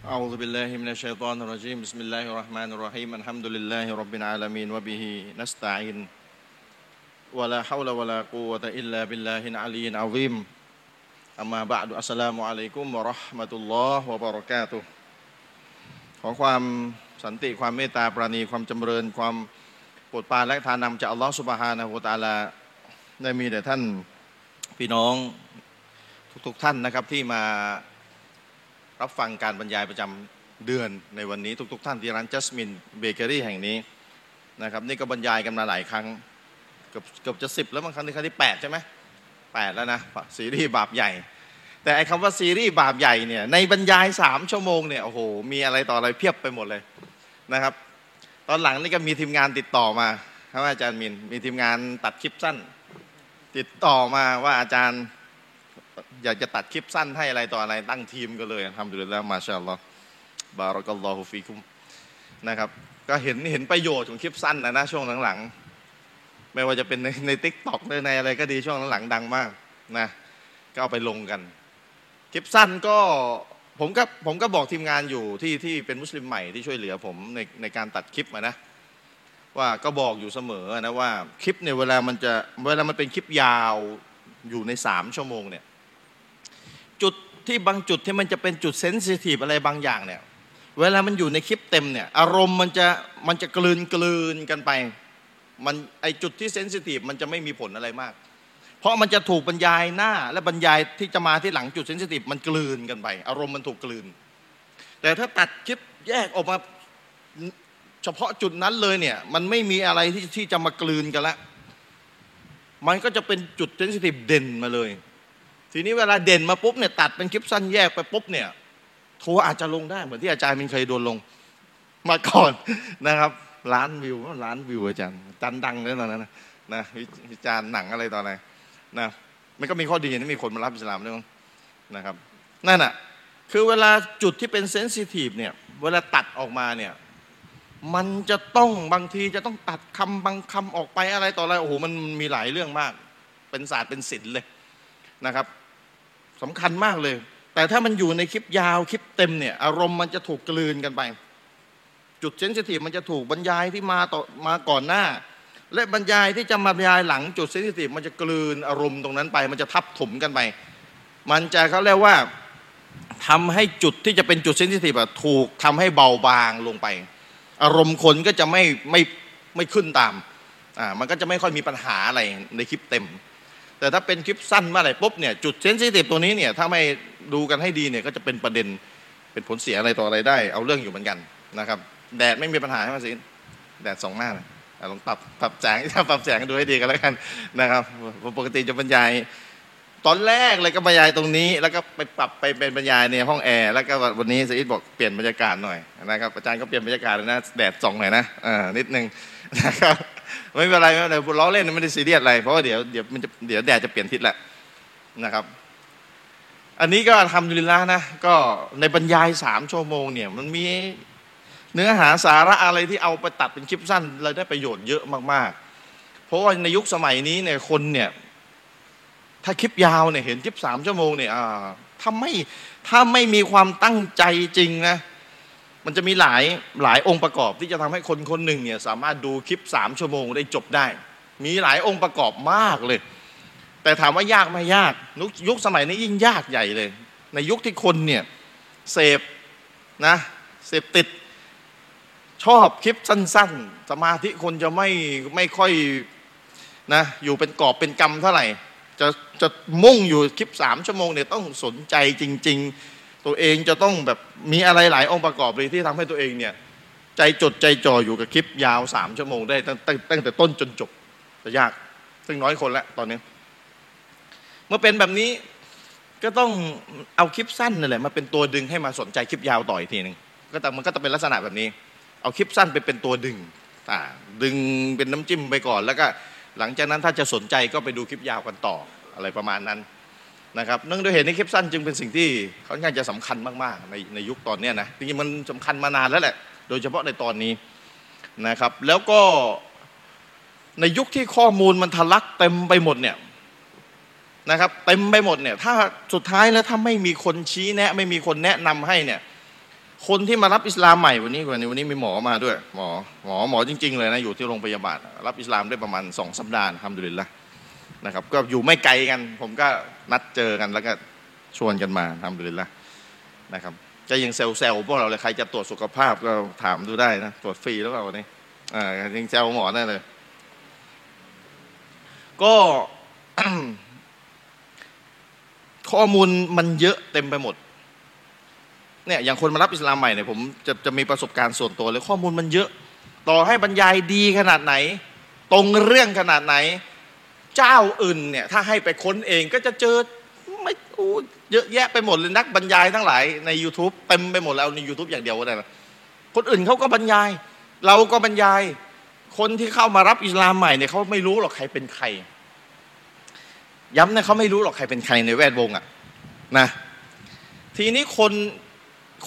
أعوذ بالله من الشيطان الرجيم بسم الله الرحمن الرحيم الحمد لله رب العالمين وبه نستعين ولا حول ولا قوة إلا بالله العلي العظيم أما بعد السلام عليكم ورحمة الله وبركاته ขอความสันติความเมตตาปราณีความจำเริญความโปรดปรานและทานนำจากอัลลอฮฺสุบฮานะฮูวะตะอาลาได้มีแต่ท่านพี่น้องทุกๆท่านนะครับที่มา รับฟังการบรรยายประจำเดือนในวันนี้ทุกๆท่านที่ร้านจัสมินเบเกอรี่แห่งนี้นะครับนี่ก็บรรยายกันมาหลายครั้งเกือบเกือบจะสิบแล้วบางครั้งที่ครั้งที่แปดใช่ไหมแปดแล้วนะซีรีส์บาปใหญ่ แต่ไอ้คำว่าซีรีส์บาปใหญ่เนี่ยในบรรยายสามชั่วโมงเนี่ยโอ้โหมีอะไรต่ออะไรเพียบไปหมดเลยนะครับ ตอนหลังนี่ก็มีทีมงานติดต่อมาครับอาจารย์มินมีทีมงานตัดคลิปสั้น ติดต่อมาว่าอาจารย์ อยากจะตัดคลิปสั้นให้อะไรต่ออะไรตั้งทีมกันเลยالحمد لله ما شاء الله بارك الله فيكمนะครับ ก็เห็นเห็นประโยชน์ของคลิปสั้นนะนะช่วงหลังๆ ไม่ว่าจะเป็นในใน TikTok หรือในอะไรก็ดีช่วงหลังๆดังมากนะก็เอาไปลงกัน คลิปสั้นก็ผมก็ผมก็บอกทีมงานอยู่ที่ที่เป็นมุสลิมใหม่ที่ช่วยเหลือผมในในการตัดคลิปมานะว่าก็บอกอยู่เสมอนะว่าคลิปเนี่ยเวลามันจะเวลามันเป็นคลิปยาวอยู่ในสามชั่วโมงเนี่ย ที่บางจุดที่มันจะเป็นจุดเซนซิทีฟอะไรบางอย่างเนี่ย เวลามันอยู่ในคลิปเต็มเนี่ย อารมณ์มันจะมันจะกลืนกลืนกันไป มันไอจุดที่เซนซิทีฟมันจะไม่มีผลอะไรมาก เพราะมันจะถูกบรรยายหน้า และบรรยายที่จะมาที่หลังจุดเซนซิทีฟมันกลืนกันไป อารมณ์มันถูกกลืน แต่ถ้าตัดคลิปแยกออกมาเฉพาะจุดนั้นเลยเนี่ย มันไม่มีอะไรที่ที่จะมากลืนกันละมันก็จะเป็นจุดเซนซิทีฟเด่นมาเลย ทีนี้เวลาเด่นมาปุ๊บเนี่ยตัดเป็นคลิปสั้นแยกไปปุ๊บเนี่ยทัวอาจจะลงได้เหมือนที่อาจารย์มินเคยโดนลง มาก่อนนะครับล้านวิวล้านวิวอาจารย์จารย์ดังเลยตอนนั้นนะนะวิจารณ์หนังอะไรตอนไหนนะมันก็มีข้อดีนะมีคนมารับอิสลามด้วยนะครับนั่นอะคือเวลาจุดที่เป็น sensitive เนี่ยเวลาตัดออกมาเนี่ยมันจะต้องบางทีจะต้องตัดคำบางคำออกไปอะไรต่ออะไรโอ้โหมันมีหลายเรื่องมาก เป็นศาสตร์เป็นศิลป์เลยนะครับ สำคัญมากเลย แต่ถ้ามันอยู่ในคลิปยาวคลิปเต็มเนี่ย อารมณ์มันจะถูกกลืนกันไป จุด sensitive มันจะถูกบรรยายที่มาต่อมาก่อนหน้า และบรรยายที่จะมาบรรยายหลังจุด sensitive มันจะกลืนอารมณ์ตรงนั้นไป มันจะทับถมกันไป มันจะเขาเรียกว่าทำให้จุดที่จะเป็นจุดเซนซิทีฟถูกทำให้เบาบางลงไป อารมณ์คนก็จะไม่ไม่ไม่ขึ้นตามอ่ามันก็จะไม่ค่อยมีปัญหาอะไรในคลิปเต็ม แต่ถ้าเป็นคลิปสั้นเมื่อไหร่ปุ๊บเนี่ยจุดเซนซิทีฟตัวนี้เนี่ยถ้าไม่ดูกันให้ดีเนี่ยก็จะเป็นประเด็นเป็นผลเสียอะไรต่ออะไรได้ เอาเรื่องอยู่เหมือนกันนะครับแดดไม่มีปัญหาใช่ไหมสิแดดสองหน้านะลองปรับปรับแสงปรับแสงดูให้ดีกันแล้วกันนะครับปกติจะบรรยายตอนแรกเลยก็บรรยายตรงนี้ แล้วก็ไปปรับไปเป็นบรรยายในห้องแอร์แล้วก็วันนี้สอิทบอกเปลี่ยนบรรยากาศหน่อยนะครับอาจารย์ก็เปลี่ยนบรรยากาศเลยนะแดดส่องหน่อยนะอ่านิดนึง นะครับไม่เป็นไรไม่เป็นไรล้อเล่นไม่ได้ซีเรียสอะไร เพราะว่าเดี๋ยวเดี๋ยวมันจะเดี๋ยวแดดจะเปลี่ยนทิศแหละนะครับ อันนี้ก็ทำดุลิละนะ ก็ในบรรยายสามชั่วโมงเนี่ย มันมีเนื้อหาสาระอะไรที่เอาไปตัดเป็นคลิปสั้นเราได้ประโยชน์เยอะมากๆ เพราะว่าในยุคสมัยนี้เนี่ยคนเนี่ย ถ้าคลิปยาวเนี่ยเห็นคลิปสามชั่วโมงเนี่ยถ้าไม่ถ้าไม่มีความตั้งใจจริงนะ มันจะมีหลายหลายองค์ประกอบที่จะทำให้คนคนหนึ่งเนี่ยสามารถดูคลิปสามชั่วโมงได้จบได้ มีหลายองค์ประกอบมากเลย แต่ถามว่ายากไม่ยากยุคสมัยนี้ยิ่งยากใหญ่เลย ในยุคที่คนเนี่ยเสพนะเสพติดชอบคลิปสั้น ๆ สมาธิคนจะไม่ไม่ค่อยนะอยู่เป็นกอบเป็นกรรมเท่าไหร่จะจะมุ่งอยู่คลิปสามชั่วโมงเนี่ยต้องสนใจจริง ๆ ตัวเองจะต้องแบบมีอะไรหลายองค์ประกอบเลยที่ทำให้ตัวเองเนี่ยใจจดใจจ่ออยู่กับคลิปยาวสามชั่วโมงได้ตั้งตั้งตั้งแต่ต้นจนจบจะยาก ซึ่งน้อยคนล้วตอนนี้ เมื่อเป็นแบบนี้ก็ต้องเอาคลิปสั้นนั่นแหละมาเป็นตัวดึงให้มาสนใจคลิปยาวต่ออีกทีหนึ่งก็แต่มันก็จะเป็นลักษณะแบบนี้ เอาคลิปสั้นไปเป็นตัวดึงดึงเป็นน้ำจิ้มไปก่อนแล้วก็หลังจากนั้นถ้าจะสนใจก็ไปดูคลิปยาวกันต่ออะไรประมาณนั้น นะครับเนื่องด้วยเหตุนี้คลิปสั้นจึงเป็นสิ่งที่ค่อนข้างจะสำคัญมากๆในในยุคตอนนี้นะจริงๆมันสำคัญมานานแล้วแหละ โดยเฉพาะในตอนนี้นะครับแล้วก็ในยุคที่ข้อมูลมันทะลักเต็มไปหมดเนี่ยนะครับเต็มไปหมดเนี่ยถ้าสุดท้ายแล้วถ้าไม่มีคนชี้แนะ ไม่มีคนแนะนำให้เนี่ยคนที่มารับอิสลามใหม่วันนี้วันนี้วันนี้มีหมอมาด้วยหมอหมอหมอจริง ๆ เลยนะอยู่ที่โรงพยาบาลรับอิสลามได้ประมาณสองสัปดาห์ทำดุลินละ นะครับ ก็อยู่ไม่ไกลกัน ผมก็นัดเจอกันแล้วก็ชวนกันมาทำดุลินละนะครับจะยังเซลเซลพวกเราเลยใครจะตรวจสุขภาพก็ถามดูได้นะตรวจฟรีแล้วเปล่าวันนี้อ่ายังเซลหมอได้เลย ก็ข้อมูลมันเยอะเต็มไปหมดเนี่ยอย่างคนมารับอิสลามใหม่เนี่ยผมจะจะมีประสบการณ์ส่วนตัวเลยข้อมูลมันเยอะ ต่อให้บรรยายดีขนาดไหน ตรงเรื่องขนาดไหน เจ้าอื่นเนี่ยถ้าให้ไปค้นเองก็จะเจอไม่เยอะแยะไปหมดเลยนักบรรยายทั้งหลายใน YouTube เต็มไปหมดแล้วใน YouTube อย่างเดียวก็ได้นะคนอื่นเขาก็บรรยาย เราก็บรรยาย คนที่เข้ามารับอิสลามใหม่เนี่ยเขาไม่รู้หรอกใครเป็นใคร ย้ำนะเขาไม่รู้หรอกใครเป็นใครในแวดวงอะนะทีนี้คน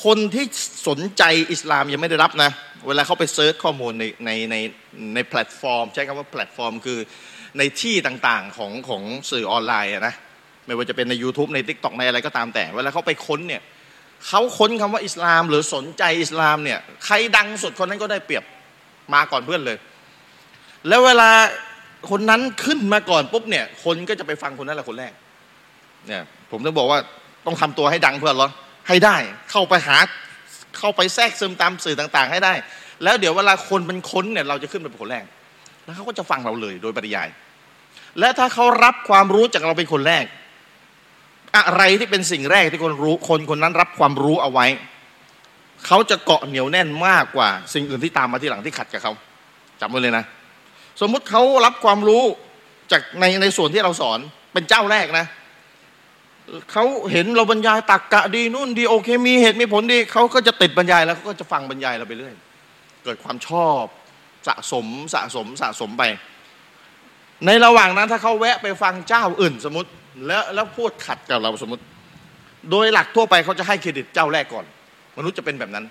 คนที่สนใจอิสลามยังไม่ได้รับนะ เวลาเขาไป search ข้อมูลในในในในแพลตฟอร์ม ใช้คำว่าแพลตฟอร์ม คือ ในที่ต่างๆของของสื่อออนไลน์นะไม่ว่าจะเป็นใน YouTube ใน TikTok ในอะไรก็ตามแต่ เวลาเขาไปค้นเนี่ยเขาค้นคำว่าอิสลาม หรือสนใจอิสลามเนี่ยใครดังสุดคนนั้นก็ได้เปรียบมาก่อนเพื่อนเลย แล้วเวลาคนนั้นขึ้นมาก่อนปุ๊บเนี่ยคนก็จะไปฟังคนนั้นแหละคนแรกเนี่ยผมต้องบอกว่าต้องทำตัวให้ดังเพื่อนหรอให้ได้เข้าไปหาเข้าไปแทรกซึมตามสื่อต่าง ๆ ให้ได้ แล้วเดี๋ยวเวลาคนมันค้นเนี่ยเราจะขึ้นไปเป็นคนแรก แล้วเขาก็จะฟังเราเลยโดยปริยาย และถ้าเขารับความรู้จากเราเป็นคนแรก อะไรที่เป็นสิ่งแรกที่คนรู้คนคนนั้นรับความรู้เอาไว้ เขาจะเกาะเหนียวแน่นมากกว่า สิ่งอื่นที่ตามมาที่หลังที่ขัดกับเขาจำไว้เลยนะ สมมุติเขารับความรู้จากในในส่วนที่เราสอนเป็นเจ้าแรกนะเขาเห็นเราบรรยายตักกะดีนู่นดีโอเคมีเหตุมีผลดีเขาก็จะติดบรรยายแล้วเขาก็จะฟังบรรยายเราไปเรื่อย เกิดความชอบ สะสมสะสมสะสมไป ในระหว่างนั้นถ้าเขาแวะไปฟังเจ้าอื่นสมมติ แล้วแล้วพูดขัดกับเราสมมติ โดยหลักทั่วไปเขาจะให้เครดิตเจ้าแรกก่อน มนุษย์จะเป็นแบบนั้น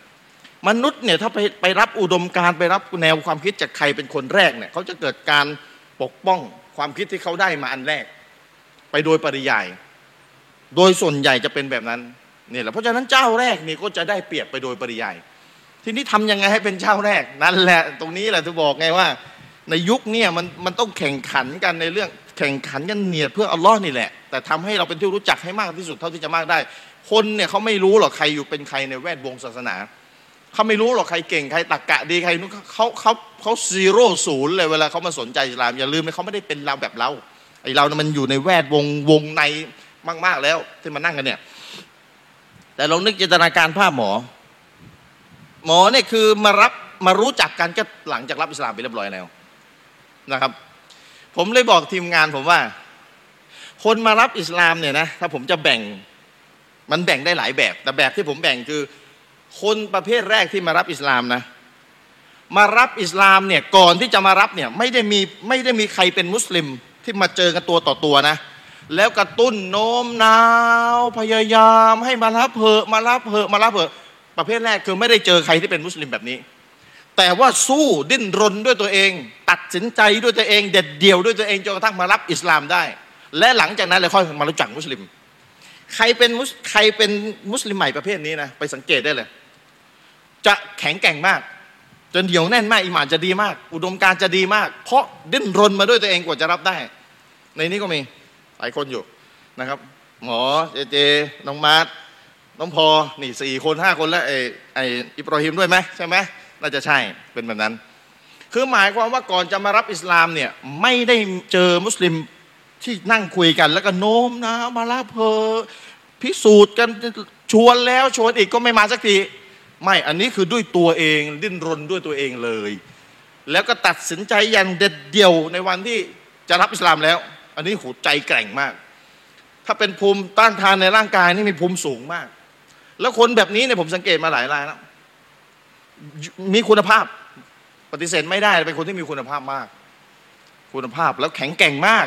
มนุษย์เนี่ยถ้าไปไปรับอุดมการไปรับแนวความคิดจากใครเป็นคนแรกเนี่ยเขาจะเกิดการปกป้องความคิดที่เขาได้มาอันแรก ไปโดยปริยาย โดยส่วนใหญ่จะเป็นแบบนั้นนี่แหละเพราะฉะนั้นเจ้าแรกนี่ก็จะได้เปรียบไปโดยปริยาย ทีนี้ทำยังไงให้เป็นเจ้าแรกนั่นแหละ ตรงนี้แหละที่บอกไงว่า ในยุคนี้มันมันต้องแข่งขันกันในเรื่องแข่งขันกันเนียดเพื่ออัลลอฮ์นี่แหละ แต่ทำให้เราเป็นที่รู้จักให้มากที่สุดเท่าที่จะมากได้ คนเนี่ยเขาไม่รู้หรอกใครอยู่เป็นใครในแวดวงศาสนาเขาไม่รู้หรอกใครเก่งใครตักกะดีใครนู้นเขาเขาเขาซีโร่ศูนย์เลยเวลาเขามาสนใจอิสลามอย่าลืมเขาไม่ได้เป็นเราแบบเราไอเรามันอยู่ในแวดวงวงในมาก ๆแล้วที่มานั่งกันเนี่ย แต่ลองนึกจินตนาการภาพหมอ หมอเนี่ยคือมารับมารู้จักกันก็หลังจากรับอิสลามไปเรียบร้อยแล้วนะครับ ผมเลยบอกทีมงานผมว่า คนมารับอิสลามเนี่ยนะถ้าผมจะแบ่งมันแบ่งได้หลายแบบ แต่แบบที่ผมแบ่งคือ คนประเภทแรกที่มารับอิสลามนะ มารับอิสลามเนี่ยก่อนที่จะมารับเนี่ยไม่ได้มีไม่ได้มีใครเป็นมุสลิมที่มาเจอกันตัวต่อตัวนะ แล้วกระตุ้นโน้มน้าวพยายามให้มารับเหอะมารับเหอะมารับเหอะ ประเภทแรกคือไม่ได้เจอใครที่เป็นมุสลิมแบบนี้ แต่ว่าสู้ดิ้นรนด้วยตัวเอง ตัดสินใจด้วยตัวเอง เด็ดเดี่ยวด้วยตัวเองจนกระทั่งมารับอิสลามได้ และหลังจากนั้นเลยค่อยมารู้จักมุสลิม ใครเป็นมุสใครเป็นมุสลิมใหม่ประเภทนี้นะไปสังเกตได้เลย จะแข็งแกร่งมาก จนเดี่ยวแน่นมากอิหมานจะดีมาก อุดมการจะดีมาก เพราะดิ้นรนมาด้วยตัวเองกว่าจะรับได้ ในนี้ก็มีหลายคนอยู่นะครับ หมอเจเจน้องมาร์ ตน้องพอนี่สี่คนห้าคนแล้วไอ้ไอ้อิบราฮิมด้วยไหมใช่ไหมน่าจะใช่เป็นแบบนั้น คือหมายความว่าก่อนจะมารับอิสลามเนี่ยไม่ได้เจอมุสลิมที่นั่งคุยกัน แล้วก็โน้มนะมาลาเพอพิสูจน์กันชวนแล้วชวนอีกก็ไม่มาสักทีไม่อันนี้คือด้วยตัวเองดิ้นรนด้วยตัวเองเลย แล้วก็ตัดสินใจอย่างเด็ดเดี่ยวในวันที่จะรับอิสลามแล้ว อันนี้หูใจแกร่งมาก ถ้าเป็นภูมิต้านทานในร่างกายนี่มีภูมิสูงมาก แล้วคนแบบนี้เนี่ยผมสังเกตมาหลายรายแล้วมีคุณภาพ ปฏิเสธไม่ได้เป็นคนที่มีคุณภาพมาก คุณภาพแล้วแข็งแกร่งมาก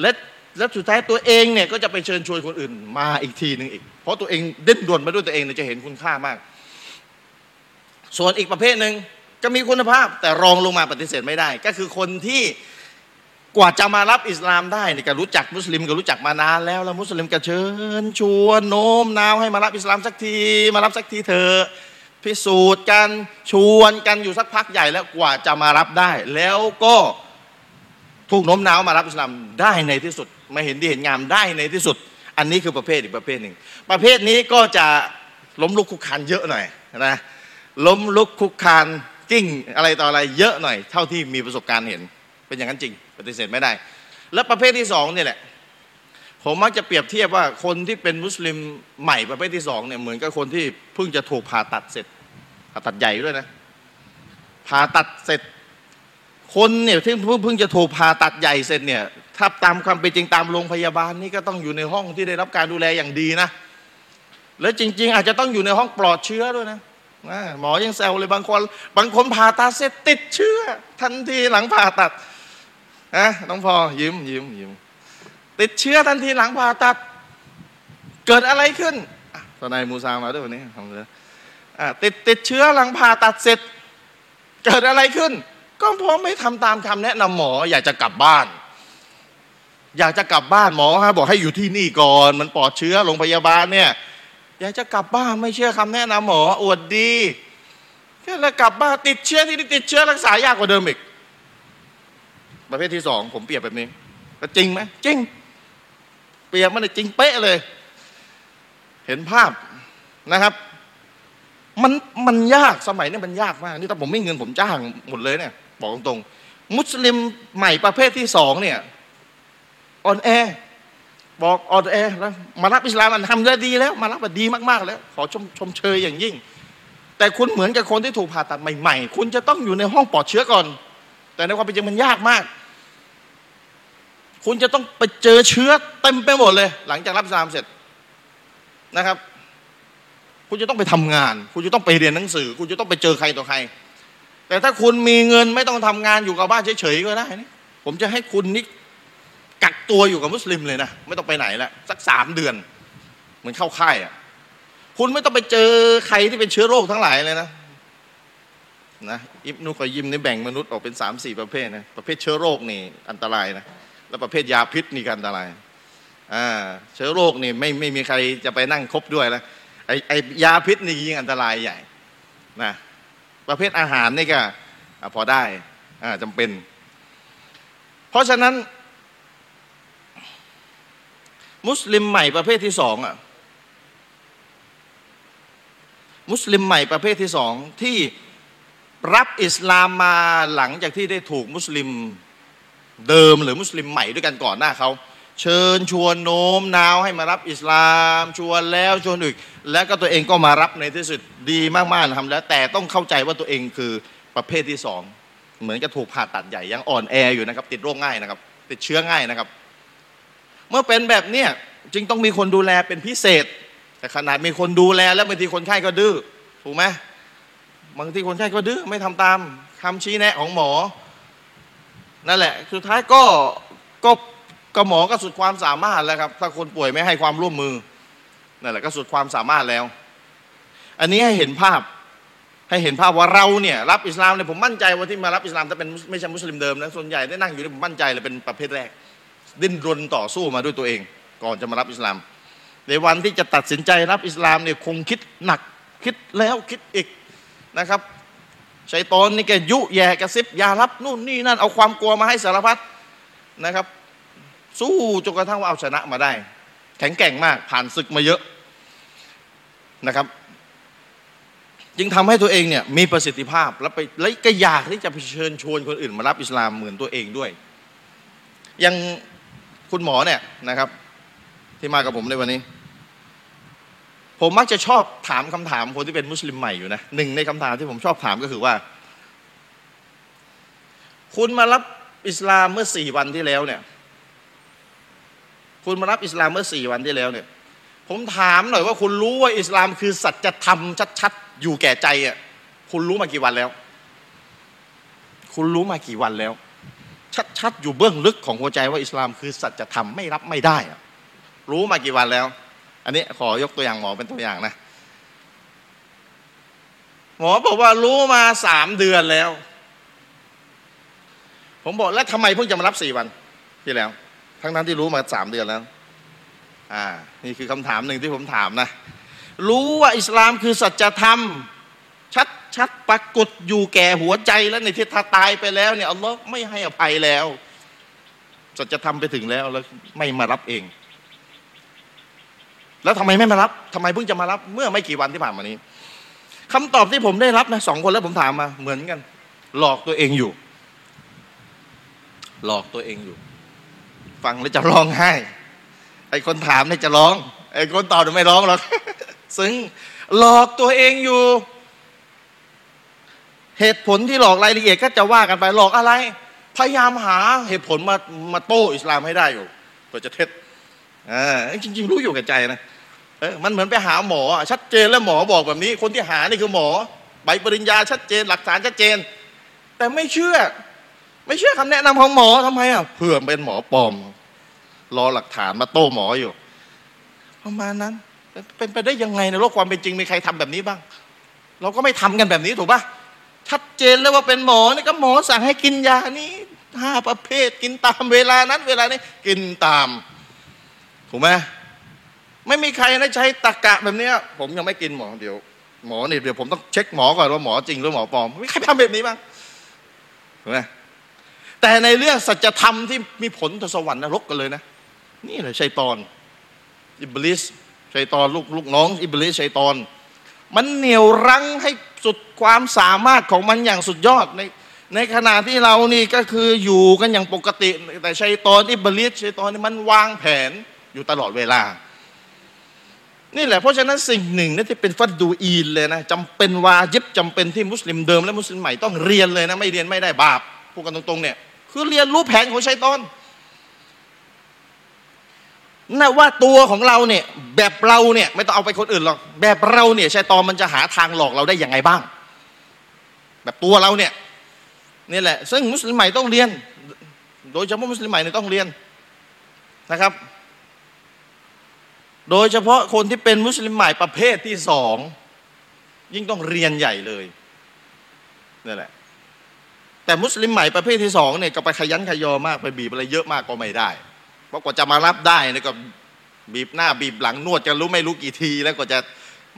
และแล้วสุดท้ายตัวเองเนี่ยก็จะไปเชิญชวนคนอื่น มาอีกทีหนึ่งอีก เพราะตัวเองเด่นด่วนมาด้วยตัวเองเนี่ยจะเห็นคุณค่ามาก ส่วนอีกประเภทหนึ่งก็มีคุณภาพแต่รองลงมาปฏิเสธไม่ได้ ก็คือคนที่ กว่าจะมารับอิสลามได้นี่ก็รู้จักมุสลิมก็รู้จักมานานแล้วแล้วมุสลิมก็เชิญ ชวนโน้มน้าวให้มารับอิสลามสักที มารับสักทีเถอะพิสูจน์กันชวนกันอยู่สักพักใหญ่แล้วกว่าจะมารับได้ แล้วก็ถูกโน้มน้าวมารับอิสลามได้ในที่สุดมาเห็นดีเห็นงามได้ในที่สุด อันนี้คือประเภทอีกประเภทหนึ่ง ประเภทนี้ก็จะล้มลุกคุกคานเยอะหน่อยนะล้มลุกคุกคานกิ้งอะไรต่ออะไรเยอะหน่อย เท่าที่มีประสบการณ์เห็นเป็นอย่างนั้นจริง ปฏิเสธไม่ได้ แล้วประเภทที่สองเนี่ยแหละ ผมมักจะเปรียบเทียบว่าคนที่เป็นมุสลิมใหม่ประเภทที่สองเนี่ยเหมือนกับคนที่เพิ่งจะถูกผ่าตัดเสร็จผ่าตัดใหญ่ด้วยนะผ่าตัดเสร็จคนเนี่ยที่เพิ่งเพิ่งจะถูกผ่าตัดใหญ่เสร็จเนี่ยถ้าตามความเป็นจริงตามโรงพยาบาลนี่ก็ต้องอยู่ในห้องที่ได้รับการดูแลอย่างดีนะ แล้วจริง ๆ อาจจะต้องอยู่ในห้องปลอดเชื้อด้วยนะหมอยังแซวเลยบางคน บางคนผ่าตัดเสร็จติดเชื้อ ทันทีหลังผ่าตัด นะน้องพอยิ้มยิ้มยิ้มติดเชื้อทันทีหลังผ่าตัด เกิดอะไรขึ้นทนายมูซามาด้วยวันนี้ทำเลยติดติดเชื้อหลังผ่าตัดเสร็จ เกิดอะไรขึ้น ก็เพราะไม่ทำตามคำแนะนำหมอ อยากจะกลับบ้าน อยากจะกลับบ้านหมอฮะบอกให้อยู่ที่นี่ก่อน มันปลอดเชื้อโรงพยาบาลเนี่ย อยากจะกลับบ้านไม่เชื่อคำแนะนำหมออวดดีแค่แล้วกลับบ้านติดเชื้อที่ติดเชื้อรักษายากกว่าเดิมอีก ประเภทที่สองผมเปรียบแบบนี้จริงไหมจริง เปรียบมันจริงเป๊ะเลย เห็นภาพนะครับ มันมันยากสมัยนี้มันยากมากนี่ถ้าผมไม่เงินผมจ้างหมดเลยเนี่ย บอกตรงๆ มุสลิมใหม่ประเภทที่สองเนี่ยอ่อนแอบอกอ่อนแอแล้วมารับอิสลามมันทำได้ดีแล้ว มารับมาดีมากๆแล้ว ขอชมชมเชยอย่างยิ่ง แต่คุณเหมือนกับคนที่ถูกผ่าตัดใหม่ ๆ คุณจะต้องอยู่ในห้องปลอดเชื้อก่อน แต่ในความเป็นจริงมันยากมาก คุณจะต้องไปเจอเชื้อเต็มไปหมดเลย หลังจากรับซามเสร็จนะครับ คุณจะต้องไปทำงาน คุณจะต้องไปเรียนหนังสือ คุณจะต้องไปเจอใครต่อใคร แต่ถ้าคุณมีเงินไม่ต้องทำงานอยู่กับบ้านเฉยๆก็ได้นี่ผมจะให้คุณนี่กักตัวอยู่กับมุสลิมเลยนะไม่ต้องไปไหนแล้วสักสามเดือน เหมือนเข้าค่ายอะคุณไม่ต้องไปเจอใครที่เป็นเชื้อโรคทั้งหลายเลยนะ นะอิบนุกอยิมนี่แบ่งมนุษย์ออกเป็นสามสี่ประเภทนะประเภทเชื้อโรคนี่อันตรายนะแล้วประเภทยาพิษนี่กันอะไรอ่าเชื้อโรคนี่ไม่ไม่มีใครจะไปนั่งคบด้วยแล้วไอไอยาพิษนี่ยิ่งอันตรายใหญ่นะประเภทอาหารนี่ก็พอได้อ่าจำเป็น เพราะฉะนั้น มุสลิมใหม่ประเภทที่สองอะมุสลิมใหม่ประเภทที่สองที่ รับอิสลามมาหลังจากที่ได้ถูกมุสลิมเดิมหรือมุสลิมใหม่ด้วยกันก่อนหน้าเขาเชิญชวนโน้มน้าวให้มารับอิสลามชวนแล้วชวนอีก แล้วก็ตัวเองก็มารับในที่สุดดีมากๆทำแล้ว แต่ต้องเข้าใจว่าตัวเองคือประเภทที่สองเหมือนกับถูกผ่าตัดใหญ่ยังอ่อนแออยู่นะครับ ติดโรคง่ายนะครับ ติดเชื้อง่ายนะครับ เมื่อเป็นแบบเนี้ยจึงต้องมีคนดูแลเป็นพิเศษ แต่ขนาดมีคนดูแลแล้วบางทีคนไข้ก็ดื้อถูกไหม บางทีคนไข้ก็ดื้อไม่ทำตามคำชี้แนะของหมอ นั่นแหละ สุดท้ายก็ก็ก็หมอก็สุดความสามารถแล้วครับ ถ้าคนป่วยไม่ให้ความร่วมมือนั่นแหละก็สุดความสามารถแล้ว อันนี้ให้เห็นภาพให้เห็นภาพว่าเราเนี่ยรับอิสลามเนี่ยผมมั่นใจว่าที่มารับอิสลามจะเป็นไม่ใช่มุสลิมเดิมนะส่วนใหญ่ได้นั่งอยู่ในผมมั่นใจเลยเป็นประเภทแรก ดิ้นรนต่อสู้มาด้วยตัวเอง ก่อนจะมารับอิสลาม ในวันที่จะตัดสินใจรับอิสลามเนี่ยคงคิดหนักคิดแล้วคิดอีก นะครับชัยตอนนี่แกยุแย่กระซิบยารับนู่นนี่นั่นเอาความกลัวมาให้สารพัดนะครับ สู้จนกระทั่งว่าเอาชนะมาได้ แข็งแกร่งมากผ่านศึกมาเยอะนะครับ จึงทำให้ตัวเองเนี่ยมีประสิทธิภาพแล้วไปแล้วก็อยากที่จะเชิญชวนคนอื่นมารับอิสลามเหมือนตัวเองด้วย ยังคุณหมอเนี่ยนะครับ ที่มากับผมในวันนี้ ผมมักจะชอบถามคำถามคนที่เป็นมุสลิมใหม่อยู่นะหนึ่งในคำถามที่ผมชอบถามก็คือว่า คุณมารับอิสลามเมื่อสี่วันที่แล้วเนี่ย คุณมารับอิสลามเมื่อสี่วันที่แล้วเนี่ย ผมถามหน่อยว่าคุณรู้ว่าอิสลามคือสัจธรรมชัดๆอยู่แก่ใจอะคุณรู้มากี่วันแล้ว คุณรู้มากี่วันแล้ว ชัดๆอยู่เบื้องลึกของหัวใจว่าอิสลามคือสัจธรรมไม่รับไม่ได้อะรู้มากี่วันแล้ว อันนี้ขอยกตัวอย่างหมอเป็นตัวอย่างนะ หมอบอกว่ารู้มาสามเดือนแล้ว ผมบอกแล้วทำไมเพิ่งจะมารับสี่วันที่แล้ว ทั้งนั้นที่รู้มาสามเดือนแล้ว อ่า นี่คือคำถามหนึ่งที่ผมถามนะ รู้ว่าอิสลามคือสัจธรรม ชัดชัดปรากฏอยู่แก่หัวใจแล้วในที่ถ้าตายไปแล้วเนี่ยอัลลอฮ์ไม่ให้อภัยแล้วจะจะทำไปถึงแล้วแล้วไม่มารับเอง แล้วทำไมไม่มารับทำไมเพิ่งจะมารับเมื่อไม่กี่วันที่ผ่านมานี้คำตอบที่ผมได้รับนะสองคนแล้วผมถามมาเหมือนกัน หลอกตัวเองอยู่ หลอกตัวเองอยู่ ฟังแล้วจะร้องไห้ไอ้คนถามเนี่ยจะร้องไอ้คนตอบไม่ร้องหรอกซึ่งหลอกตัวเองอยู่ เหตุผลที่หลอกรายละเอียดก็จะว่ากันไปหลอกอะไร พยายามหาเหตุผลมามาโต้อิสลามให้ได้อยู่เพื่อจะเท็จอ่าจริง ๆ รู้อยู่กับใจนะ เออมันเหมือนไปหาหมอชัดเจนแล้วหมอบอกแบบนี้ คนที่หานี่คือหมอ ใบปริญญาชัดเจน หลักฐานชัดเจน แต่ไม่เชื่อ ไม่เชื่อคำแนะนำของหมอทำไมอะเพื่อเป็นหมอปลอม รอหลักฐานมาโต้หมออยู่ ประมาณนั้น เป็นไปได้ยังไงในโลกความเป็นจริงมีใครทำแบบนี้บ้าง เราก็ไม่ทำกันแบบนี้ถูกปะชัดเจนแล้วว่าเป็นหมอนี่ก็หมอสั่งให้กินยานี้ห้าประเภทกินตามเวลานั้น เวลานี้กินตาม ถูกไหม ไม่มีใครนะใช้ตะกะแบบนี้ผมยังไม่กินหมอเดี๋ยวหมอเนี่ยเดี๋ยวผมต้องเช็คหมอก่อนว่าหมอจริงหรือหมอปลอมไม่มีใครทำแบบนี้บ้างถูกไหมแต่ในเรื่องสัจธรรมที่มีผลต่อสวรรค์นรกกันเลยนะ นี่แหละชัยตอน อิบลิสชัยตอนลูกลูกน้อง อิบลิสชัยตอน มันเหนี่ยวรั้งให้สุดความสามารถของมันอย่างสุดยอดในในขณะที่เรานี่ก็คืออยู่กันอย่างปกติ แต่ชัยตอนอิบลิสชัยตอนนี่มันวางแผนอยู่ตลอดเวลา นี่แหละเพราะฉะนั้นสิ่งหนึ่งนี่ที่เป็นفرض عينเลยนะจำเป็นวาจิบจำเป็นที่มุสลิมเดิมและมุสลิมใหม่ต้องเรียนเลยนะไม่เรียนไม่ได้บาปพูดกันตรงๆเนี่ยคือเรียนรู้แผนของชัยตอนนะว่าตัวของเราเนี่ยแบบเราเนี่ยไม่ต้องเอาไปคนอื่นหรอกแบบเราเนี่ยชัยตอนมันจะหาทางหลอกเราได้อยังไงบ้าง แบบตัวเราเนี่ยนี่แหละซึ่งมุสลิมใหม่ต้องเรียน โดยเฉพาะมุสลิมใหม่เนี่ยต้องเรียนนะครับ โดยเฉพาะคนที่เป็นมุสลิมใหม่ประเภทที่สอง ยิ่งต้องเรียนใหญ่เลยนี่แหละ แต่มุสลิมใหม่ประเภทที่สองเนี่ยก็ไปขยันขยอมากไปบีบอะไรเยอะมากก็ไม่ได้ เพราะกว่าจะมารับได้เนี่ยก็บีบหน้าบีบหลังนวดกันรู้ไม่รู้กี่ที แล้วก็จะ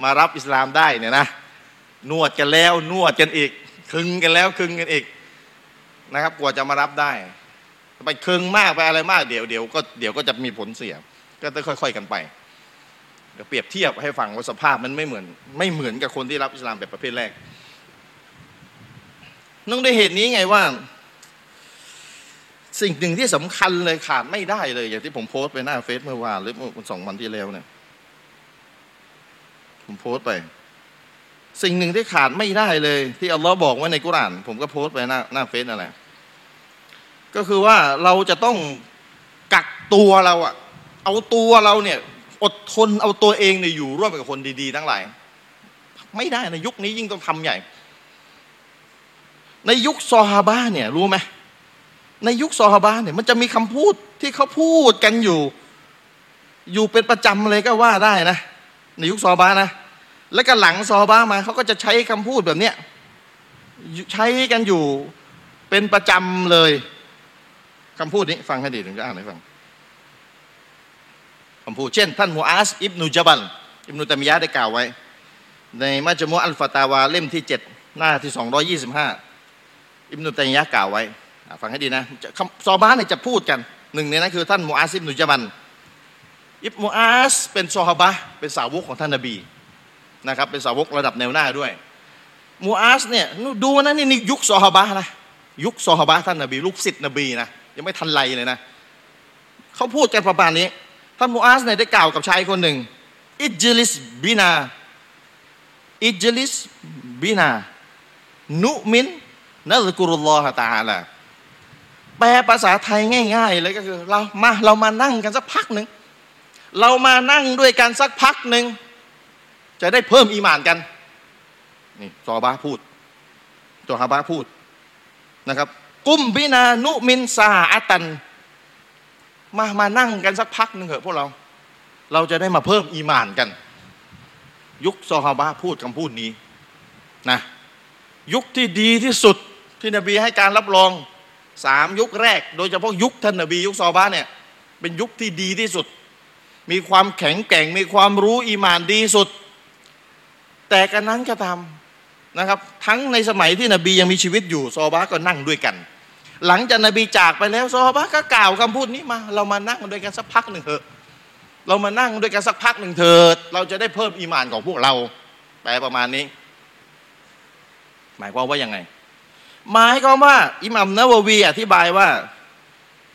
มารับอิสลามได้เนี่ยนะนวดกันแล้วนวดกันอีกคึงกันแล้วคึงกันอีกนะครับ กว่าจะมารับได้ ไปคึงมากไปอะไรมากเดี๋ยวเดี๋ยวก็เดี๋ยวก็จะมีผลเสียก็ต้องค่อย ๆ กันไป เดี๋ยวเปรียบเทียบให้ฟังว่าสภาพมันไม่เหมือน ไม่เหมือนกับคนที่รับอิสลามแบบประเภทแรกน้องได้เหตุนี้ไงว่า สิ่งหนึ่งที่สำคัญเลยขาดไม่ได้เลย อย่างที่ผมโพสต์ไปหน้าเฟซเมื่อวานหรือเมื่อสองวันที่แล้วเนี่ยผมโพสต์ไป สิ่งหนึ่งที่ขาดไม่ได้เลย ที่อัลลอฮ์บอกไว้ในกุราน ผมก็โพสต์ไปหน้าหน้าเฟซนั่นแหละก็คือว่าเราจะต้องกักตัวเราอะเอาตัวเราเนี่ย อดทนเอาตัวเองเนี่ยอยู่ร่วมกับคนดีๆทั้งหลาย ไม่ได้ในยุคนี้ยิ่งต้องทำใหญ่ ในยุคซอฮาบะเนี่ยรู้ไหมในยุคซอฮาบะเนี่ยมันจะมีคำพูดที่เขาพูดกันอยู่ อยู่เป็นประจำเลยก็ว่าได้นะ ในยุคซอฮาบะนะ แล้วก็หลังซอฮาบะมาเขาก็จะใช้คำพูดแบบเนี้ยใช้กันอยู่เป็นประจำเลยคำพูดนี้ฟังให้ดีถึงจะอ่านให้ฟัง คำพูดเช่น ท่านมูอาสอิบนุจบัลอิบนุตามิยะได้กล่าวไว้ ในมัจมุอัลฟาตาวาเล่มที่เจ็ดหน้าที่สองร้อยี่สิบห้าอิบนุตามิยะกล่าวไว้ ฟังให้ดีนะซอบาเนี่ยจะพูดกันหนึ่งในนั้นคือท่านมูอาสอิบนุจบัลอิบมูอาสเป็นซอฮาบะเป็นสาวกของท่านนบีนะครับเป็นสาวกระดับแนวหน้าด้วยมูอาสเนี่ยดูนะนี่นี่ยุคซอฮาบะนะยุคซอฮาบะท่านนบีลูกศิษย์นบีนะยังไม่ทันไรเลยนะเขาพูดกันประมาณนี้ ท่านมูอาสเนี่ยได้กล่าวกับชายคนหนึ่ง อิจลิสบินา อิจลิสบินา นุมินนัลกุรุลลอฮฺตาลาแปลภาษาไทยง่าย ๆ เลยก็คือ เรามาเรามานั่งกันสักพักหนึ่ง เรามานั่งด้วยกันสักพักหนึ่ง จะได้เพิ่มอีมานกัน นี่ซอบาพูดตัวฮาบาพูดนะครับ กุมบินานุมินสาอัตัน มามานั่งกันสักพักหนึ่งเถอะพวกเรา เราจะได้มาเพิ่มอีมานกัน ยุคซอฮาบะพูดคำพูดนี้นะยุคที่ดีที่สุดที่นบีให้การรับรองสามยุคแรก โดยเฉพาะยุคท่านนบียุคซอฮาบะเนี่ยเป็นยุคที่ดีที่สุด มีความแข็งแกร่งมีความรู้อีมานดีสุด แต่กันนั้นก็ตามนะครับ ทั้งในสมัยที่นบียังมีชีวิตอยู่ซอบาก็นั่งด้วยกัน หลังจากนบีจากไปแล้วซอบาก็กล่าวคำพูดนี้มา เรามานั่งด้วยกันสักพักหนึ่งเถอะ เรามานั่งด้วยกันสักพักหนึ่งเถิด เราจะได้เพิ่มอีมานของพวกเราแปลประมาณนี้ หมายความว่ายังไง หมายความว่า อิหมัมนะววีอธิบายว่า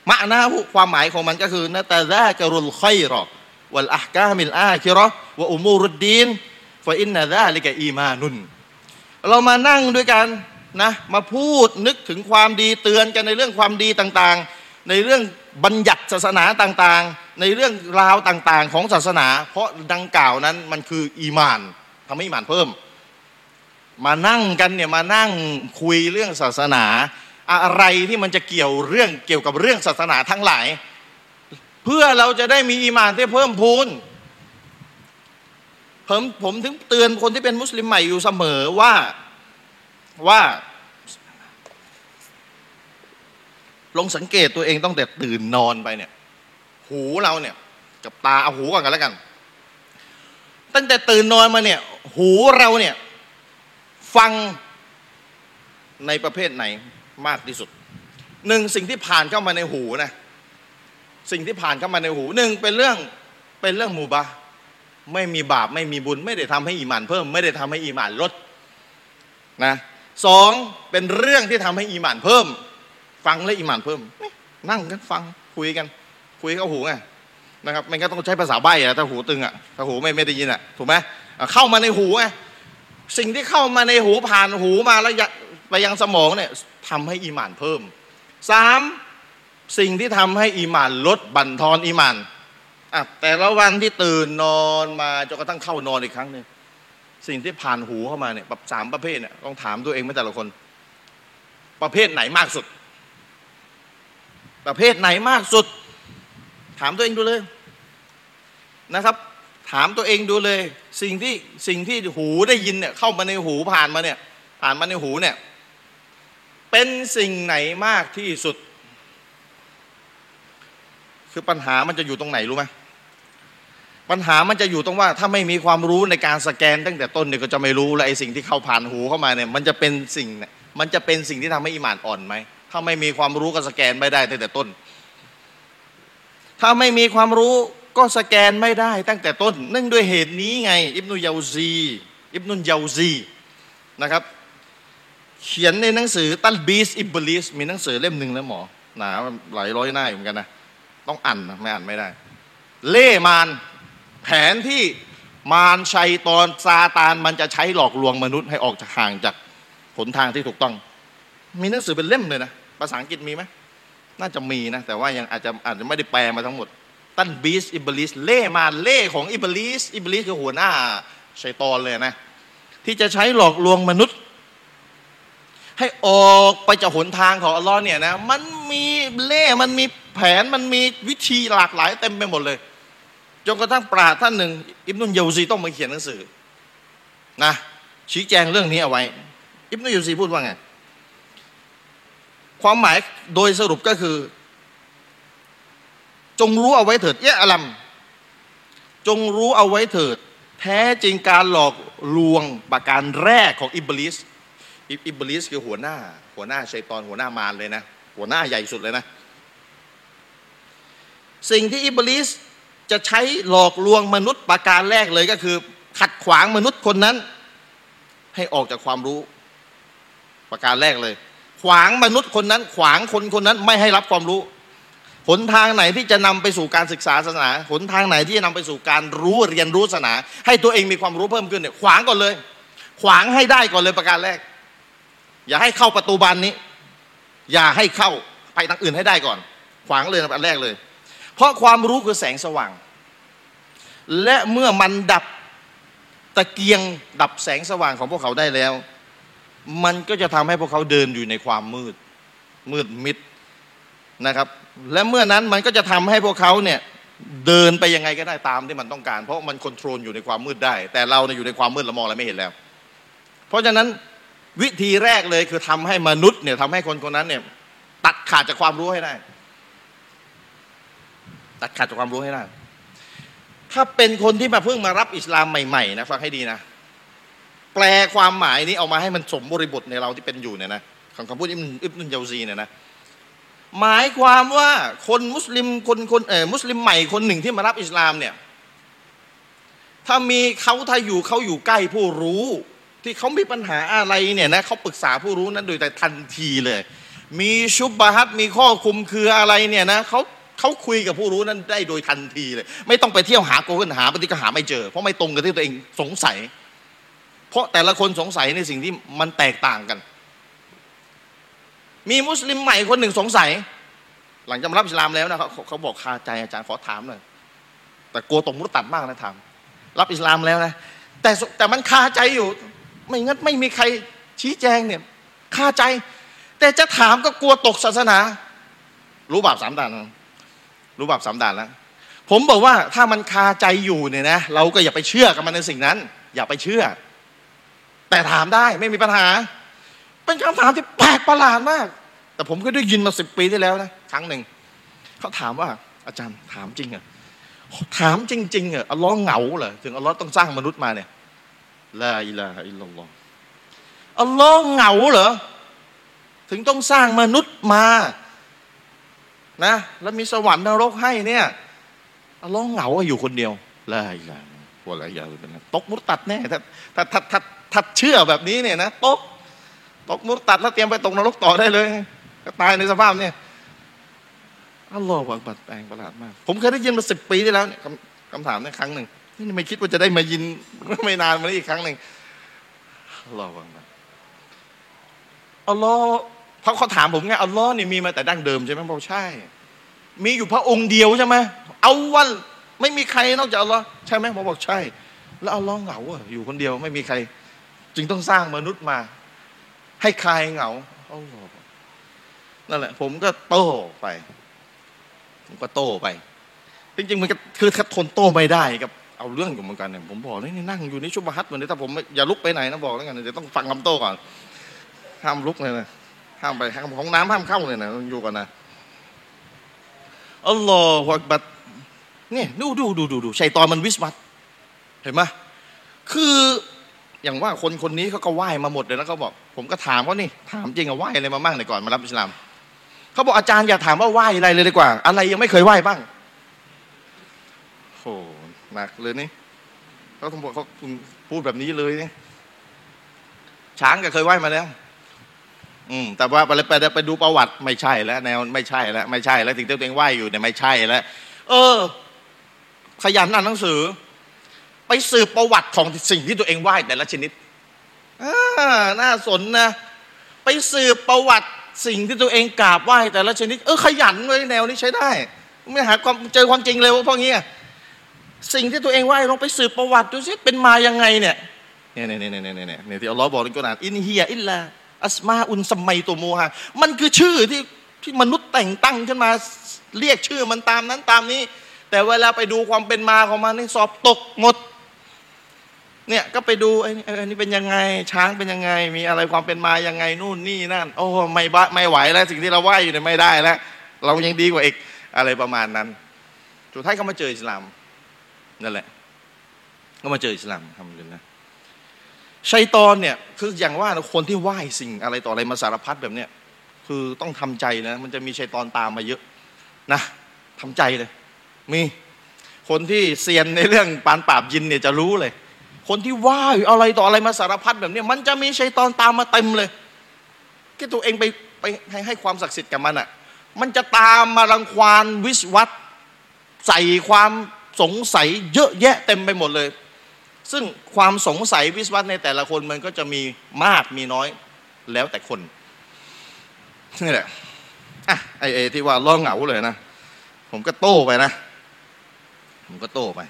มะนาความหมายของมันก็คือนะตาซากรุลคอยรอวัลอัฮกามิลอาคิรอวะอุมูรุดดีนฟอินนาซาลิกะอีมานุน เรามานั่งด้วยกัน นะมาพูดนึกถึงความดีเตือนกันในเรื่องความดีต่างๆ ในเรื่องบัญญัติศาสนาต่างๆ ในเรื่องราวต่างๆ ของศาสนา เพราะดังกล่าวนั้นมันคืออีมานทำให้อีมานเพิ่ม มานั่งกันเนี่ยมานั่งคุยเรื่องศาสนา อะไรที่มันจะเกี่ยวเรื่องเกี่ยวกับเรื่องศาสนาทั้งหลาย เพื่อเราจะได้มีอีมานที่เพิ่มพูนผมผมถึงเตือนคนที่เป็นมุสลิมใหม่อยู่เสมอว่า ว่าลองสังเกตตัวเองตั้งแต่ตื่นนอนไปเนี่ย หูเราเนี่ย กับตาเอาหูก่อนกันแล้วกัน ตั้งแต่ตื่นนอนมาเนี่ย หูเราเนี่ย ฟังในประเภทไหนมากที่สุดหนึ่งสิ่งที่ผ่านเข้ามาในหูนะสิ่งที่ผ่านเข้ามาในหูหนึ่งเป็นเรื่องเป็นเรื่องมูบาไม่มีบาปไม่มีบุญ ไม่ได้ทำให้อีมานเพิ่ม ไม่ได้ทำให้อีมานลดนะ สองเป็นเรื่องที่ทำให้อีมานเพิ่ม ฟังและอีมานเพิ่ม นั่งกันฟังคุยกัน คุยเข้าหูไงนะครับมันก็ต้องใช้ภาษาใบ้อะถ้าหูตึงอะถ้าหูไม่ไม่ได้ยินอะถูกไหมเข้ามาในหูไงสิ่งที่เข้ามาในหูผ่านหูมาแล้วไปยังสมองเนี่ยทำให้อีมานเพิ่มสามสิ่งที่ทำให้อีมานลดบั่นทอนอีมานอะแต่ละวันที่ตื่นนอนมาจนกระทั่งเข้านอนอีกครั้งหนึ่ง สิ่งที่ผ่านหูเข้ามาเนี่ยสามประเภทเนี่ยต้องถามตัวเองไม่แต่ละคน ประเภทไหนมากสุด ประเภทไหนมากสุด ถามตัวเองดูเลยนะครับ ถามตัวเองดูเลย สิ่งที่สิ่งที่หูได้ยินเนี่ยเข้ามาในหูผ่านมาเนี่ย ผ่านมาในหูเนี่ย เป็นสิ่งไหนมากที่สุด คือปัญหามันจะอยู่ตรงไหนรู้ไหม ปัญหามันจะอยู่ตรงว่าถ้าไม่มีความรู้ในการสแกน ตั้งแต่ต้นเนี่ยก็จะไม่รู้แล้วไอ้สิ่งที่เข้าผ่านหูเข้ามาเนี่ยมันจะเป็นสิ่งมันจะเป็นสิ่งที่ทำให้อิมานอ่อนไหมถ้าไม่มีความรู้ก็สแกนไม่ได้ตั้งแต่ต้น ถ้าไม่มีความรู้ก็สแกนไม่ได้ตั้งแต่ต้น เนื่องด้วยเหตุนี้ไง อิบนุยาซีอิบนุยาซีนะครับเขียนในหนังสือตัลบีสอิบลิสมีหนังสือเล่มหนึ่งแล้วหมอหนาหลายร้อยหน้าเหมือนกันนะต้องอ่านนะไม่อ่านไม่ได้ เล่มาน แผนที่มารชัยตอนซาตานมันจะใช้หลอกลวงมนุษย์ให้ออกจากห่างจากหนทางที่ถูกต้อง มีหนังสือเป็นเล่มเลยนะภาษาอังกฤษมีไหมน่าจะมีนะ แต่ว่ายังอาจจะอาจจะไม่ได้แปลมาทั้งหมดتلبيس إبليس เล่ห์มารเล่ห์ของอิบลิสอิบลิสคือหัวหน้าชัยตอนเลยนะ ที่จะใช้หลอกลวงมนุษย์ ให้ออกไปจากหนทางของอัลลอฮ์เนี่ยนะมันมีเล่ห์มันมีแผนมันมีวิธีหลากหลายเต็มไปหมดเลย จนกระทั่งปราชญ์ท่านหนึ่ง อิบนุลเญาซีต้องมาเขียนหนังสือนะชี้แจงเรื่องนี้เอาไว้ อิบนุยูซีพูดว่าไง ความหมายโดยสรุปก็คือ จงรู้เอาไว้เถิดเยอะอลัมจงรู้เอาไว้เถิด แท้จริงการหลอกลวงประการแรกของอิบลิสอิบลิสคือหัวหน้า หัวหน้าชัยตอนหัวหน้ามารเลยนะ หัวหน้าใหญ่สุดเลยนะ สิ่งที่อิบลิส จะใช้หลอกลวงมนุษย์ประการแรกเลยก็คือ ขัดขวางมนุษย์คนนั้น ให้ออกจากความรู้ ประการแรกเลย ขวางมนุษย์คนนั้น ขวางคนคนนั้นไม่ให้รับความรู้ หนทางไหนที่จะนำไปสู่การศึกษาศาสนา หนทางไหนที่จะนำไปสู่การรู้เรียนรู้ศาสนา ให้ตัวเองมีความรู้เพิ่มขึ้นเนี่ยขวางก่อนเลย ขวางให้ได้ก่อนเลยประการแรก อย่าให้เข้าประตูบานนี้ อย่าให้เข้าไปทางอื่นให้ได้ก่อน ขวางเลยประการแรกเลย เพราะความรู้คือแสงสว่าง และเมื่อมันดับตะเกียงดับแสงสว่างของพวกเขาได้แล้ว มันก็จะทำให้พวกเขาเดินอยู่ในความมืด มืดมิดนะครับ และเมื่อนั้นมันก็จะทำให้พวกเขาเนี่ยเดินไปยังไงก็ได้ตามที่มันต้องการ เพราะมันควบคุมอยู่ในความมืดได้ แต่เราเนี่ยอยู่ในความมืดเรามองอะไรไม่เห็นแล้ว เพราะฉะนั้นวิธีแรกเลยคือทำให้มนุษย์เนี่ยทำให้คนคนนั้นเนี่ยตัดขาดจากความรู้ให้ได้ ตัดขาดจากความรู้ให้ได้ ถ้าเป็นคนที่มาเพิ่งมารับอิสลามใหม่ๆนะฟังให้ดีนะ แปลความหมายนี้เอามาให้มันสมบริบทในเราที่เป็นอยู่เนี่ยนะของคำพูดอิบอิบนุนเยาซีเนี่ยนะหมายความว่าคนมุสลิมคนคนเออมุสลิมใหม่คนหนึ่งที่มารับอิสลามเนี่ยถ้ามีเขาถ้าอยู่เขาอยู่ใกล้ผู้รู้ ที่เขามีปัญหาอะไรเนี่ยนะเขาปรึกษาผู้รู้นั้นโดยแต่ทันทีเลย มีชุบบาฮัตมีข้อคุมคืออะไรเนี่ยนะเขา เขาคุยกับผู้รู้นั้นได้โดยทันทีเลย ไม่ต้องไปเที่ยวหาโกเกิลหาปฏิกหาไม่เจอ เพราะไม่ตรงกับที่ตัวเองสงสัย เพราะแต่ละคนสงสัยในสิ่งที่มันแตกต่างกัน มีมุสลิมใหม่คนหนึ่งสงสัย หลังจากรับอิสลามแล้วนะเขาเขาบอกคาใจอาจารย์ขอถามหน่อยแต่กลัวตกมุตัดมากนะถามรับอิสลามแล้วนะแต่แต่มันคาใจอยู่ ไม่งั้นไม่มีใครชี้แจงเนี่ยคาใจ แต่จะถามก็กลัวตกศาสนา รู้บาปสามด่าน รู้บาปสามด่านแล้ว ผมบอกว่าถ้ามันคาใจอยู่เนี่ยนะเราก็อย่าไปเชื่อกับมันในสิ่งนั้น อย่าไปเชื่อ แต่ถามได้ไม่มีปัญหา เป็นคำถามที่แปลกประหลาดมาก แต่ผมก็ได้ยินมาสิบปีที่แล้วนะครั้งหนึ่งเขาถามว่า อาจารย์ถามจริงอะถามจริงๆอะอัลลอฮ์เหงาเหรอถึงอัลลอฮ์ต้องสร้างมนุษย์มาเนี่ยลาอิลาอิลลัลลอฮ์อัลลอฮ์เหงาเหรอถึงต้องสร้างมนุษย์มา นะ แล้วมีสวรรค์นรกให้เนี่ยอัลลอฮ์เหงาอยู่คนเดียวลาอิลาฮะวะลาอิลาฮะตกมุตตัดแน่ถ้าถ้าถ้าถ้าถ้าเชื่อแบบนี้เนี่ยนะตกตกมุตตัดแล้วเตรียมไปตกนรกต่อได้เลยตายในสภาพเนี่ยอัลลอฮฺวางบัดแปลงประหลาดมาก ผมเคยได้ยินมาสิบปีที่แล้วเนี่ยคำถามในครั้งหนึ่งนี่ไม่คิดว่าจะได้มายินไม่นานมานี้อีกครั้งหนึ่งอัลลอฮฺวางบัดอัลลอฮ์ เพราะเขาถามผมไงอัลลอฮ์นี่มีมาแต่ดั้งเดิมใช่ไหมบอกใช่ มีอยู่พระองค์เดียวใช่ไหมเอาวันไม่มีใครนอกจากอัลลอฮ์ใช่ไหมผมบอกใช่ แล้วอัลลอฮ์เหงาอะอยู่คนเดียวไม่มีใคร จึงต้องสร้างมนุษย์มา ให้คลายเหงาอัลลอฮ์นั่นแหละ ผมก็โต้ไป ผมก็โต้ไป จริงๆมันก็คือทนโต้ไม่ได้กับเอาเรื่องอยู่เหมือนกันเนี่ยผมบอกเลยนี่นั่งอยู่นี่ชุบฮัตเหมือนถ้าผมอย่าลุกไปไหนนะบอกแล้วกันเดี๋ยวต้องฟังคำโต้ก่อนห้ามลุกเลยนะ ห้ามไปห้ามของน้ำห้ามเข้าเลยนะอยู่กันนะอัลลอฮฺบัดนี่ดูดูดูดูดูชัยตอนมันวิสวัตเห็นไหมคืออย่างว่าคนคนนี้เขาก็ไหว้มาหมดเลยแล้วเขาบอก ผมก็ถามว่านี่ถามจริงอะไหว้อะไรมาบ้างในก่อนมารับอิสลามเขาบอกอาจารย์อยากถามว่าไหว้อะไรเลยดีกว่า อะไรยังไม่เคยไหว้บ้างโอ้หนักเลยนี่เขาต้องบอกเขาพูดแบบนี้เลยนี่ช้างก็เคยไหว้มาแล้ว อืมแต่ว่าไปไปไปดูประวัติไม่ใช่แล้วแนวไม่ใช่แล้วไม่ใช่แล้วถึงที่ตัวเองไหว้อยู่เนี่ยไม่ใช่แล้วเออ ขยันอ่านหนังสือ ไปสืบประวัติของสิ่งที่ตัวเองไหว้แต่ละชนิดอ่าน่าสนนะ ไปสืบประวัติสิ่งที่ตัวเองกราบไหว้แต่ละชนิด เออขยันเลยแนวนี้ใช้ได้ ไม่หาความเจอความจริงเลยว่าพวกนี้สิ่งที่ตัวเองไหว้ลองไปสืบประวัติดูสิเป็นมายังไงเนี่ยเนี่ยเนี่ยเนี่ยเนี่ยเนี่ยเนี่ยที่อัลลอฮ์บอกในกุรอานอินเฮียอิลลา อัสมาอุนสมัยตัวโมฮะมันคือชื่อที่ที่มนุษย์แต่งตั้งขึ้นมาเรียกชื่อมันตามนั้นตามนี้ แต่เวลาไปดูความเป็นมาของมันนี่สอบตกหมดเนี่ยก็ไปดูไอ้นี่เป็นยังไง ช้างเป็นยังไง มีอะไรความเป็นมายังไงนู่นนี่นั่น โอ้ไม่บ้าไม่ไหวแล้ว สิ่งที่เราไหวอยู่เนี่ยไม่ได้แล้ว เรายังดีกว่าอีกอะไรประมาณนั้นสุดท้ายก็มาเจออิสลามนั่นแหละ ก็มาเจออิสลามทำเลยนะ ชัยตอนเนี่ยคืออย่างว่าคนที่ไหว้สิ่งอะไรต่ออะไรมาสารพัดแบบเนี้ยคือต้องทำใจนะ มันจะมีชัยตอนตามมาเยอะนะทำใจเลย มีคนที่เซียนในเรื่องปานปราบยินเนี่ยจะรู้เลย คนที่ไหว่อะไรต่ออะไรมาสารพัดแบบนี้มันจะมีชัยตอนตามมาเต็มเลยที่ตัวเองไปไปให้ให้ความศักดิ์สิทธิ์กับมันอะ มันจะตามมารังควานวิสวัตใส่ความสงสัยเยอะแยะเต็มไปหมดเลย ซึ่งความสงสัยวิสวัตในแต่ละคนมันก็จะมีมากมีน้อยแล้วแต่คนนี่แหละอะไอเอที่ว่าล่องเหงาเลยนะ ผมก็โต้ไปนะ ผมก็โต้ไป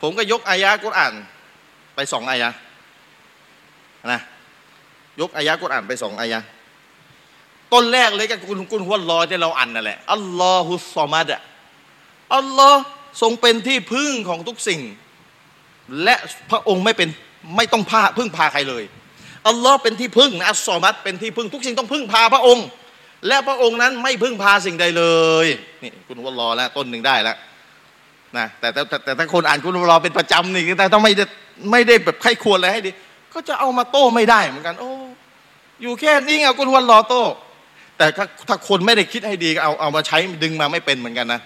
ผมก็ยกอายะกุรอานไปสองอายะนะยกอายะกุรอานไปสองอายะต้นแรกเลยก็คุณคุณหัวลอยที่เราอ่านนั่นแหละอัลลอฮุสซอมัดอัลลอฮ์ทรงเป็นที่พึ่งของทุกสิ่ง และพระองค์ไม่เป็นไม่ต้องพาพึ่งพาใครเลยอัลลอฮ์เป็นที่พึ่งนะอัลซอมัดเป็นที่พึ่งทุกสิ่งต้องพึ่งพาพระองค์ และพระองค์นั้นไม่พึ่งพาสิ่งใดเลยนี่คุณหัวลอแล้วต้นหนึ่งได้แล้วนะแต่แต่แต่ถ้าคนอ่านคุณรอเป็นประจำนี่แต่ต้องไม่ได้ไม่ได้แบบไข้ควรอะไรให้ดี ก็จะเอามาโต้ไม่ได้เหมือนกัน โอ้อยู่แค่นี้ไงกุลวันรอโต้แต่ถ้าถ้าคนไม่ได้คิดให้ดีก็เอาเอามาใช้ดึงมาไม่เป็นเหมือนกันนะ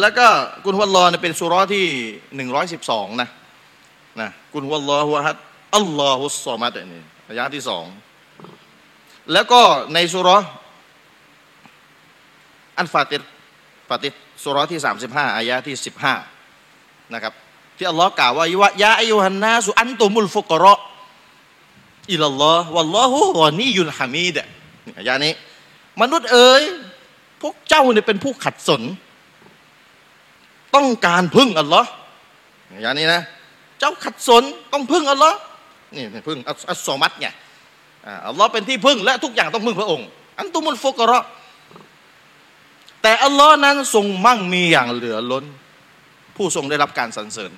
แล้วก็กุลวันรอเนี่ยเป็นสุรที่หนึ่งร้อยสิบสองนะ นะกุลวันรอฮุฮัดอัลลอฮุสซอมัดนี่ระยะที่สองแล้วก็ในสุรอันฟาติรฟาติรสุรที่สามสิบห้าอายะที่สิบห้านะครับที่อัลลอฮ์กล่าวว่ายะอายุฮันนาสุอันตุมุลฟุกรออิลลอฮ์วัลลอฮุวะนียุลฮามีดอายะนี้ มนุษย์เอ๋ยพวกเจ้าเนี่ยเป็นผู้ขัดสน ต้องการพึ่งอัลลอฮ์อย่างนี้นะ เจ้าขัดสนต้องพึ่งอัลลอฮ์นี่พึ่งอัสซอมัดไงอัลลอฮ์เป็นที่พึ่งและทุกอย่างต้องพึ่งพระองค์ อันตุมุลฟุกรอแต่อัลลอฮ์นั้นทรงมั่งมีอย่างเหลือล้น ผู้ทรงได้รับการสรรเสริญ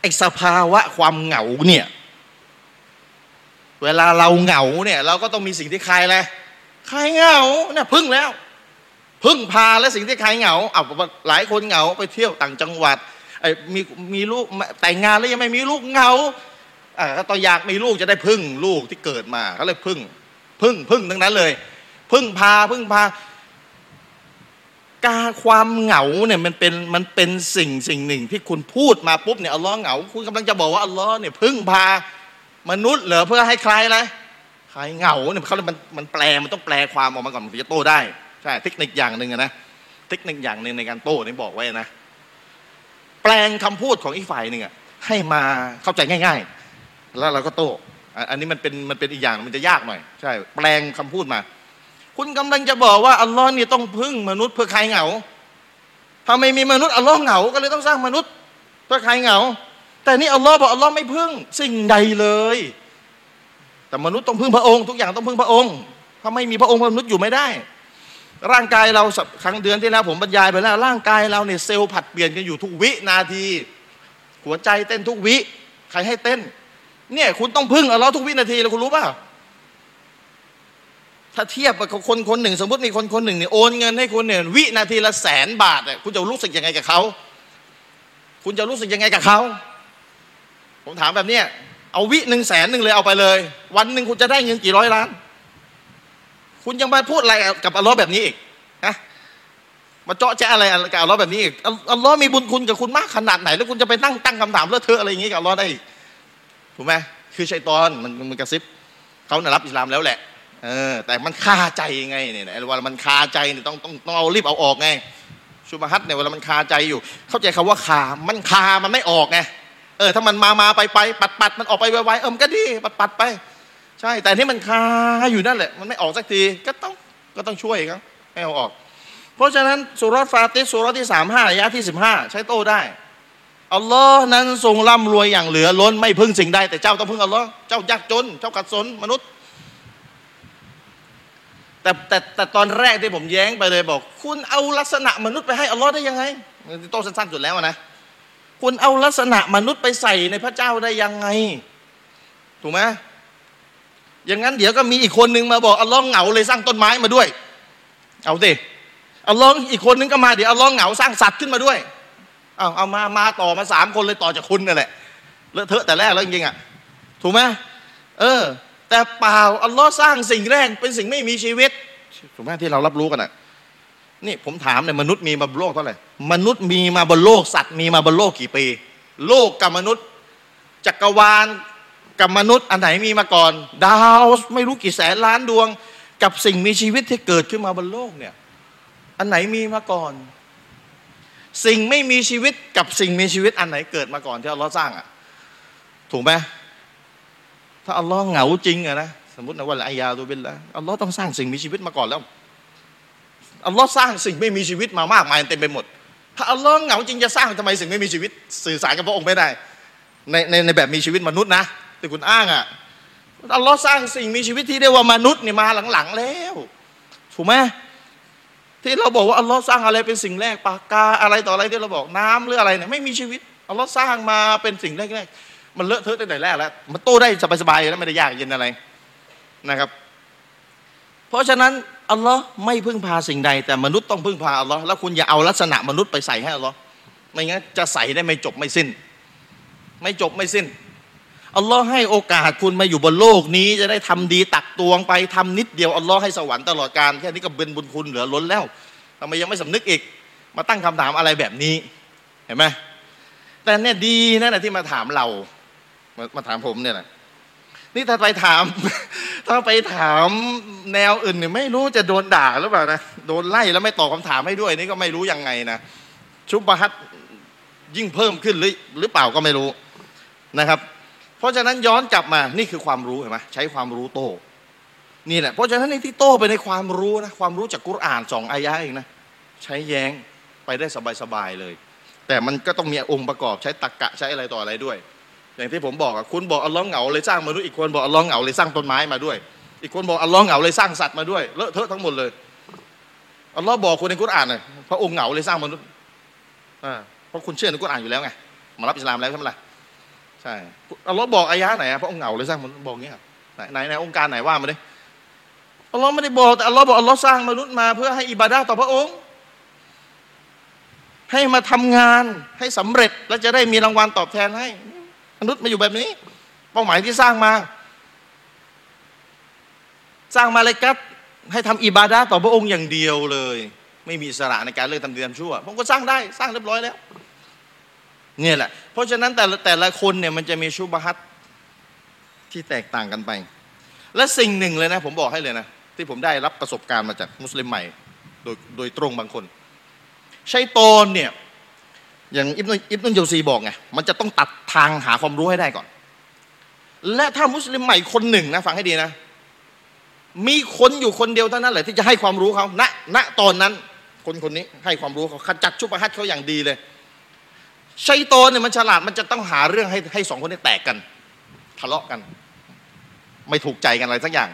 ไอสภาวะความเหงาเนี่ยเวลาเราเหงาเนี่ยเราก็ต้องมีสิ่งที่คลายอะไรคลายเหงาเนี่ยพึ่งแล้ว พึ่งพาและสิ่งที่คลายเหงาเอาหลายคนเหงาไปเที่ยวต่างจังหวัดไมีมีลูกแต่งงานแล้วยังไม่มีลูกเหงาอ่าตอนอยากมีลูกจะได้พึ่งลูกที่เกิดมาเขาเลยพึ่ง พึ่งพึ่งทั้งนั้นเลย พึ่งพาพึ่งพาการความเหงาเนี่ยมันเป็นมันเป็นสิ่งสิ่งหนึ่ง ที่คุณพูดมาปุ๊บเนี่ยอัลลอฮ์เหงา คุณกำลังจะบอกว่าอัลลอฮ์เนี่ยพึ่งพามนุษย์เหรอเพื่อให้ใครอะไรใครเหงาเนี่ยเขาเลยมันมันแปลมันต้องแปลความออกมาก่อนถึงจะโต้ได้ใช่เทคนิคอย่างหนึ่งนะเทคนิคอย่างหนึ่งในการโต้นี่บอกไว้นะ แปลงคำพูดของอีกฝ่ายหนึ่งอะให้มาเข้าใจง่าย ๆ แล้วเราก็โต้อันนี้มันเป็นมันเป็นอีกอย่างมันจะยากหน่อยใช่แปลงคำพูดมา คุณกำลังจะบอกว่าอัลลอฮ์นี่ต้องพึ่งมนุษย์เพื่อใครเหงาถ้าไม่มีมนุษย์อัลลอฮ์เหงา ก็เลยต้องสร้างมนุษย์เพื่อใครเหงา แต่นี่อัลลอฮ์บอกอัลลอฮ์ไม่พึ่งสิ่งใดเลย แต่มนุษย์ต้องพึ่งพระองค์ ทุกอย่างต้องพึ่งพระองค์ ถ้าไม่มีพระองค์มนุษย์อยู่ไม่ได้ ร่างกายเราครั้งเดือนที่แล้วผมบรรยายไปแล้ว ร่างกายเราเนี่ยเซลล์ผัดเปลี่ยนกันอยู่ทุกวินาที หัวใจเต้นทุกวิใครให้เต้น เนี่ย คุณต้องพึ่งอัลลอฮ์ทุกวินาทีแล้วคุณรู้ป่ะถ้าเทียบกับคนคนหนึ่ง สมมติมีคนคนหนึ่งเนี่ยโอนเงินให้คุณเนี่ยวินาทีละแสนบาทเนี่ยคุณจะรู้สึกยังไงกับเขาคุณจะรู้สึกยังไงกับเขาผมถามแบบเนี้ยเอาวิหนึ่งแสนหนึ่งเลยเอาไปเลย วันหนึ่งคุณจะได้เงินกี่ร้อยล้าน คุณยังมาพูดอะไรกับอัลลอฮ์แบบนี้อีกนะมาเจาะแจ๊อะไรกับอัลลอฮ์แบบนี้อีกอัลลอฮ์มีบุญคุณกับคุณมากขนาดไหน แล้วคุณจะไปตั้งตั้งคำถามเลอะเทอะอะไรอย่างงี้กับอัลลอฮ์ได้ถูกไหมคือชัยตอนมันมันกระซิบเขาน่ะรับอิสลามแล้วแหละเออแต่มันคาใจไงเนี่ยเวลามันคาใจเนี่ยต้องต้องต้องเอารีบเอาออกไงชุบฮัตเนี่ยเวลามันคาใจอยู่ เข้าใจคำว่าคา มันคามันไม่ออกไงเออถ้ามันมามาไปไปปัดปัดมันออกไปไวๆเออมันก็ดีปัดปัดไป ใช่ แต่ที่มันคาอยู่นั่นแหละ มันไม่ออกสักที ก็ต้องก็ต้องช่วยครับให้เอาออก เพราะฉะนั้นสุรฟาติสุรที่สามห้าระยะที่สิบห้าใช้โต้ได้อัลลอฮ์นั้นทรงร่ำรวยอย่างเหลือล้นไม่พึ่งสิ่งใดแต่เจ้าต้องพึ่งอัลลอฮ์เจ้ายากจน เจ้าขัดสนมนุษย์แต่แต่แต่ตอนแรกที่ผมแย้งไปเลยบอก คุณเอาลักษณะมนุษย์ไปให้อัลลอฮ์ได้ยังไงโตสั้นๆสุดแล้วนะคุณเอาลักษณะมนุษย์ไปใส่ในพระเจ้าได้ยังไง ถูกไหม อย่างนั้นเดี๋ยวก็มีอีกคนนึงมาบอกอัลลอฮ์เหงาเลยสร้างต้นไม้มาด้วย เอาสิอัลลอฮ์อีกคนนึงก็มาเดี๋ยวอัลลอฮ์เหงาสร้างสัตว์ขึ้นมาด้วยเอาเอามามาต่อมาสามคนเลยต่อจากคุณนั่นแหละเลอะเทอะแต่แรกแล้วจริงๆอะถูกไหมเออ แต่เปล่าอัลลอฮ์สร้างสิ่งแรกเป็นสิ่งไม่มีชีวิตถูกไหมที่เรารับรู้กันอะนี่ผมถามเนี่ยมนุษย์มีมาบนโลกเท่าไหร่มนุษย์มีมาบนโลกสัตว์มีมาบนโลกกี่ปี โลกกับมนุษย์จักรวาล กับมนุษย์อันไหนมีมาก่อน ดาวไม่รู้กี่แสนล้านดวง กับสิ่งมีชีวิตที่เกิดขึ้นมาบนโลกเนี่ย อันไหนมีมาก่อน สิ่งไม่มีชีวิตกับสิ่งมีชีวิตอันไหนเกิดมาก่อนที่อัลลอฮ์สร้างอะถูกไหมถ้าอัลลอฮ์เหงาจริงอะนะสมมตินะว่าอายาตัวเป็นละอัลลอฮ์ต้องสร้างสิ่งมีชีวิตมาก่อนแล้วอัลลอฮ์สร้างสิ่งไม่มีชีวิตมามากมายเต็มไปหมด ถ้าอัลลอฮ์เหงาจริงจะสร้างทำไมสิ่งไม่มีชีวิต สื่อสารกับพระองค์ไม่ได้ในในในแบบมีชีวิตมนุษย์นะ ที่คุณอ้างอะอัลลอฮ์สร้างสิ่งมีชีวิตที่เรียกว่ามนุษย์นี่มาหลังๆแล้วถูกไหมที่เราบอกว่าอัลลอฮ์สร้างอะไรเป็นสิ่งแรกปากกาอะไรต่ออะไรที่เราบอกน้ำหรืออะไรเนี่ยไม่มีชีวิตอัลลอฮ์สร้างมาเป็นสิ่งแรกๆมันเลอะเทอะตั้งแต่แรกแล้ว มันโตได้สบายๆแล้วไม่ได้ยากเย็นอะไรนะครับ เพราะฉะนั้นอัลลอฮ์ไม่พึ่งพาสิ่งใด แต่มนุษย์ต้องพึ่งพาอัลลอฮ์แล้วคุณอย่าเอาลักษณะมนุษย์ไปใส่ให้อัลลอฮ์ไม่งั้นจะใส่ได้ไม่จบไม่สิ้น ไม่จบไม่สิ้น อัลลอฮ์ให้โอกาสคุณมาอยู่บนโลกนี้ จะได้ทำดีตักตวงไปทำนิดเดียวอัลลอฮ์ให้สวรรค์ตลอดการแค่นี้ก็เป็นบุญคุณเหลือล้นแล้วทำไมยังไม่สำนึกอีก มาตั้งคำถามอะไรแบบนี้ เห็นไหมแต่เนี่ยดีนั่นแหละที่มาถามเรา มามาถามผมเนี่ยแหละนี่ถ้าไปถาม ถ้าไปถามแนวอื่นเนี่ยไม่รู้จะโดนด่าหรือเปล่านะโดนไล่แล้วไม่ตอบคำถามให้ด้วยนี่ก็ไม่รู้ยังไงนะชุบฮัตยิ่งเพิ่มขึ้นหรือหรือเปล่าก็ไม่รู้นะครับ ราะฉะนั้นย้อนกลับมานี่คือความรู้เห็นไหมใช้ความรู้โต้นี่แหละเพราะฉะนั้นในที่โต้ไปในความรู้นะความรู้จากกุรอานสองอายะเองนะใช้แย้งไปได้สบายๆเลย แต่มันก็ต้องมีองค์ประกอบใช้ตรกกะใช้อะไรต่ออะไรด้วย อย่างที่ผมบอกอะคุณบอกอัลลอฮ์เหงาเลยสร้างมนุษย์อีกคนบอกอัลลอฮ์เหงาเลยสร้างต้นไม้มาด้วย อีกคนบอกอัลลอฮ์เหงาเลยสร้างสัตว์มาด้วยเลอะเทอะทั้งหมดเลยอัลลอฮ์บอกคนในกุรอานเลยพระองค์เหงาเลยสร้างมนุษย์อ่าเพราะคุณเชื่อในกุรอานอยู่แล้วไงมารับอิสลามแล้วใช่ไหมล่ะ ใช่อัลลอฮ์บอกอายะไหนอะพระองค์เหงาเลยสร้างมนุษย์บอกเงี้ยไหนไหนในองค์การไหนว่ามาดิอัลลอฮ์ไม่ได้บอกแต่อัลลอฮ์บอกอัลลอฮ์สร้างมนุษย์มาเพื่อให้อิบาดาต่อพระองค์ ให้มาทำงานให้สำเร็จแล้วจะได้มีรางวัลตอบแทนให้ มนุษย์มาอยู่แบบนี้ เป้าหมายที่สร้างมา สร้างมาเลยกัดให้ทำอิบาดาต่อพระองค์อย่างเดียวเลย ไม่มีสระในการเลือกทำเดีทำชั่วผมก็สร้างได้สร้างเรียบร้อยแล้ว เนี่ยแหละ เพราะฉะนั้นแต่ละแต่ละคนเนี่ยมันจะมีชุบฮัตที่แตกต่างกันไป และสิ่งหนึ่งเลยนะ ผมบอกให้เลยนะ ที่ผมได้รับประสบการณ์มาจากมุสลิมใหม่ โดยโดยตรงบางคน ชัยตอนเนี่ย อย่างอิบนุอิบนุโยซีบอกไงมันจะต้องตัดทางหาความรู้ให้ได้ก่อน และถ้ามุสลิมใหม่คนหนึ่งนะฟังให้ดีนะ มีคนอยู่คนเดียวเท่านั้นแหละที่จะให้ความรู้เขาณณตอนนั้น คนคนนี้ให้ความรู้เขาขจัดชุบฮัตเขาอย่างดีเลย ชัยตนเนี่ยมันฉลาดมันจะต้องหาเรื่องให้ให้สองคนนี้แตกกัน ทะเลาะกัน ไม่ถูกใจกันอะไรสักอย่าง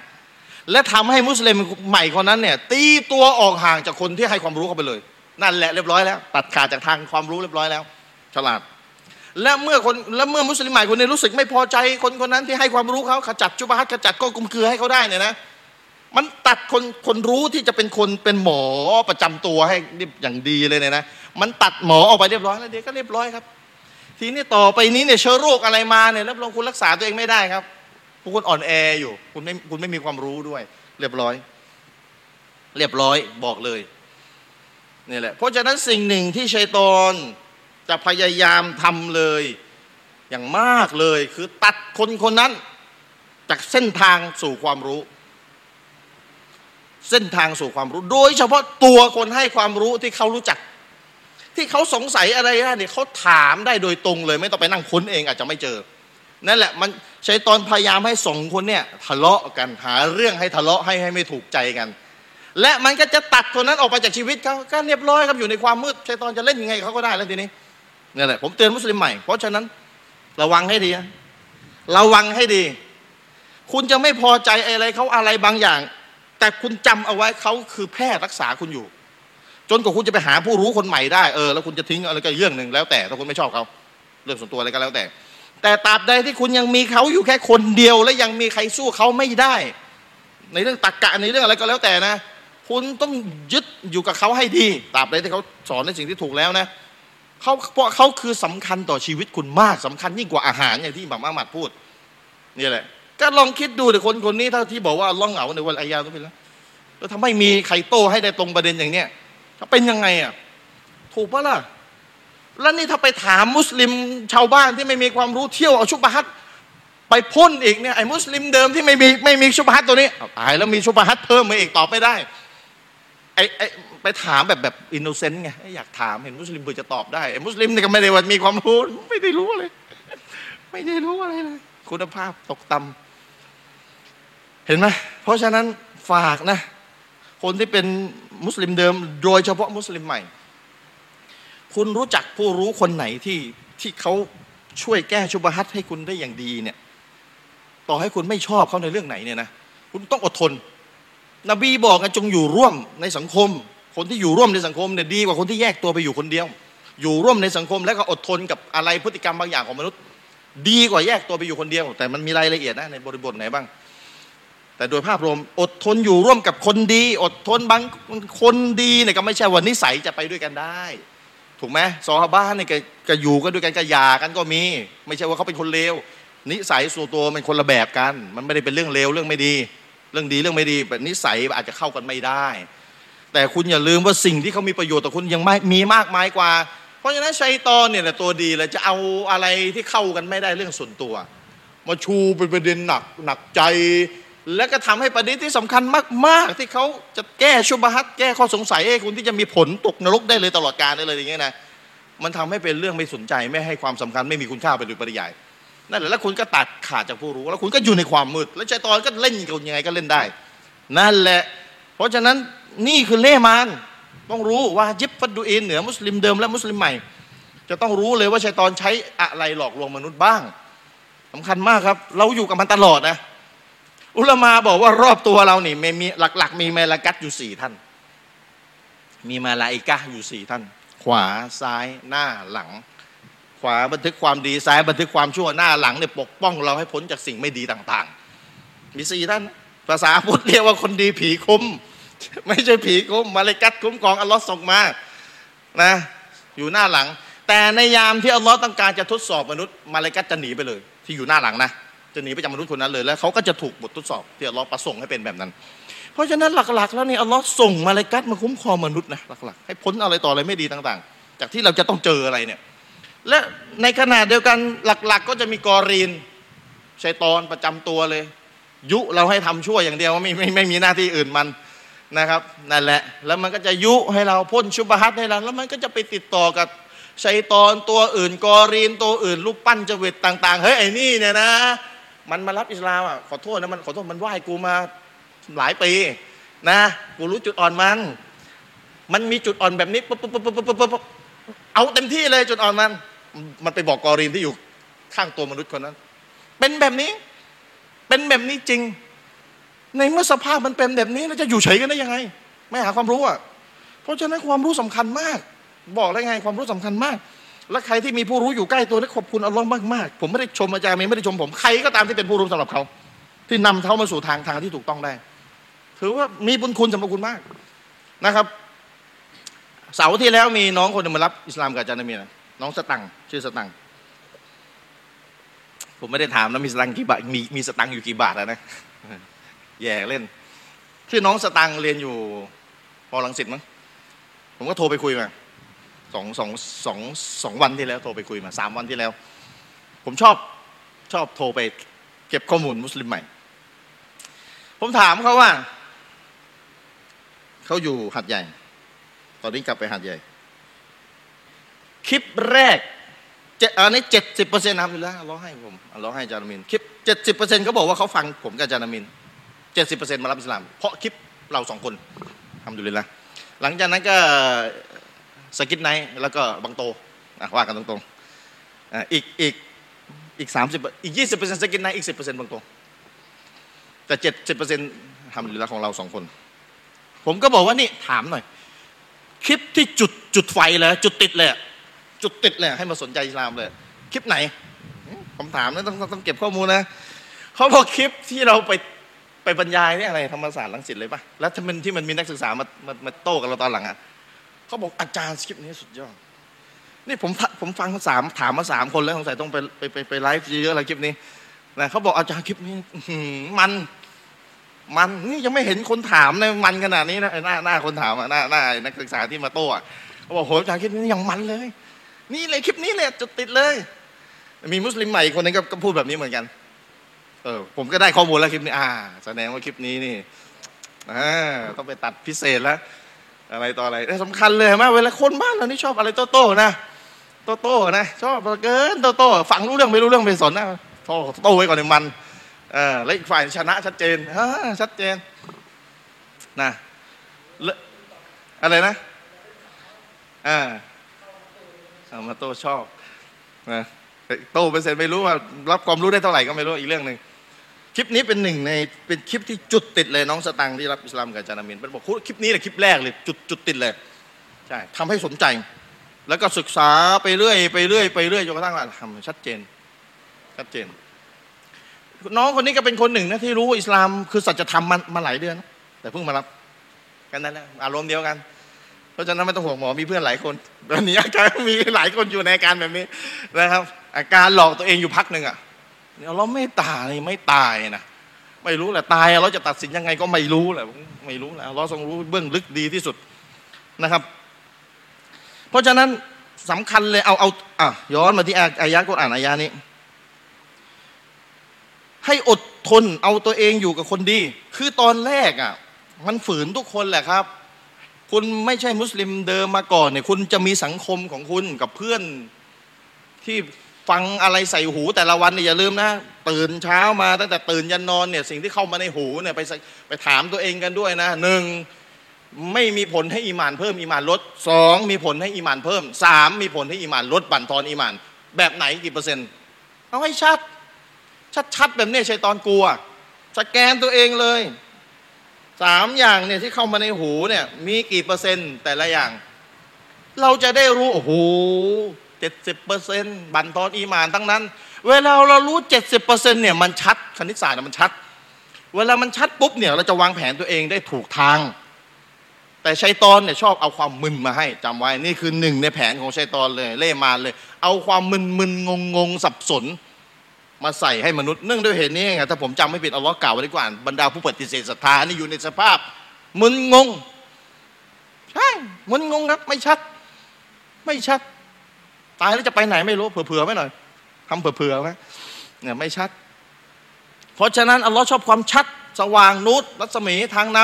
และทำให้มุสลิมใหม่คนนั้นเนี่ย ตีตัวออกห่างจากคนที่ให้ความรู้เขาไปเลย นั่นแหละเรียบร้อยแล้ว ตัดขาดจากทางความรู้เรียบร้อยแล้ว ฉลาด และเมื่อคนและเมื่อมุสลิมใหม่คนนี้รู้สึกไม่พอใจคนคนนั้นที่ให้ความรู้เขาขจัดจุบฮัตขจัดก็กุมเคือให้เขาได้เนี่ยนะ มันตัดคนคนรู้ที่จะเป็นคนเป็นหมอประจำตัวให้อย่างดีเลยเนี่ยนะ มันตัดหมอออกไปเรียบร้อยแล้วเดี๋ยวก็เรียบร้อยครับ ทีนี้ต่อไปนี้เนี่ยเชื้อโรคอะไรมาเนี่ยรับรองคุณรักษาตัวเองไม่ได้ครับพวกคุณอ่อนแออยู่ คุณไม่คุณไม่มีความรู้ด้วย เรียบร้อย เรียบร้อยบอกเลยนี่แหละเพราะฉะนั้นสิ่งหนึ่งที่ชัยตอนจะพยายามทำเลยอย่างมากเลย คือตัดคนคนนั้น จากเส้นทางสู่ความรู้ เส้นทางสู่ความรู้ โดยเฉพาะตัวคนให้ความรู้ที่เขารู้จัก ที่เขาสงสัยอะไรนะเนี่ยเขาถามได้โดยตรงเลย ไม่ต้องไปนั่งค้นเองอาจจะไม่เจอ นั่นแหละมันใช้ตอนพยายามให้สองคนเนี่ยทะเลาะกันหาเรื่องให้ทะเลาะให้ให้ไม่ถูกใจกัน และมันก็จะตัดคนนั้นออกไปจากชีวิตเขาก็เรียบร้อยครับอยู่ในความมืดใช้ตอนจะเล่นยังไงเขาก็ได้แล้วทีนี้นี่แหละผมเตือนมุสลิมใหม่ เพราะฉะนั้นระวังให้ดีนะระวังให้ดี คุณจะไม่พอใจอะไรเขาอะไรบางอย่าง แต่คุณจำเอาไว้เขาคือแพทย์รักษาคุณอยู่ จนกว่าคุณจะไปหาผู้รู้คนใหม่ได้เออแล้วคุณจะทิ้งอะไรก็เรื่องหนึ่งแล้วแต่ถ้าคุณไม่ชอบเขาเรื่องส่วนตัวอะไรก็แล้วแต่ แต่ตราบใดที่คุณยังมีเขาอยู่แค่คนเดียว และยังมีใครสู้เขาไม่ได้ ในเรื่องตรรกะในเรื่องอะไรก็แล้วแต่นะ คุณต้องยึดอยู่กับเขาให้ดีตราบใดที่เขาสอนในสิ่งที่ถูกแล้วนะเขาเพราะเขาคือสำคัญต่อชีวิตคุณมากสำคัญยิ่งกว่าอาหารอย่างที่บังมามัดพูดนี่แหละ ก็ลองคิดดูแต่คนคนนี้เท่าที่บอกว่าล่องเหงาในวันอายาต้องเป็นแล้วแล้วถ้าไม่มีใครโต้ให้ได้ตรงประเด็นอย่างเนี้ยจะเป็นยังไงอะถูกปะล่ะแล้วนี่ถ้าไปถามมุสลิมชาวบ้านที่ไม่มีความรู้เที่ยวเอาชุบะฮัตไปพ่นอีกเนี่ยไอ้มุสลิมเดิมที่ไม่มีไม่มีชุบะฮัตตัวนี้ตายแล้วมีชุบะฮัตเพิ่มมาอีกตอบไม่ได้ไอ้ไอ้ไปถามแบบแบบ innocent ไงอยากถามเห็นมุสลิมเพื่อจะตอบได้ไอ้มุสลิมนี่ก็ไม่ได้ว่ามีความรู้ไม่ได้รู้เลย ไม่ได้รู้อะไรเลย คุณภาพตกต่ำ เห็นไหมเพราะฉะนั้นฝากนะ คนที่เป็นมุสลิมเดิม โดยเฉพาะมุสลิมใหม่ คุณรู้จักผู้รู้คนไหนที่ที่เขาช่วยแก้ชุบฮัตให้คุณได้อย่างดีเนี่ย ต่อให้คุณไม่ชอบเขาในเรื่องไหนเนี่ยนะคุณต้องอดทน นบีบอกกันจงอยู่ร่วมในสังคม คนที่อยู่ร่วมในสังคมเนี่ยดีกว่าคนที่แยกตัวไปอยู่คนเดียว อยู่ร่วมในสังคมแล้วก็อดทนกับอะไรพฤติกรรมบางอย่างของมนุษย์ ดีกว่าแยกตัวไปอยู่คนเดียว แต่มันมีรายละเอียดนะในบริบทไหนบ้าง แต่โดยภาพรวมอดทนอยู่ร่วมกับคนดี อดทนบางคนดีเนี่ยก็ไม่ใช่ว่านิสัยจะไปด้วยกันได้ ถูกไหมซอฮาบ้านเนี่ยก็อยู่กันด้วยกันก็หยากันก็มี ไม่ใช่ว่าเขาเป็นคนเลวนิสัยส่วนตัวมันคนละแบบกัน มันไม่ได้เป็นเรื่องเลวเรื่องไม่ดี เรื่องดีเรื่องไม่ดีแบบนิสัยอาจจะเข้ากันไม่ได้ แต่คุณอย่าลืมว่าสิ่งที่เขามีประโยชน์ต่อคุณยังมีมากมายกว่า เพราะฉะนั้นชัยตอนเนี่ยตัวดีเลยจะเอาอะไรที่เข้ากันไม่ได้เรื่องส่วนตัว มาชูเป็นประเด็นหนักหนักใจ แล้วก็ทำให้ประเด็นที่สำคัญมาก ๆ ที่เขาจะแก้ชุบฮัตแก้ข้อสงสัยให้คุณที่จะมีผลตกนรกได้เลยตลอดกาลได้เลยอย่างเงี้ยนะมันทำให้เป็นเรื่องไม่สนใจไม่ให้ความสำคัญไม่มีคุณค่าไปโดยปริยายนั่นแหละแล้วคุณก็ตัดขาดจากผู้รู้ แล้วคุณก็อยู่ในความมืด แล้วใจตอนก็เล่นกันยังไงก็เล่นได้ นั่นแหละ เพราะฉะนั้นนี่คือเล่มานต้องรู้ว่ายิบฟัดดูอินเหนือมุสลิมเดิมและมุสลิมใหม่ จะต้องรู้เลยว่าชัยตอนใช้อะไรหลอกลวงมนุษย์บ้างสำคัญมากครับ เราอยู่กับมันตลอดนะ อุลมาบอกว่ารอบตัวเรานี่มีหลัก ๆ มีมาลากัตอยู่สี่ท่าน มีมาลาอิกะอยู่สี่ท่าน ขวาซ้ายหน้าหลัง ขวาบันทึกความดีซ้ายบันทึกความชั่วหน้าหลังเนี่ยปกป้องเราให้พ้นจากสิ่งไม่ดีต่าง ๆ มีสี่ท่าน ภาษาพุทธเรียกว่าคนดีผีคุ้ม ไม่ใช่ผีคุ้มมาเลกัตคุ้มกองอัลลอฮ์ส่งมานะอยู่หน้าหลัง แต่ในยามที่อัลลอฮ์ต้องการจะทดสอบมนุษย์ มาเลกัตจะหนีไปเลย ที่อยู่หน้าหลังนะ จะหนีไปจากมนุษย์คนนั้นเลย แล้วเขาก็จะถูกบททดสอบที่อัลลอฮ์ประสงค์ให้เป็นแบบนั้น เพราะฉะนั้นหลักๆ แล้วนี่อัลลอฮ์ส่งมาเลกัตมาคุ้มครองมนุษย์นะหลักๆให้พ้นอะไรต่ออะไรไม่ดีต่างๆ จากที่เราจะต้องเจออะไรเนี่ยและในขณะเดียวกันหลักๆ ก็จะมีกอรีนชัยตอนประจำตัวเลย ยุเราให้ทำชั่วอย่างเดียวไม่ไม่ไม่มีหน้าที่อื่นมันนะครับนั่นแหละแล้วมันก็จะยุให้เราพ่นชุบฮัตให้เราแล้วมันก็จะไปติดต่อกับชัยตอนตัวอื่น กอรีนตัวอื่นรูปปั้นจเวตต่าง ๆ เฮ้ยไอ้นี่เนี่ยนะ มันมารับอิสลามอะขอโทษนะมันขอโทษมันไหว้กูมาหลายปีนะ กูรู้จุดอ่อนมัน มันมีจุดอ่อนแบบนี้ปุ๊บปุ๊บปุ๊บปุ๊บปุ๊บปุ๊บเอาเต็มที่เลยจุดอ่อนมัน มันไปบอกกอรีนที่อยู่ข้างตัวมนุษย์คนนั้น เป็นแบบนี้ เป็นแบบนี้จริง ในเมื่อสภาพมันเป็นแบบนี้เราจะอยู่เฉยกันได้ยังไง ไม่หาความรู้อะเพราะฉะนั้นความรู้สำคัญมาก บอกได้ไงความรู้สำคัญมาก และใครที่มีผู้รู้อยู่ใกล้ตัวนี่ขอบคุณอัลลอฮ์มากๆ ผมไม่ได้ชมอาจารย์ไม่ได้ชมผมใครก็ตามที่เป็นผู้รู้สำหรับเขา ที่นำเขามาสู่ทางทางที่ถูกต้องได้ ถือว่ามีบุญคุณสำหรับคุณมากนะครับ เสาร์ที่แล้วมีน้องคนหนึ่งมารับอิสลามกับอาจารย์นมีนะน้องสตังชื่อสตังผมไม่ได้ถามนะมีสตังกี่บาทมีมีสตังอยู่กี่บาทนะแย่เล่นชื่อน้องสตังเรียนอยู่พอลังสิตมั้งผมก็โทรไปคุยมา สองสองสองสองวันที่แล้วโทรไปคุยมาสามวันที่แล้ว ผมชอบชอบโทรไปเก็บข้อมูลมุสลิมใหม่ ผมถามเขาว่า เขาอยู่หัดใหญ่ ตอนนี้กลับไปหัดใหญ่ คลิปแรกเจอันนี้เจ็ดสิบเปอร์เซ็นต์ทำอยู่แล้วร้อให้ผมร้อให้อาจารมิน คลิปเจ็ดสิบเปอร์เซ็นต์เขาบอกว่าเขาฟังผมกับอาจารมินเจ็ดสิบเปอร์เซ็นต์มารับอิสลาม เพราะคลิปเราสองคนทำดูเลยละหลังจากนั้นก็ สกิทไนท์แล้วก็บังโตว่ากันตรงๆอีกอีกอีกสามสิบอีกยี่สิบเปอร์เซ็นต์สกิทไนท์อีกสิบเปอร์เซ็นต์บังโตแต่เจ็ดสิบเปอร์เซ็นต์الحمد للهของเราสองคน ผมก็บอกว่านี่ถามหน่อย คลิปที่จุดจุดไฟเลยจุดติดเลยจุดติดเลยให้มาสนใจอิสลามเลย คลิปไหน ผมถามนะต้องต้องเก็บข้อมูลนะเขาบอกคลิปที่เราไปไปบรรยายนี่อะไรธรรมศาสตร์รังสิตเลยปะแล้วที่มันที่มันมีนักศึกษามามามาโต้กับเราตอนหลังอะ เขาบอกอาจารย์คลิปนี้สุดยอด นี่ผมผมฟังสามถามมาสามคนแล้วสงสัยต้องไปไปไปไปไลฟ์เยอะอะไรคลิปนี้นะเขาบอกอาจารย์คลิปนี้มันมันนี่ยังไม่เห็นคนถามเลยมันขนาดนี้นะหน้าหน้าคนถามหน้าหน้านักศึกษาที่มาโต้เขาบอกโหอาจารย์คลิปนี้ยังมันเลย นี่เลยคลิปนี้เลยจุดติดเลย มีมุสลิมใหม่คนนึงก็พูดแบบนี้เหมือนกัน เออ ผมก็ได้ข้อมูลแล้วคลิปนี้ อ่า แสดงว่าคลิปนี้นี่อ่าต้องไปตัดพิเศษแล้ว อะไรต่ออะไรสำคัญเลยไหมเวลาคนบ้านเรานี่ชอบอะไรโตโต้นะโตโต้นะชอบเกินโตโต้ฟังรู้เรื่องไม่รู้เรื่องไปสนนะโตโต้ไว้ก่อนในมันเออแล้วอีกฝ่ายชนะชัดเจนฮชัดเจนนะอะไรนะอ่ามาโต้ชอบนะโตเปอร์เซ็นต์ไม่รู้ว่ารับความรู้ได้เท่าไหร่ก็ไม่รู้อีกเรื่องหนึ่ง คลิปนี้เป็นหนึ่งในเป็นคลิปที่จุดติดเลยน้องสตังที่รับอิสลามกับจานามินเป็นบอกคลิปนี้แหละคลิปแรกเลยจุดจุดติดเลยใช่ทำให้สนใจ แล้วก็ศึกษาไปเรื่อยไปเรื่อยไปเรื่อยจนกระทั่งว่าทำชัดเจนชัดเจน น้องคนนี้ก็เป็นคนหนึ่งนะที่รู้อิสลามคือสัจธรรมมามาหลายเดือน แต่เพิ่งมารับกันนั่นแหละอารมณ์เดียวกันเพราะฉะนั้นไม่ต้องห่วงหมอมีเพื่อนหลายคนตอนนี้อาการมีหลายคนอยู่ในอาการแบบนี้นะครับ อาการหลอกตัวเองอยู่พักหนึ่งอะ เราไม่ตายไม่ตายนะไม่รู้แหละตายเราจะตัดสินยังไงก็ไม่รู้แหละไม่รู้แหละเราทรงรู้เบื้องลึกดีที่สุดนะครับ เพราะฉะนั้นสำคัญเลยเอาเอาอะย้อนมาที่อายะกุรอานอายะนี้ ให้อดทนเอาตัวเองอยู่กับคนดี คือตอนแรกอะมันฝืนทุกคนแหละครับ คุณไม่ใช่มุสลิมเดิมมาก่อนเนี่ยคุณจะมีสังคมของคุณกับเพื่อนที่ ฟังอะไรใส่หูแต่ละวันเนี่ยอย่าลืมนะ ตื่นเช้ามาตั้งแต่ตื่นยันนอนเนี่ยสิ่งที่เข้ามาในหูเนี่ยไปไปถามตัวเองกันด้วยนะหนึ่งไม่มีผลให้อีมานเพิ่มอีมานลดสองมีผลให้อีมานเพิ่มสามมีผลให้อีมานลดบั่นทอนอีมาน แบบไหนกี่เปอร์เซ็นต์เอาให้ชัด ชัดๆแบบนี้ชัยตอนกลัว สแกนตัวเองเลยสามอย่างเนี่ยที่เข้ามาในหูเนี่ยมีกี่เปอร์เซ็นต์แต่ละอย่าง เราจะได้รู้โอ้โห เจ็ดสิบเปอร์เซ็นต์บันทอนอีมานทั้งนั้น เวลาเรารู้เจ็ดสิบเปอร์เซ็นต์เนี่ยมันชัดคณิตศาสตร์มันชัด เวลามันชัดปุ๊บเนี่ยเราจะวางแผนตัวเองได้ถูกทาง แต่ชัยตอนเนี่ยชอบเอาความมึนมาให้จำไว้นี่คือหนึ่งในแผนของชัยตอนเลยเล่มาเลย เอาความมึนมึนงงงสับสน มาใส่ให้มนุษย์เนื่องด้วยเหตุนี้ไงถ้าผมจำไม่ผิดอัลลอฮ์กล่าวไว้ดีกว่าบรรดาผู้ปฏิเสธศรัทธานี่อยู่ในสภาพมึนงงใช่มึนงงครับไม่ชัด ไม่ชัด ตายแล้วจะไปไหนไม่รู้เผื่อๆไม่หน่อยทำเผื่อๆไหมเนี่ยไม่ชัด เพราะฉะนั้นอัลลอฮ์ชอบความชัด สว่างนุษรัศมีทางน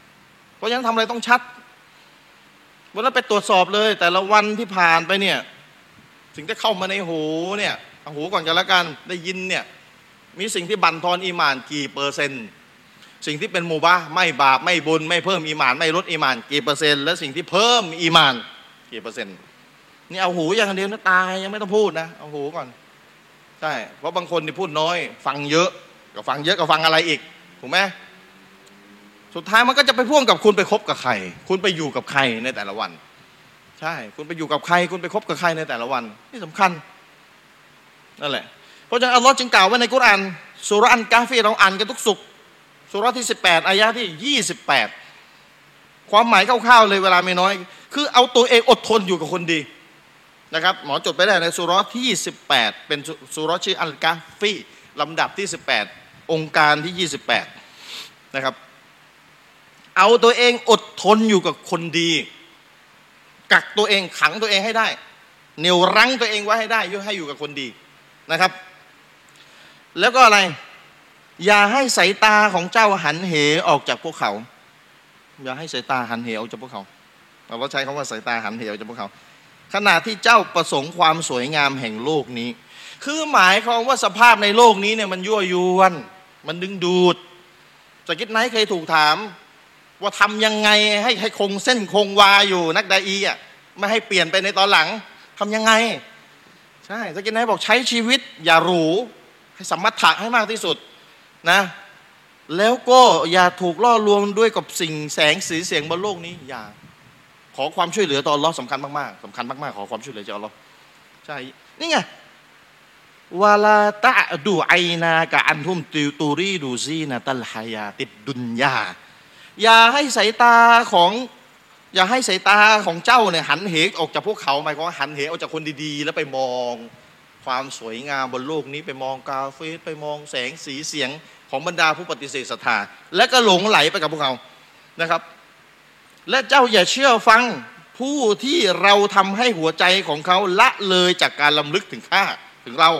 ำเพราะฉะนั้นทำอะไรต้องชัดวันนั้นไปตรวจสอบเลย แต่ละวันที่ผ่านไปเนี่ยสิ่งที่เข้ามาในหูเนี่ยหูก่อนกันแล้วกันได้ยินเนี่ยมีสิ่งที่บั่นทอนอีมานกี่เปอร์เซ็นต์ สิ่งที่เป็นมูบะไม่บาปไม่บุญ ไม่เพิ่มอีมาน ไม่ลดอีมาน กี่เปอร์เซ็นต์และสิ่งที่เพิ่มอีมาน กี่เปอร์เซ็นต์ นี่เอาหูอย่างเดียวนะตายยังไม่ต้องพูดนะเอาหูก่อนใช่เพราะบางคนที่พูดน้อย ฟังเยอะก็ฟังเยอะก็ฟังอะไรอีกถูกไหมสุดท้ายมันก็จะไปพ่วงกับคุณไปคบกับใคร คุณไปอยู่กับใครในแต่ละวัน ใช่ คุณไปอยู่กับใคร คุณไปคบกับใครในแต่ละวันนี่สำคัญนั่นแหละเพราะฉะนั้นอัลลอฮ์จึงกล่าวไว้ในกุรอานสุรอันกาฟีเราอ่านกันทุกสุขสุรที่18อายะที่28ความหมายคร่าวๆเลยเวลาไม่น้อย คือเอาตัวเองอดทนอยู่กับคนดี นะครับหมอจดไปได้ในสุรที่ 28 เป็นสุรชื่ออัลกาฟีลำดับที่ 18 องค์การที่ 28 นะครับ เอาตัวเองอดทนอยู่กับคนดี กักตัวเองขังตัวเองให้ได้เหนี่ยวรั้งตัวเองไว้ให้ได้ยให้อยู่กับคนดีนะครับ แล้วก็อะไร อย่าให้สายตาของเจ้าหันเหออกจากพวกเขา อย่าให้สายตาหันเหออกจากพวกเขาเราใช้คำว่าสายตาหันเหออกจากพวกเขา ขณะที่เจ้าประสงค์ความสวยงามแห่งโลกนี้ คือหมายความว่าสภาพในโลกนี้เนี่ยมันยั่วยวน มันดึงดูดสกิทไนท์เคยถูกถาม ว่าทำยังไงให้ให้คงเส้นคงวาอยู่นักไดอีอะไม่ให้เปลี่ยนไปในตอนหลังทำยังไง ใช่สกินไนบอกใช้ชีวิต อย่าหรูให้สมรรถะให้มากที่สุดนะแล้วก็อย่าถูกล่อลวงด้วยกับสิ่งแสงสีเสียงบนโลกนี้อย่า ขอความช่วยเหลือต่ออัลลอฮ์สำคัญมากๆสำคัญมากๆขอความช่วยเหลือจากอัลอฮ์ใช่นี่ไงولا تعد عيناك عنهم تريد زينة الحياة الدنياอย่าให้สายตาของอย่าให้สายตาของเจ้าเนี่ยหันเหออกจากพวกเขาหมายความว่าหันเหออกจากคนดีๆ แล้วไปมองความสวยงามบนโลกนี้ไปมองกาเฟสไปมองแสงสีเสียงของบรรดาผู้ปฏิเสธศรัทธาและก็หลงไหลไปกับพวกเขานะครับ และเจ้าอย่าเชื่อฟังผู้ที่เราทำให้หัวใจของเขาละเลยจากการลำลึกถึงข้าถึงเรา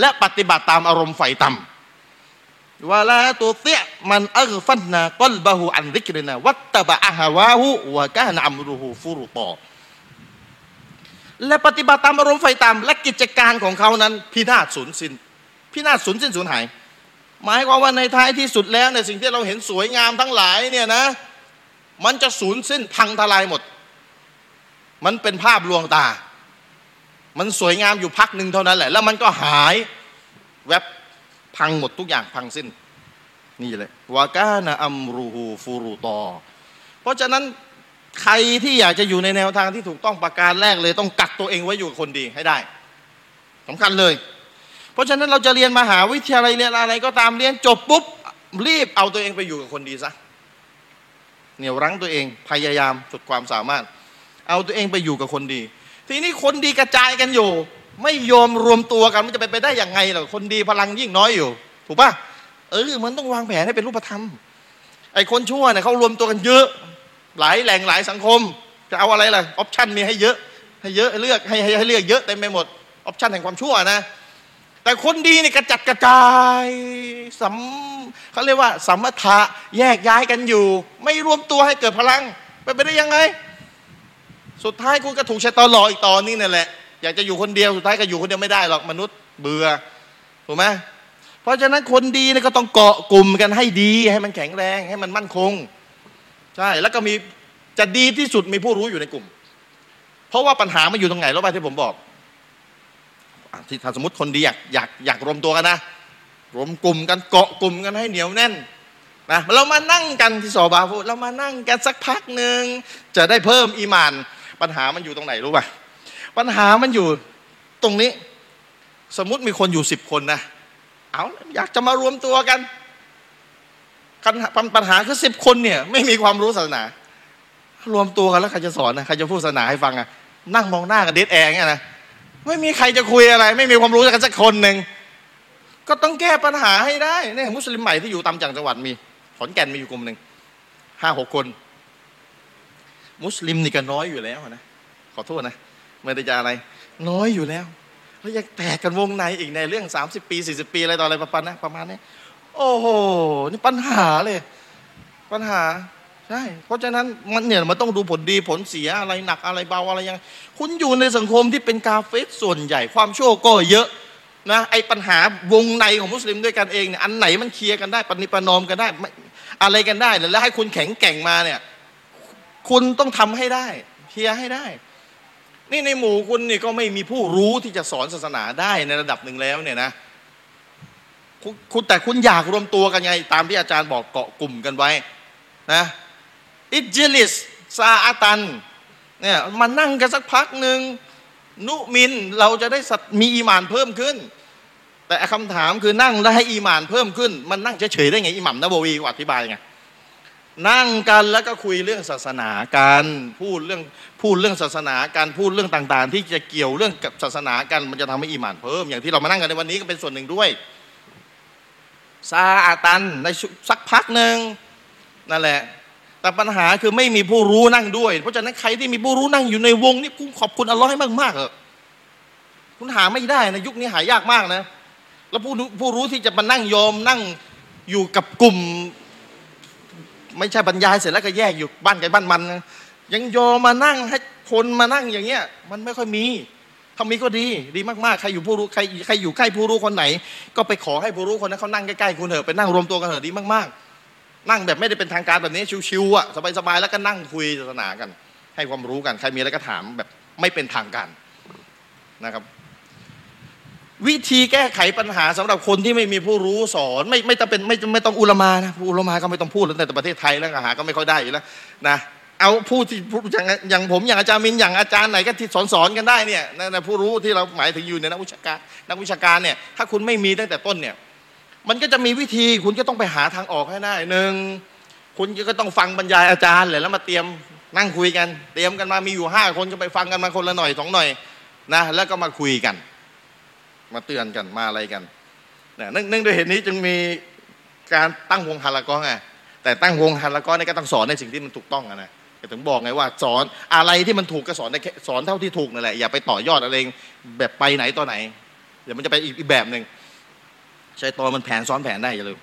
และปฏิบัติตามอารมณ์ไฟต่ำวลาตัวเตี้ยมันอัลฟันนากลบะหูอันริกรนะวัตตบะอาฮาวาหูวะกานอัมรุหูฟุรุตอและปฏิบัติตามอารมณ์ไฟตามและกิจการของเขานั้น พินาศสูญสิ้นพินาศสูญสิ้นสูญหาย หมายความว่าในท้ายที่สุดแล้วในสิ่งที่เราเห็นสวยงามทั้งหลายเนี่ยนะ มันจะสูญสิ้นพังทลายหมด มันเป็นภาพลวงตา มันสวยงามอยู่พักหนึ่งเท่านั้นแหละ แล้วมันก็หายแวบพังหมดทุกอย่างพังสิ้น นี่เลยวากานะอัมรูฮูฟูรูตอ เพราะฉะนั้นใครที่อยากจะอยู่ในแนวทางที่ถูกต้องประการแรกเลย ต้องกักตัวเองไว้อยู่กับคนดีให้ได้สำคัญเลย เพราะฉะนั้นเราจะเรียนมหาวิทยาลัยเรียนอะไรก็ตามเรียนจบปุ๊บรีบเอาตัวเองไปอยู่กับคนดีซะ เหนี่ยวรั้งตัวเองพยายามสุดความสามารถ เอาตัวเองไปอยู่กับคนดี ทีนี้คนดีกระจายกันอยู่ ไม่ยอมรวมตัวกันมันจะไปไปได้อยังไงหรอคนดีพลังยิ่งน้อยอยู่ ถูกปะเออมันต้องวางแผนให้เป็นรูปธรรมไอ้คนชั่วเนี่ยเขารวมตัวกันเยอะ หลายแหล่งหลายสังคม จะเอาอะไรล่ะออปชันมีให้เยอะให้เยอะเลือกให้ให้เลือกเยอะเต็มไปหมดออปชันแห่งความชั่วนะ แต่คนดีเนี่ยกระจัดกระจายสัมเขาเรียกว่าสัมมทะแยกย้ายกันอยู่ ไม่รวมตัวให้เกิดพลังไปไปได้ยังไง สุดท้ายคุณก็ถูกใช้ตอหลออีกตอนี่นั่นแหละ อยากจะอยู่คนเดียวสุดท้ายก็อยู่คนเดียวไม่ได้หรอกมนุษย์เบื่อถูกไหมเพราะฉะนั้นคนดีเนี่ยก็ต้องเกาะกลุ่มกันให้ดี ให้มันแข็งแรงให้มันมั่นคงใช่แล้วก็มีจะดีที่สุดมีผู้รู้อยู่ในกลุ่ม เพราะว่าปัญหามันอยู่ตรงไหนรู้ป่ะที่ผมบอก ที่ถ้าสมมติคนดีอยากอยากอยากรวมตัวกันนะรวมกลุ่มกันเกาะกลุ่มกันให้เหนียวแน่นนะเรามานั่งกันที่สอบาพูดเรามานั่งกันสักพักหนึ่งจะได้เพิ่มอีมาน ปัญหามันอยู่ตรงไหนรู้ป่ะปัญหามันอยู่ตรงนี้ สมมติมีคนอยู่สิบคนนะเอาอยากจะมารวมตัวกันปัญหาคือสิบคนเนี่ย ไม่มีความรู้ศาสนา รวมตัวกันแล้วใครจะสอนนะใครจะพูดศาสนาให้ฟังอะนั่งมองหน้ากันเด็ดแองเนี่ยนะ ไม่มีใครจะคุยอะไร ไม่มีความรู้กันสักคนหนึ่งก็ต้องแก้ปัญหาให้ได้เนี่ยมุสลิมใหม่ที่อยู่ตามจังหวัดมีขอนแก่นมีอยู่กลุ่มหนึ่งห้าหกคน มุสลิมนี่ก็น้อยอยู่แล้วนะขอโทษนะไม่ได้จะอะไร น้อยอยู่แล้วแล้วยังแตกกันวงในอีกในเรื่อง 30 ปี 40 ปีอะไรต่ออะไรประมาณนี้ประมาณนี้โอ้โหนี่ปัญหาเลย ปัญหา ใช่เพราะฉะนั้นมันเนี่ยมันต้องดูผลดีผลเสียอะไรหนักอะไรเบาอะไรยัง คุณอยู่ในสังคมที่เป็นกาเฟสส่วนใหญ่ความชั่วก็เยอะนะไอ้ปัญหาวงในของมุสลิมด้วยกันเองเนี่ยอันไหนมันเคลียร์กันได้ปณิปนอมกันได้อะไรกันได้แล้วให้คุณแข็งแกร่งมาเนี่ยคุณต้องทำให้ได้เคลียร์ให้ได้ นี่ในหมู่คุณนี่ก็ไม่มีผู้รู้ที่จะสอนศาสนาได้ในระดับหนึ่งแล้วเนี่ยนะคุณแต่คุณอยากรวมตัวกันไง ตามที่อาจารย์บอกเกาะกลุ่มกันไว้นะ อิจิลิสซาอาตันเนี่ยมานั่งกันสักพักหนึ่งนุมินเราจะได้มีอีมานเพิ่มขึ้น แต่คำถามคือนั่งแล้วให้อีมานเพิ่มขึ้น มันนั่งเฉยๆได้ไงอิหมัมนบวีอธิบายไงนั่งกันแล้วก็คุยเรื่องศาสนาการพูดเรื่องพูดเรื่องศาสนาการพูดเรื่องต่างๆ ที่จะเกี่ยวเรื่องกับศาสนากันมันจะทำให้อีหมานเพิ่มอย่างที่เรามานั่งกันในวันนี้ก็เป็นส่วนหนึ่งด้วยซาอาตันในสักพักหนึ่งนั่นแหละ แต่ปัญหาคือไม่มีผู้รู้นั่งด้วย เพราะฉะนั้นใครที่มีผู้รู้นั่งอยู่ในวงนี่คุณขอบคุณอัลลอฮ์ให้มากๆเออคุณหาไม่ได้นะยุคนี้หายากมากนะ แล้วผู้ผู้รู้ที่จะมานั่งยอมนั่งอยู่กับกลุ่ม ไม่ใช่บรรยายเสร็จแล้วก็แยกอยู่บ้านใครบ้านมันนะยังยอมมานั่งให้คนมานั่งอย่างเงี้ย มันไม่ค่อยมีถ้ามีก็ดีดีมากๆใครอยู่ผู้รู้ใครใครอยู่ใกล้ผู้รู้คนไหน ก็ไปขอให้ผู้รู้คนนั้นเขานั่งใกล้ๆคุณเถอะไปนั่งรวมตัวกันเถอะดีมากๆ นั่งแบบไม่ได้เป็นทางการแบบนี้ชิวๆอะสบายๆแล้วก็นั่งคุยศาสนากัน ให้ความรู้กันใครมีอะไรก็ถามแบบไม่เป็นทางการนะครับ วิธีแก้ไขปัญหาสำหรับคนที่ไม่มีผู้รู้สอนไม่ไม่ต้องเป็นไม่ไม่ต้องอุลมานะอุลมาก็ไม่ต้องพูดแล้วแต่ประเทศไทยแล้วหาก็ไม่ค่อยได้อยู่แล้วนะเอาผู้ที่อย่างอย่างผมอย่างอาจารย์มินอย่างอาจารย์ไหนก็ที่สอนสอนกันได้เนี่ยนะผู้รู้ที่เราหมายถึงอยู่ในนักวิชาการนักวิชาการเนี่ยถ้าคุณไม่มีตั้งแต่ต้นเนี่ย มันก็จะมีวิธีคุณก็ต้องไปหาทางออกให้ได้หนึ่งคุณก็ต้องฟังบรรยายอาจารย์เลยแล้วมาเตรียมนั่งคุยกัน เตรียมกันมามีอยู่ห้าคนก็ไปฟังกันมาคนละหน่อยสองหน่อยนะแล้วก็มาคุยกัน มาเตือนกันมาอะไรกันนะเนื่องด้วยเหตุนี้จึงมีการตั้งวงฮาละกอไงแต่ตั้งวงฮาละกอนี่ก็ต้องสอนในสิ่งที่มันถูกต้องนะถึงบอกไงว่าสอนอะไรที่มันถูกก็สอนในสอนเท่าที่ถูกนั่นแหละอย่าไปต่อยอดอะไรแบบไปไหนต่อไหนเดี๋ยวมันจะไปอีกแบบหนึ่ง ใช้ตัวมันแผนซ้อนแผนได้อย่าลืม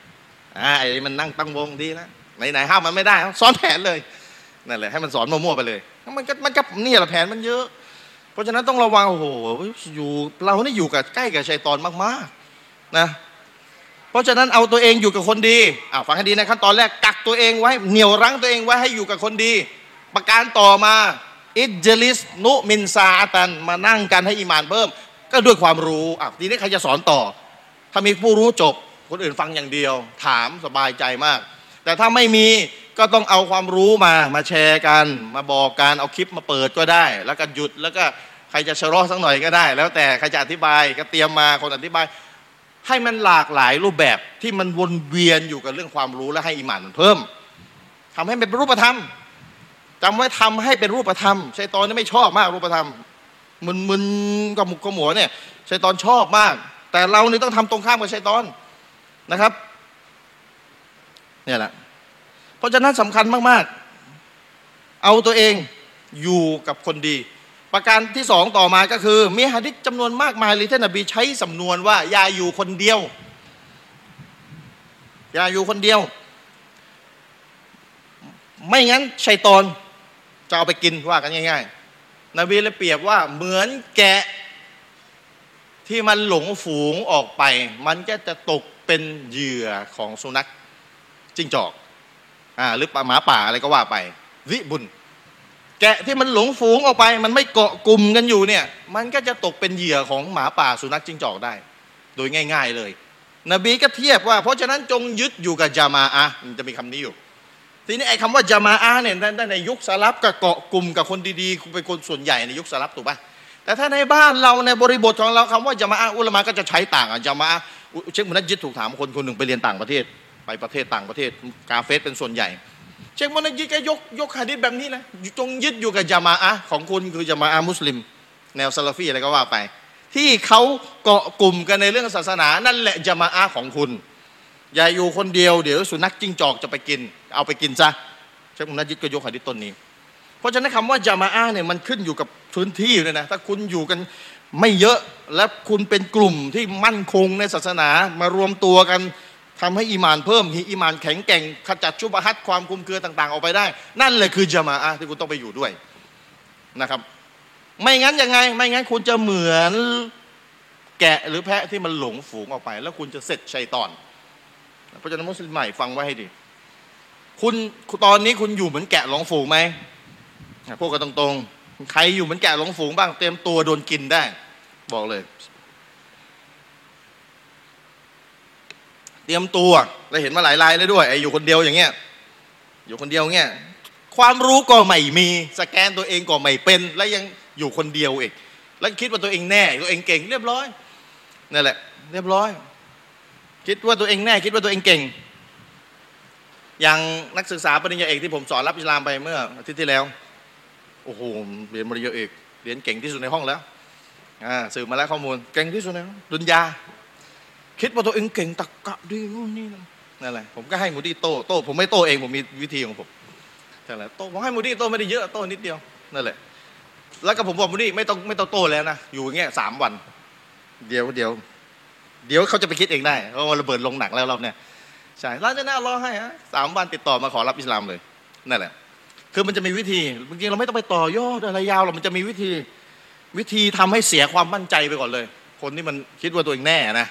อ่าไอ้มันนั่งตั้งวงดีนะไหนไหนห้ามมันไม่ได้ซ้อนแผนเลยนั่นแหละให้มันสอนมั่วๆไปเลยมันก็มันก็นี่แหละแผนมันเยอะ เพราะฉะนั้นต้องระวังโอ้โหอยู่เรานี่อยู่กับใกล้กับชัยตอนมากๆนะเพราะฉะนั้นเอาตัวเองอยู่กับคนดีอ่าฟังให้ดีนะขั้นตอนแรกกักตัวเองไว้เหนี่ยวรั้งตัวเองไว้ให้อยู่กับคนดี ประการต่อมาอิจลิสนุมินซาตันมานั่งกันให้อิมานเพิ่ม ก็ด้วยความรู้อะทีนี้ใครจะสอนต่อ ถ้ามีผู้รู้จบ คนอื่นฟังอย่างเดียว ถามสบายใจมาก แต่ถ้าไม่มีก็ต้องเอาความรู้มามาแชร์กัน มาบอกกันเอาคลิปมาเปิดก็ได้ แล้วก็หยุดแล้วก็ใครจะชะลอสักหน่อยก็ได้ แล้วแต่ใครจะอธิบายก็เตรียมมาคนอธิบาย ให้มันหลากหลายรูปแบบที่มันวนเวียนอยู่กับเรื่องความรู้และให้อิมานมันเพิ่มทำให้เป็นรูปธรรมจำไว้ทำให้เป็นรูปธรรมชัยตอนนี่ไม่ชอบมากรูปธรรมมึนมึนกับหมุกกับหมัวเนี่ยชัยตอนชอบมาก แต่เราเนี่ยต้องทำตรงข้ามกับชัยตอนนะครับเนี่ยแหละเพราะฉะนั้นสำคัญมาก ๆ เอาตัวเองอยู่กับคนดี ประการที่สองต่อมาก็คือ มีหะดิษจำนวนมากมายเลยท่านนบีใช้สำนวนว่า อย่าอยู่คนเดียว อย่าอยู่คนเดียว ไม่งั้นชัยตอนจะเอาไปกินว่ากันง่าย ๆ นบีเลยเปรียบว่าเหมือนแกะ ที่มันหลงฝูงออกไป มันก็จะตกเป็นเหยื่อของสุนัขจิ้งจอกอ่าหรือปหมาป่าอะไรก็ว่าไปวิบุญ แกะที่มันหลงฝูงออกไป มันไม่เกาะกลุ่มกันอยู่เนี่ย มันก็จะตกเป็นเหยื่อของหมาป่าสุนัขจิ้งจอกได้ โดยง่าย ๆเลย นบีก็เทียบว่า เพราะฉะนั้นจงยึดอยู่กับจามาอะมันจะมีคำนี้อยู่ทีนี้ไอ้คำว่าจามาอะเนี่ยในยุคสลับกับเกาะกลุ่มกับคนดีๆเป็นคนส่วนใหญ่ในยุคสลับถูกปะ แต่ถ้าในบ้านเราในบริบทของเราคำว่าจามาอะอุลามะก็จะใช้ต่างอะจามาอะเช็คมุนัดยิดถูกถามคนคนหนึ่งไปเรียนต่างประเทศ ไปประเทศต่างประเทศ กาเฟสเป็นส่วนใหญ่ เช็คมุนัดยิดก็ยกยกฮะดิษแบบนี้นะจงยึดอยู่กับจามาอะของคุณคือจามาอะมุสลิม แนวซาลาฟีอะไรก็ว่าไป ที่เขาเกาะกลุ่มกันในเรื่องศาสนา นั่นแหละจามาอะของคุณ อย่าอยู่คนเดียวเดี๋ยวสุนัขจิ้งจอกจะไปกิน เอาไปกินซะเช็คมุนัดยิดก็ยกฮะดิษต้นนี้ เพราะฉะนั้นคำว่าจามาอะเนี่ยมันขึ้นอยู่กับพื้นที่เลยนะถ้าคุณอยู่กันไม่เยอะและคุณเป็นกลุ่มที่มั่นคงในศาสนามารวมตัวกันทำให้อีมานเพิ่มมีอีมานแข็งแกร่งขจัดชุบฮัดความคุมเครือต่าง ๆ ออกไปได้ นั่นเลยคือจามาอะที่คุณต้องไปอยู่ด้วยนะครับ ไม่งั้นยังไง ไม่งั้นคุณจะเหมือนแกะหรือแพะที่มันหลงฝูงออกไป แล้วคุณจะเสร็จชัยตอน เพราะฉะนั้นมุสลิมใหม่ฟังไว้ให้ดี คุณตอนนี้คุณอยู่เหมือนแกะหลงฝูงไหมพูดกันตรงๆ ใครอยู่เหมือนแกะหลงฝูงบ้างเตรียมตัวโดนกินได้ บอกเลย เตรียมตัวเราเห็นมาหลายรายเลยด้วยไอ้อยู่คนเดียวอย่างเงี้ย อยู่คนเดียวเงี้ยความรู้ก็ไม่มีสแกนตัวเองก็ไม่เป็น แล้วยังอยู่คนเดียวเองแล้วคิดว่าตัวเองแน่ตัวเองเก่ง เรียบร้อยนั่นแหละ เรียบร้อย คิดว่าตัวเองแน่ คิดว่าตัวเองเก่ง อย่างนักศึกษาปริญญาเอกที่ผมสอนรับอิสลามไปเมื่ออาทิตย์ที่แล้ว โอ้โหเรียนปริญญาเอกเรียนเก่งที่สุดในห้องแล้วอ่าสืบมาแล้วข้อมูลเก่งที่สุดในห้องดุนยา คิดว่าตัวเองเก่งตะกะดีนู่นนี่นั่นแหละผมก็ให้มูดี้โต้โต้ผมไม่โต้เองผมมีวิธีของผมแต่นแหละโต้ผมให้มูดี้โต้ไม่ได้เยอะโต้นิดเดียวนั่นแหละ แล้วก็ผมบอกมูดี้ไม่ต้องไม่ต้องโต้แล้วนะอยู่อย่างเงี้ยสามวัน เดี๋ยวเดี๋ยวเดี๋ยวเขาจะไปคิดเองได้เพราะว่าระเบิดลงหนักแล้วรอบเนี้ยใช่หลังจากนั้นรอให้ฮะสามวันติดต่อมาขอรับอิสลามเลยนั่นแหละ คือมันจะมีวิธีจริงๆเราไม่ต้องไปต่อยอดอะไรยาวหรอกมันจะมีวิธี วิธีทำให้เสียความมั่นใจไปก่อนเลย คนที่มันคิดว่าตัวเองแน่นะ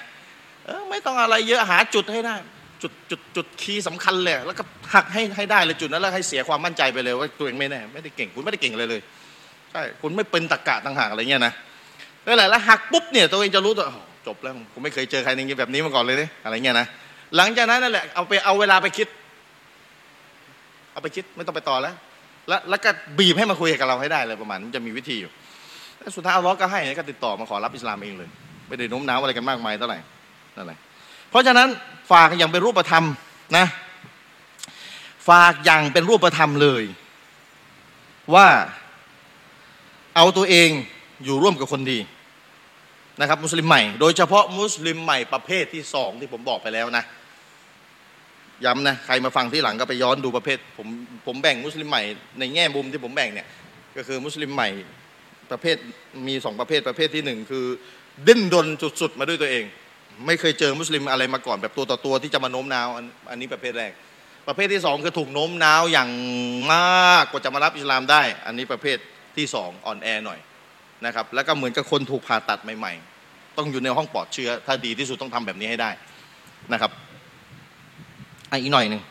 เออไม่ต้องอะไรเยอะหาจุดให้ได้จุดจุดจุดคีย์สำคัญเลยแล้วก็หักให้ให้ได้เลยจุดนั้นแล้วให้เสียความมั่นใจไปเลยว่าตัวเองไม่แน่ไม่ได้เก่งคุณไม่ได้เก่งเลยเลยใช่คุณไม่เป็นตะกะต่างหากอะไรเงี้ยนะนั่นแหละแล้วหักปุ๊บเนี่ยตัวเองจะรู้ตัวจบแล้วผมไม่เคยเจอใครในแบบนี้มาก่อนเลยเนี่ยอะไรเงี้ยนะหลังจากนั้นนั่นแหละเอาไปเอาเวลาไปคิด เอาไปคิดไม่ต้องไปต่อแล้ว แล้วแล้วก็บีบให้มาคุยกับเราให้ได้เลยประมาณมันจะมีวิธีอยู่แล้วสุดท้ายอัลลอฮ์ก็ให้ก็ติดต่อมาขอรับอิสลามเองเลย ไม่ได้โน้มน้าวอะไรกันมากมายเท่าไหร่นั่นแหละเพราะฉะนั้นฝากอย่างเป็นรูปธรรมนะ ฝากอย่างเป็นรูปธรรมเลย ว่าเอาตัวเองอยู่ร่วมกับคนดีนะครับ มุสลิมใหม่ โดยเฉพาะมุสลิมใหม่ประเภทที่สองที่ผมบอกไปแล้วนะ ย้ำนะใครมาฟังที่หลังก็ไปย้อนดูประเภทผมผมแบ่งมุสลิมใหม่ในแง่มุมที่ผมแบ่งเนี่ยก็คือมุสลิมใหม่ประเภทมีสองประเภทประเภทที่หนึ่งคือ ดิ้นรนสุดๆมาด้วยตัวเอง ไม่เคยเจอมุสลิมอะไรมาก่อนแบบตัวต่อตัวที่จะมาโน้มน้าวอันนี้ประเภทแรก ประเภทที่สองคือถูกโน้มน้าวอย่างมากกว่าจะมารับอิสลามได้ อันนี้ประเภทที่สองอ่อนแอหน่อยนะครับแล้วก็เหมือนกับคนถูกผ่าตัดใหม่ ๆ ต้องอยู่ในห้องปลอดเชื้อ ถ้าดีที่สุดต้องทำแบบนี้ให้ได้นะครับ อีกหน่อยหนึ่ง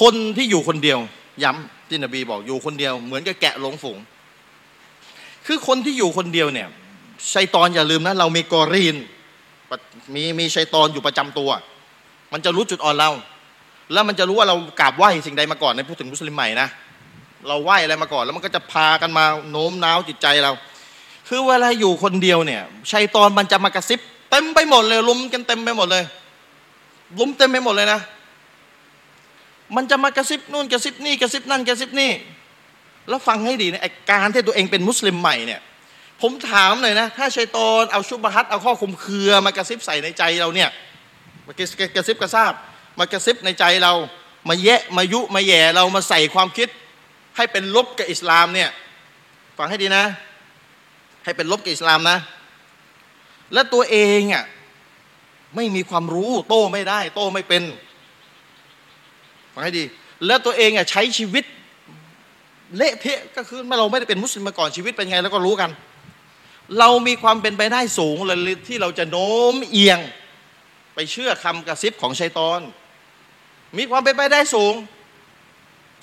คนที่อยู่คนเดียว ย้ำที่นบีบอกอยู่คนเดียว เหมือนกับแกะหลงฝูง คือคนที่อยู่คนเดียวเนี่ยชัยตอนอย่าลืมนะ เรามีกอรีน มีมีชัยตอนอยู่ประจำตัว มันจะรู้จุดอ่อนเรา แล้วมันจะรู้ว่าเรากราบไหว้สิ่งใดมาก่อนในพูดถึงมุสลิมใหม่นะเราไหว้อะไรมาก่อน แล้วมันก็จะพากันมาโน้มน้าวจิตใจเรา คือเวลาอยู่คนเดียวเนี่ยชัยตอนมันจะมากระซิบ เต็มไปหมดเลยลุมกันเต็มไปหมดเลยลุมเต็มไปหมดเลยนะ มันจะมากระซิบนู่นกระซิบนี่กระซิบนั่นกระซิบนี่ แล้วฟังให้ดีนะไอการที่ตัวเองเป็นมุสลิมใหม่เนี่ย ผมถามหน่อยนะ ถ้าชัยตอนเอาชุบฮัตเอาข้อคุมเครือมากระซิบใส่ในใจเราเนี่ยมากระซิบกระซาบ มากระซิบในใจเรา มาแยะมายุมาแย่เรามาใส่ความคิด ให้เป็นลบกับอิสลามเนี่ยฟังให้ดีนะ ให้เป็นลบกับอิสลามนะ และตัวเองอะไม่มีความรู้ โต้ไม่ได้ โต้ไม่เป็นฟังให้ดี แล้วตัวเองอะใช้ชีวิตเละเทะก็คือเราไม่ได้เป็นมุสลิมมาก่อนชีวิตเป็นไง แล้วก็รู้กัน เรามีความเป็นไปได้สูงเลยที่เราจะโน้มเอียง ไปเชื่อคำกระซิบของชัยตอน มีความเป็นไปได้สูง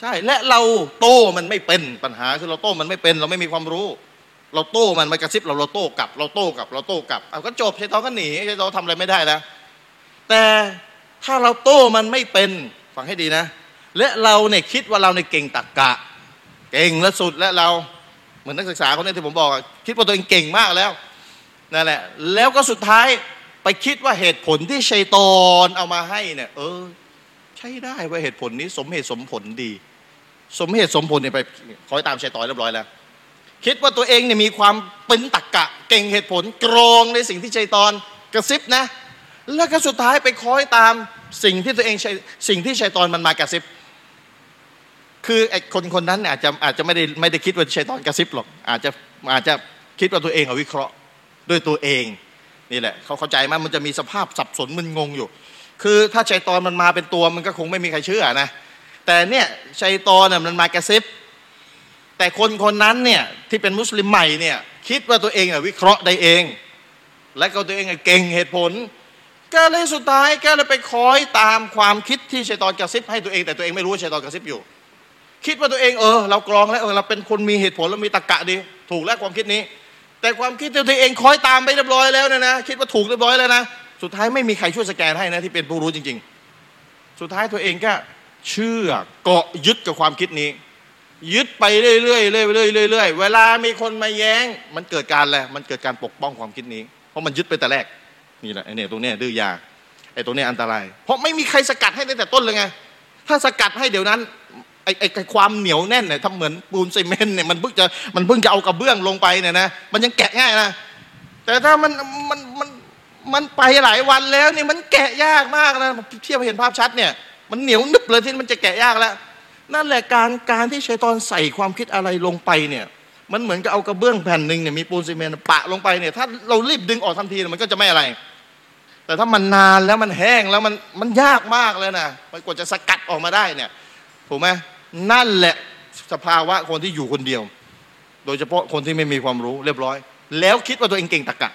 ใช่ และเราโต้มันไม่เป็นปัญหาคือเราโต้มันไม่เป็น เราไม่มีความรู้ เราโต้มันมากระซิบเราเราโต้กลับ เราโต้กลับ เราโต้กลับเอาก็จบชัยตอนก็หนีชัยตอนทำอะไรไม่ได้แล้วแต่ถ้าเราโต้มันไม่เป็นฟังให้ดีนะ และเราเนี่ยคิดว่าเราเนี่ยเก่งตักกะ เก่งและสุดและเราเหมือนนักศึกษาคนนี้ที่ผมบอกคิดว่าตัวเองเก่งมากแล้วนั่นแหละ แล้วก็สุดท้ายไปคิดว่าเหตุผลที่ชัยตอนเอามาให้เนี่ย เออ ใช้ได้ว่าเหตุผลนี้สมเหตุสมผลดี สมเหตุสมผลเนี่ยไปคอยตามชัยตอนเรียบร้อยแล้ว คิดว่าตัวเองเนี่ยมีความเป็นตักกะ เก่งเหตุผลกรองในสิ่งที่ชัยตอนกระซิบนะ แล้วก็สุดท้ายไปคอยตามสิ่งที่ตัวเองสิ่งที่ชัยตอนมันมากระซิบ คือไอ้คนคนนั้นอาจจะอาจจะไม่ได้ไม่ได้คิดว่าชัยตอนกระซิบหรอก อาจจะอาจจะคิดว่าตัวเองเอาวิเคราะห์ด้วยตัวเองนี่แหละเขาเข้าใจไหมมันจะมีสภาพสับสนมึนงงอยู่ คือถ้าชัยตอนมันมาเป็นตัวมันก็คงไม่มีใครเชื่อนะแต่เนี่ยชัยตอนเนี่ยมันมากระซิบ แต่คนคนนั้นเนี่ยที่เป็นมุสลิมใหม่เนี่ยคิดว่าตัวเองวิเคราะห์ได้เอง และก็ตัวเองเก่งเหตุผลก็เลยสุดท้ายก็เลยไปคอยตามความคิดที่ชัยตอนกระซิบให้ตัวเองแต่ตัวเองไม่รู้ว่าชัยตอนกระซิบอยู่ คิดว่าตัวเองเออเรากรองแล้วเออเราเป็นคนมีเหตุผลแล้วมีตรรกะดี ถูกแล้วความคิดนี้ แต่ความคิดตัวเองคอยตามไปเรียบร้อยแล้วเนี่ยนะคิดว่าถูกเรียบร้อยแล้วนะสุดท้ายไม่มีใครช่วยสแกนให้นะที่เป็นผู้รู้จริง ๆ สุดท้ายตัวเองก็เชื่อเกาะยึดกับความคิดนี้ ยึดไปเรื่อยๆเรื่อยๆเรื่อยๆเวลามีคนมาแย้ง มันเกิดการอะไรมันเกิดการปกป้องความคิดนี้ เพราะมันยึดไปแต่แรกนี่แหละไอ้เนี่ยตรงเนี้ยดื้อยาไอ้ตรงเนี้ยอันตราย เพราะไม่มีใครสกัดให้ตั้งแต่ต้นเลยไงถ้าสกัดให้เดี๋ยวนั้นไอ้ไอ้ความเหนียวแน่นเนี่ยทำเหมือนปูนซีเมนต์เนี่ยมันเพิ่งจะมันเพิ่งจะเอากระเบื้องลงไปเนี่ยนะมันยังแกะง่ายนะแต่ถ้ามันมันมันมันไปหลายวันแล้วนี่มันแกะยากมากนะเทียบเห็นภาพชัดเนี่ย มันเหนียวนึบเลยที่มันจะแกะยากแล้ว นั่นแหละการการที่ชัยตอนใส่ความคิดอะไรลงไปเนี่ย มันเหมือนกับเอากระเบื้องแผ่นหนึ่งเนี่ยมีปูนซีเมนต์ปะลงไปเนี่ยถ้าเรารีบดึงออกทันทีมันก็จะไม่อะไร แต่ถ้ามันนานแล้วมันแห้งแล้วมันมันยากมากเลยนะมันกว่าจะสกัดออกมาได้เนี่ยถูกไหมนั่นแหละสภาวะคนที่อยู่คนเดียว โดยเฉพาะคนที่ไม่มีความรู้เรียบร้อย แล้วคิดว่าตัวเองเก่งตะกะ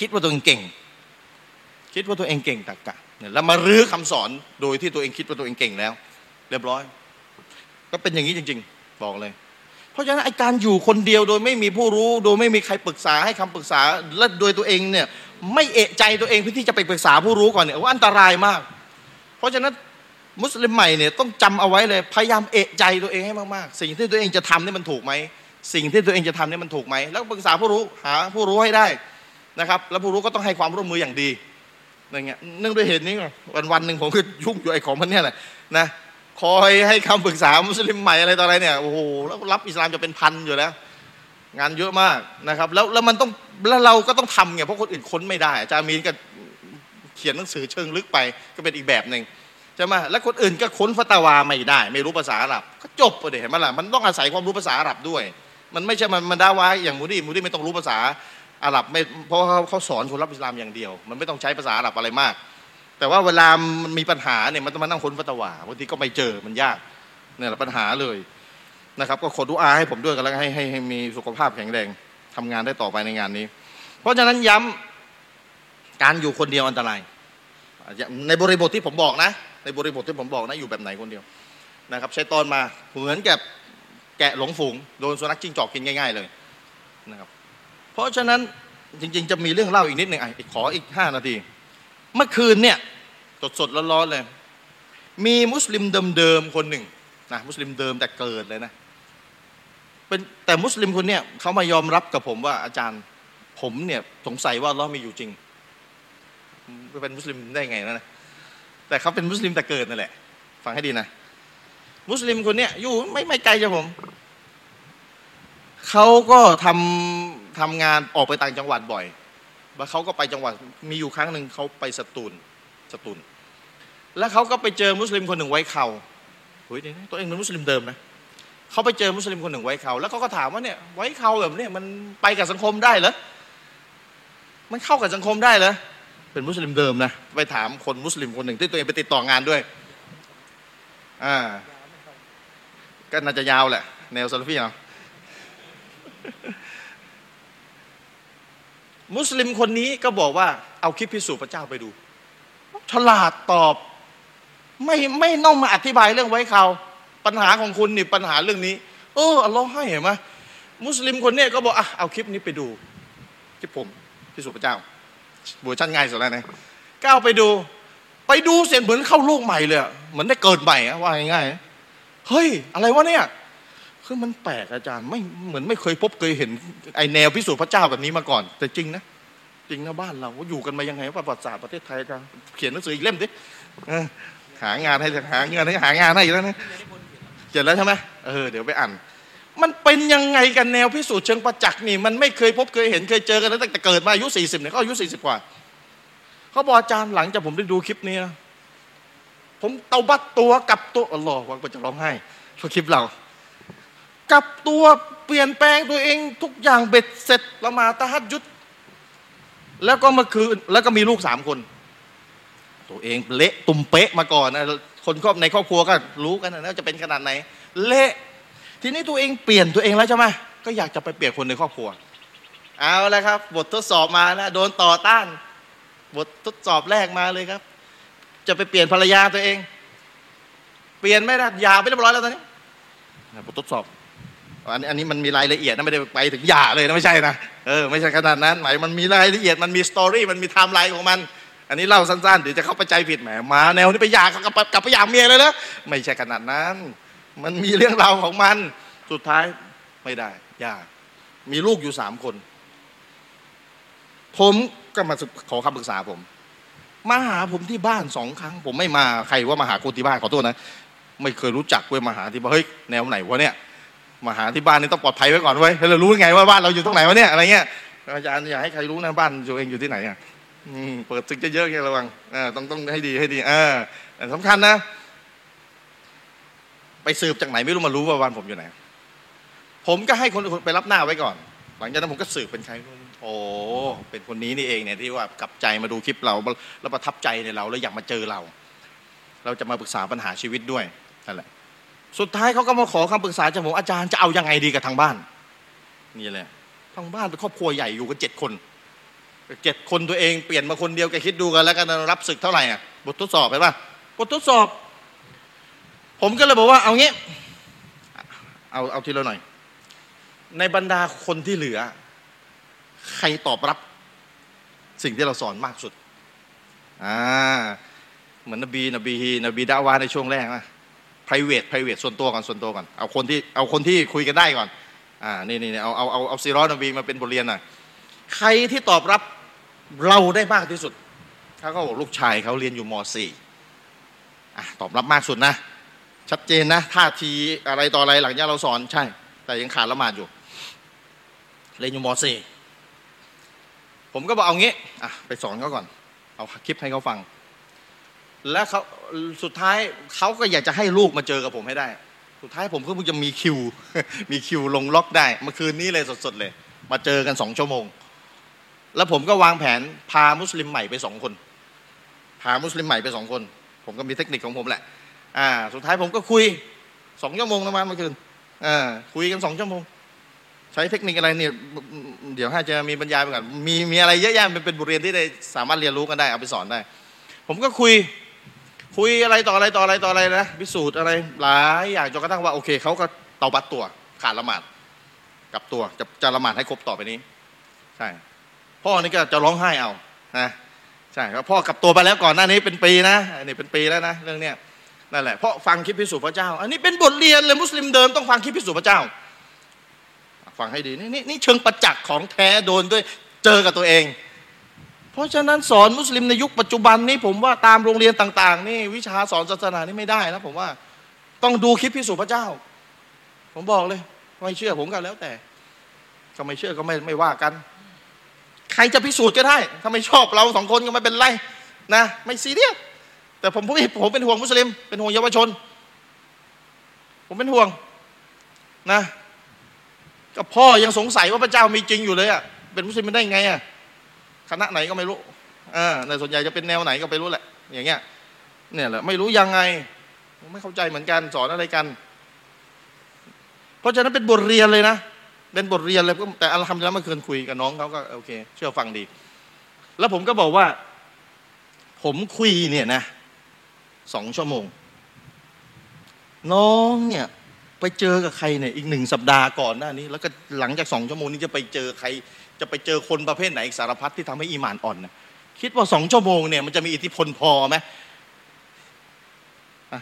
คิดว่าตัวเองเก่ง คิดว่าตัวเองเก่งตะกะเนี่ยแล้วมารื้อคำสอนโดยที่ตัวเองคิดว่าตัวเองเก่งแล้ว เรียบร้อย ก็เป็นอย่างนี้จริง ๆ บอกเลย เพราะฉะนั้นไอการอยู่คนเดียวโดยไม่มีผู้รู้ โดยไม่มีใครปรึกษาให้คำปรึกษาและโดยตัวเองเนี่ย ไม่เอะใจตัวเองเพื่อที่จะไปปรึกษาผู้รู้ก่อนเนี่ยว่าอันตรายมาก เพราะฉะนั้นมุสลิมใหม่เนี่ยต้องจำเอาไว้เลย พยายามเอะใจตัวเองให้มากๆ สิ่งที่ตัวเองจะทำนี่มันถูกไหมสิ่งที่ตัวเองจะทำนี่มันถูกไหมแล้วปรึกษาผู้รู้หาผู้รู้ให้ได้นะครับ แล้วผู้รู้ก็ต้องให้ความร่วมมืออย่างดีอะไรเงี้ยเนื่องด้วยเหตุนี้วันวันหนึ่งผมก็ยุ่งอยู่ไอ้ของมันเนี่ยแหละนะ คอยให้คำปรึกษามุสลิมใหม่อะไรต่ออะไรเนี่ยโอ้โหแล้วรับอิสลามจะเป็นพันอยู่แล้ว งานเยอะมากนะครับ แล้วแล้วมันต้องแล้วเราก็ต้องทำไงเพราะคนอื่นค้นไม่ได้อาจารย์มีนก็เขียนหนังสือเชิงลึกไปก็เป็นอีกแบบหนึ่งใช่ไหมแล้วคนอื่นก็ค้นฟัตวาไม่ได้ ไม่รู้ภาษาอาหรับก็จบเลยเห็นไหมล่ะมันต้องอาศัยความรู้ภาษาอาหรับด้วย มันไม่ใช่มันมันได้ไว้อย่างมูดี้มูดี้ไม่ต้องรู้ภาษาอาหรับไม่เพราะเขาเขาสอนคนรับอิสลามอย่างเดียว มันไม่ต้องใช้ภาษาอาหรับอะไรมาก แต่ว่าเวลามันมีปัญหาเนี่ยมันต้องมานั่งค้นฟัตวาบางทีก็ไม่เจอมันยากเนี่ยแหละปัญหาเลยนะครับ ก็ขอดุอาให้ผมด้วยกันแล้วให้ให้มีสุขภาพแข็งแรงทำงานได้ต่อไปในงานนี้ เพราะฉะนั้นย้ำการอยู่คนเดียวอันตราย ในบริบทที่ผมบอกนะ ในบริบทที่ผมบอกนะอยู่แบบไหนคนเดียวนะครับใช้ตอนมาเหมือนกับแกะหลงฝูงโดนสุนัขจิ้งจอกกินง่าย ๆเลยนะครับเพราะฉะนั้นจริง ๆ จะมีเรื่องเล่าอีกนิดหนึ่งไอ้ขออีกห้านาที เมื่อคืนเนี่ยสดๆร้อนๆเลย มีมุสลิมเดิมๆคนหนึ่งนะมุสลิมเดิมแต่เกิดเลยนะเป็นแต่มุสลิมคนเนี้ยเขามายอมรับกับผมว่าอาจารย์ผมเนี่ยสงสัยว่าล้อมีอยู่จริงเป็นมุสลิมได้ไงนะแต่เขาเป็นมุสลิมแต่เกิดนั่นแหละ ฟังให้ดีนะ มุสลิมคนเนี้ยอยู่ไม่ไม่ไกลจากผมเขาก็ทำทำงานออกไปต่างจังหวัดบ่อย แล้วเขาก็ไปจังหวัดมีอยู่ครั้งหนึ่งเขาไปสตูลสตูลแล้วเขาก็ไปเจอมุสลิมคนหนึ่งไว้เขาเฮ้ยตัวเองเป็นมุสลิมเดิมนะเขาไปเจอมุสลิมคนหนึ่งไว้เขาแล้วเขาก็ถามว่าเนี่ยไว้เขาแบบเนี้มันไปกับสังคมได้เหรอมันเข้ากับสังคมได้เหรอเป็นมุสลิมเดิมนะไปถามคนมุสลิมคนหนึ่งที่ตัวเองไปติดต่องานด้วยอ่าก็น่าจะยาวแหละแนวซาลฟีเนาะ มุสลิมคนนี้ก็บอกว่า เอาคลิปพิสูจน์พระเจ้าไปดู ฉลาดตอบ ไม่ไม่ต้องมาอธิบายเรื่องไว้เขาปัญหาของคุณนี่ปัญหาเรื่องนี้ เอออัลลอฮ์ให้เห็นไหมมุสลิมคนนี้ก็บอกอะเอาคลิปนี้ไปดูคลิปผมพิสูจน์พระเจ้าบัวชันง่ายสุดแล้วนะก้าวไปดู ไปดูเสร็จเหมือนเข้าโลกใหม่เลยเหมือนได้เกิดใหม่ว่าง่ายๆเฮ้ย อะไรวะเนี่ย คือมันแปลกอาจารย์ไม่เหมือนไม่เคยพบเคยเห็นไอแนวพิสูจน์พระเจ้าแบบนี้มาก่อน แต่จริงนะจริงนะบ้านเราอยู่กันมายังไงประวัติศาสตร์ประเทศไทยอาจารย์เขียนหนังสืออีกเล่มดิหางานให้หางานให้หางานให้แล้วนะเขียนแล้วใช่ไหมเออเดี๋ยวไปอ่านมันเป็นยังไงกันแนวพิสูจน์เชิงประจักษ์นี่มันไม่เคยพบเคยเห็นเคยเจอกันตั้งแต่เกิดมาอายุสี่สิบเนี่ยเขาอายุสี่สิบกว่าเขาบอกอาจารย์หลังจากผมได้ดูคลิปนี้ผมเตาบัดตัวกับตัวอัลลอฮ์วังจะร้องไห้เพราะคลิปเรา กับตัวเปลี่ยนแปลงตัวเองทุกอย่างเบ็ดเสร็จละมาตะฮัดยุด แล้วก็มาคืนแล้วก็มีลูกสามคน ตัวเองเละตุ่มเป๊ะมาก่อนนะคนครอบในครอบครัวก็รู้กันนะจะเป็นขนาดไหน เละทีนี้ตัวเองเปลี่ยนตัวเองแล้วใช่ไหมก็อยากจะไปเปลี่ยนคนในครอบครัว เอาละครับ บททดสอบมานะโดนต่อต้าน บททดสอบแรกมาเลยครับ จะไปเปลี่ยนภรรยาตัวเอง เปลี่ยนไม่ได้หย่าไปเรียบร้อยแล้วตอนนี้บททดสอบ อันนี้อันนี้มันมีรายละเอียดนะไม่ได้ไปถึงหย่าเลยนะไม่ใช่นะเออไม่ใช่ขนาดนั้นหมายมันมีรายละเอียดมันมี story มันมีไทม์ไลน์ของมัน อันนี้เล่าสั้นๆเดี๋ยวจะเข้าไปใจผิดแหมมาแนวนี้ไปหย่ากับกับไปหย่าเมียเลยนะไม่ใช่ขนาดนั้น มันมีเรื่องราวของมันสุดท้ายไม่ได้หย่ามีลูกอยู่สามคน ผมก็มาขอคำปรึกษาผม มาหาผมที่บ้านสองครั้ง ผมไม่มาใครว่ามาหาคนที่บ้านขอโทษนะ ไม่เคยรู้จักเว้ยมาหาที่บ้านเฮ้ยแนวไหนวะเนี่ย มาหาที่บ้านนี่ต้องปลอดภัยไว้ก่อนไว้เรารู้ไงว่าบ้านเราอยู่ตรงไหนวะเนี่ยอะไรเงี้ยอาจารย์อยากให้ใครรู้นะบ้านตัวเองอยู่ที่ไหนอะเปิดศึกเยอะๆแค่ระวังต้องต้องให้ดีให้ดีอ่าสำคัญนะ ไปสืบจากไหนไม่รู้มารู้ว่าบ้านผมอยู่ไหน ผมก็ให้คนไปรับหน้าไว้ก่อน หลังจากนั้นผมก็สืบเป็นใครโอ้เป็นคนนี้นี่เองเนี่ยที่ว่ากลับใจมาดูคลิปเราแล้วประทับใจในเราแล้วอยากมาเจอเรา เราจะมาปรึกษาปัญหาชีวิตด้วยนั่นแหละ สุดท้ายเขาก็มาขอคำปรึกษาจากผมอาจารย์จะเอายังไงดีกับทางบ้าน นี่แหละทางบ้านเป็นครอบครัวใหญ่อยู่กันเจ็ดคนเจ็ดคนตัวเองเปลี่ยนมาคนเดียวแกคิดดูกันแล้วกันรับศึกเท่าไหร่อะบททดสอบไปป่ะบททดสอบ ผมก็เลยบอกว่าเอางี้ เอาเอาทีละหน่อย ในบรรดาคนที่เหลือ ใครตอบรับ สิ่งที่เราสอนมากสุดอ่าเหมือนนบีนบีนบีดาวาในช่วงแรกนะ private private ส่วนตัวก่อนส่วนตัวก่อนเอาคนที่เอาคนที่คุยกันได้ก่อนอ่านี่นี่เอาเอาเอาเอาซีรอนบีมาเป็นบทเรียนหน่อยใครที่ตอบรับเราได้มากที่สุดเขาก็บอกลูกชายเขาเรียนอยู่ม .4 อะตอบรับมากสุดนะ ชัดเจนนะท่าทีอะไรต่ออะไรหลังจากเราสอนใช่ แต่ยังขาดละหมาดอยู่ เรียนอยู่ม .4 ผมก็บอกเอางี้อะไปสอนเขาก่อน เอาคลิปให้เขาฟัง แล้วเขาสุดท้ายเขาก็อยากจะให้ลูกมาเจอกับผมให้ได้ สุดท้ายผมก็เพิ่งจะมีคิว มีคิวลงล็อกได้เมื่อคืนนี้เลยสดๆเลย มาเจอกันสองชั่วโมง แล้วผมก็วางแผนพามุสลิมใหม่ไปสองคน พามุสลิมใหม่ไปสองคน ผมก็มีเทคนิคของผมแหละ อ่า สุดท้ายผมก็คุยสองชั่วโมงประมาณเมื่อคืนอ่าคุยกันสองชั่วโมง ใช้เทคนิคอะไรเนี่ยเดี๋ยวให้จะมีบรรยายไปก่อนมีมีอะไรเยอะแยะเป็นบทเรียนที่ได้สามารถเรียนรู้กันได้เอาไปสอนได้ ผมก็คุย คุยอะไรต่ออะไรต่ออะไรต่ออะไรนะพิสูจน์อะไรหลายอย่างจนกระทั่งว่าโอเคเขาก็เตาบัดตัวขาดละหมาดกับตัวจะจะละหมาดให้ครบต่อไปนี้ ใช่ พ่อนี่ก็จะร้องไห้เอานะใช่ครับพ่อกับตัวไปแล้วก่อนหน้านี้เป็นปีนะอันนี้เป็นปีแล้วนะเรื่องเนี้ยนั่นแหละเพราะฟังคลิปพิสูจน์พระเจ้า อันนี้เป็นบทเรียนเลยมุสลิมเดิมต้องฟังคลิปพิสูจน์พระเจ้า ฟังให้ดีนี่นี่นี่เชิงประจักษ์ของแท้โดนด้วยเจอกับตัวเอง เพราะฉะนั้นสอนมุสลิมในยุคปัจจุบันนี้ผมว่าตามโรงเรียนต่าง ๆ นี่วิชาสอนศาสนานี่ไม่ได้นะผมว่าต้องดูคลิปพิสูจน์พระเจ้า ผมบอกเลย ไม่เชื่อผมก็แล้วแต่ ก็ไม่เชื่อก็ไม่ไม่ว่ากัน ใครจะพิสูจน์ก็ได้ ถ้าไม่ชอบเราสองคนก็ไม่เป็นไรนะ ไม่ซีเรียสแต่ผมผมเป็นห่วงมุสลิม เป็นห่วงเยาวชน ผมเป็นห่วงนะก็พ่อยังสงสัยว่าพระเจ้ามีจริงอยู่เลยอะเป็นมุสลิมได้ไงอะ คณะไหนก็ไม่รู้อ่าแต่ส่วนใหญ่จะเป็นแนวไหนก็ไม่รู้แหละ อย่างเงี้ย เนี่ยแหละไม่รู้ยังไง ไม่เข้าใจเหมือนกันสอนอะไรกัน เพราะฉะนั้นเป็นบทเรียนเลยนะเป็นบทเรียนเลยแต่อัลฮัมดุลิลละเมื่อคืนคุยกับน้องเขาก็โอเค เชื่อฟังดี แล้วผมก็บอกว่า ผมคุยเนี่ยนะสองชั่วโมง น้องเนี่ยไปเจอกับใครเนี่ยอีกหนึ่งสัปดาห์ก่อนหน้านี้ แล้วก็หลังจากสองชั่วโมงนี้จะไปเจอใคร จะไปเจอคนประเภทไหนสารพัดที่ทำให้อีมานอ่อนนะคิดว่าสองชั่วโมงเนี่ยมันจะมีอิทธิพลพอไหม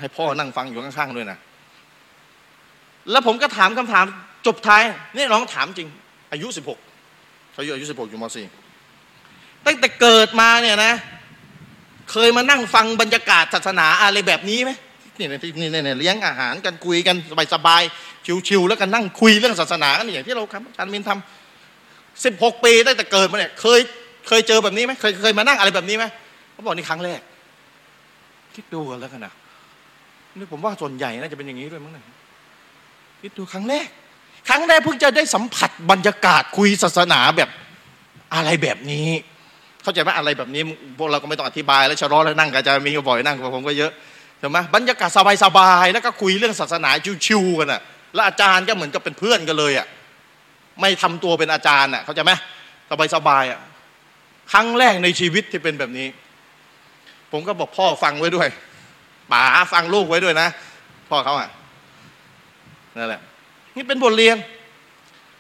ให้พ่อนั่งฟังอยู่ข้างๆด้วยนะแล้วผมก็ถามคำถามจบท้ายนี่น้องถามจริง อายุสิบหกเขาอายุอายุสิบหกอยู่มสี่ตั้งแต่เกิดมาเนี่ยนะ เคยมานั่งฟังบรรยากาศศาสนาอะไรแบบนี้ไหมนี่นี่นี่เลี้ยงอาหารกันคุยกันสบายๆชิวๆแล้วกันนั่งคุยเรื่องศาสนากันอย่างที่เราทำอาจารย์มินทำ สิบหกปีตั้งแต่เกิดมาเนี่ยเคยเคยเจอแบบนี้ไหมเคยเคยมานั่งอะไรแบบนี้ไหมเขาบอกนี่ครั้งแรก คิดดูกันแล้วกันนะนี่ผมว่าส่วนใหญ่น่าจะเป็นอย่างนี้ด้วยมั้งเนี่ยคิดดูครั้งแรก ครั้งแรกเพิ่งจะได้สัมผัสบรรยากาศคุยศาสนาแบบอะไรแบบนี้ เข้าใจไหมอะไรแบบนี้พวกเราก็ไม่ต้องอธิบายแล้วชะลอแล้วนั่งกับอาจารย์มีก็บ่อยนั่งกับผมก็เยอะใช่ไหมบรรยากาศสบายๆแล้วก็คุยเรื่องศาสนาชิวๆกันอะแล้วอาจารย์ก็เหมือนกับเป็นเพื่อนกันเลยอะ ไม่ทำตัวเป็นอาจารย์อะ เข้าใจไหมสบายๆอะครั้งแรกในชีวิตที่เป็นแบบนี้ ผมก็บอกพ่อฟังไว้ด้วยป๋าฟังลูกไว้ด้วยนะ พ่อเขาอะนั่นแหละ นี่เป็นบทเรียน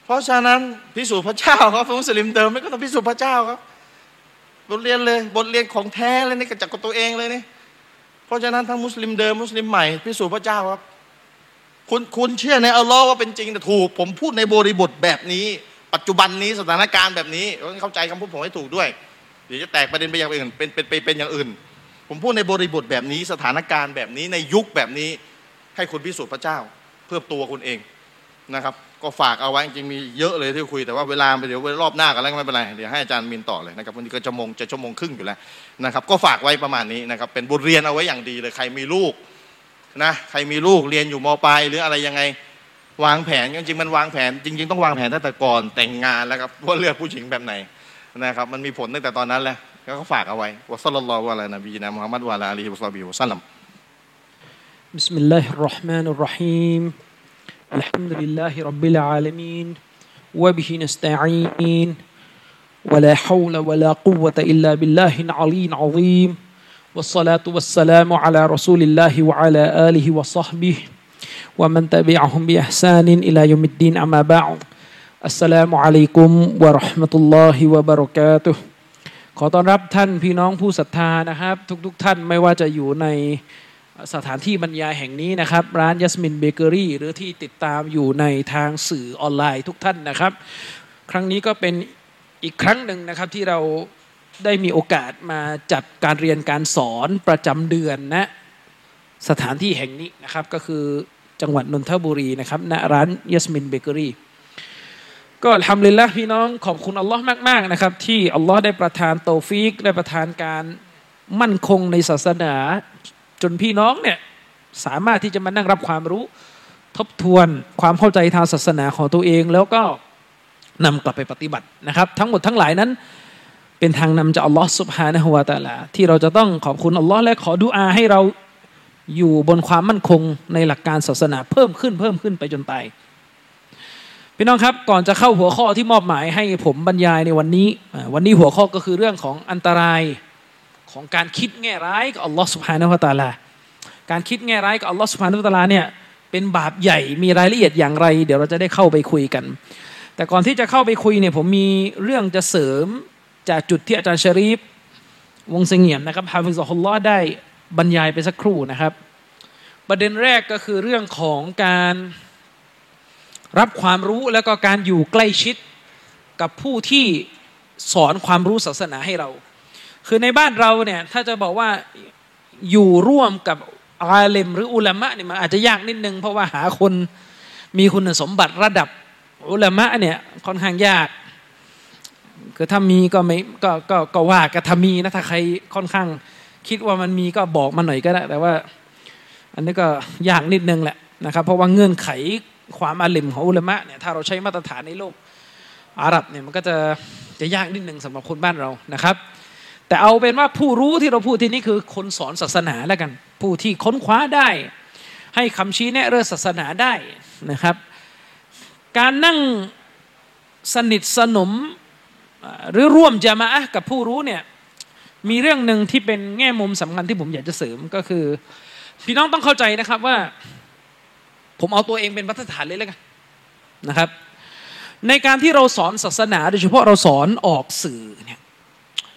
เพราะฉะนั้นพิสูจน์พระเจ้าครับมุสลิมเดิมไม่ก็ต้องพิสูจน์พระเจ้าครับ บทเรียนเลย บทเรียนของแท้เลยนี่กระจากตัวเองเลยนี่ เพราะฉะนั้นทั้งมุสลิมเดิมมุสลิมใหม่พิสูจน์พระเจ้าครับ คุณคุณเชื่อในอัลลอฮ์ว่าเป็นจริงแต่ถูก ผมพูดในบริบทแบบนี้ ปัจจุบันนี้สถานการณ์แบบนี้ต้องเข้าใจคำพูดผมให้ถูกด้วยเดี๋ยวจะแตกประเด็นไปอย่างอื่นเป็นเป็นไปเป็นอย่างอื่น ผมพูดในบริบทแบบนี้สถานการณ์แบบนี้ในยุคแบบนี้ ให้คุณพิสูจน์พระเจ้า เพื่อตัวคุณเองนะครับ ก็ฝากเอาไว้จริงมีเยอะเลยที่คุยแต่ว่าเวลาไปเดี๋ยวรอบหน้ากันแล้วไม่เป็นไรเดี๋ยวให้อาจารย์มินต่อเลยนะครับวันนี้ก็จะมงจะชั่วโมงครึ่งอยู่แล้วนะครับ ก็ฝากไว้ประมาณนี้นะครับเป็นบทเรียนเอาไว้อย่างดีเลยใครมีลูก นะใครมีลูกเรียนอยู่มปลายหรืออะไรยังไงวางแผนจริงๆมันวางแผน จริง ๆต้องวางแผนตั้งแต่ก่อนแต่งงานแล้วครับว่าเลือกผู้หญิงแบบไหนนะครับมันมีผลตั้งแต่ตอนนั้นแหละก็ฝากเอาไว้วะซัลลัลลอฮุอะลัยนบีนะมุฮัมมัดวะลาอะลัยฮิวะซัลลัมวะซัลลัม بسم الله الرحمن الرحيم الحمد لله رب العالمين وبه نستعين ولا حول ولا قوة إلا بالله العلي العظيم والصلاة والسلام على رسول الله وعلى آله وصحبه ومن تبعهم بإحسان إلى يوم الدين أما بعد السلام عليكم ورحمة الله وبركاته ขอต้อนรับท่านพี่น้องผู้ศรัทธานะครับ ทุกๆทท่านไม่ว่าจะอยู่ในสถานที่บรรยายแห่งนี้นะครับ ร้านยัสมินเบเกอรี่หรือที่ติดตามอยู่ในทางสื่อออนไลน์ทุกท่านนะครับ ครั้งนี้ก็เป็นอีกครั้งหนึ่งนะครับที่เรา ได้มีโอกาสมาจัดการเรียนการสอนประจำเดือนนะสถานที่แห่งนี้นะครับ ก็คือจังหวัดนนทบุรีนะครับณร้านยัสมินเบเกอรี่ก็ทำเลยละพี่น้องขอบคุณอัลลอฮ์มาก ๆ นะครับ ที่อัลลอฮ์ได้ประทานโตฟิกได้ประทานการมั่นคงในศาสนา จนพี่น้องเนี่ยสามารถที่จะมานั่งรับความรู้ ทบทวนความเข้าใจทางศาสนาของตัวเอง แล้วก็นำกลับไปปฏิบัตินะครับ ทั้งหมดทั้งหลายนั้น เป็นทางนำจากอัลลอฮฺสุบฮานะฮุวาตาลาที่เราจะต้องขอบคุณอัลลอฮ์และขอดุอาให้เราอยู่บนความมั่นคงในหลักการศาสนาเพิ่มขึ้นเพิ่มขึ้นไปจนตายพี่น้องครับก่อนจะเข้าหัวข้อที่มอบหมายให้ผมบรรยายในวันนี้ วันนี้หัวข้อก็คือเรื่องของอันตรายของการคิดแง่ร้ายกับอัลลอฮ์สุบฮานาอัลตาลาการคิดแง่ร้ายกับอัลลอฮ์สุบฮานาอัลตาลาเนี่ยเป็นบาปใหญ่มีรายละเอียดอย่างไร เดี๋ยวเราจะได้เข้าไปคุยกัน แต่ก่อนที่จะเข้าไปคุยเนี่ยผมมีเรื่องจะเสริม จากจุดที่อาจารย์ชรีฟวงเสงี่ยมนะครับฮาฟิซอฮุลลอฮ์ได้บรรยายไปสักครู่นะครับ ประเด็นแรกก็คือเรื่องของการรับความรู้แล้วก็การอยู่ใกล้ชิดกับผู้ที่สอนความรู้ศาสนาให้เรา คือในบ้านเราเนี่ยถ้าจะบอกว่าอยู่ร่วมกับอาเลมหรืออุลามะเนี่ยมันอาจจะยากนิดนึง เพราะว่าหาคนมีคุณสมบัติระดับอุลามะเนี่ยค่อนข้างยาก คือถ้ามีก็ไม่ก็ก็ก็ว่ากันถ้ามีนะถ้าใครค่อนข้าง คิดว่ามันมีก็บอกมาหน่อยก็ได้ แต่ว่า อันนี้ก็ยากนิดนึงแหละนะครับ เพราะว่าเงื่อนไขความอาลิมของอุลามะเนี่ยถ้าเราใช้มาตรฐานในโลกอาหรับเนี่ยมันก็จะจะยากนิดนึงสำหรับคนบ้านเรานะครับ แต่เอาเป็นว่าผู้รู้ที่เราพูดที่นี่คือคนสอนศาสนาแล้วกัน ผู้ที่ค้นคว้าได้ ให้คำชี้แนะเรื่องศาสนาได้นะครับ การนั่งสนิทสนม หรือร่วมจะมาอะกับผู้รู้เนี่ยมีเรื่องหนึ่งที่เป็นแง่มุมสำคัญที่ผมอยากจะเสริมก็คือ พี่น้องต้องเข้าใจนะครับว่า ผมเอาตัวเองเป็นมาตรฐานเลยแล้วกันนะครับ ในการที่เราสอนศาสนาโดยเฉพาะเราสอนออกสื่อเนี่ย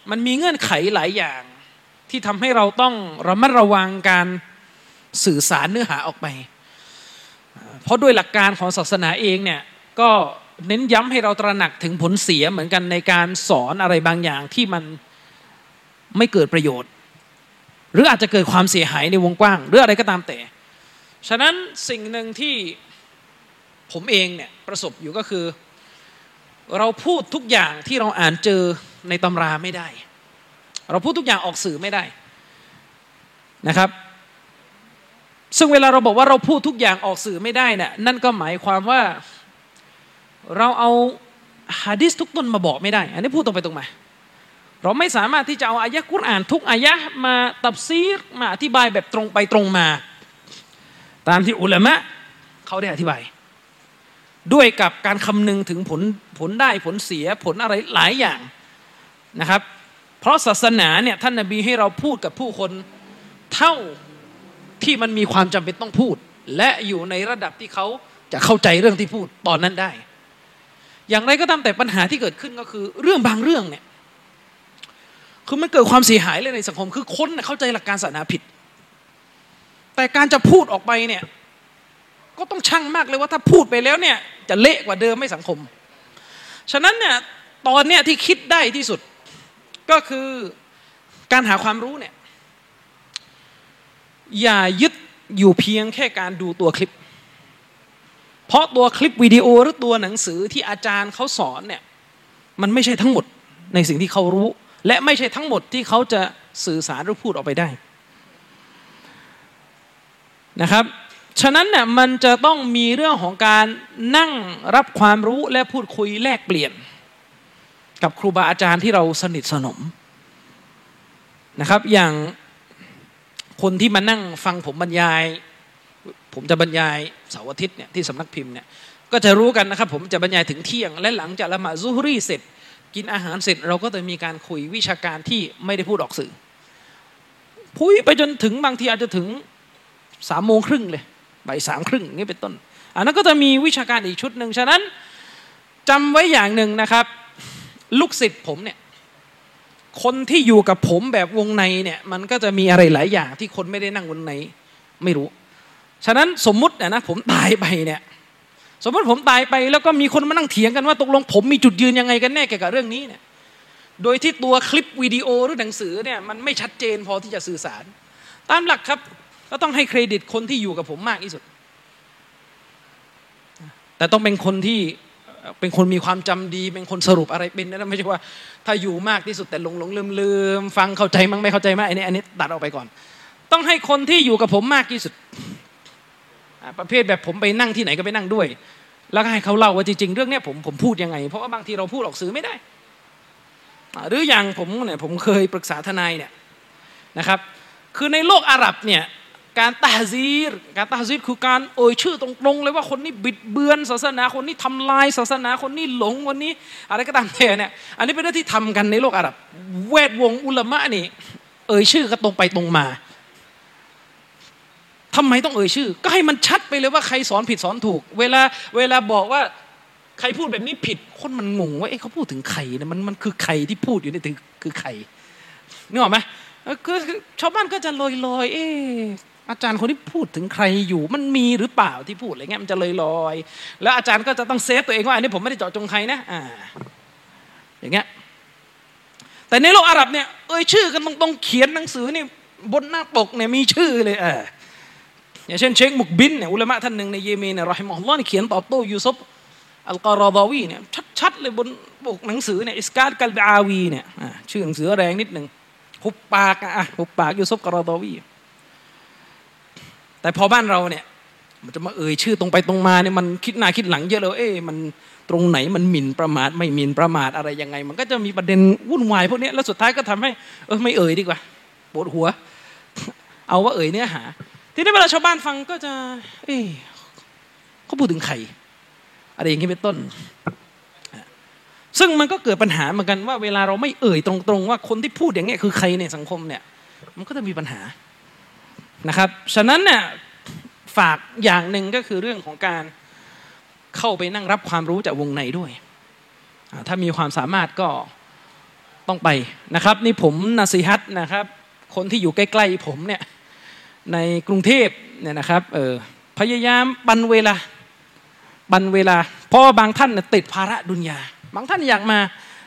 มันมีเงื่อนไขหลายอย่างที่ทำให้เราต้องระมัดระวังการสื่อสารเนื้อหาออกไป เพราะด้วยหลักการของศาสนาเองเนี่ยก็ เน้นย้ำให้เราตระหนักถึงผลเสียเหมือนกันในการสอนอะไรบางอย่างที่มันไม่เกิดประโยชน์ หรืออาจจะเกิดความเสียหายในวงกว้าง หรืออะไรก็ตามแต่ ฉะนั้นสิ่งหนึ่งที่ผมเองเนี่ยประสบอยู่ก็คือ เราพูดทุกอย่างที่เราอ่านเจอในตำราไม่ได้ เราพูดทุกอย่างออกสื่อไม่ได้นะครับ ซึ่งเวลาเราบอกว่าเราพูดทุกอย่างออกสื่อไม่ได้เนี่ยนั่นก็หมายความว่า เราเอาฮะดิษทุกต้นมาบอกไม่ได้ อันนี้พูดตรงไปตรงมา เราไม่สามารถที่จะเอาอายะกุรอาน ทุกอายะมาตับซีรมาอธิบายแบบตรงไปตรงมา ตามที่อุลามะเขาได้อธิบาย ด้วยกับการคำนึงถึงผลผลได้ผลเสียผลอะไรหลายอย่างนะครับ เพราะศาสนาเนี่ยท่านนาบีให้เราพูดกับผู้คนเท่าที่มันมีความจำเป็นต้องพูด และอยู่ในระดับที่เขาจะเข้าใจเรื่องที่พูดตอนนั้นได้ อย่างไรก็ตามแต่ปัญหาที่เกิดขึ้นก็คือ เรื่องบางเรื่องเนี่ยคือมันเกิดความเสียหายเลยในสังคม คือคนเข้าใจหลักการศาสนาผิด แต่การจะพูดออกไปเนี่ย ก็ต้องช่างมากเลยว่าถ้าพูดไปแล้วเนี่ย จะเละกว่าเดิมไม่สังคม ฉะนั้นเนี่ยตอนเนี้ยที่คิดได้ที่สุด ก็คือการหาความรู้เนี่ย อย่ายึดอยู่เพียงแค่การดูตัวคลิป เพราะตัวคลิปวิดีโอหรือตัวหนังสือที่อาจารย์เขาสอนเนี่ยมันไม่ใช่ทั้งหมดในสิ่งที่เขารู้ และไม่ใช่ทั้งหมดที่เขาจะสื่อสารหรือพูดออกไปได้นะครับ ฉะนั้นเนี่ยมันจะต้องมีเรื่องของการนั่งรับความรู้และพูดคุยแลกเปลี่ยน กับครูบาอาจารย์ที่เราสนิทสนมนะครับอย่างคนที่มานั่งฟังผมบรรยาย ผมจะบรรยายเสาร์อาทิตย์เนี่ยที่สำนักพิมพ์เนี่ยก็จะรู้กันนะครับผมจะบรรยายถึงเที่ยง และหลังจากละหมาดซุฮรีเสร็จ กินอาหารเสร็จ เราก็จะมีการคุยวิชาการที่ไม่ได้พูดออกสื่อพุยไปจนถึงบางทีอาจจะถึงสามโมงครึ่งเลยบ่ายสามครึ่งนี่เป็นต้น อันนั้นก็จะมีวิชาการอีกชุดหนึ่งฉะนั้นจำไว้อย่างหนึ่งนะครับ ลูกศิษย์ผมเนี่ยคนที่อยู่กับผมแบบวงในเนี่ยมันก็จะมีอะไรหลายอย่างที่คนไม่ได้นั่งวงในไม่รู้ ฉะนั้นสมมุตินะผมตายไปเนี่ยสมมติผมตายไปแล้วก็มีคนมานั่งเถียงกันว่าตกลงผมมีจุดยืนยังไงกันแน่เกี่ยวกับเรื่องนี้เนี่ยโดยที่ตัวคลิปวิดีโอหรือหนังสือเนี่ยมันไม่ชัดเจนพอที่จะสื่อสาร ตามหลักครับก็ต้องให้เครดิตคนที่อยู่กับผมมากที่สุด แต่ต้องเป็นคนที่เป็นคนมีความจำดี เป็นคนสรุปอะไรเป็นนะไม่ใช่ว่า ถ้าอยู่มากที่สุดแต่หลงหลงลืมลืมฟังเข้าใจมั้งไม่เข้าใจมั้งอันนี้อันนี้ตัดออกไปก่อน ต้องให้คนที่อยู่กับผมมากที่สุด ประเภทแบบผมไปนั่งที่ไหนก็ไปนั่งด้วย แล้วก็ให้เขาเล่าว่าจริงๆเรื่องนี้ผมผมพูดยังไง เพราะว่าบางทีเราพูดออกสื่อไม่ได้ หรืออย่างผมเนี่ยผมเคยปรึกษาทนายเนี่ยนะครับ คือในโลกอาหรับเนี่ยการตาซีรการตาซีรคือการเอ่ยชื่อตรงๆเลยว่าคนนี้บิดเบือนศาสนาคนนี้ทำลายศาสนาคนนี้หลงคนนี้ อะไรก็ตามแต่เนี่ยอันนี้เป็นเรื่องที่ทำกันในโลกอาหรับ แวดวงอุลามะนี่เอ่ยชื่อก็ตรงไปตรงมา ทำไมต้องเอ่ยชื่อ ก็ให้มันชัดไปเลยว่าใครสอนผิดสอนถูก เวลาเวลาบอกว่าใครพูดแบบนี้ผิด คนมันงงว่าเอ๊ะเขาพูดถึงใครนี่ยมันมันคือใครที่พูดอยู่นี่คือคือใครนึกออกไหมคือชาวบ้านก็จะลอยลอยเอ๊อาจารย์คนที่พูดถึงใครอยู่ มันมีหรือเปล่าที่พูดอะไรเงี้ยมันจะลอยลอยแล้วอาจารย์ก็จะต้อง save ตัวเองว่าอันนี้ผมไม่ได้เจาะจงใครนะอ่าอย่างเงี้ยแต่ในโลกอาหรับเนี่ยเอ่ยชื่อกันตรงๆเขียนหนังสือนี่บนหน้าปกเนี่ยมีชื่อเลยเออ อย่างเช่นเชคมุกบิลเนี่ยอุลามะท่านหนึ่งในเยเมนเนี่ยرحمه اللهเขียนตอบโต้ยูซุฟอัลกอรอดาวีเนี่ยชัดๆเลยบนปกหนังสือเนี่ยอิสกาดกัลบอาวีเนี่ยชื่อหนังสือแรงนิดหนึ่งหุบปากอะหุบปากยูซุฟกอรอดาวี แต่พอบ้านเราเนี่ยมันจะมาเอ่ยชื่อตรงไปตรงมาเนี่ยมันคิดหน้าคิดหลังเยอะเลยเอ๊ะมันตรงไหนมันหมิ่นประมาทไม่หมิ่นประมาทอะไรยังไง มันก็จะมีประเด็นวุ่นวายพวกนี้แล้วสุดท้ายก็ทำให้เออไม่เอ่ยดีกว่าปวดหัว เอาว่าเอ่ยเนื้อหา ทีนี้เวลาชาวบ้านฟังก็จะ เอ๊เขาพูดถึงใครอะไรอย่างนี้เป็นต้น ซึ่งมันก็เกิดปัญหาเหมือนกันว่าเวลาเราไม่เอ่ยตรงๆ ว่าคนที่พูดอย่างนี้คือใครในสังคมเนี่ย มันก็จะมีปัญหานะครับ ฉะนั้นเนี่ยฝากอย่างหนึ่งก็คือเรื่องของการเข้าไปนั่งรับความรู้จากวงในด้วย ถ้ามีความสามารถก็ต้องไปนะครับ นี่ผมนาซีฮัตนะครับ คนที่อยู่ใกล้ ๆ ผมเนี่ย ในกรุงเทพเนี่ยนะครับเออพยายามบันเวลาบันเวลา เพราะบางท่านติดภาระดุนยา บางท่านอยากมา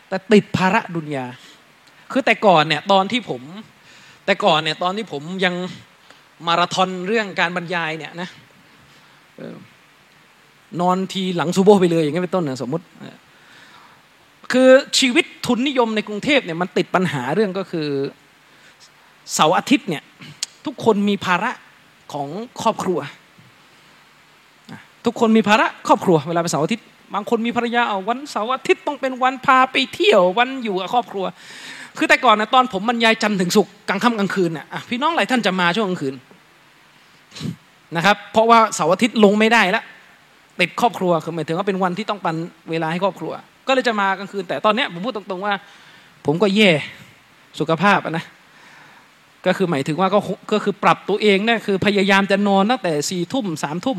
แต่ติดภาระดุนยา คือแต่ก่อนเนี่ยตอนที่ผม แต่ก่อนเนี่ยตอนที่ผมยังมาราธอนเรื่องการบรรยายเนี่ยนะนอนทีหลังซูโบไปเลยอย่างเงี้ยเป็นต้นนะสมมติ คือชีวิตทุนนิยมในกรุงเทพเนี่ยมันติดปัญหาเรื่องก็คือเสาร์อาทิตย์เนี่ย ทุกคนมีภาระของครอบครัว ทุกคนมีภาระครอบครัวเวลาไปเสาร์อาทิตย์บางคนมีภรรยาเอาวันเสาร์อาทิตย์ต้องเป็นวันพาไปเที่ยววันอยู่กับครอบครัว คือแต่ก่อนนะตอนผมบรรยายจันทร์ถึงศุกร์กลางค่ำกลางคืนน่ะพี่น้องหลายท่านจะมาช่วงกลางคืนนะครับ เพราะว่าเสาร์อาทิตย์ลงไม่ได้แล้วติดครอบครัวคือหมายถึงว่าเป็นวันที่ต้องปันเวลาให้ครอบครัว ก็เลยจะมากลางคืน แต่ตอนนี้ผมพูดตรงๆว่า ผมก็แย่สุขภาพนะ ก็คือหมายถึงว่าก็ก็คือปรับตัวเองเนี่ยคือพยายามจะนอนตั้งแต่สี่ทุ่มสามทุ่ม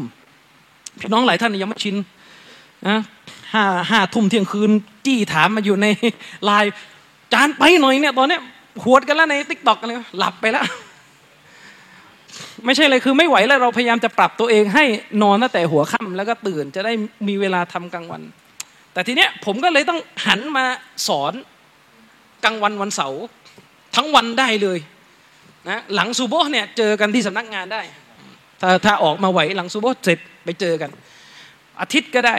พี่น้องหลายท่านยังไม่ชินนะห้าห้าทุ่มเที่ยงคืนจี้ถามมาอยู่ในไลน์จานไปหน่อยเนี่ยตอนเนี้ยหวดกันแล้วในติ๊กต็อกกันเลยหลับไปแล้ว ไม่ใช่เลยคือไม่ไหวแล้วเราพยายามจะปรับตัวเองให้นอนตั้งแต่หัวค่ำแล้วก็ตื่นจะได้มีเวลาทำกลางวัน แต่ทีเนี้ยผมก็เลยต้องหันมาสอนกลางวันวันเสาร์ทั้งวันได้เลย นะหลังซูโบเนี่ยเจอกันที่สำนักงานได้ ถ้าถ้าออกมาไหวหลังซูโบเสร็จไปเจอกัน อาทิตย์ก็ได้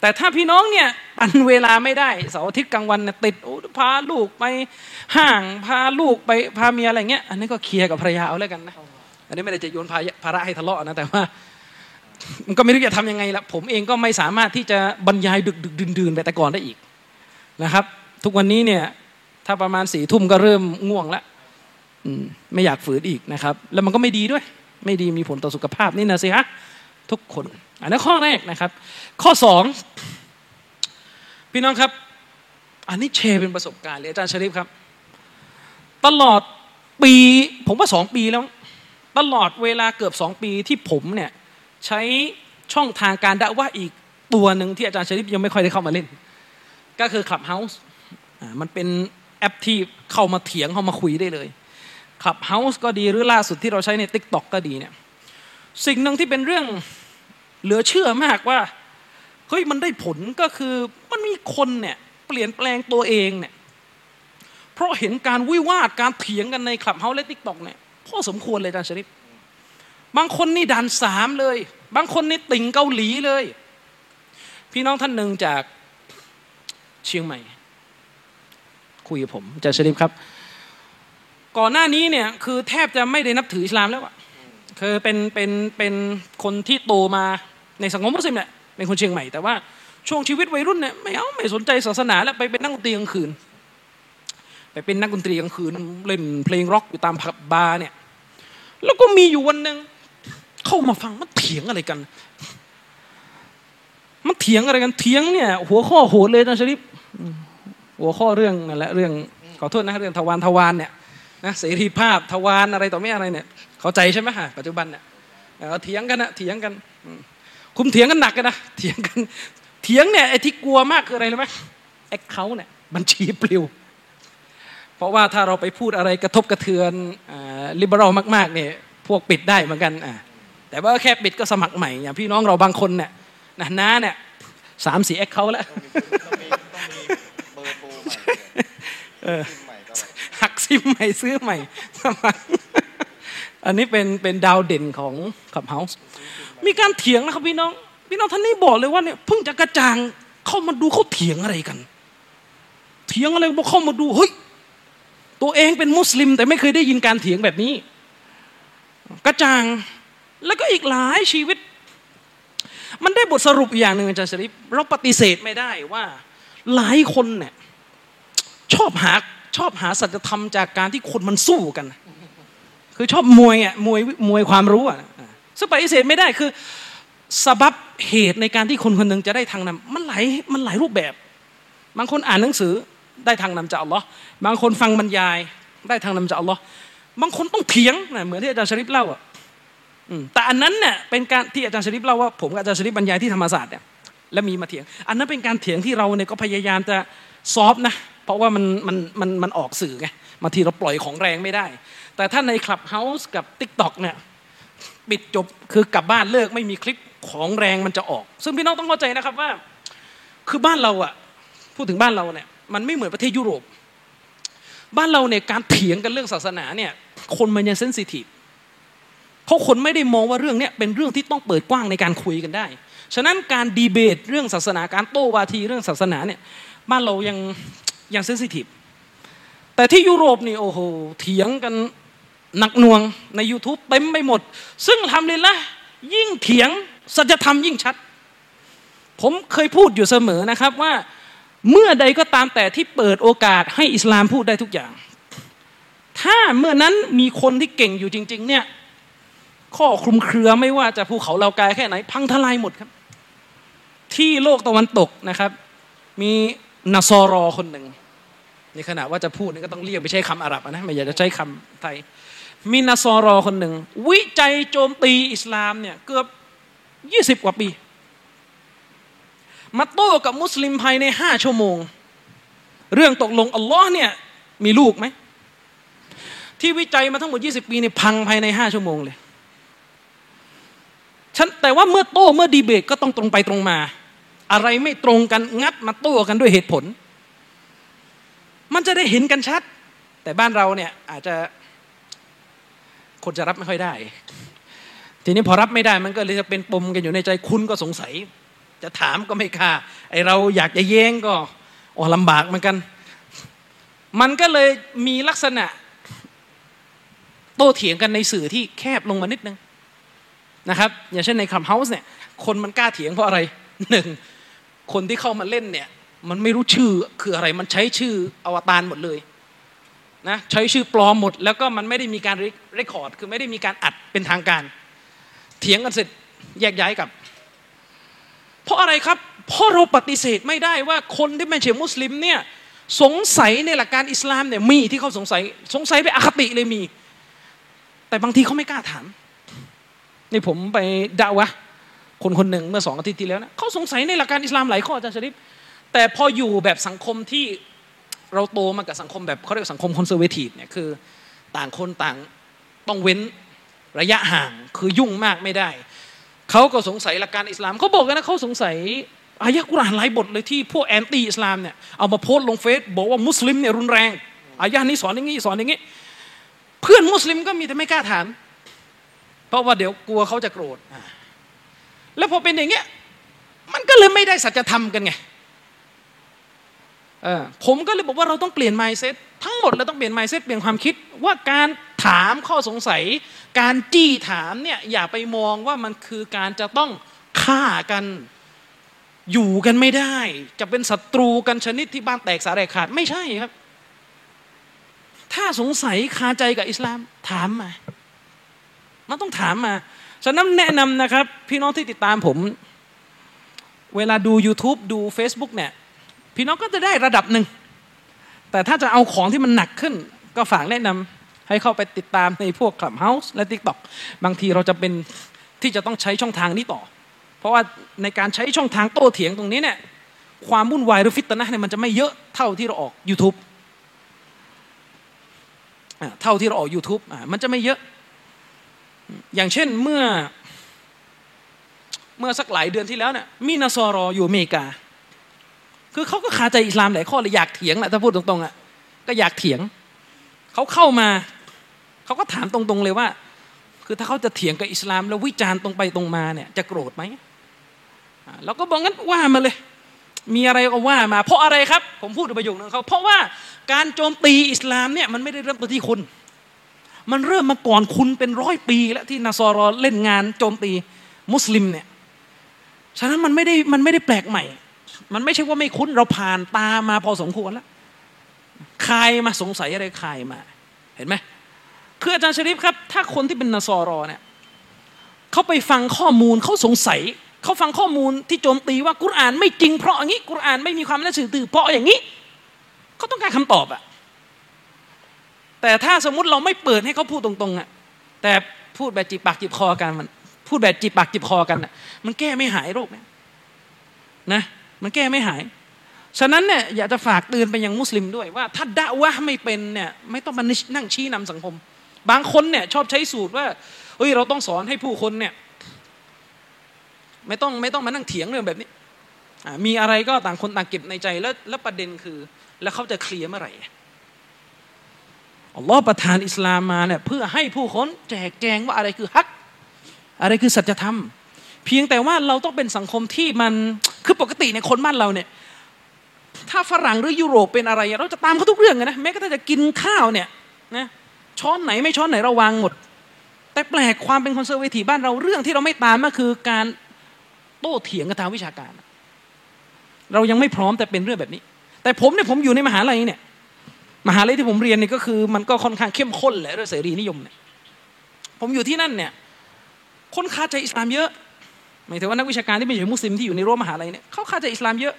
แต่ถ้าพี่น้องเนี่ยปันเวลาไม่ได้เสาร์อาทิตย์กลางวันเนี่ยติดพาลูกไปห้างพาลูกไปพาเมียอะไรเงี้ยอันนี้ก็เคลียร์กับภรรยาเอาแล้วกันนะอันนี้ไม่ได้จะโยนภาระให้ทะเลาะนะแต่ว่ามันก็ไม่รู้จะทำยังไงละผมเองก็ไม่สามารถที่จะบรรยายดึกดึกดื่นๆไปแต่ก่อนได้อีกนะครับ ทุกวันนี้เนี่ยถ้าประมาณสี่ทุ่มก็เริ่มง่วงแล้ว ไม่อยากฝืนอีกนะครับ แล้วมันก็ไม่ดีด้วย ไม่ดีมีผลต่อสุขภาพนี่นะสิฮะทุกคน อันนี้นข้อแรกนะครับ ข้อสองพี่น้องครับ อันนี้แชร์เป็นประสบการณ์เลยอาจารย์ชริฟครับ ตลอดปี ผมว่าสองปีแล้ว ตลอดเวลาเกือบสองปีที่ผมเนี่ยใช้ช่องทางการด่าว่าอีกตัวหนึ่งที่อาจารย์ชริปยังไม่ค่อยได้เข้ามาเล่น ก็คือ Clubhouse มันเป็นแอปที่เข้ามาเถียงเข้ามาคุยได้เลย Clubhouse ก็ดีหรือล่าสุดที่เราใช้ใน Tik t o อกก็ดีเนี่ยสิ่งหนึ่งที่เป็นเรื่องเหลือเชื่อมากว่าเฮ้ยมันได้ผลก็คือมันมีคนเนี่ยเปลี่ยนแปลงตัวเองเนี่ยเพราะเห็นการวิวาทการเถียงกันใน Clubhouse และ TikTok เนี่ยพอสมควรเลยอาจารย์ชริปบางคนนี่ด้อมส้มเลย บางคนนี่ติ่งเกาหลีเลย พี่น้องท่านหนึ่งจากเชียงใหม่ คุยกับผมอาจารย์ชริปครับ ก่อนหน้านี้เนี่ยคือแทบจะไม่ได้นับถืออิสลามแล้วอะคือเป็นเป็นเป็นคนที่โตมาในสังคมมุสลิมเนี่ยเป็นคนเชียงใหม่แต่ว่าช่วงชีวิตวัยรุ่นเนี่ยไม่เอาไม่สนใจศาสนาแล้วไปเป็นนักดนตรีกลางคืนไปเป็นนักดนตรีกลางคืนเล่นเพลงร็อกอยู่ตามผับบาร์เนี่ย แล้วก็มีอยู่วันหนึ่งเข้ามาฟังมันเถียงอะไรกัน มันเถียงอะไรกันเถียงเนี่ย หัวข้อโหดเลยนะชริปหัวข้อเรื่องนั่นแหละเรื่องขอโทษนะเรื่องทวารทวารเนี่ย นะเสรีภาพทวารอะไรต่อไม่อะไรเนี่ย เข้าใจใช่ไหมฮะปัจจุบันเนี่ยเถียงกันนะเถียงกันคุมเถียงกันหนักกันนะเถียงกันเถียงเนี่ยไอ้ที่กลัวมากคืออะไรรู้ไหม account เนี่ยบัญชีปลิว เพราะว่าถ้าเราไปพูดอะไรกระทบกระเทือน liberal มากๆเนี่ยพวกปิดได้เหมือนกันแต่ว่าแค่ปิดก็สมัครใหม่อย่างพี่น้องเราบางคนเนี่ยนะน้าเนี่ยสามสี่ account แล้วหัก ซิมใหม่ซื้อใหม่สมัครอันนี้เป็นเป็นดาวเด่นของขับเฮาส์มีการเถียงนะครับพี่น้อง พี่น้องท่านนี้บอกเลยว่าเนี่ยเพิ่งจะกระจ่างเข้ามาดูเขาเถียงอะไรกัน เถียงอะไรบอกเข้ามาดูเฮ้ยตัวเองเป็นมุสลิม แต่ไม่เคยได้ยินการเถียงแบบนี้ กระจ่างแล้วก็อีกหลายชีวิต มันได้บทสรุปอย่างหนึ่งอาจารย์ชริปเราปฏิเสธไม่ได้ว่า หลายคนเนี่ยชอบหา ชอบหาสัจธรรมจากการที่คนมันสู้กัน คือชอบมวยอะมวยมวยความรู้อะซึ่งปฏิเสธไม่ได้คือสบับเหตุในการที่คนคนหนึ่งจะได้ทางนำมันหลายมันหลายรูปแบบ บางคนอ่านหนังสือได้ทางนำจากอัลลอฮ์บางคนฟังบรรยายได้ทางนำจากอัลลอฮ์บางคนต้องเถียงนะเหมือนที่อาจารย์ชริปเล่าอะแต่อันนั้นเนี่ยเป็นการที่อาจารย์ชริปเล่าว่าผมกับอาจารย์ชริปบรรยายที่ธรรมศาสตร์เนี่ยแล้วมีมาเถียง อันนั้นเป็นการเถียงที่เราเนี่ยก็พยายามจะ soft นะเพราะว่ามันมันมันมันออกสื่อไงบางทีเราปล่อยของแรงไม่ได้ แต่ถ้าใน Clubhouse กับ TikTok เนี่ยปิดจบคือกลับบ้านเลิกไม่มีคลิปของแรงมันจะออก ซึ่งพี่น้องต้องเข้าใจนะครับว่า คือบ้านเราอะพูดถึงบ้านเราเนี่ยมันไม่เหมือนประเทศยุโรป บ้านเราเนี่ยการเถียงกันเรื่องศาสนาเนี่ยคนมันยัง sensitiveเพราะคนไม่ได้มองว่าเรื่องเนี้เป็นเรื่องที่ต้องเปิดกว้างในการคุยกันได้ ฉะนั้นการดีเบตเรื่องศาสนาการโต้วาทีเรื่องศาสนาเนี่ยบ้านเรายัง ยังเซนซิทีฟแต่ที่ยุโรปนี่โอ้โหเถียงกันหนักหน่วงใน YouTube เต็มไปหมด ซึ่งทำเลยละยิ่งเถียงสัจธรรมยิ่งชัด ผมเคยพูดอยู่เสมอนะครับว่าเมื่อใดก็ตามแต่ที่เปิดโอกาสให้อิสลามพูดได้ทุกอย่าง ถ้าเมื่อนั้นมีคนที่เก่งอยู่จริง ๆ เนี่ยข้อคลุมเครือไม่ว่าจะภูเขาเลากายแค่ไหน พังทลายหมดครับ ที่โลกตะวันตกนะครับ มี นาซอรอคนหนึ่งในขณะว่าจะพูดนี่ก็ต้องเรียกไปใช้คำอาหรับนะไม่อยากจะใช้คำไทย มีนาซอรอคนหนึ่ง วิจัยโจมตีอิสลามเนี่ยเกือบยี่สิบกว่าปี มาโต้กับมุสลิมภายในห้าชั่วโมง เรื่องตกลงอัลลอฮ์เนี่ยมีลูกไหม ที่วิจัยมาทั้งหมด 20 ปีเนี่ยพังภายในห้าชั่วโมงเลยฉันแต่ว่าเมื่อโต้เมื่อดีเบตก็ต้องตรงไปตรงมา อะไรไม่ตรงกันงัดมาโต้กันด้วยเหตุผล มันจะได้เห็นกันชัด แต่บ้านเราเนี่ยอาจจะคนจะรับไม่ค่อยได้ ทีนี้พอรับไม่ได้มันก็เลยจะเป็นปมกันอยู่ในใจคุณก็สงสัย จะถามก็ไม่ค่าไอเราอยากจะแย้งก็อ๋อลำบากเหมือนกัน มันก็เลยมีลักษณะ โต้เถียงกันในสื่อที่แคบลงมานิดนึงนะครับ อย่างเช่นในคับเฮาส์เนี่ยคนมันกล้าเถียงเพราะอะไรหนึ่ง คนที่เข้ามาเล่นเนี่ยมันไม่รู้ชื่อคืออะไรมันใช้ชื่ออวตารหมดเลยนะใช้ชื่อปลอมหมด แล้วก็มันไม่ได้มีการเรคคอร์ดคือไม่ได้มีการอัดเป็นทางการ เถียงกันเสร็จแยกย้ายกับ เพราะอะไรครับ เพราะเราปฏิเสธไม่ได้ว่าคนที่ไม่ใช่มุสลิมเนี่ยสงสัยในหลักการอิสลามเนี่ยมีที่เขาสงสัย สงสัยไปอคติเลยมี แต่บางทีเขาไม่กล้าถามนี่ผมไปด่าวะ คนคนหนึ่งเมื่อสองอาทิตย์ที่แล้วนะเขาสงสัยในหลักการอิสลามหลายข้ออาจารย์ชริปแต่พออยู่แบบสังคมที่เราโตมากับสังคมแบบเขาเรียกสังคมคอนเซอร์เวทีฟเนี่ยคือต่างคนต่างต้องเว้นระยะห่างคือยุ่งมากไม่ได้ เขาก็สงสัยหลักการอิสลามเขาบอกกันนะเขาสงสัยอายะกุรอานหลายบทเลยที่พวก anti อิสลามเนี่ยเอามาโพสต์ลงเฟซบอกว่ามุสลิมเนี่ยรุนแรงอายะนี้สอนอย่างนี้สอนอย่างนี้ เพื่อนมุสลิมก็มีแต่ไม่กล้าถาม เพราะว่าเดี๋ยวกลัวเขาจะโกรธ แล้วพอเป็นอย่างเงี้ยมันก็เลยไม่ได้สัจธรรมกันไงผมก็เลยบอกว่าเราต้องเปลี่ยนไมเซ็ตทั้งหมดเราต้องเปลี่ยนไมเซ็ตเปลี่ยนความคิดว่าการถามข้อสงสัย การจี้ถามเนี่ยอย่าไปมองว่ามันคือการจะต้องฆ่ากันอยู่กันไม่ได้ จะเป็นศัตรูกันชนิดที่บ้านแตกสาแรกขาดไม่ใช่ครับ ถ้าสงสัยคาใจกับอิสลามถามมา มันต้องถามมา ฉะนั้นแนะนำนะครับ พี่น้องที่ติดตามผม เวลาดู YouTube ดู Facebook เนี่ย พี่น้องก็จะได้ระดับหนึ่ง แต่ถ้าจะเอาของที่มันหนักขึ้น ก็ฝากแนะนำให้เข้าไปติดตามในพวก Clubhouse และ TikTok บางทีเราจะเป็นที่จะต้องใช้ช่องทางนี้ต่อ เพราะว่าในการใช้ช่องทางโต้เถียงตรงนี้เนี่ยความวุ่นวายหรือฟิตนะเนี่ยมันจะไม่เยอะเท่าที่เราออก YouTube เท่าที่เราออก YouTube มันจะไม่เยอะ อย่างเช่นเมื่อ เมื่อสักหลายเดือนที่แล้วเนี่ยมีนาซอรออยู่อเมริกา คือเขาก็คาใจอิสลามหลายข้อเลยอยากเถียงแหละถ้าพูดตรงๆอะก็อยากเถียงเขาเข้ามาเขาก็ถามตรงๆเลยว่า คือถ้าเขาจะเถียงกับอิสลามแล้ววิจารณ์ตรงไปตรงมาเนี่ย จะโกรธไหมเราก็บอกงั้นว่ามาเลย มีอะไรก็ว่ามา เพราะอะไรครับ ผมพูดประโยคนึงเขาเพราะว่าการโจมตีอิสลามเนี่ยมันไม่ได้เริ่มต้นที่คุณ มันเริ่มมาก่อนคุณเป็นร้อยปี แล้วที่นาซอรอเล่นงานโจมตีมุสลิมเนี่ยฉะนั้นมันไม่ได้มันไม่ได้แปลกใหม่ มันไม่ใช่ว่าไม่คุ้นเราผ่านตามาพอสมควรแล้วใครมาสงสัยอะไรใครมา เห็นไหมคืออาจารย์ชริฟครับ ถ้าคนที่เป็นนาซอรอเนี่ยเขาไปฟังข้อมูลเขาสงสัยเขาฟังข้อมูลที่โจมตีว่ากุรอานไม่จริงเพราะอย่างนี้กุรอานไม่มีความน่าเชื่อถือเพราะอย่างนี้เขาต้องการคำตอบอะ แต่ถ้าสมมุติเราไม่เปิดให้เขาพูดตรงๆอะแต่พูดแบบจีบปากจีบคอกันมัน พูดแบบจีบปากจีบคอกันอะมันแก้ไม่หายโรคเนี่ยนะมันแก้ไม่หาย ฉะนั้นเนี่ยอยากจะฝากเตือนไปยังมุสลิมด้วยว่า ถ้าด่าวะไม่เป็นเนี่ยไม่ต้องมานั่งชี้นำสังคม บางคนเนี่ยชอบใช้สูตรว่าเฮ้ยเราต้องสอนให้ผู้คนเนี่ยไม่ต้องไม่ต้องมานั่งเถียงเรื่องแบบนี้มีอะไรก็ต่างคนต่างเก็บในใจแล้วแล้วประเด็นคือ แล้วเขาจะเคลียร์เมื่อไหร่ อัลลอฮ์ประทานอิสลามมาเนี่ยเพื่อให้ผู้คนแจกแจงว่าอะไรคือฮัก อะไรคือสัจธรรม เพียงแต่ว่าเราต้องเป็นสังคมที่มันคือปกติเนี่ยคนบ้านเราเนี่ยถ้าฝรั่งหรือยุโรปเป็นอะไรเราจะตามเขาทุกเรื่องนะแม้กระทั่งจะกินข้าวเนี่ยนะช้อนไหนไม่ช้อนไหนเราวางหมด แต่แปลกความเป็นคอนเซอร์เวทีบ้านเราเรื่องที่เราไม่ตามก็คือการโต้เถียงกันทางวิชาการ เรายังไม่พร้อมแต่เป็นเรื่องแบบนี้ แต่ผมเนี่ยผมอยู่ในมหาลัยเนี่ย มหาลัยที่ผมเรียนนี่ก็คือ มันก็ค่อนข้างเข้มข้นแหละเรื่องเสรีนิยมเนี่ยผมอยู่ที่นั่นเนี่ยคนคาใจอิสลามเยอะหมายถึงว่านักวิชาการที่ไม่ใช่มุสลิมที่อยู่ในรั้วมหาลัยเนี่ยเขาคาใจอิสลามเยอะ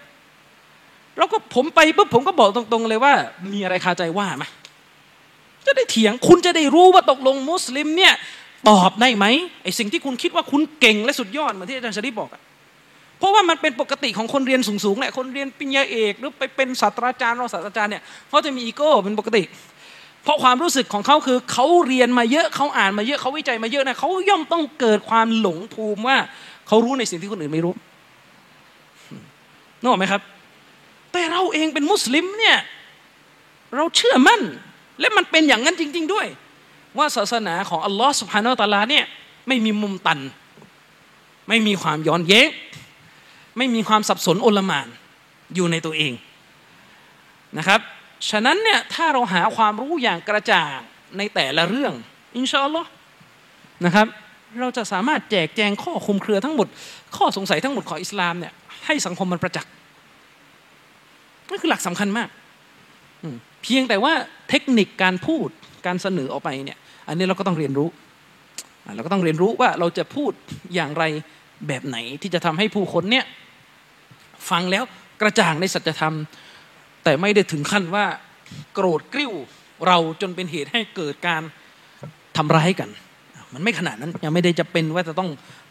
แล้วก็ผมไปปุ๊บผมก็บอกตรงๆเลยว่า มีอะไรคาใจว่ามาจะได้เถียงคุณจะได้รู้ว่าตกลงมุสลิมเนี่ยตอบได้ไหมไอสิ่งที่คุณคิดว่าคุณเก่งและสุดยอดเหมือนที่อาจารย์ชริบอกอะ เพราะว่ามันเป็นปกติของคนเรียนสูงๆแหละคนเรียนปริญญาเอกหรือไปเป็นศาสตราจารย์รองศาสตราจารย์เนี่ยเขาจะมีอีโก้เป็นปกติ เพราะความรู้สึกของเขาคือเขาเรียนมาเยอะเขาอ่านมาเยอะเขาวิจัยมาเยอะนะเขาย่อมต้องเกิดความหลงภูมิว่าเขารู้ในสิ่งที่คนอื่นไม่รู้นึกออกไหมครับ แต่เราเองเป็นมุสลิมเนี่ยเราเชื่อมั่น และมันเป็นอย่างนั้นจริง ๆ ด้วย ว่าศาสนาของอัลลอฮ์สุบฮานาอัลลาเนี่ยไม่มีมุมตัน ไม่มีความย้อนแย้ง ไม่มีความสับสนโอลมานอยู่ในตัวเองนะครับ ฉะนั้นเนี่ยถ้าเราหาความรู้อย่างกระจ่างในแต่ละเรื่อง อินชาอัลลอฮ์นะครับ เราจะสามารถแจกแจงข้อคุมเครือทั้งหมด ข้อสงสัยทั้งหมดของอิสลามเนี่ยให้สังคมมันประจักษ์นั่นคือหลักสำคัญมาก เพียงแต่ว่าเทคนิคการพูดการเสนอออกไปเนี่ย อันนี้เราก็ต้องเรียนรู้ เราก็ต้องเรียนรู้ว่าเราจะพูดอย่างไร แบบไหนที่จะทำให้ผู้คนเนี่ยฟังแล้วกระจ่างในสัจธรรม แต่ไม่ได้ถึงขั้นว่าโกรธกริ้วเราจนเป็นเหตุให้เกิดการทำร้ายกัน มันไม่ขนาดนั้นยังไม่ได้จะเป็นว่าจะต้อง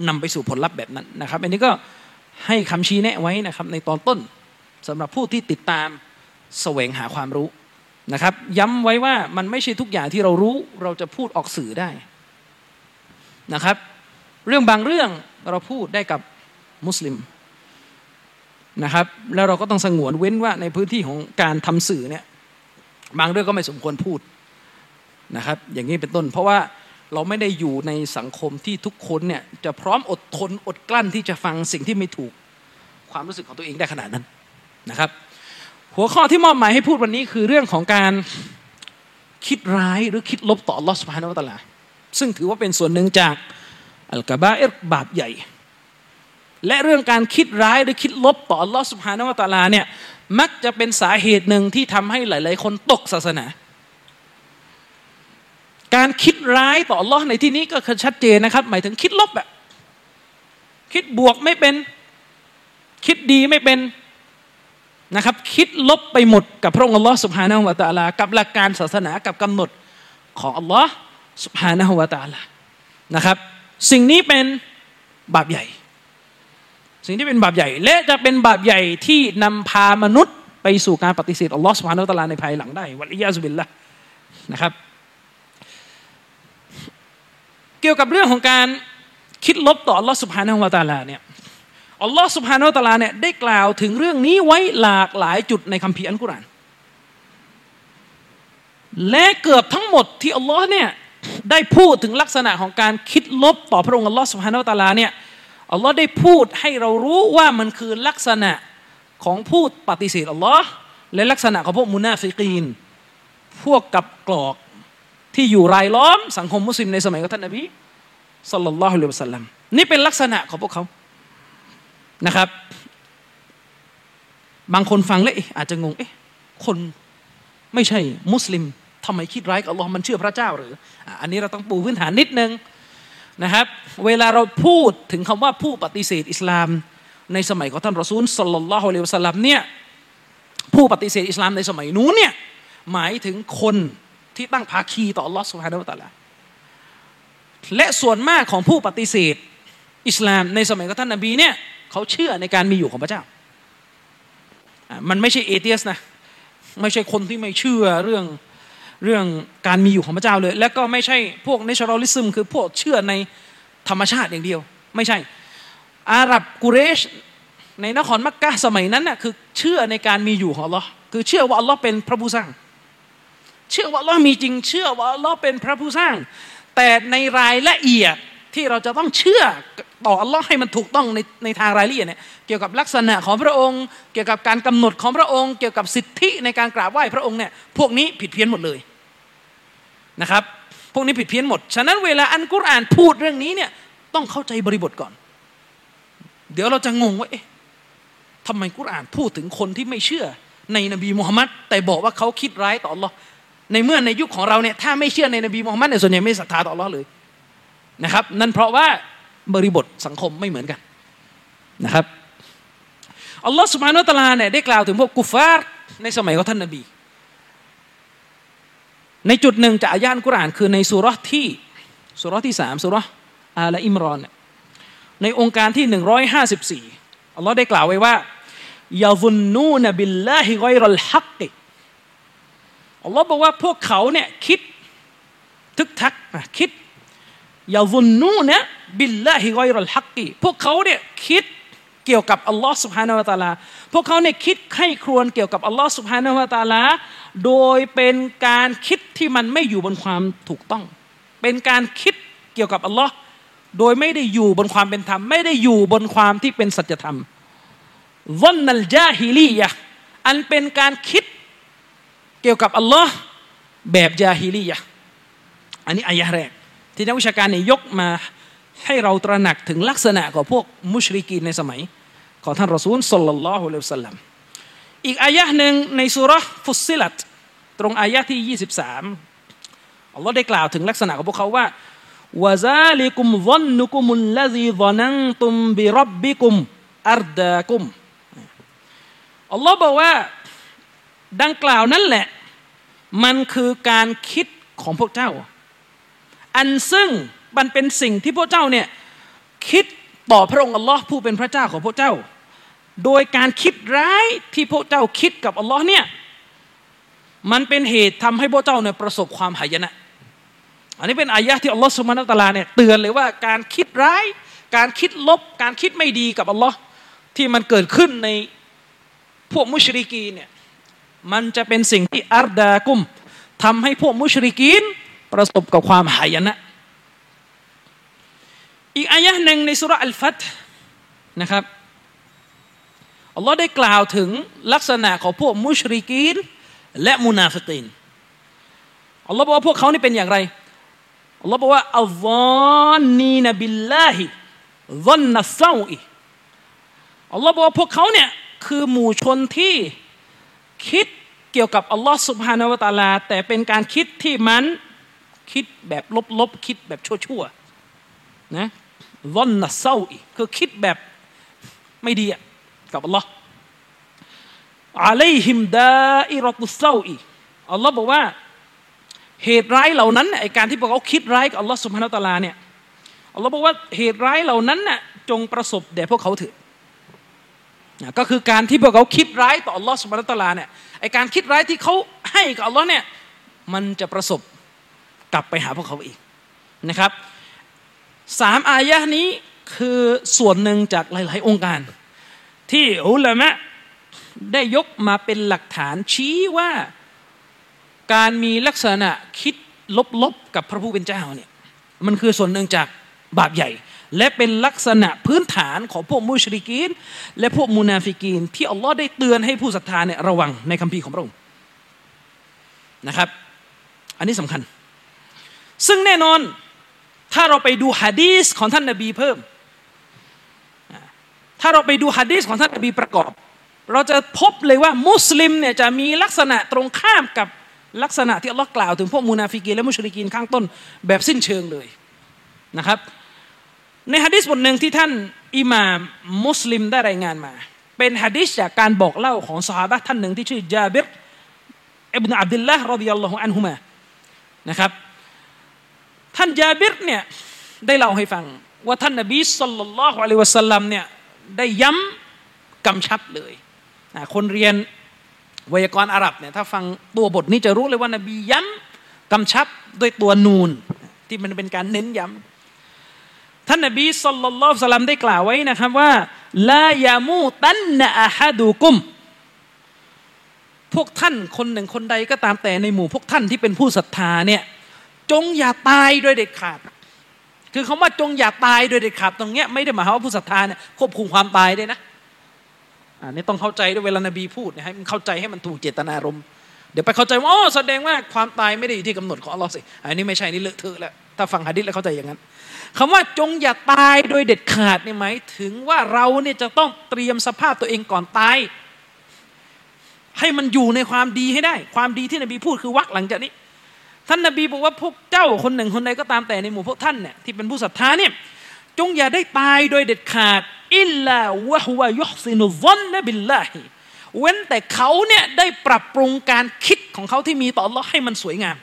นำไปสู่ผลลัพธ์แบบนั้นนะครับ อันนี้ก็ให้คำชี้แนะไว้นะครับในตอนต้นสำหรับผู้ที่ติดตามแสวงหาความรู้นะครับ ย้ำไว้ว่ามันไม่ใช่ทุกอย่างที่เรารู้เราจะพูดออกสื่อได้นะครับ เรื่องบางเรื่อง เราพูดได้กับมุสลิมนะครับ แล้วเราก็ต้องสงวนเว้นว่าในพื้นที่ของการทำสื่อเนี่ยบางเรื่องก็ไม่สมควรพูดนะครับ อย่างนี้เป็นต้น เพราะว่าเราไม่ได้อยู่ในสังคมที่ทุกคนเนี่ยจะพร้อมอดทนอดกลั้นที่จะฟังสิ่งที่ไม่ถูกความรู้สึกของตัวเองได้ขนาดนั้นนะครับ หัวข้อที่มอบหมายให้พูดวันนี้คือเรื่องของการคิดร้ายหรือคิดลบต่อลอสพานอวตลาซึ่งถือว่าเป็นส่วนหนึ่งจาก อัลกบาเอรบาปใหญ่ และเรื่องการคิดร้ายหรือคิดลบต่ออัลอสุภานวตาลาเนี่ยมักจะเป็นสาเหตุหนึ่งที่ทำให้หลาย ๆ คนตกศาสนา การคิดร้ายต่ออัลลอฮ์ในที่นี้ก็คือชัดเจนนะครับ หมายถึงคิดลบแบบคิดบวกไม่เป็น คิดดีไม่เป็นนะครับ คิดลบไปหมดกับพระองค์อัลลอฮ์สุบฮานาหัวตาลา กับหลักการศาสนากับกำหนดของอัลลอฮ์สุบฮานาหัวตาลานะครับ สิ่งนี้เป็นบาปใหญ่ สิ่งที่เป็นบาปใหญ่ และจะเป็นบาปใหญ่ที่นำพามนุษย์ไปสู่การปฏิเสธอัลลอฮ์สุบฮานาหัวตาลาในภายหลังได้วัลยาสุบิลละนะครับ เกี่ยวกับเรื่องของการคิดลบต่ออัลลอฮ์สุบฮานาหัวตาลาเนี่ยอัลลอฮ์สุบฮานาอัลลาเนี่ยได้กล่าวถึงเรื่องนี้ไว้หลากหลายจุดในคัมภีร์อัลกุรอานและเกือบทั้งหมดที่อัลลอฮ์เนี่ย ได้พูดถึงลักษณะของการคิดลบต่อพระองค์อัลลอฮ์สุฮานาอัลตะลาเนี่ยอัลลอฮ์ได้พูดให้เรารู้ว่ามันคือลักษณะของผู้ปฏิเสธอัลลอฮ์และลักษณะของพวกมุนาฟิกีน พวกกับกรอกที่อยู่รายล้อมสังคมมุสลิมในสมัยของท่านนบีสัลลัลลอฮุอะลัยฮิวะสัลลัมนี่เป็นลักษณะของพวกเขานะครับ บางคนฟังแล้วอาจจะงงเอ๊ะคนไม่ใช่มุสลิม ทำไมคิดร้ายกับอัลลอฮ์มันเชื่อพระเจ้าหรือ อันนี้เราต้องปูพื้นฐานนิดนึงนะครับ เวลาเราพูดถึงคำว่าผู้ปฏิเสธอิสลาม ในสมัยของท่านรอซูลสัลลัลลอฮุอะลัยฮิวะสัลลัมเนี่ยผู้ปฏิเสธอิสลามในสมัยนู้นเนี่ยหมายถึงคนที่ตั้งภาคีต่ออัลลอฮ์สุฮานาอัลตะลาและส่วนมากของผู้ปฏิเสธอิสลามในสมัยของท่านนบีเนี่ยเขาเชื่อในการมีอยู่ของพระเจ้า มันไม่ใช่เอเทียสนะ ไม่ใช่คนที่ไม่เชื่อเรื่อง เรื่องการมีอยู่ของพระเจ้าเลย และก็ไม่ใช่พวกเนชรัลิซึมคือพวกเชื่อในธรรมชาติอย่างเดียว ไม่ใช่ อาหรับกุเรช ในนครมักกะสมัยนั้นน่ะคือเชื่อในการมีอยู่ของอัลลอฮ์คือเชื่อว่าอัลลอฮ์เป็นพระผู้สร้าง เชื่อว่าอัลลอฮ์มีจริง เชื่อว่าอัลลอฮ์เป็นพระผู้สร้าง แต่ในรายละเอียดที่เราจะต้องเชื่อต่ออัลลอฮ์ให้มันถูกต้องในในทางรายละเอียดเนี่ยเกี่ยวกับลักษณะของพระองค์ เกี่ยวกับการกำหนดของพระองค์ เกี่ยวกับสิทธิในการกราบไหว้พระองค์เนี่ยพวกนี้ผิดเพี้ยนหมดเลย นะครับ พวกนี้ผิดเพี้ยนหมด ฉะนั้นเวลาอันกุรอานพูดเรื่องนี้เนี่ยต้องเข้าใจบริบทก่อน เดี๋ยวเราจะงงว่าเอ๊ะทำไมกุรอานพูดถึงคนที่ไม่เชื่อในนบีมุฮัมมัดแต่บอกว่าเขาคิดร้ายต่อ Allah ในเมื่อในยุคของเราเนี่ยถ้าไม่เชื่อในนบีมุฮัมมัดเนี่ยส่วนใหญ่ไม่ศรัทธาต่อ Allah เลยนะครับ นั่นเพราะว่าบริบทสังคมไม่เหมือนกันนะครับอัลลอฮ์สุบฮานุตะลาเนี่ยได้กล่าวถึงพวกกุฟาร์ในสมัยของท่านนบี ในจุดหนึ่งจากอายานกุรานคือในสุรที่สุรที่สามสุรอาลอิมรอน ในองค์การที่หนึ่งร้อยห้าสิบสี่อัลลอฮ์ได้กล่าวไว้ว่ายาซุนนูนบิลลาฮิไกรัลฮักกิอัลลอฮ์บอกว่าพวกเขาเนี่ยคิดทึกทักคิดยาซุนนูนะบิลลาฮิไกรัลฮักกีพวกเขาเนี่ยคิด กี่ยวกับอัลลอฮ์สุบฮานาวะตาลา พวกเขาเนี่ยคิดไข้ครวญเกี่ยวกับอัลลอฮ์สุบฮานาวะตาลา โดยเป็นการคิดที่มันไม่อยู่บนความถูกต้อง เป็นการคิดเกี่ยวกับอัลลอฮ์โดยไม่ได้อยู่บนความเป็นธรรม ไม่ได้อยู่บนความที่เป็นสัจธรรมวันนัลจาฮิลียะอันเป็นการคิดเกี่ยวกับอัลลอฮ์แบบจาฮิลียะอันนี้อายะแรก ที่นักวิชาการเนี่ยยกมาให้เราตระหนักถึงลักษณะของพวกมุชริกีนในสมัย ของท่านรอซูลสัลลัลลอฮุอะลัยฮิสลลัมอีกอายะหนึ่งในสุรฟุสซิลัตตรงอายะที่ 23อัลลอฮ์ได้กล่าวถึงลักษณะของพวกเขาว่าวะซาลิกุมซันนุกุมุลลซีซนังตุมบิรับบิกุมอัรดากุมอัลลอฮ์บอกว่าดังกล่าวนั่นแหละ มันคือการคิดของพวกเจ้า อันซึ่งมันเป็นสิ่งที่พวกเจ้าเนี่ยคิด ต่อพระองค์อัลลอฮ์ผู้เป็นพระเจ้าของพวกเจ้า โดยการคิดร้ายที่พวกเจ้าคิดกับอัลลอฮ์เนี่ยมันเป็นเหตุทำให้พวกเจ้าเนี่ยประสบความหายนะ อันนี้เป็นอายะที่อัลลอฮ์สุมานัตลาเนี่ยเตือนเลยว่าการคิดร้าย การคิดลบ การคิดไม่ดีกับอัลลอฮ์ที่มันเกิดขึ้นในพวกมุชริกีเนี่ยมันจะเป็นสิ่งที่อัรดากุมทำให้พวกมุชริกีนประสบกับความหายนะ อีกอายะหนึ่งในสุรอัลฟัตนะครับอัลลอฮ์ได้กล่าวถึงลักษณะของพวกมุชริกีนและมุนาฟิกีนอัลลอฮ์บอกว่าพวกเขานี่เป็นอย่างไรอัลลอฮ์บอกว่าอัลลอฮ์นีนบิลลาฮิซันนัสซาอีอัลลอฮ์บอกว่าพวกเขาเนี่ยคือหมู่ชนที่คิดเกี่ยวกับอัลลอฮ์สุบฮานาวะตาลา แต่เป็นการคิดที่มันคิดแบบลบๆคิดแบบชั่วๆ นะวอนนัสเศร้าอีกคือคิดแบบไม่ดีกับอัลลอฮ์อะลัยฮิมดาอิรตุเศร้าอีอัลลอฮ์บอกว่าเหตุร้ายเหล่านั้นไอการที่พวกเขาคิดร้ายกับอัลลอฮ์สุบฮานาตะลาเนี่ยอัลลอฮ์บอกว่าเหตุร้ายเหล่านั้นน่ะจงประสบแด่พวกเขาเถิดก็คือการที่พวกเขาคิดร้ายต่ออัลลอฮ์สุบฮานาตะลาเนี่ยไอการคิดร้ายที่เขาให้กับอัลลอฮ์เนี่ยมันจะประสบกลับไปหาพวกเขาอีกนะครับ สามอายะนี้คือส่วนหนึ่งจากหลาย ๆ องค์การ ที่อุลามะได้ยกมาเป็นหลักฐานชี้ว่าการมีลักษณะคิดลบ ๆ กับพระผู้เป็นเจ้าเนี่ยมันคือส่วนหนึ่งจากบาปใหญ่ และเป็นลักษณะพื้นฐานของพวกมุชริกีน และพวกมุนาฟิกีน ที่อัลลอฮ์ได้เตือนให้ผู้ศรัทธาเนี่ยระวังในคัมภีร์ของพระองค์นะครับ อันนี้สำคัญ ซึ่งแน่นอน ถ้าเราไปดูฮะดีสของท่านนบีเพิ่ม ถ้าเราไปดูฮะดีสของท่านนบีประกอบ เราจะพบเลยว่ามุสลิมเนี่ยจะมีลักษณะตรงข้ามกับลักษณะที่อัลลอฮ์กล่าวถึงพวกมุนาฟิกีนและมุชริกีนข้างต้นแบบสิ้นเชิงเลยนะครับ ในฮะดีษบทหนึ่งที่ท่านอิหม่ามมุสลิมได้รายงานมา เป็นฮะดีษจากการบอกเล่าของสหายท่านหนึ่งที่ชื่อจาบิรอิบนาอับดุลละرضي الله عنهماนะครับ ท่านจาบิรเนี่ยได้เล่าให้ฟัง ว่าท่านนบีสุลต่านละฮ์อะลัยวะสัลลัมเนี่ยได้ย้ำกำชับเลยคนเรียนวยากรณ์อาหรับเนี่ยถ้าฟังตัวบทนี้จะรู้เลยว่านบีย้ำกำชับด้วยตัวนูนที่มันเป็นการเน้นย้ำท่านนบีสุลต่านละสัลลัมได้กล่าวไว้นะครับว่าลายามูตันนะอะฮัดูกุม พวกท่านคนหนึ่งคนใดก็ตามแต่ในหมู่พวกท่านที่เป็นผู้ศรัทธาเนี่ย จงอย่าตายโดยเด็ดขาด คือคาว่าจงอย่าตายโดยเด็ดขาดตรงเนี้ยไม่ได้หมายความว่าผู้ศรัทธาเนี่ยควบคุมความตายได้นะอันนี้ต้องเข้าใจด้วยเวลานบีพูดนะให้มันเข้าใจให้มันถูกเจตนารมณ์เดี๋ยวไปเข้าใจว่าอ๋อแสดงว่าความตายไม่ได้อยู่ที่กำหนดของอัลลอฮ์สิ อันนี้ไม่ใช่นี่เลอะเทอะแล้ว ถ้าฟังฮะดิษแล้วเข้าใจอย่างนั้นคำว่าจงอย่าตายโดยเด็ดขาดนี่หมายถึงว่าเราเนี่ยจะต้องเตรียมสภาพตัวเองก่อนตาย ให้มันอยู่ในความดีให้ได้ ความดีที่นบีพูดคือวักหลังจากนี้ ท่านนบีบอกว่าพวกเจ้าคนหนึ่งคนใดก็ตามแต่ในหมู่พวกท่านเนี่ยที่เป็นผู้ศรัทธาเนี่ยจงอย่าได้ตายโดยเด็ดขาดอิลลาวะฮุวยุฮซินุซอนนบิลลาฮิเว้นแต่เขาเนี่ยได้ปรับปรุงการคิดของเขาที่มีต่อ Allah ให้มันสวยงาม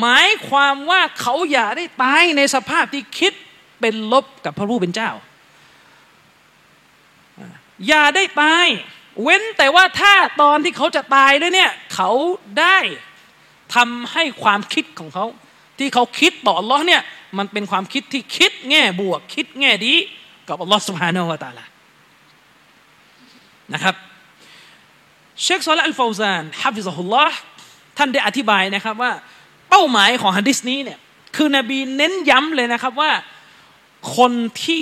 หมายความว่าเขาอย่าได้ตายในสภาพที่คิดเป็นลบกับพระผู้เป็นเจ้า อย่าได้ตาย เว้นแต่ว่าถ้าตอนที่เขาจะตายด้วยเนี่ยเขาได้ทำให้ความคิดของเขา ที่เขาคิดต่ออัลลอฮ์เนี่ยมันเป็นความคิดที่คิดแง่บวก คิดแง่ดีกับอัลลอฮ์สุบฮานาอัลตาลานะครับ เชคซอลอัลฟาวซานฮับิซฮุลลอฮ์ท่านได้อธิบายนะครับว่าเป้าหมายของฮะดิษนี้เนี่ยคือนบีเน้นย้ำเลยนะครับว่าคนที่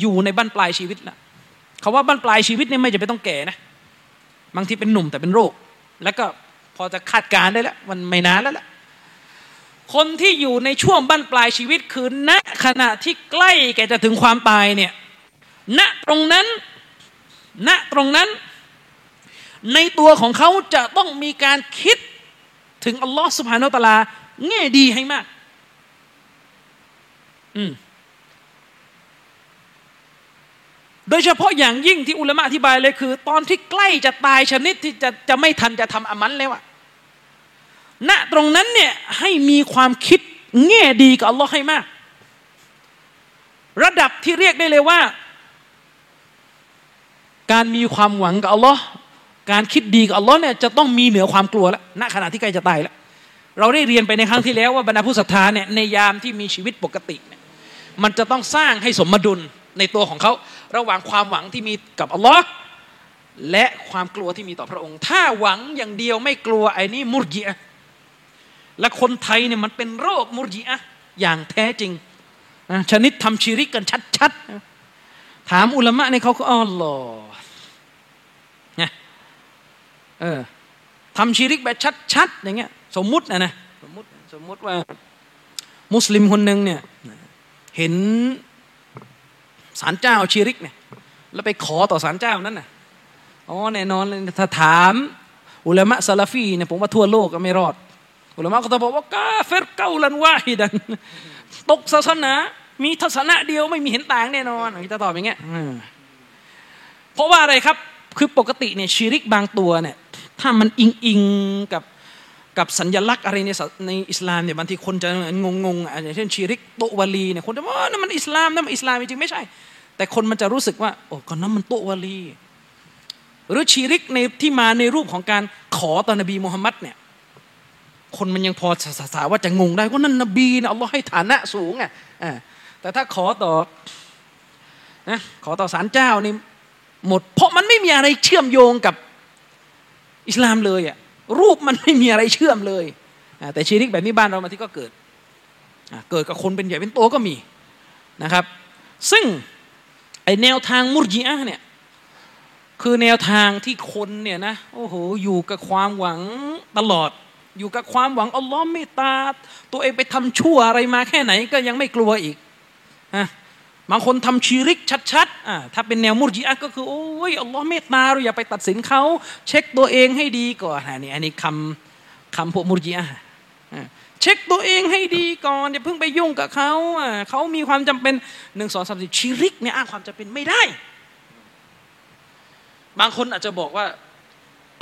อยู่ในบั้นปลายชีวิตละ คาว่าบั้นปลายชีวิตเนี่ยไม่จะไปต้องแก่นะบางทีเป็นหนุ่มแต่เป็นโรค แล้วก็พอจะคาดการได้แล้วมันไม่นานแล้วล่ะคนที่อยู่ในช่วงบั้นปลายชีวิตคือณขณะที่ใกล้แกจะถึงความตายเนี่ยณตรงนั้นณตรงนั้น ในตัวของเขาจะต้องมีการคิดถึงอัลลอฮ์สุบฮานาตลาแง่ดีให้มาก อืม โดยเฉพาะอย่างยิ่งที่อุลามะอธิบายเลยคือ ตอนที่ใกล้จะตายชนิดที่จะจะไม่ทันจะทำอามันแล้วอะณตรงนั้นเนี่ยให้มีความคิดแง่ดีกับอัลลอฮ์ให้มาก ระดับที่เรียกได้เลยว่า การมีความหวังกับอัลลอฮ์การคิดดีกับอัลลอฮ์เนี่ยจะต้องมีเหนือความกลัวแล้วณขณะที่ใกล้จะตายแล้วเราได้เรียนไปในครั้งที่แล้วว่าบรรดาผู้ศรัทธาเนี่ยในยามที่มีชีวิตปกติเนี่ยมันจะต้องสร้างให้สมดุลในตัวของเขา ระหว่างความหวังที่มีกับอัลลอฮ์และความกลัวที่มีต่อพระองค์ ถ้าหวังอย่างเดียวไม่กลัวไอ้นี่มุรจิอะและคนไทยเนี่ยมันเป็นโรคมุรจิอะอย่างแท้จริงชนิดทำชีริกกันชัดๆ ถามอุลามะเนี่ยเขาก็อ๋อหรอนี่ยเออทำชีริกแบบชัดๆอย่างเงี้ย สมมุตินะนะสมมุติสมมุติว่า มุสลิมคนหนึ่งเนี่ยเห็น สารเจ้าชีริกเนี่ยแล้วไปขอต่อสารเจ้านั้นน่ะอ๋อแน่นอนเลยถ้าถาม อุลามะซาลาฟีเนี่ยผมว่าทั่วโลกก็ไม่รอด อุลามะก็จะบอกว่ากาเฟรเกาลันวาฮิดัน ตกศาสนา มีทัศนะเดียวไม่มีเห็นต่างแน่นอนจะตอบอย่างเงี้ยเพราะว่าอะไรครับคือปกติเนี่ยชีริกบางตัวเนี่ยถ้ามันอิงอิงกับกับสัญลักษณ์อะไรในในอิสลามเนี่ยบางทีคนจะงงงอย่างเช่นชีริกโตวาลีเนี่ยคนจะว่านั่นมันอิสลามนั่นมันอิสลามจริงไม่ใช่ แต่คนมันจะรู้สึกว่าโอ้ก็นั้นมันโตวาลี หรือชีริกในที่มาในรูปของการขอต่อนบีมูฮัมมัดเนี่ยคนมันยังพอสาสาว่าจะงงได้ก็นั่นนบีนะอัลลอฮ์ให้ฐานะสูงอะแต่ถ้าขอต่อนะขอต่อสารเจ้านี่หมด เพราะมันไม่มีอะไรเชื่อมโยงกับอิสลามเลยอะรูปมันไม่มีอะไรเชื่อมเลยแต่ชีริกแบบนี้บ้านเรามาที่ก็เกิดเกิดกับคนเป็นใหญ่เป็นโตก็มีนะครับ ซึ่ง แนวทางมุรจิอะเนี่ยคือแนวทางที่คนเนี่ยนะโอ้โหอยู่กับความหวังตลอด อยู่กับความหวังอัลลอฮ์เมตตา ตัวเองไปทำชั่วอะไรมาแค่ไหนก็ยังไม่กลัวอีกะบางคนทำชีริกชัดๆอ่าถ้าเป็นแนวมุรจิอะก็คือโอ้ยอัลลอฮ์เมตตาเราอย่าไปตัดสินเขาเช็คตัวเองให้ดีก่อนอันนี้อันนี้คำคำพวกมุรจิอะ เช็คตัวเองให้ดีก่อนอย่าเพิ่งไปยุ่งกับเขาเขามีความจำเป็นหนึ่งสองสามสี่ชีริกเนี่ยอ้างความจำเป็นไม่ได้ บางคนอาจจะบอกว่า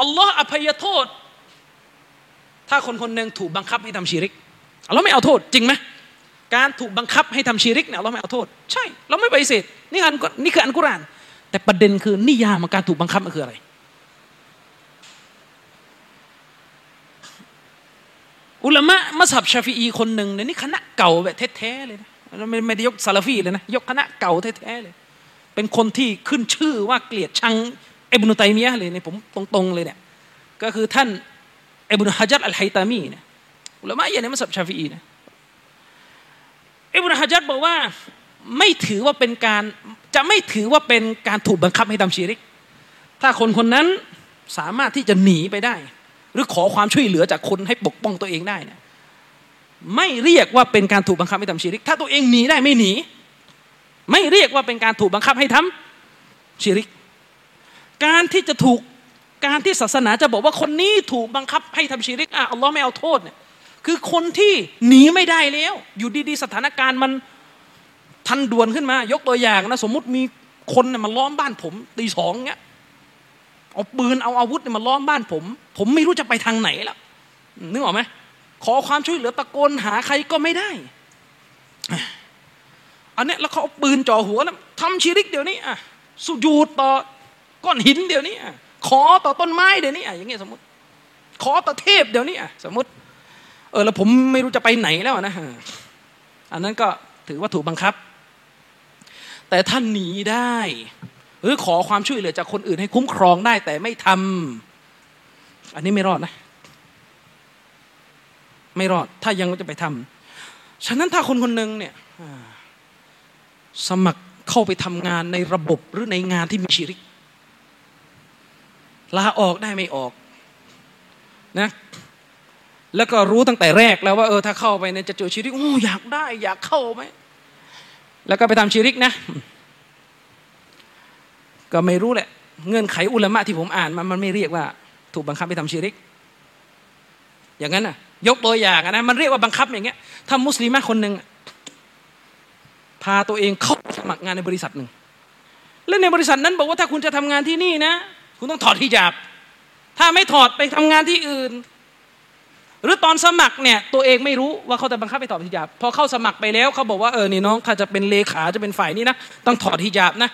อัลลอฮ์อภัยโทษ ถ้าคนคนหนึ่งถูกบังคับให้ทำชีริกเราไม่เอาโทษจริงไหมการถูกบังคับให้ทำชีริกเนี่ยเราไม่เอาโทษ ใช่ เราไม่ปฏิเสธนี่อันนี่คืออันกุราน แต่ประเด็นคือนิยามของการถูกบังคับมันคืออะไร อุลามะมัสฮับชาฟีอีคนหนึ่งเนี่ยนี่คณะเก่าแบบแท้ๆเลยนะไม่ไม่ได้ยกซาลาฟีเลยนะยกคณะเก่าแท้ๆเลย เป็นคนที่ขึ้นชื่อว่าเกลียดชังอิบนุตัยมียะเลยเนี่ยผมตรงๆเลยเนี่ยก็คือท่านอิบนุฮะจัดอัลไฮตามีเนี่ยอุลามะอย่างในมัสฮับชาฟีอีนะอิบนุฮะจัดบอกว่าไม่ถือว่าเป็นการจะไม่ถือว่าเป็นการถูกบังคับให้ทำชีริก ถ้าคนคนนั้นสามารถที่จะหนีไปได้ หรือขอความช่วยเหลือจากคนให้ปกป้องตัวเองได้นะไม่เรียกว่าเป็นการถูกบังคับให้ทำชีริก ถ้าตัวเองหนีได้ไม่หนี ไม่เรียกว่าเป็นการถูกบังคับให้ทำชีริก การที่จะถูกการที่ศาสนาจะบอกว่าคนนี้ถูกบังคับให้ทำชีริกอะอัลลอฮ์ไม่เอาโทษเนี่ยคือคนที่หนีไม่ได้แล้ว อยู่ดีๆ สถานการณ์มันทันด่วนขึ้นมา ยกตัวอย่างนะสมมติมีคนมาล้อมบ้านผมตีสองเงี้ย เอาปืนเอาอาวุธมาล้อมบ้านผม ผมไม่รู้จะไปทางไหนแล้วนึกออกไหมขอความช่วยเหลือตะโกนหาใครก็ไม่ได้อันนี้แล้วเขาเอาปืนจ่อหัวแล้วทำชีริกเดี๋ยวนี้อะสุญูดต่อก้อนหินเดี๋ยวนี้อะขอต่อต้นไม้เดี๋ยวนี้อะอย่างเงี้ยสมมติ ขอต่อเทพเดี๋ยวนี้อะสมมติ เออแล้วผมไม่รู้จะไปไหนแล้วนะอันนั้นก็ถือว่าถูกบังคับ แต่ท่านหนีได้ รือขอความช่วยเหลือจากคนอื่นให้คุ้มครองได้แต่ไม่ทำอันนี้ไม่รอดนะ ไม่รอด ถ้ายังจะไปทำฉะนั้นถ้าคนคนหนึ่งเนี่ยสมัครเข้าไปทำงานในระบบหรือในงานที่มีชีริกลาออกได้ไม่ออกนะแล้วก็รู้ตั้งแต่แรกแล้วว่าเออถ้าเข้าไปเนี่ยจะเจอชีริกโอ้อยากได้ อยากเข้าไหมแล้วก็ไปทำชีริกนะ ก็ไม่รู้แหละ เงื่อนไขอุลามะที่ผมอ่านมันมันไม่เรียกว่า ถูกบังคับไปทำชีริก อย่างนั้นน่ะ ยกตัวอย่างนะมันเรียกว่าบังคับอย่างเงี้ย ถ้ามุสลิมคนหนึ่งพาตัวเองเข้าสมัครงานในบริษัทหนึ่งและในบริษัทนั้นบอกว่าถ้าคุณจะทำงานที่นี่นะ คุณต้องถอดฮิญาบ ถ้าไม่ถอดไปทำงานที่อื่น หรือตอนสมัครเนี่ยตัวเองไม่รู้ว่าเขาจะบังคับไปถอดฮิญาบพอเข้าสมัครไปแล้วเขาบอกว่าเออนี่น้องถ้าจะเป็นเลขาจะเป็นฝ่ายนี้นะต้องถอดฮิญาบนะ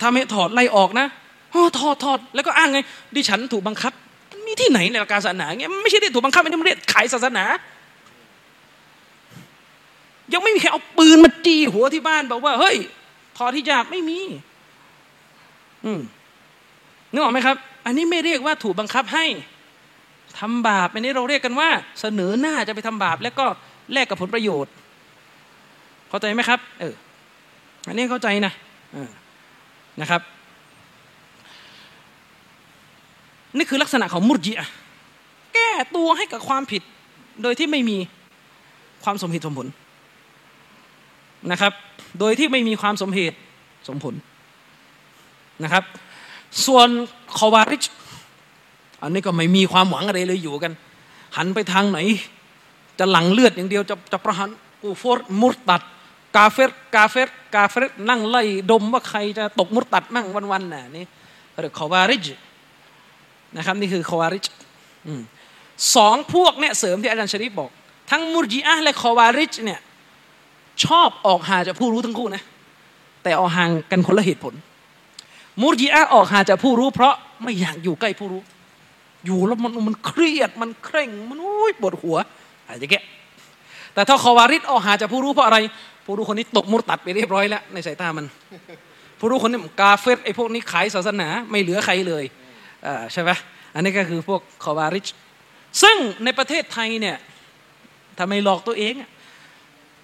ถ้าไม่ถอดไล่ออกนะอ๋อถอดถอดแล้วก็อ้างไง ดิฉันถูกบังคับ มีที่ไหนในหลักการศาสนาเงี้ยไม่ใช่ที่ถูกบังคับไม่ใช่เรียกขายศาสนา ยังไม่มีใครเอาปืนมาจี้หัวที่บ้านบอกว่า เฮ้ยถอดที่จาบไม่มี อืมนึกออกไหมครับ อันนี้ไม่เรียกว่าถูกบังคับให้ทำบาปอันนี้เราเรียกกันว่า เสนอหน้าจะไปทำบาป แล้วก็แลกกับผลประโยชน์ เข้าใจไหมครับ เออ อันนี้เข้าใจนะอ่า นะครับ นี่คือลักษณะของมุรจิอะแก้ตัวให้กับความผิด โดยที่ไม่มีความสมเหตุสมผลนะครับ โดยที่ไม่มีความสมเหตุสมผลนะครับ ส่วนคอวาริชอันนี้ก็ไม่มีความหวังอะไรเลยอยู่กัน หันไปทางไหน จะหลั่งเลือดอย่างเดียวจะจะประหารกูฟูรมุรตัด กาเฟรกาเฟรกาเฟรนั่งไล่ดมว่าใครจะตกมุรตัดมั่งวันๆน่ะนี่เรียกคาวาริจนะครับนี่คือคาวาริจสองพวกเนี่ยเสริมที่อาจารย์ชริปบอก ทั้งมุรจีอะและคาวาริจเนี่ยชอบออกห่างจากผู้รู้ทั้งคู่นะแต่ออกห่างกันคนละเหตุผล มุรจีอะออกห่างจากผู้รู้ เพราะไม่อยากอยู่ใกล้ผู้รู้ อยู่แล้วมันมันเครียดมันเคร่งมันอุ้ยปวดหัวอะไรอย่างเงี้ยแต่ถ้าคอวาริดออกหาจากผู้รู้เพราะอะไร ผู้รู้คนนี้ตกมุตัดไปเรียบร้อยแล้วในสายตามัน ผู้รู้คนนี้กาเฟตไอ้พวกนี้ขายศาสนาไม่เหลือใครเลยใช่ไหมอันนี้ก็คือพวกคอวาริชซึ่งในประเทศไทยเนี่ยทำไมหลอกตัวเอง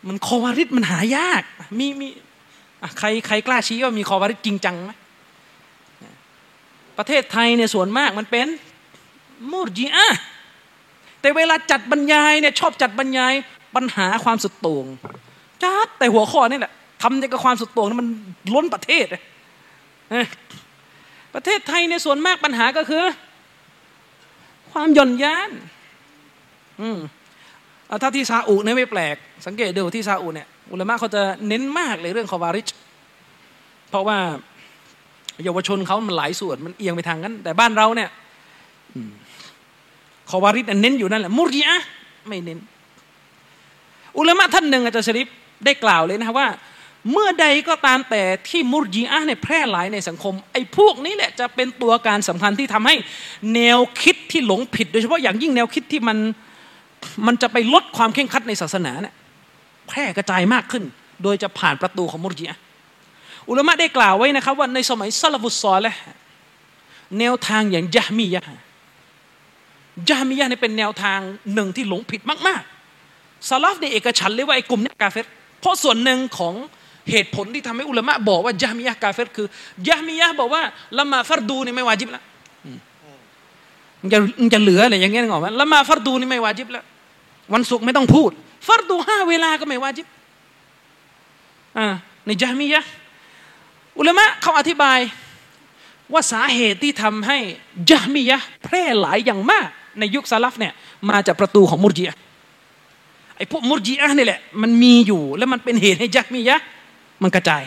มันคอวาริชมันหายาก มีมีใครใครกล้าชี้ว่ามีคอวาริชจริงจังไหมประเทศไทยเนี่ยส่วนมากมันเป็นมูรจีอะแต่เวลาจัดบรรยายเนี่ยชอบจัดบรรยายปัญหาความสุดโต่ง จัดแต่หัวข้อนี่แหละทำในกับความสุดโต่งนั้นมันล้นประเทศประเทศไทยในส่วนมากปัญหาก็คือ ความหย่อนยานอืมถ้าที่ซาอุเนี่ยไม่แปลก สังเกตดูที่ซาอุเนี่ยอุลามะเขาจะเน้นมากเลยเรื่องคอวาริช เพราะว่าเยาวชนเขามันหลายส่วนมันเอียงไปทางนั้น แต่บ้านเราเนี่ยคอวาริดเน้นอยู่นั่นแหละมุรีอะไม่เน้น อุลามะท่านหนึ่งอาจารย์ชริป ได้กล่าวเลยนะว่า เมื่อใดก็ตามแต่ที่มุรีอะเนี่ยแพร่หลายในสังคม ไอ้พวกนี้แหละจะเป็นตัวการสำคัญที่ทำให้แนวคิดที่หลงผิด โดยเฉพาะอย่างยิ่งแนวคิดที่มันมันจะไปลดความเข่งคัดในศาสนาเนี่ยแพร่กระจายมากขึ้น โดยจะผ่านประตูของมุรีอะอุลามะได้กล่าวไว้นะครับว่าในสมัยซาลฟุสซอลและแนวทางอย่างยะมียะยะมียะเนี่ยเป็นแนวทางหนึ่งที่หลงผิดมาก ๆ ซาลฟในเอกฉันเลยว่าไอ้กลุ่มนี้กาเฟ เพราะส่วนหนึ่งของเหตุผลที่ทำให้อุลามะบอกว่ายะมียะกาเฟรคือยะมียะบอกว่าละมาฟัรดูนี่ไม่วาจิบแล้วมันจะมันจะเหลืออะไรอย่างเงี้ยนึกออกไหมละมาฟัรดูนี่ไม่วาจิบแล้ววันศุกร์ไม่ต้องพูด ฟัรดูห้าเวลาก็ไม่วาจิบอ่าในยะมียะอุลามะเขาอธิบายว่าสาเหตุที่ทำให้ยะมียะแพร่หลายอย่างมากในยุคซาลฟเนี่ยมาจากประตูของมุรจีอะ ไอ้พวกมุรจีอะนี่แหละ มันมีอยู่แล้วมันเป็นเหตุให้ยะมียะมันกระจาย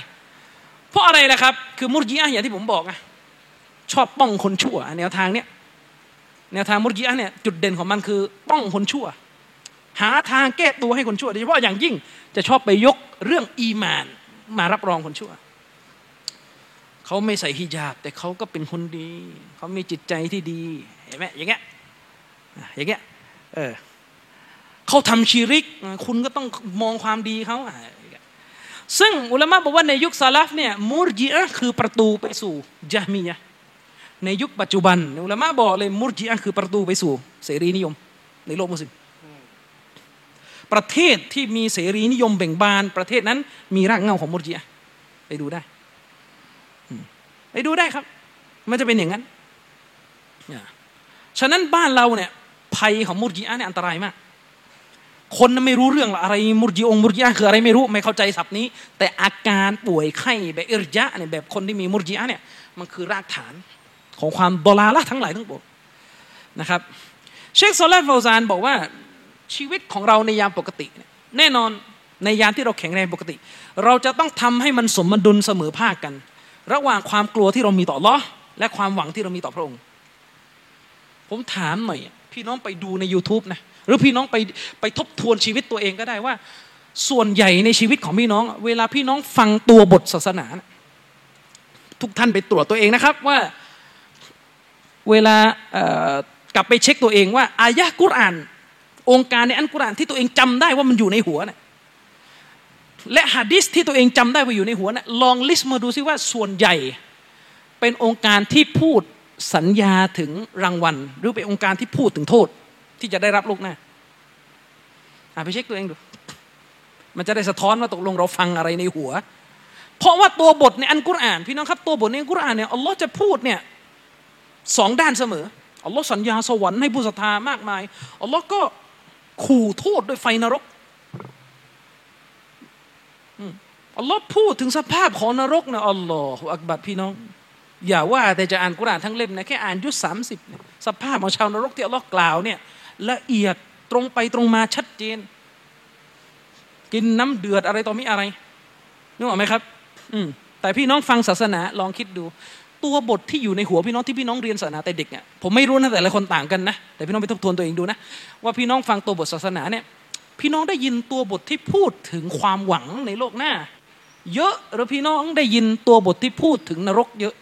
เพราะอะไรล่ะครับ คือมุรจีอะอย่างที่ผมบอกอะชอบป้องคนชั่ว แนวทางเนี้ยแนวทางมุรจีอะเนี่ยจุดเด่นของมันคือป้องคนชั่ว หาทางแก้ตัวให้คนชั่วโดยเฉพาะอย่างยิ่งจะชอบไปยกเรื่องอีมาน มารับรองคนชั่วเขาไม่ใส่ฮิญาบ แต่เขาก็เป็นคนดี เขามีจิตใจที่ดีเห็นไหมอย่างเงี้ยอย่างเงี้ยเออ เขาทำชีริก คุณก็ต้องมองความดีเขาซึ่งอุลามะบอกว่าในยุคซาลฟเนี่ยมุรจิอะคือประตูไปสู่จามียะในยุคปัจจุบันอุลามะบอกเลยมุรจิอะคือประตูไปสู่เสรีนิยม ในโลกมุสลิมประเทศที่มีเสรีนิยมเบ่งบาน ประเทศนั้นมีรากเหง้าของมุรจิอะไปดูได้ไปดูได้ครับ มันจะเป็นอย่างนั้นฉะนั้นบ้านเราเนี่ยภัยของมุรจิอาเนี่ยอันตรายมาก คนไม่รู้เรื่องอะไรมุรจิองมุรจิอาคืออะไรไม่รู้ไม่เข้าใจศัพท์นี้ แต่อาการป่วยไข้แบบอิรยะเนี่ยแบบคนที่มีมุรจิอาเนี่ยมันคือรากฐานของความดลาละทั้งหลายทั้งปวงนะครับ เชคโซลาฟาวซานบอกว่าชีวิตของเราในยามปกติ แน่นอนในยามที่เราแข็งแรงปกติ เราจะต้องทำให้มันสมดุลเสมอภาคกัน ระหว่างความกลัวที่เรามีต่อลอและความหวังที่เรามีต่อพระองค์ ผมถามหน่อย พี่น้องไปดูใน YouTube นะ หรือพี่น้องไปไปทบทวนชีวิตตัวเองก็ได้ว่า ส่วนใหญ่ในชีวิตของพี่น้อง เวลาพี่น้องฟังตัวบทศาสนา ทุกท่านไปตรวจตัวเองนะครับว่าเวลากลับไปเช็คตัวเองว่าอายะกุรอาน องค์การในอันกุรอานที่ตัวเองจำได้ว่ามันอยู่ในหัวเนี่ยและฮะดิษที่ตัวเองจำได้ว่าอยู่ในหัวนะลองลิสต์มาดูซิว่าส่วนใหญ่เป็นองค์การที่พูดสัญญาถึงรางวัล หรือเป็นองค์การที่พูดถึงโทษ ที่จะได้รับลูกหน้าไปเช็คตัวเองดู มันจะได้สะท้อนว่าตกลงเราฟังอะไรในหัว เพราะว่าตัวบทในอันกุรอาน พี่น้องครับตัวบทในอันกุรอานเนี่ยอัลลอฮ์จะพูดเนี่ยสองด้านเสมออัลลอฮ์สัญญาสวรรค์ให้ผู้ศรัทธามากมายอัลลอฮ์ก็ขู่โทษด้วยไฟนรกอัลลอฮ์พูดถึงสภาพของนรกนะอัลลอฮฺอักบัดพี่น้อง อย่าว่าแต่จะอ่านกุรานทั้งเล่มนะแค่อ่านยุดสามสิบสภาพของชาวนรกที่อัลลอฮ์กล่าวเนี่ย ละเอียดตรงไปตรงมาชัดเจน กินน้ำเดือดอะไรต่อมีอะไรนึกออกไหมครับ อืมแต่พี่น้องฟังศาสนาลองคิดดู ตัวบทที่อยู่ในหัวพี่น้องที่พี่น้องเรียนศาสนาแต่เด็กเนี่ยผมไม่รู้นะแต่ละคนต่างกันนะแต่พี่น้องไปทบทวนตัวเองดูนะว่าพี่น้องฟังตัวบทศาสนาเนี่ยพี่น้องได้ยินตัวบทที่พูดถึงความหวังในโลกหน้า เยอะหรือพี่น้องได้ยินตัวบทที่พูดถึงนรกเยอะ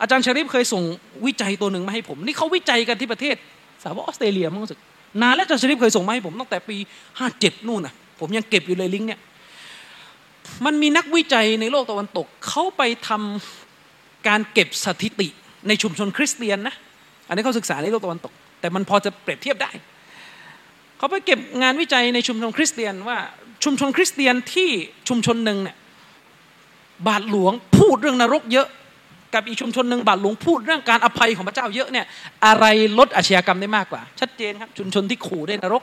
อาจารย์ชริฟเคยส่งวิจัยตัวหนึ่งมาให้ผม นี่เขาวิจัยกันที่ประเทศ สาวออสเตรเลียมั้งสึกนานแล้วจารย์ชริฟเคยส่งมาให้ผมตั้งแต่ปีห้าเจ็ดนู่นน่ะ ผมยังเก็บอยู่เลยลิงก์เนี่ยมันมีนักวิจัยในโลกตะวันตกเขาไปทำการเก็บสถิติในชุมชนคริสเตียนนะอันนี้เขาศึกษาในโลกตะวันตก แต่มันพอจะเปรียบเทียบได้เขาไปเก็บงานวิจัยในชุมชนคริสเตียนว่าชุมชนคริสเตียนที่ชุมชนหนึ่งเนี่ยบาทหลวงพูดเรื่องนรกเยอะ กับอีกชุมชนหนึ่งบาทหลวงพูดเรื่องการอภัยของพระเจ้าเยอะเนี่ยอะไรลดอาชญากรรมได้มากกว่า ชัดเจนครับ ชุมชนที่ขู่ได้นรก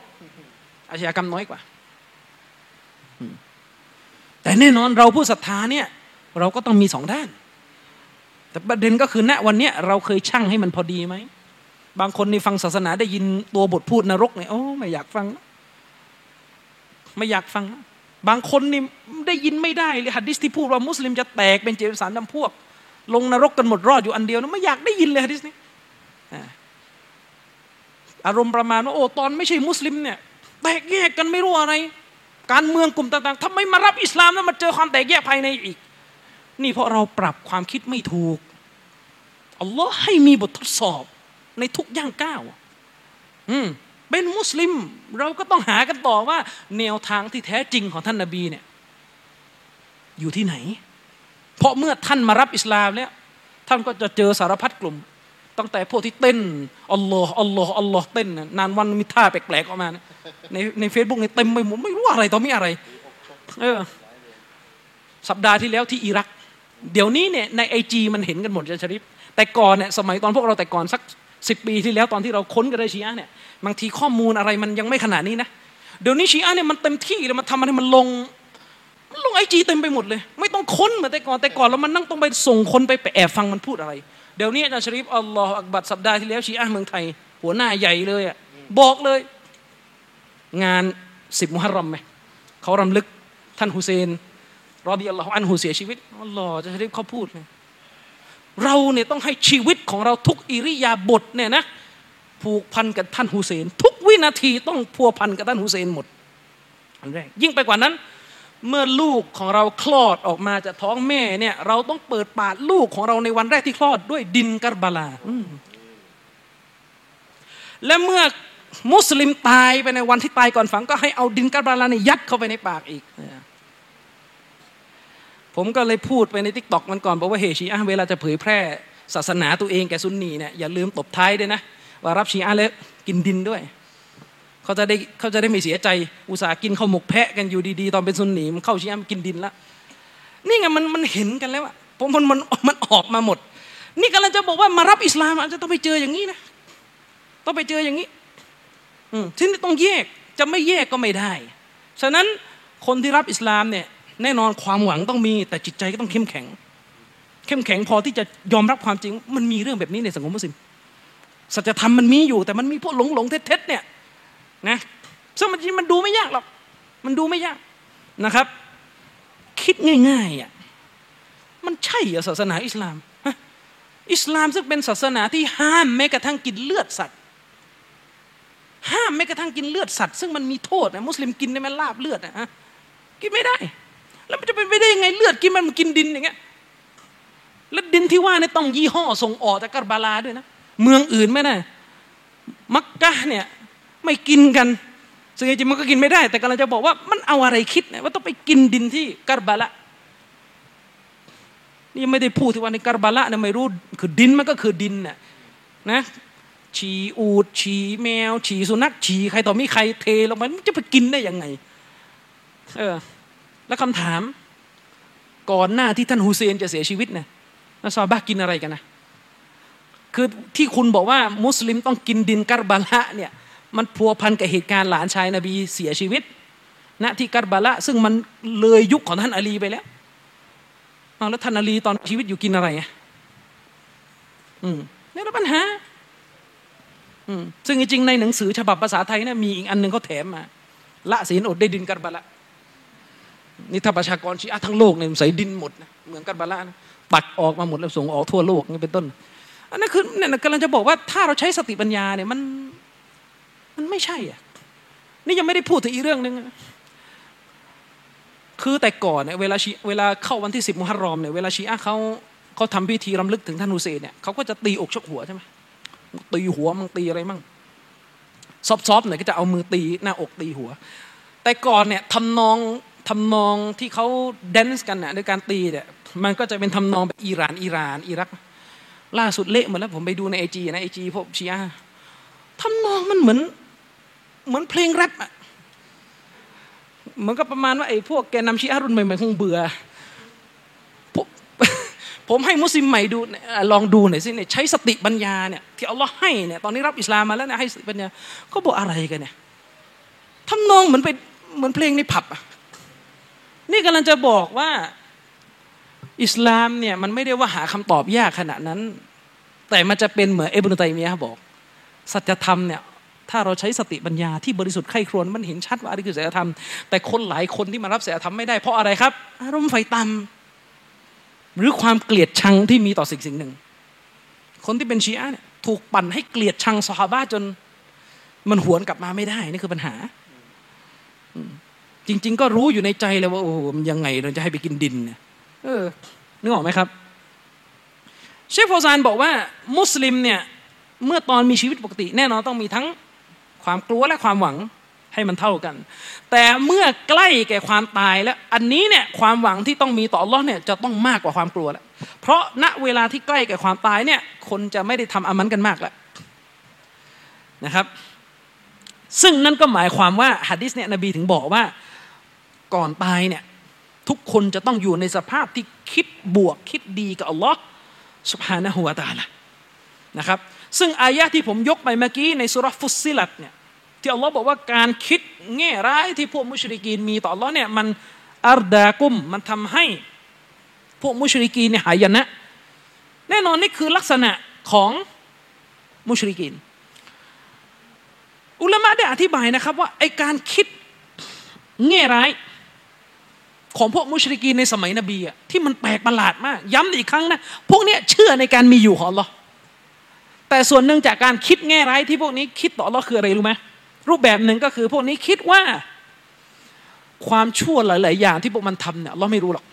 อาชญากรรมน้อยกว่า แต่แน่นอนเราผู้ศรัทธาเนี่ย เราก็ต้องมีสองด้าน แต่ประเด็นก็คือณวันนี้เราเคยชั่งให้มันพอดีไหมบางคนในฟังศาสนาได้ยินตัวบทพูดนรกเนี่ยโอ้ไม่อยากฟัง ไม่อยากฟัง บางคนนี่ได้ยินไม่ได้เลยฮัดดิสที่พูดว่ามุสลิมจะแตกเป็นเจริญสารจำพวก ลงนรกกันหมดรอดอยู่อันเดียวนะไม่อยากได้ยินเลยฮัดดิสนี้อารมณ์ประมาณว่าโอ้ตอนไม่ใช่มุสลิมเนี่ยแตกแยกกันไม่รู้อะไร การเมืองกลุ่มต่างๆทำไมมารับอิสลามแล้วมาเจอความแตกแยกภายในอีก นี่เพราะเราปรับความคิดไม่ถูกอัลลอฮ์ให้มีบททดสอบในทุกย่างก้าวอืมเป็นมุสลิม เราก็ต้องหากันต่อว่า แนวทางที่แท้จริงของท่านนาบีเนี่ยอยู่ที่ไหน เพราะเมื่อท่านมารับอิสลามแล้วท่านก็จะเจอสารพัดกลุ่ม ตั้งแต่พวกที่เต้นอัลลอฮ์อัลลอฮ์อัลลอฮ์เต้นนานวันมีท่าแปลกๆออกมาในในเฟซบุ๊กนี่เต็มไปหมดไม่รู้อะไรต่อมีอะไร เออ สัปดาห์ที่แล้วที่อิรัก เดี๋ยวนี้เนี่ยในไอจีมันเห็นกันหมดจะชริปแต่ก่อนเนี่ยสมัยตอนพวกเราแต่ก่อนสักสิปีที่แล้วตอนที่เราค้นกันได้ชีอะเนี่ยบางทีข้อมูลอะไรมันยังไม่ขนาดนี้นะเดี๋ยวนี้ชีอะเนี่ยมันเต็มที่เลยมันทำอะไรมันลง ลงไอจีเต็มไปหมดเลย ไม่ต้องค้นเหมือนแต่ก่อนแต่ก่อนเรามันนั่งต้องไปส่งคนไปแอบฟังมันพูดอะไร เดี๋ยวนี้อาจารย์ชริฟอัลลอฮฺอักบัดสัปดาห์ที่แล้วชีอะเมืองไทย หัวหน้าใหญ่เลยอะบอกเลย งานสิบมุฮัรรอมไหมเขารำลึกท่านฮุเซนรอดีอัลลอฮฺอันฮุเสียชีวิตอัลลอฮฺอาจะชริฟเขาพูดเลยเราเนี่ยต้องให้ชีวิตของเราทุกอิริยาบถเนี่ยนะผูกพันกับท่านฮุเซน ทุกวินาทีต้องพัวพันกับท่านฮุเซนหมดอันแรกยิ่งไปกว่านั้น เมื่อลูกของเราคลอดออกมาจากท้องแม่เนี่ย เราต้องเปิดปากลูกของเราในวันแรกที่คลอดด้วยดินกัรบาลาและเมื่อมุสลิมตายไปในวันที่ตายก่อนฝัง ก็ให้เอาดินกัรบาลาเนี่ยยัดเข้าไปในปากอีกผมก็เลยพูดไปใน TikTok มันก่อนบอกว่าเฮ้ยชีอะเวลาจะเผยแพร่ ศาสนาตัวเองแก่ซุนนีเนี่ยอย่าลืมตบท้ายด้วยนะว่ารับชีอะแล้วกินดินด้วย เขาจะได้เขาจะได้ไม่เสียใจอุตส่าห์กินข้าวหมกแพะกันอยู่ดีๆ ตอนเป็นซุนนีมันเข้าชีอะมันกินดินละนี่ไงมันมันเห็นกันแล้วอะผมมันมันมันออกมาหมด นี่กำลังจะบอกว่ามารับอิสลามอาจจะต้องไปเจออย่างนี้นะต้องไปเจออย่างนี้ อืมที่นี่ต้องแยกจะไม่แยกก็ไม่ได้ ฉะนั้นคนที่รับอิสลามเนี่ยแน่นอนความหวังต้องมี แต่จิตใจก็ต้องเข้มแข็ง เข้มแข็งพอที่จะยอมรับความจริง มันมีเรื่องแบบนี้ในสังคมมุสลิมสัจธรรมมันมีอยู่แต่มันมีพวกหลงหลงเท็จเนี่ย นะซึ่งมันมันดูไม่ยากหรอก มันดูไม่ยากนะครับ คิดง่ายๆอะมันใช่ศาสนาอิสลาม อิสลามซึ่งเป็นศาสนาที่ห้ามแม้กระทั่งกินเลือดสัตว์ ห้ามแม้กระทั่งกินเลือดสัตว์ ซึ่งมันมีโทษนะมุสลิมกินได้ไหมลาบเลือดนะฮะกินไม่ได้ แล้วมันจะเป็นไปได้ยังไงเลือดกินมันกินดินอย่างเงี้ยแล้วดินที่ว่าเนี่ยต้องยี่ห้อส่งออกจากกับบาลาด้วยนะ เมืองอื่นไม่ได้ มักกะเนี่ย ไม่กินกัน ซึ่งจริงมันก็กินไม่ได้ แต่กำลังจะบอกว่ามันเอาอะไรคิดเนี่ยว่าต้องไปกินดินที่กับบาละนี่ไม่ได้พูดที่ว่าในกับบาละเนี่ยไม่รู้คือดินมันก็คือดินน่ะนะฉี่อูดฉี่แมว ฉี่สุนัขฉี่ใครต่อมีใครเทลงไปมันจะไปกินได้ยังไงเออแล้วคำถามก่อนหน้าที่ท่านฮุเซนจะเสียชีวิตเนี่ยนัซาบะกินอะไรกันนะคือที่คุณบอกว่ามุสลิมต้องกินดินกัรบาละเนี่ย มันพัวพันกับเหตุการณ์หลานชายนบีเสียชีวิตณที่กัรบาละซึ่งมันเลยยุคของท่านอาลีไปแล้วแล้วท่านอาลีตอนชีวิตอยู่กินอะไรอะอืมนี่เราปัญหาอืมซึ่งจริงๆในหนังสือฉบับภาษาไทยนี่มีอีกอันหนึ่งเขาแถมมาละศีลอดได้ดินกัรบาละนี่ถ้าประชากรชีอะทั้งโลกเนี่ยใส่ดินหมดนะเหมือนกันบาลานะปัดออกมาหมดแล้วส่งออกทั่วโลกนี่เป็นต้นอันนั้นคือเนี่ยกำลังจะบอกว่าถ้าเราใช้สติปัญญาเนี่ยมัน มันไม่ใช่อะนี่ยังไม่ได้พูดถึงอีกเรื่องหนึ่งคือแต่ก่อนเนี่ยเวลาเวลาเข้าวันที่สิบมุฮัรรอมเนี่ยเวลาชีอะเขาเขาทำพิธีรำลึกถึงท่านฮุเซนเนี่ยเขาก็จะตีอกชกหัวใช่ไหมตีหัวมั่งตีอะไรมั่งซอฟๆหน่อยก็จะเอามือตีหน้าอกตีหัว แต่ก่อนเนี่ยทำนองทำนองที่เขาแดนซ์กันเนี่ยในการตีเนี่ยมันก็จะเป็นทำนองแบบอิหร่านอิหร่านอิรัก ล่าสุดเละหมดแล้วผมไปดูในไอจีนะไอจีพวกชียทำนองมันเหมือน เหมือนเพลงแรปอะเหมือนกับประมาณว่าไอ้พวกแกนำชีอะรุ่นใหม่ๆคงเบื่อผมผมให้มุสลิมใหม่ดูลองดูหน่อยสิเนี่ยใช้สติปัญญาเนี่ยที่อัลลอฮ์ให้เนี่ยตอนนี้รับอิสลามมาแล้วนะให้สติปัญญาเขาบอกอะไรกันเนี่ยทำนองเหมือนไปเหมือนเพลงในผับอะนี่กำลังจะบอกว่าอิสลามเนี่ยมันไม่ได้ว่าหาคำตอบยากขนาดนั้น แต่มันจะเป็นเหมือนเอเบนุตัยมียะบอก สัจธรรมเนี่ย ถ้าเราใช้สติปัญญาที่บริสุทธิ์ไข้ครวนมันเห็นชัดว่าอะไรคือศีลธรรม แต่คนหลายคนที่มารับศีลธรรมไม่ได้เพราะอะไรครับ อารมณ์ไฟต่ำหรือความเกลียดชังที่มีต่อสิ่งสิ่งหนึ่ง คนที่เป็นชีอะเนี่ยถูกปั่นให้เกลียดชังสฮาบะจน มันหวนกลับมาไม่ได้นี่คือปัญหาจริง ๆ ก็รู้อยู่ในใจเลยว่าโอ้มันยังไงเราจะให้ไปกินดินเนี่ยเออนึกออกไหมครับ เชฟโฟซานบอกว่ามุสลิมเนี่ยเมื่อตอนมีชีวิตปกติ แน่นอนต้องมีทั้ง ความกลัวและความหวังให้มันเท่ากัน แต่เมื่อใกล้แก่ความตายแล้ว อันนี้เนี่ยความหวังที่ต้องมีต่อรอดเนี่ยจะต้องมากกว่าความกลัวแล้ว เพราะณเวลาที่ใกล้แก่ความตายเนี่ยคนจะไม่ได้ทำอามันกันมากแล้วนะครับ ซึ่งนั่นก็หมายความว่าฮะดิษเนี่ยนบีถึงบอกว่าก่อนตายเนี่ยทุกคนจะต้องอยู่ในสภาพที่คิดบวกคิดดีกับอัลลอฮ์สุบฮานะฮูวตาละนะครับซึ่งอายะที่ผมยกไปเมื่อกี้ในสุรฟุสซิลัตเนี่ย ที่อัลลอฮ์บอกว่าการคิดแง่ร้ายที่พวกมุชริกีนมีต่ออัลลอฮ์เนี่ยมันอัรดากุมมันทำให้พวกมุชริกีนเนี่ยหายนะ แน่นอนนี่คือลักษณะของมุชริกีน อุลามะได้อธิบายนะครับว่าไอการคิดแง่ร้ายของพวกมุชริกีนในสมัยนบีอะที่มันแปลกประหลาดมาก ย้ำอีกครั้งนะ พวกนี้เชื่อในการมีอยู่ของอัลลอฮ์แต่ส่วนหนึ่งจากการคิดแง่ร้ายที่พวกนี้คิดต่ออัลลอฮ์คืออะไรรู้ไหม รูปแบบหนึ่งก็คือพวกนี้คิดว่าความชั่วหลาย ๆ อย่างที่พวกมันทำเนี่ยเราไม่รู้หรอก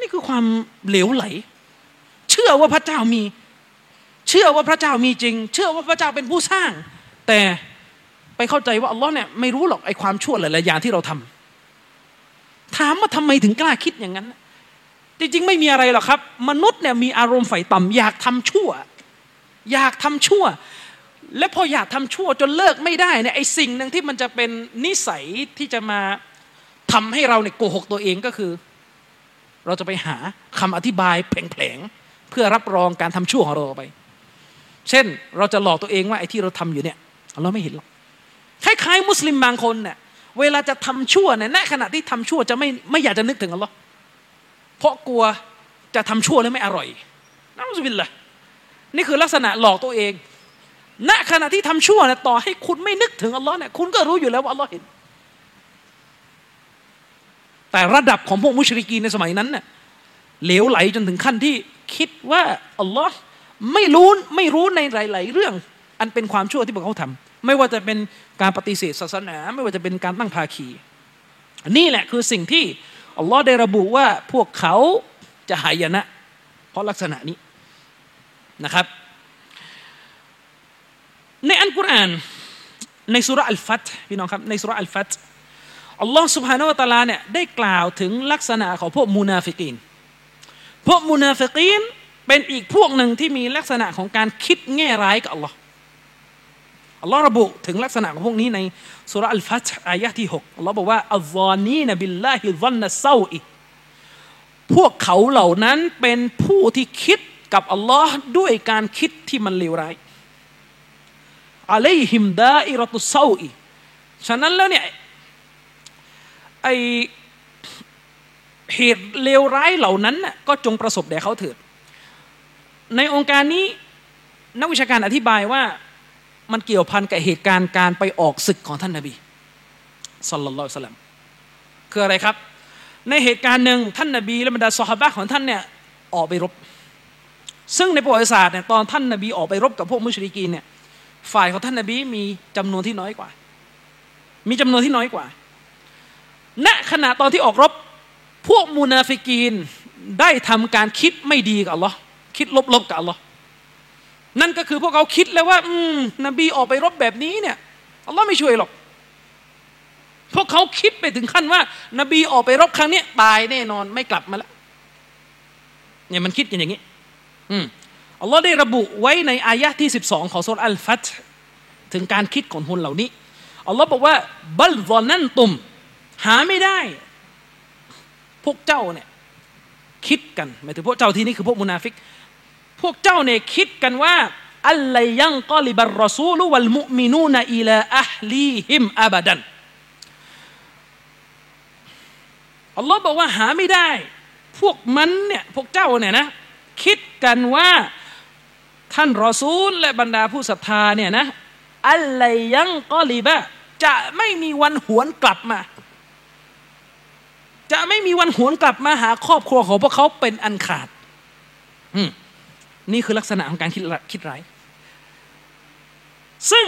นี่คือความเหลวไหล เชื่อว่าพระเจ้ามี เชื่อว่าพระเจ้ามีจริง เชื่อว่าพระเจ้าเป็นผู้สร้าง แต่ไปเข้าใจว่าอัลลอฮ์เนี่ยไม่รู้หรอกไอ้ความชั่วหลาย ๆ อย่างที่เราทำถามว่าทำไมถึงกล้าคิดอย่างนั้น จริง ๆ ไม่มีอะไรหรอกครับ มนุษย์เนี่ยมีอารมณ์ฝ่ต่ำอยากทำชั่ว อยากทำชั่ว และพออยากทำชั่วจนเลิกไม่ได้เนี่ยไอ้สิ่งหนึ่งที่มันจะเป็นนิสัยที่จะมาทำให้เราเนี่ยโกหกตัวเองก็คือ เราจะไปหาคำอธิบายแผลงๆเพื่อรับรองการทำชั่วของเราไป เช่นเราจะหลอกตัวเองว่าไอ้ที่เราทำอยู่เนี่ย เราไม่เห็นหรอกคล้ายๆมุสลิมบางคนเนี่ยเวลาจะทำชั่วเนี่ยณขณะที่ทำชั่วจะไม่ไม่อยากจะนึกถึงอัลลอฮ์เพราะกลัวจะทำชั่วแล้วไม่อร่อยนั่นสุบินละนี่คือลักษณะหลอกตัวเอง ณขณะที่ทำชั่วเนี่ยต่อให้คุณไม่นึกถึงอัลลอฮ์เนี่ยคุณก็รู้อยู่แล้วว่าอัลลอฮ์เห็น แต่ระดับของพวกมุชริกีในสมัยนั้นเนี่ยเหลวไหลจนถึงขั้นที่คิดว่าอัลลอฮ์ไม่รู้ไม่รู้ในหลาย ๆ เรื่อง อันเป็นความชั่วที่พวกเขาทำไม่ว่าจะเป็นการปฏิเสธศาสนา ไม่ว่าจะเป็นการตั้งภาคี นี่แหละคือสิ่งที่อัลลอฮ์ได้ระบุว่าพวกเขาจะหายนะ เพราะลักษณะนี้นะครับ ในอัลกุรอานในสุรอัลฟัตพี่น้องครับในสุรอัลฟัตอัลลอฮ์سبحانه وتعالىเนี่ยได้กล่าวถึงลักษณะของพวกมูนาฟิกีนพวกมูนาฟิกีนเป็นอีกพวกหนึ่งที่มีลักษณะของการคิดแง่ร้ายกับอัลลอฮ์อัลลอฮ์ระบุถึงลักษณะของพวกนี้ในสูเราะฮ์อัลฟัตห์อายะฮ์ที่หกอัลลอฮ์บอกว่าالظانين بالله ظن السوءพวกเขาเหล่านั้นเป็นผู้ที่คิดกับอัลลอฮ์ด้วยการคิดที่มันเลวร้าย عليهم دائرة السوءฉะนั้นแล้วเนี่ยไอเหตุเลวร้ายเหล่านั้นก็จงประสบแด่เขาเถิด ในองค์การนี้นักวิชาการอธิบายว่ามันเกี่ยวพันกับเหตุการณ์การไปออกศึกของท่านนาบีสัลลัลลอฮุสลัมคืออะไรครับ ในเหตุการณ์หนึ่งท่านนาบีและบรรดาสฮาบะของท่านเนี่ยออกไปรบ ซึ่งในประวัติศาสตร์เนี่ยตอนท่านนาบีออกไปรบกับพวกมุชริกีนเนี่ย ฝ่ายของท่านนาบีมีจำนวนที่น้อยกว่า มีจำนวนที่น้อยกว่า ณขณะตอนที่ออกรบ พวกมุนาฟิกีนได้ทำการคิดไม่ดีกับอัลลอฮ์คิดลบๆกับอัลลอฮ์นั่นก็คือพวกเขาคิดแล้วว่า อืม นบีออกไปรบแบบนี้เนี่ยอัลลอฮ์ไม่ช่วยหรอก พวกเขาคิดไปถึงขั้นว่า นบีออกไปรบครั้งนี้ตายแน่นอนไม่กลับมาแล้วเนี่ยมันคิดกันอย่างนี้ อืม อัลลอฮ์ได้ระบุไว้ในอายะฮ์ที่ 12 ของสูเราะฮ์อัลฟัตห์ถึงการคิดของคนเหล่านี้อัลลอฮ์บอกว่าبل ظننتم หาไม่ได้ พวกเจ้าเนี่ยคิดกันหมายถึงพวกเจ้าที่นี่คือพวกมุนาฟิก พวกเจ้าเนี่ยคิดกันว่าأن لن ينقلب الرسول والمؤمنون إلى أهليهم أبداอัลลอฮ์บอกว่าหาไม่ได้ พวกมันเนี่ยพวกเจ้าเนี่ยนะ คิดกันว่า ท่านรอซูลและบรรดาผู้ศรัทธาเนี่ยนะอัลลยังกอลิบะจะไม่มีวันหวนกลับมา จะไม่มีวันหวนกลับมาหาครอบครัวของพวกเขาเป็นอันขาดนี่คือลักษณะของการคิดคิดร้ายซึ่ง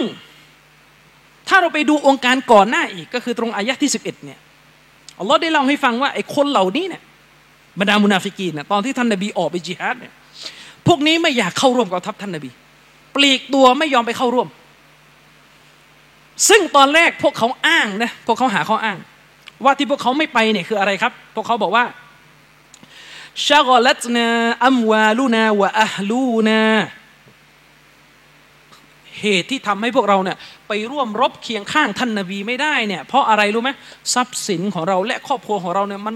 ถ้าเราไปดูองค์การก่อนหน้าอีก ก็คือตรงอายะที่ 11เนี่ยอัลลอฮ์ได้เล่าให้ฟังว่าไอ้คนเหล่านี้เนี่ยบรรดามุนาฟิกีนเนี่ยตอนที่ท่านนบีออกไปจิฮาดเนี่ย พวกนี้ไม่อยากเข้าร่วมกับทัพท่านนบี ปลีกตัวไม่ยอมไปเข้าร่วม ซึ่งตอนแรกพวกเขาอ้างนะพวกเขาหาข้ออ้าง ว่าที่พวกเขาไม่ไปเนี่ยคืออะไรครับ พวกเขาบอกว่าชากลัตนาอัมวาลูนาวะอัลลูนาเหตุที่ทำให้พวกเราเนี่ยไปร่วมรบเคียงข้างท่านนบีไม่ได้เนี่ยเพราะอะไรรู้ไหมทรัพย์สินของเราและครอบครัวของเราเนี่ยมัน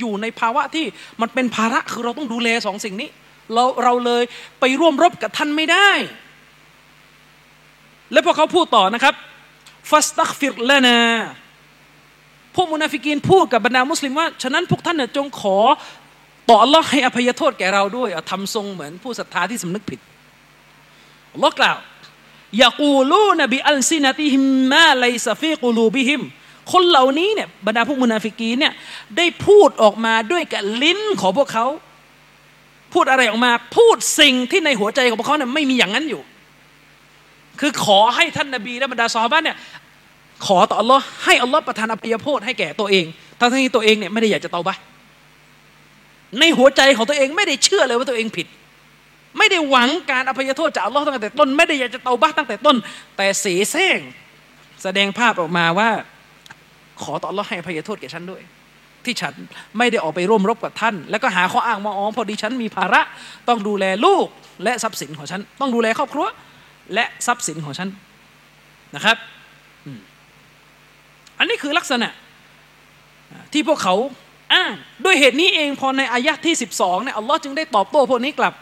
อยู่ในภาวะที่มันเป็นภาระคือเราต้องดูแลสองสิ่งนี้ เราเราเลยไปร่วมรบกับท่านไม่ได้ และพอเขาพูดต่อนะครับฟัสตักฟิรลนาพวกมุนาฟิกีนพูดกับบรรดามุสลิมว่าฉะนั้นพวกท่านเนี่ยจงขอต่ออัลลอฮ์ให้อภัยโทษแก่เราด้วยทำทรงเหมือนผู้ศรัทธาที่สำนึกผิดอัลลอฮ์กล่าวيقولون بألسنتهم ما ليس في قلوبهمคนเหล่านี้เนี่ยบรรดาพวกมุนาฟิกีเนี่ยได้พูดออกมาด้วยกับลิ้นของพวกเขา พูดอะไรออกมา พูดสิ่งที่ในหัวใจของพวกเขาเนี่ยไม่มีอย่างนั้นอยู่ คือขอให้ท่านนบีและบรรดาซอฮาบะเนี่ยขอต่ออัลลอฮ์ให้อัลลอฮ์ประทานอภัยโทษให้แก่ตัวเอง ทั้งที่ตัวเองเนี่ยไม่ได้อยากจะเตาบะในหัวใจของตัวเองไม่ได้เชื่อเลยว่าตัวเองผิด ไม่ได้หวังการอภัยโทษจากอัลลอฮ์ตั้งแต่ต้น ไม่ได้อยากจะเตาบ้าตั้งแต่ต้น แต่เสแสร้งแสดงภาพออกมาว่า ขอต่ออัลลอฮ์ให้อภัยโทษแก่ฉันด้วย ที่ฉันไม่ได้ออกไปร่วมรบกับท่าน แล้วก็หาข้ออ้างมาอ๋อพอดีฉันมีภาระต้องดูแลลูกและทรัพย์สินของฉัน ต้องดูแลครอบครัวและทรัพย์สินของฉันนะครับอันนี้คือลักษณะที่พวกเขาอ้างด้วยเหตุนี้เองพอในอายะที่ 12เนี่ยอัลลอฮ์จึงได้ตอบโต้พวกนี้กลับ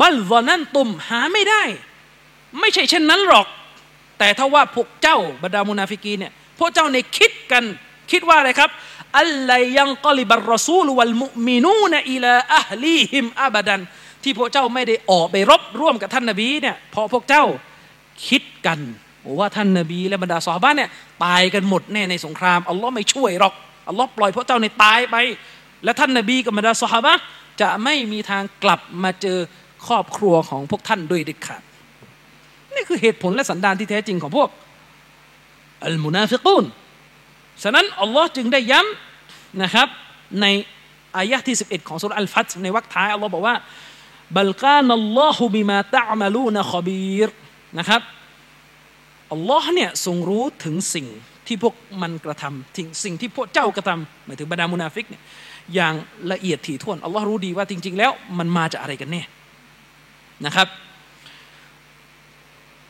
บัลวอนันตุมหาไม่ได้ ไม่ใช่เช่นนั้นหรอก แต่ถ้าว่าพวกเจ้าบรรดามุนาฟิกีเนี่ยพวกเจ้าในคิดกันคิดว่าอะไรครับ อัลลยังกลิบัรรอซูลวัลมุมินูนอิลาอัลลีฮิมอาบดัน ที่พวกเจ้าไม่ได้ออกไปรบร่วมกับท่านนบีเนี่ยพราะพวกเจ้าคิดกันว่าท่านนบีและบรรดาสาบ้านเนี่ยตายกันหมดแน่ในสงครามอัลลอฮ์ไม่ช่วยหรอกอัลลอฮ์ปล่อยพวกเจ้าในตายไป และท่านนบีกับบรรดาสาบะจะไม่มีทางกลับมาเจอครอบครัวของพวกท่านด้วยเด็ดขาดนี่คือเหตุผลและสันดานที่แท้จริงของพวกอัลมุนาฟิกูน ฉะนั้นอัลลอฮ์จึงได้ย้ำนะครับในอายะที่ 11 ของสุรอัลฟัตในวรรคท้ายอัลลอฮ์บอกว่าบัลกานัลลอฮุบิมาตะมาลูนะขบีรนะครับอัลลอฮ์เนี่ยทรงรู้ถึงสิ่งที่พวกมันกระทำถึงสิ่งที่พวกเจ้ากระทำหมายถึงบรรดามุนาฟิกเนี่ยอย่างละเอียดถี่ถ้วนอัลลอฮ์รู้ดีว่าจริง ๆ แล้วมันมาจากอะไรกันแน่นะครับ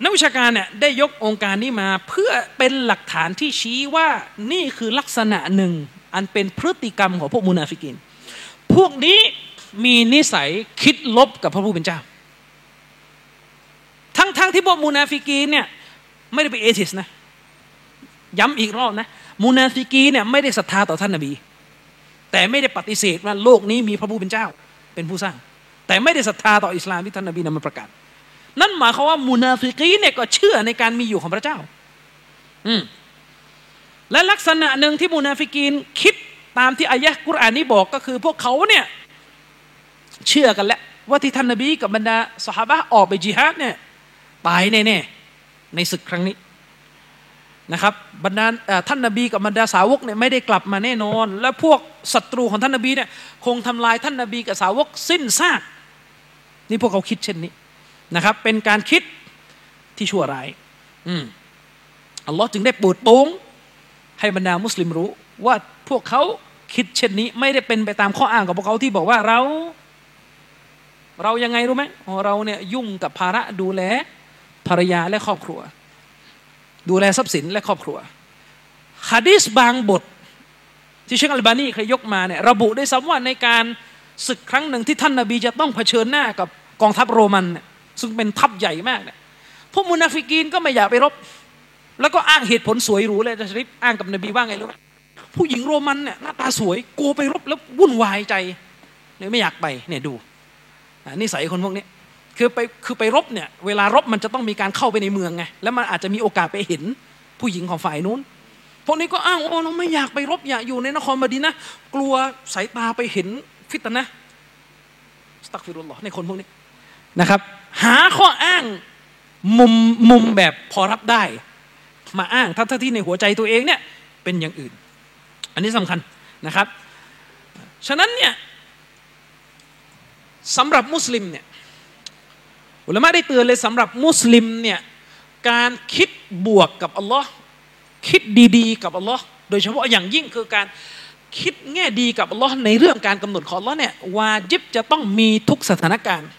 นักวิชาการเนี่ยได้ยกโองการนี้มาเพื่อเป็นหลักฐานที่ชี้ว่านี่คือลักษณะหนึ่ง อันเป็นพฤติกรรมของพวกมุนาฟิกิน พวกนี้มีนิสัยคิดลบกับพระผู้เป็นเจ้า ทั้งๆที่พวกมุนาฟิกีนเนี่ยไม่ได้เป็น atheist นะ ย้ำอีกรอบนะมุนาฟิกีเนี่ยไม่ได้ศรัทธาต่อท่านนบี แต่ไม่ได้ปฏิเสธว่าโลกนี้มีพระผู้เป็นเจ้า เป็นผู้สร้าง แต่ไม่ได้ศรัทธาต่ออิสลามที่ท่านนบีนำมาประกาศ นั่นหมายความว่ามุนาฟิกีเนี่ยก็เชื่อในการมีอยู่ของพระเจ้า อืมและลักษณะหนึ่งที่มุนาฟิกีนคิดตามที่อายะกุรอานนี้บอกก็คือ พวกเขาเนี่ยเชื่อกันแล้วว่าที่ท่านนบีกับบรรดาสหายออกไปจิฮาดเนี่ยตายแน่ๆในศึกครั้งนี้นะครับบรรดาท่านนบีกับบรรดาสาวกเนี่ยไม่ได้กลับมาแน่นอน และพวกศัตรูของท่านนบีเนี่ยคงทำลายท่านนบีกับสาวกสิ้นซากนี่พวกเขาคิดเช่นนี้ นะครับ เป็นการคิดที่ชั่วร้ายอืมอัลลอฮ์จึงได้ปูดโป้งให้บรรดามุสลิมรู้ ว่าพวกเขาคิดเช่นนี้ ไม่ได้เป็นไปตามข้ออ้างของพวกเขาที่บอกว่าเรา เรายังไงรู้ไหมเราเนี่ยยุ่งกับภาระดูแลภรรยาและครอบครัว ดูแลทรัพย์สินและครอบครัวฮะดีษบางบท ที่เชคอัลบานีเคยยกมาเนี่ยระบุได้ซ้ำว่าในการศึกครั้งหนึ่งที่ท่านนาบีจะต้องเผชิญหน้ากับกองทัพโรมันเนี่ย ซึ่งเป็นทัพใหญ่มากเนี่ยพวกมุนาฟิกีนก็ไม่อยากไปรบ แล้วก็อ้างเหตุผลสวยหรูเลยจะริปอ้างกับนบีว่าไงรู้ผู้หญิงโรมันเนี่ยหน้าตาสวยกลัวไปรบแล้ววุ่นวายใจเลยไม่อยากไปเนี่ยดูนิสัยคนพวกนี้คือไปคือไปรบเนี่ยเวลารบมันจะต้องมีการเข้าไปในเมืองไงแล้วมันอาจจะมีโอกาสไปเห็นผู้หญิงของฝ่ายนู้นพวกนี้ก็อ้างโอ้เราไม่อยากไปรบอยากอยู่ในนครมดีนะกลัวสายตาไปเห็นฟิตนะสตักฟิรุลลอในคนพวกนี้นะครับ หาข้ออ้างมุมมุมแบบพอรับได้ มาอ้างทั้งที่ในหัวใจตัวเองเนี่ยเป็นอย่างอื่น อันนี้สำคัญนะครับ ฉะนั้นเนี่ยสำหรับมุสลิมเนี่ยอุลามะได้เตือนเลยสำหรับมุสลิมเนี่ยการคิดบวกกับอัลลอฮ์คิดดีๆ กับอัลลอฮ์โดยเฉพาะอย่างยิ่งคือการคิดแง่ดีกับอัลลอฮ์ในเรื่องการกำหนดของอัลลอฮ์เนี่ยวาจิบจะต้องมีทุกสถานการณ์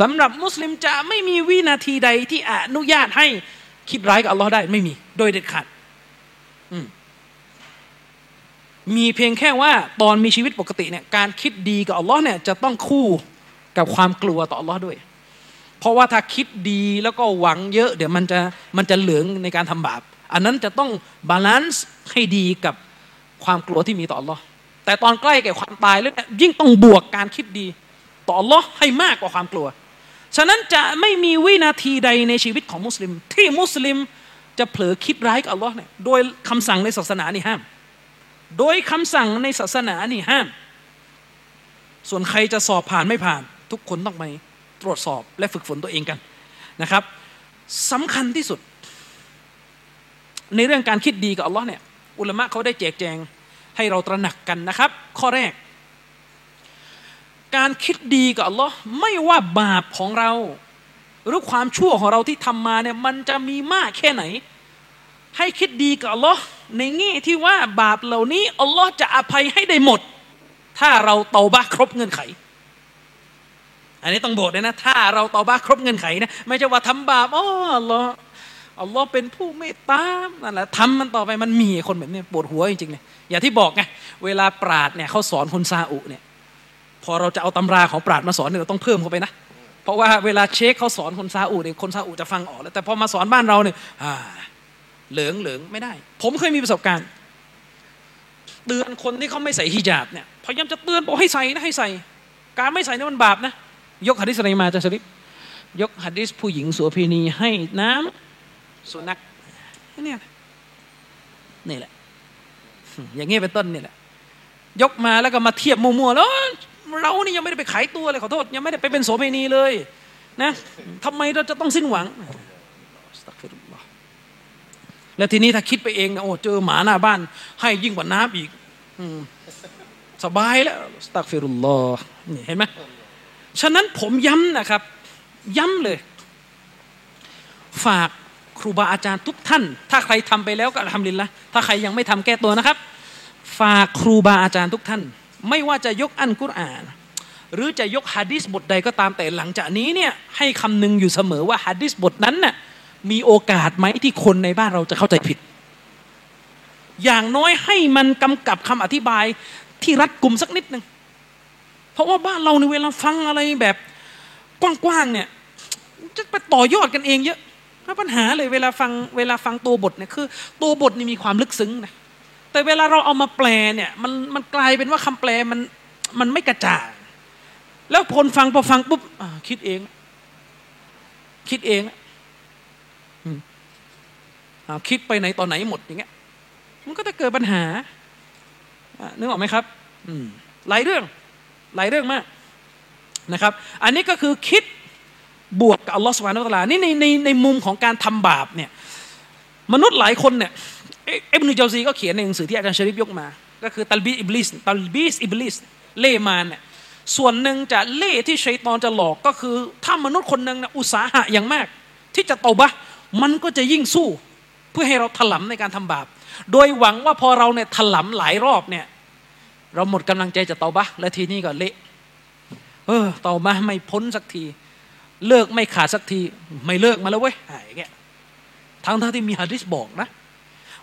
สำหรับมุสลิมจะไม่มีวินาทีใดที่อนุญาตให้คิดร้ายกับอัลลอฮ์ได้ไม่มีโดยเด็ดขาดมีเพียงแค่ว่าตอนมีชีวิตปกติเนี่ยการคิดดีกับอัลลอฮ์เนี่ยจะต้องคู่กับความกลัวต่ออัลลอฮ์ด้วย เพราะว่าถ้าคิดดีแล้วก็หวังเยอะ เดี๋ยวมันจะมันจะเหลิงในการทำบาป อันนั้นจะต้อง balance ให้ดีกับความกลัวที่มีต่ออัลลอฮ์แต่ตอนใกล้แก่ความตายแล้วเนี่ยยิ่งต้องบวกการคิดดี ต่ออัลลอฮ์ให้มากกว่าความกลัว ฉะนั้นจะไม่มีวินาทีใดในชีวิตของมุสลิม ที่มุสลิมจะเผลอคิดร้ายกับอัลลอฮ์เนี่ยโดยคำสั่งในศาสนานี่ห้าม โดยคำสั่งในศาสนานี่ห้าม ส่วนใครจะสอบผ่านไม่ผ่าน ทุกคนต้องไปตรวจสอบและฝึกฝนตัวเองกันนะครับสำคัญที่สุด ในเรื่องการคิดดีกับอัลลอฮ์เนี่ยอุลามะเขาได้แจกแจงให้เราตระหนักกันนะครับ ข้อแรก การคิดดีกับอัลลอฮ์ไม่ว่าบาปของเรา หรือความชั่วของเราที่ทำมาเนี่ยมันจะมีมากแค่ไหน ให้คิดดีกับอัลลอฮ์ในแง่ที่ว่าบาปเหล่านี้อัลลอฮ์จะอภัยให้ได้หมด ถ้าเราเตาบ้าครบเงื่อนไข อันนี้ต้องบอกเลยนะ ถ้าเราเตาบ้าครบเงื่อนไขนะไม่ใช่ว่าทำบาปอ๋ออัลลอฮ์อัลลอฮ์เป็นผู้เมตตานั่นแหละทำมันต่อไปมันมีคนแบบนี้ปวดหัวจริงๆเลยอย่าที่บอกไงเวลาปราดเนี่ยเขาสอนคนซาอุเนี่ย พอเราจะเอาตำราของปราดมาสอนเนี่ยเราต้องเพิ่มเข้าไปนะ เพราะว่าเวลาเชคเขาสอนคนซาอุเนี่ยคนซาอุจะฟังออกแล้วแต่พอมาสอนบ้านเราเนี่ยอ่าเหลืองเหลืองไม่ได้ ผมเคยมีประสบการณ์ เตือนคนที่เขาไม่ใส่ฮิญาบเนี่ยพยายามจะเตือนบอกให้ใส่นะให้ใส่ การไม่ใส่นี่มันบาปนะ ยกฮะดิษอะไรมาจะสริปยกฮะดิษผู้หญิงสัวพีนีให้น้ำสุนัขเนี่ยนี่แหละ อย่างเงี้เป็นต้นนี่แหละ ยกมาแล้วก็มาเทียบมัวๆแล้ว เรานี่ยังไม่ได้ไปขายตัวเลยขอโทษ ยังไม่ได้ไปเป็นโสเภณีเลยนะทำไมเราจะต้องสิ้นหวังแล้วทีนี้ถ้าคิดไปเองนะโอ้เจอหมาหน้าบ้าน ให้ยิ่งกว่าน้ำอีกอสบายแล้วสตักฟิรุลลอนี่เห็นไหมฉะนั้นผมย้ำนะครับ ย้ำเลย ฝากครูบาอาจารย์ทุกท่าน ถ้าใครทำไปแล้วก็ทำลินละถ้าใครยังไม่ทำแก้ตัวนะครับ ฝากครูบาอาจารย์ทุกท่าน ไม่ว่าจะยกอันกุรอาน หรือจะยกฮะดิษบทใดก็ตามแต่หลังจากนี้เนี่ยให้คำนึงอยู่เสมอว่าฮะดิษบทนั้นน่ะมีโอกาสไหมที่คนในบ้านเราจะเข้าใจผิด อย่างน้อยให้มันกำกับคำอธิบายที่รัดกลุ่มสักนิดหนึ่งเพราะว่าบ้านเราในเวลาฟังอะไรแบบกว้างๆเนี่ยจะไปต่อยอดกันเองเยอะปัญหาเลยเวลาฟังเวลาฟังตัวบทเนี่ยคือ ตัวบทนี่มีความลึกซึ้งนะ แต่เวลาเราเอามาแปลเนี่ยมันมันกลายเป็นว่าคำแปลมันมันไม่กระจ่างแล้วคนฟังพอฟังปุ๊บคิดเอง คิดเองคิดไปไหนตอนไหนหมดอย่างเงี้ย มันก็จะเกิดปัญหานึกออกไหมครับหลายเรื่อง หลายเรื่องมากนะครับ อันนี้ก็คือคิดบวกกับอัลลอฮฺสุบานาอัลลอฮนี่ในในในมุมของการทำบาปเนี่ย มนุษย์หลายคนเนี่ย เอ็บนุจาซีก็เขียนในหนังสือที่อาจารย์ชริฟยกมา ก็คือตัลบีอิบลิสตัลบีสอิบลิสเล่มานเนี่ยส่วนหนึ่งจะเล่ที่ชัยตอนจะหลอกก็คือถ้ามนุษย์คนหนึ่งนะอุตสาหะอย่างมาก ที่จะตบะมันก็จะยิ่งสู้ เพื่อให้เราถลำในการทำบาป โดยหวังว่าพอเราเนี่ยถลำหลายรอบเนี่ย เราหมดกำลังใจจะเตาบะและทีนี้ก็เละเออเตาบ้าไม่พ้นสักที เลิกไม่ขาดสักที ไม่เลิกมาแล้วเว้ยไอ้แกทั้งท่าที่มีฮะดิษบอกนะ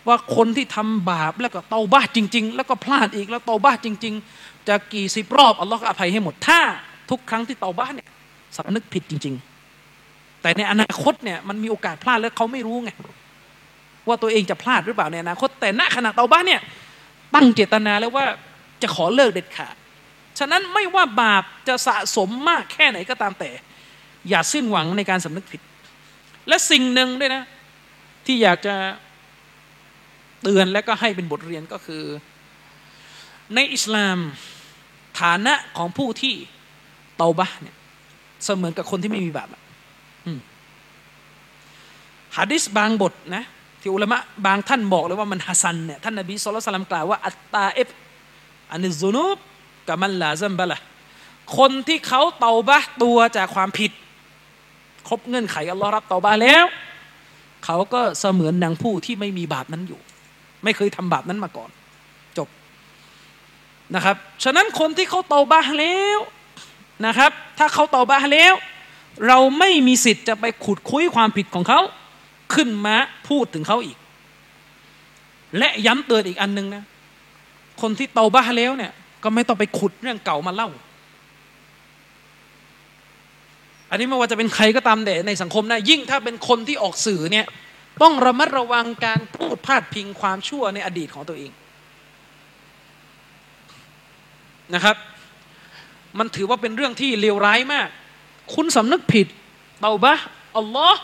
ว่าคนที่ทำบาปแล้วก็เตาบ้าจริง ๆ แล้วก็พลาดอีกแล้วเตาบ้าจริง ๆ จะกี่สิบรอบอัลลอฮ์ก็อภัยให้หมดถ้า ทุกครั้งที่เตาบ้าเนี่ยสำนึกผิดจริง ๆ แต่ในอนาคตเนี่ยมันมีโอกาสพลาดแล้วเขาไม่รู้ไงว่าตัวเองจะพลาดหรือเปล่าในอนาคตแต่ณขณะเตาบ้าเนี่ยตั้งเจตนาแล้วว่าจะขอเลิกเด็ดขาดฉะนั้นไม่ว่าบาปจะสะสมมากแค่ไหนก็ตามแต่ อย่าสิ้นหวังในการสำนึกผิด และสิ่งหนึ่งด้วยนะ ที่อยากจะ เตือนและก็ให้เป็นบทเรียนก็คือ ในอิสลามฐานะของผู้ที่เตาบะเนี่ยเสมือนกับคนที่ไม่มีบาปฮะดิษบางบทนะที่อุลามะบางท่านบอกเลยว่ามันฮัสันเนี่ยท่านนบีสุลต่านกล่าวว่าอัตตาเอฟอันนิซุนูบกับมันลาซัมบะละคนที่เขาเตาบะตัวจากความผิด ครบเงื่อนไขอัลลอฮ์รับเตาบะแล้ว เขาก็เสมือนดังผู้ที่ไม่มีบาปนั้นอยู่ ไม่เคยทำบาปนั้นมาก่อน จบนะครับ ฉะนั้นคนที่เขาเตาบะแล้วนะครับ ถ้าเขาเตาบะแล้ว เราไม่มีสิทธิ์จะไปขุดคุยความผิดของเขาขึ้นมาพูดถึงเขาอีก และย้ำเตือนอีกอันหนึ่งนะคนที่เตาบ้าแล้วเนี่ย ก็ไม่ต้องไปขุดเรื่องเก่ามาเล่า อันนี้ไม่ว่าจะเป็นใครก็ตามแต่ในสังคมนะยิ่งถ้าเป็นคนที่ออกสื่อเนี่ย ต้องระมัดระวังการพูดพาดพิงความชั่วในอดีตของตัวเองนะครับ มันถือว่าเป็นเรื่องที่เลวร้ายมาก คุณสำนึกผิดเตาบะอัลลอฮ์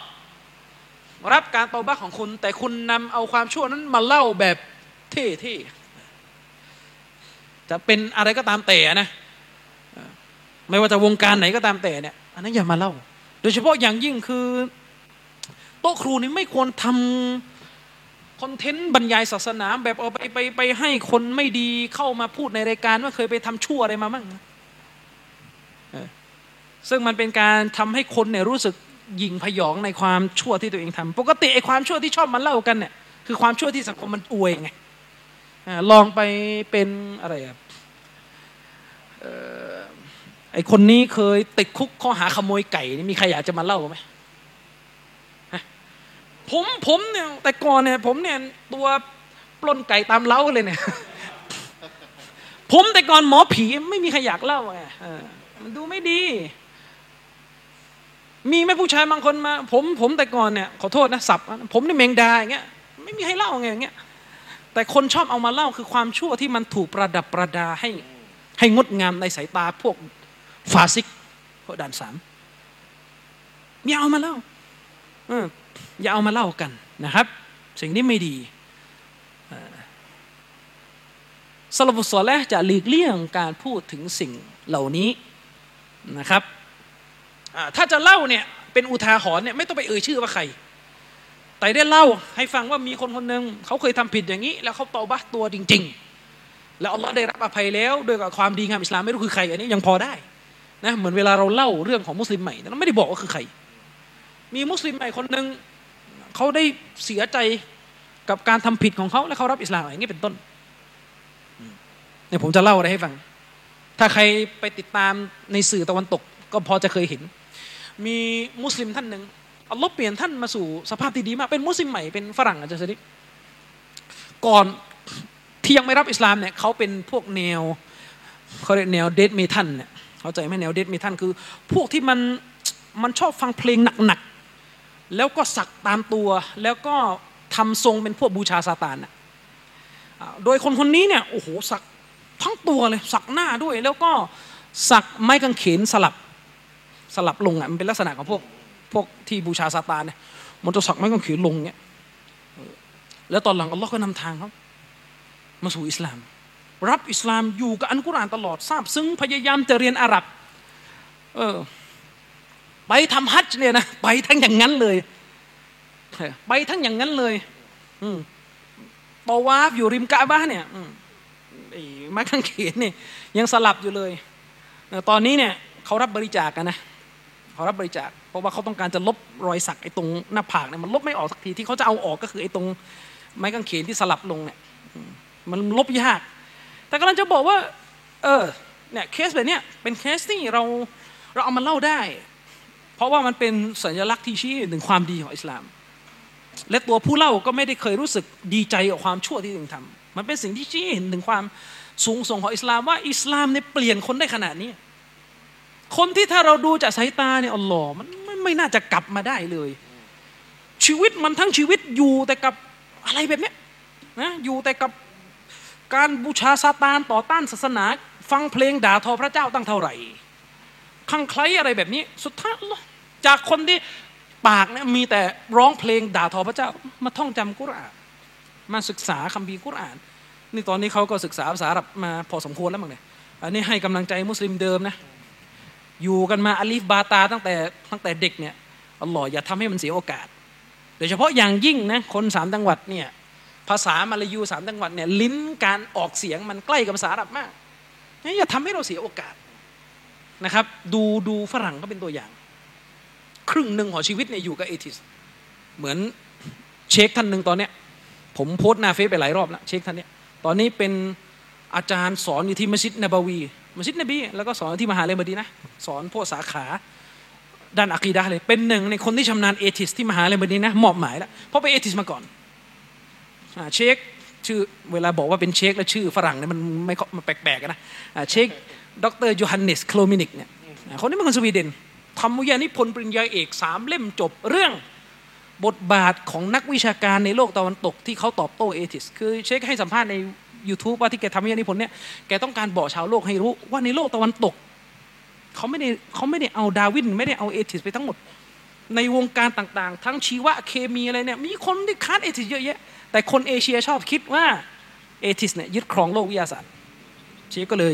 รับการเตอบ้าของคุณ แต่คุณนำเอาความชั่วนั้นมาเล่าแบบเท่ๆจะเป็นอะไรก็ตามแต่นะไม่ว่าจะวงการไหนก็ตามแต่เนี่ยอันนั้นอย่ามาเล่า โดยเฉพาะอย่างยิ่งคือ ต๊ะครูนี่ไม่ควรทำคอนเทนต์บรรยายศาสนาแบบเอาไปไปไปให้คนไม่ดีเข้ามาพูดในรายการว่าเคยไปทำชั่วอะไรมาบ้างซึ่งมันเป็นการทำให้คนเนี่ยรู้สึกยิงพยองในความชั่วที่ตัวเองทำปกติไอ้ความชั่วที่ชอบมันเล่ากันเนี่ยคือความชั่วที่สังคมมันอวยไงลองไปเป็นอะไรอะไอคนนี้เคยติดคุกข้อหาขโมยไก่นี่มีใครอยากจะมาเล่าไหม ผมผมเนี่ยแต่ก่อนเนี่ยผมเนี่ยตัวปล้นไก่ตามเล้าเลยเนี่ย ผมแต่ก่อนหมอผีไม่มีใครอยากเล่าไงมันดูไม่ดี มีไหมผู้ชายบางคนมา ผมผมแต่ก่อนเนี่ยขอโทษนะสับผมนี่เมงดาอย่างเงี้ยไม่มีให้เล่าไงอย่างเงี้ยแต่คนชอบเอามาเล่าคือความชั่วที่มันถูกประดับประดาให้ให้งดงามในสายตาพวกฟาซิกพวกด่านสามอย่าเอามาเล่า อย่าเอามาเล่ากันนะครับ สิ่งนี้ไม่ดีสลบุสอแลจะหลีกเลี่ยงการพูดถึงสิ่งเหล่านี้นะครับถ้าจะเล่าเนี่ยเป็นอุทาหรณ์เนี่ยไม่ต้องไปเอ่ยชื่อว่าใคร แต่ได้เล่าให้ฟังว่ามีคนคนหนึ่งเขาเคยทำผิดอย่างนี้ แล้วเขาตอบะตัวจริง ๆ แล้วอัลลอฮ์ได้รับอภัยแล้วด้วยกับความดีงามอิสลามไม่รู้คือใครอันนี้ยังพอได้นะเหมือนเวลาเราเล่าเรื่องของมุสลิมใหม่เราไม่ได้บอกว่าคือใคร มีมุสลิมใหม่คนหนึ่ง เขาได้เสียใจกับการทำผิดของเขาและเขารับอิสลามอย่างนี้เป็นต้นเนี่ยผมจะเล่าอะไรให้ฟัง ถ้าใครไปติดตามในสื่อตะวันตก ก็พอจะเคยเห็น มีมุสลิมท่านหนึ่งอัลลอฮ์เปลี่ยนท่านมาสู่สภาพที่ดีมากเป็นมุสลิมใหม่เป็นฝรั่งอาจารย์สดิก่อนที่ยังไม่รับอิสลามเนี่ยเขาเป็นพวกแนวเขาเรียกแนวเดดเมทันเนี่ยเข้าใจไหมแนวเดดเมทันคือ พวกที่มันมันชอบฟังเพลงหนักๆ แล้วก็สักตามตัวแล้วก็ทำทรงเป็นพวกบูชาซาตานนะโดยคนคนนี้เนี่ยโอ้โหสักทั้งตัวเลยสักหน้าด้วย แล้วก็สักไม้กางเขนสลับสลับลงอะมันเป็นลักษณะของพวกพวกที่บูชาซาตานเนี่ยมันจะสักไม่ก็ขีดลงเนี่ยแล้วตอนหลังอัลลอฮ์ก็นำทางเขามาสู่อิสลาม รับอิสลามอยู่กับอันกุรอานตลอดทราบซึ่งพยายามจะเรียนอาหรับ เออ ไปทำฮัจญ์เนี่ยนะไปทั้งอย่างนั้นเลย ไปทั้งอย่างนั้นเลย อืมตอวาฟอยู่ริมกะบ้าเนี่ยไอ้ไม้ข้างเขนเนี่ยยังสลับอยู่เลย ตอนนี้เนี่ยเขารับบริจาคกันนะเขารับบริจาค เพราะว่าเขาต้องการจะลบรอยสักไอ้ตรงหน้าผากเนี่ยมันลบไม่ออกสักทีที่เขาจะเอาออกก็คือไอ้ตรงไม้กางเขนที่สลับลงเนี่ยมันลบยาก แต่กำลังจะบอกว่า เออเนี่ยเคสแบบเนี้ยเป็นเคสที่เราเราเอามาเล่าได้ เพราะว่ามันเป็นสัญลักษณ์ที่ชี้ถึงความดีของอิสลาม และตัวผู้เล่าก็ไม่ได้เคยรู้สึกดีใจกับความชั่วที่ตัวเองทำมันเป็นสิ่งที่ชี้เห็นถึงความสูงส่งของอิสลามว่าอิสลามเนี่ยเปลี่ยนคนได้ขนาดนี้ คนที่ถ้าเราดูจากสายตาเนี่ยอัลลอฮ์มันไม่ไม่น่าจะกลับมาได้เลย ชีวิตมันทั้งชีวิตอยู่แต่กับอะไรแบบเนี้ยนะอยู่แต่กับการบูชาซาตานต่อต้านศาสนา ฟังเพลงด่าทอพระเจ้าตั้งเท่าไหร่ ข้างใครอะไรแบบนี้ สุดท้ายลลอฮ์จากคนที่ปากเนี่ยมีแต่ร้องเพลงด่าทอพระเจ้ามาท่องจำกุรอาน มาศึกษาคัมภีร์กุรอาน นี่ตอนนี้เขาก็ศึกษาภาษาอาหรับมาพอสมควรแล้วมั้งเนี่ยอันนี้ให้กำลังใจมุสลิมเดิมนะอยู่กันมาอาลีฟบาตาตั้งแต่ตั้งแต่เด็กเนี่ยอัลลอฮ์อย่าทำให้มันเสียโอกาส โดยเฉพาะอย่างยิ่งนะคนสามจังหวัดเนี่ยภาษามาลายูสามจังหวัดเนี่ยลิ้นการออกเสียงมันใกล้กับภาษาอาหรับมากนี่อย่าทำให้เราเสียโอกาส นะครับ ดูดูฝรั่งก็เป็นตัวอย่าง ครึ่งหนึ่งของชีวิตเนี่ยอยู่กับเอทิส เหมือนเชคท่านหนึ่งตอนเนี้ย ผมโพสต์หน้าเฟซไปหลายรอบแล้วเชคท่านเนี้ยตอนนี้เป็นอาจารย์สอนอยู่ที่มัสยิดนบวีมัสยิดนบี แล้วก็สอนที่มหาลัยมดีนะ สอนพวกสาขาด้านอะกีดะเลย เป็นหนึ่งในคนที่ชำนาญเอทิสที่มหาลัยมดีนะมอบหมายแล้วเพราะไปเอทิสมาก่อนอเชคชื่อเวลาบอกว่าเป็นเชคแล้วชื่อฝรั่งเนี่ยมันไม่มันแปลกๆนะเชค ดรโยฮันเนสโคลมินิกเนี่ยอ่าคนนี้เป็นคนสวีเดนทำวิทยานิพนธ์ปริญญาเอกสามเล่มจบเรื่องบทบาทของนักวิชาการในโลกตะวันตกที่เขาตอบโต้ atheist คือเชคให้สัมภาษณ์ใน YouTube ว่าที่แกทำวิทยานิพนธ์เนี่ยแกต้องการบอกชาวโลกให้รู้ว่าในโลกตะวันตกเขาไม่ได้เขาไม่ได้เอาดาร์วินไม่ได้เอา atheist ไปทั้งหมด ในวงการต่างๆ ทั้งชีวะเคมีอะไรเนี่ยมีคนที่ค้าน atheist เยอะแยะแต่คนเอเชียชอบคิดว่า atheist เนี่ยยึดครองโลกวิทยาศาสตร์เชคก็เลย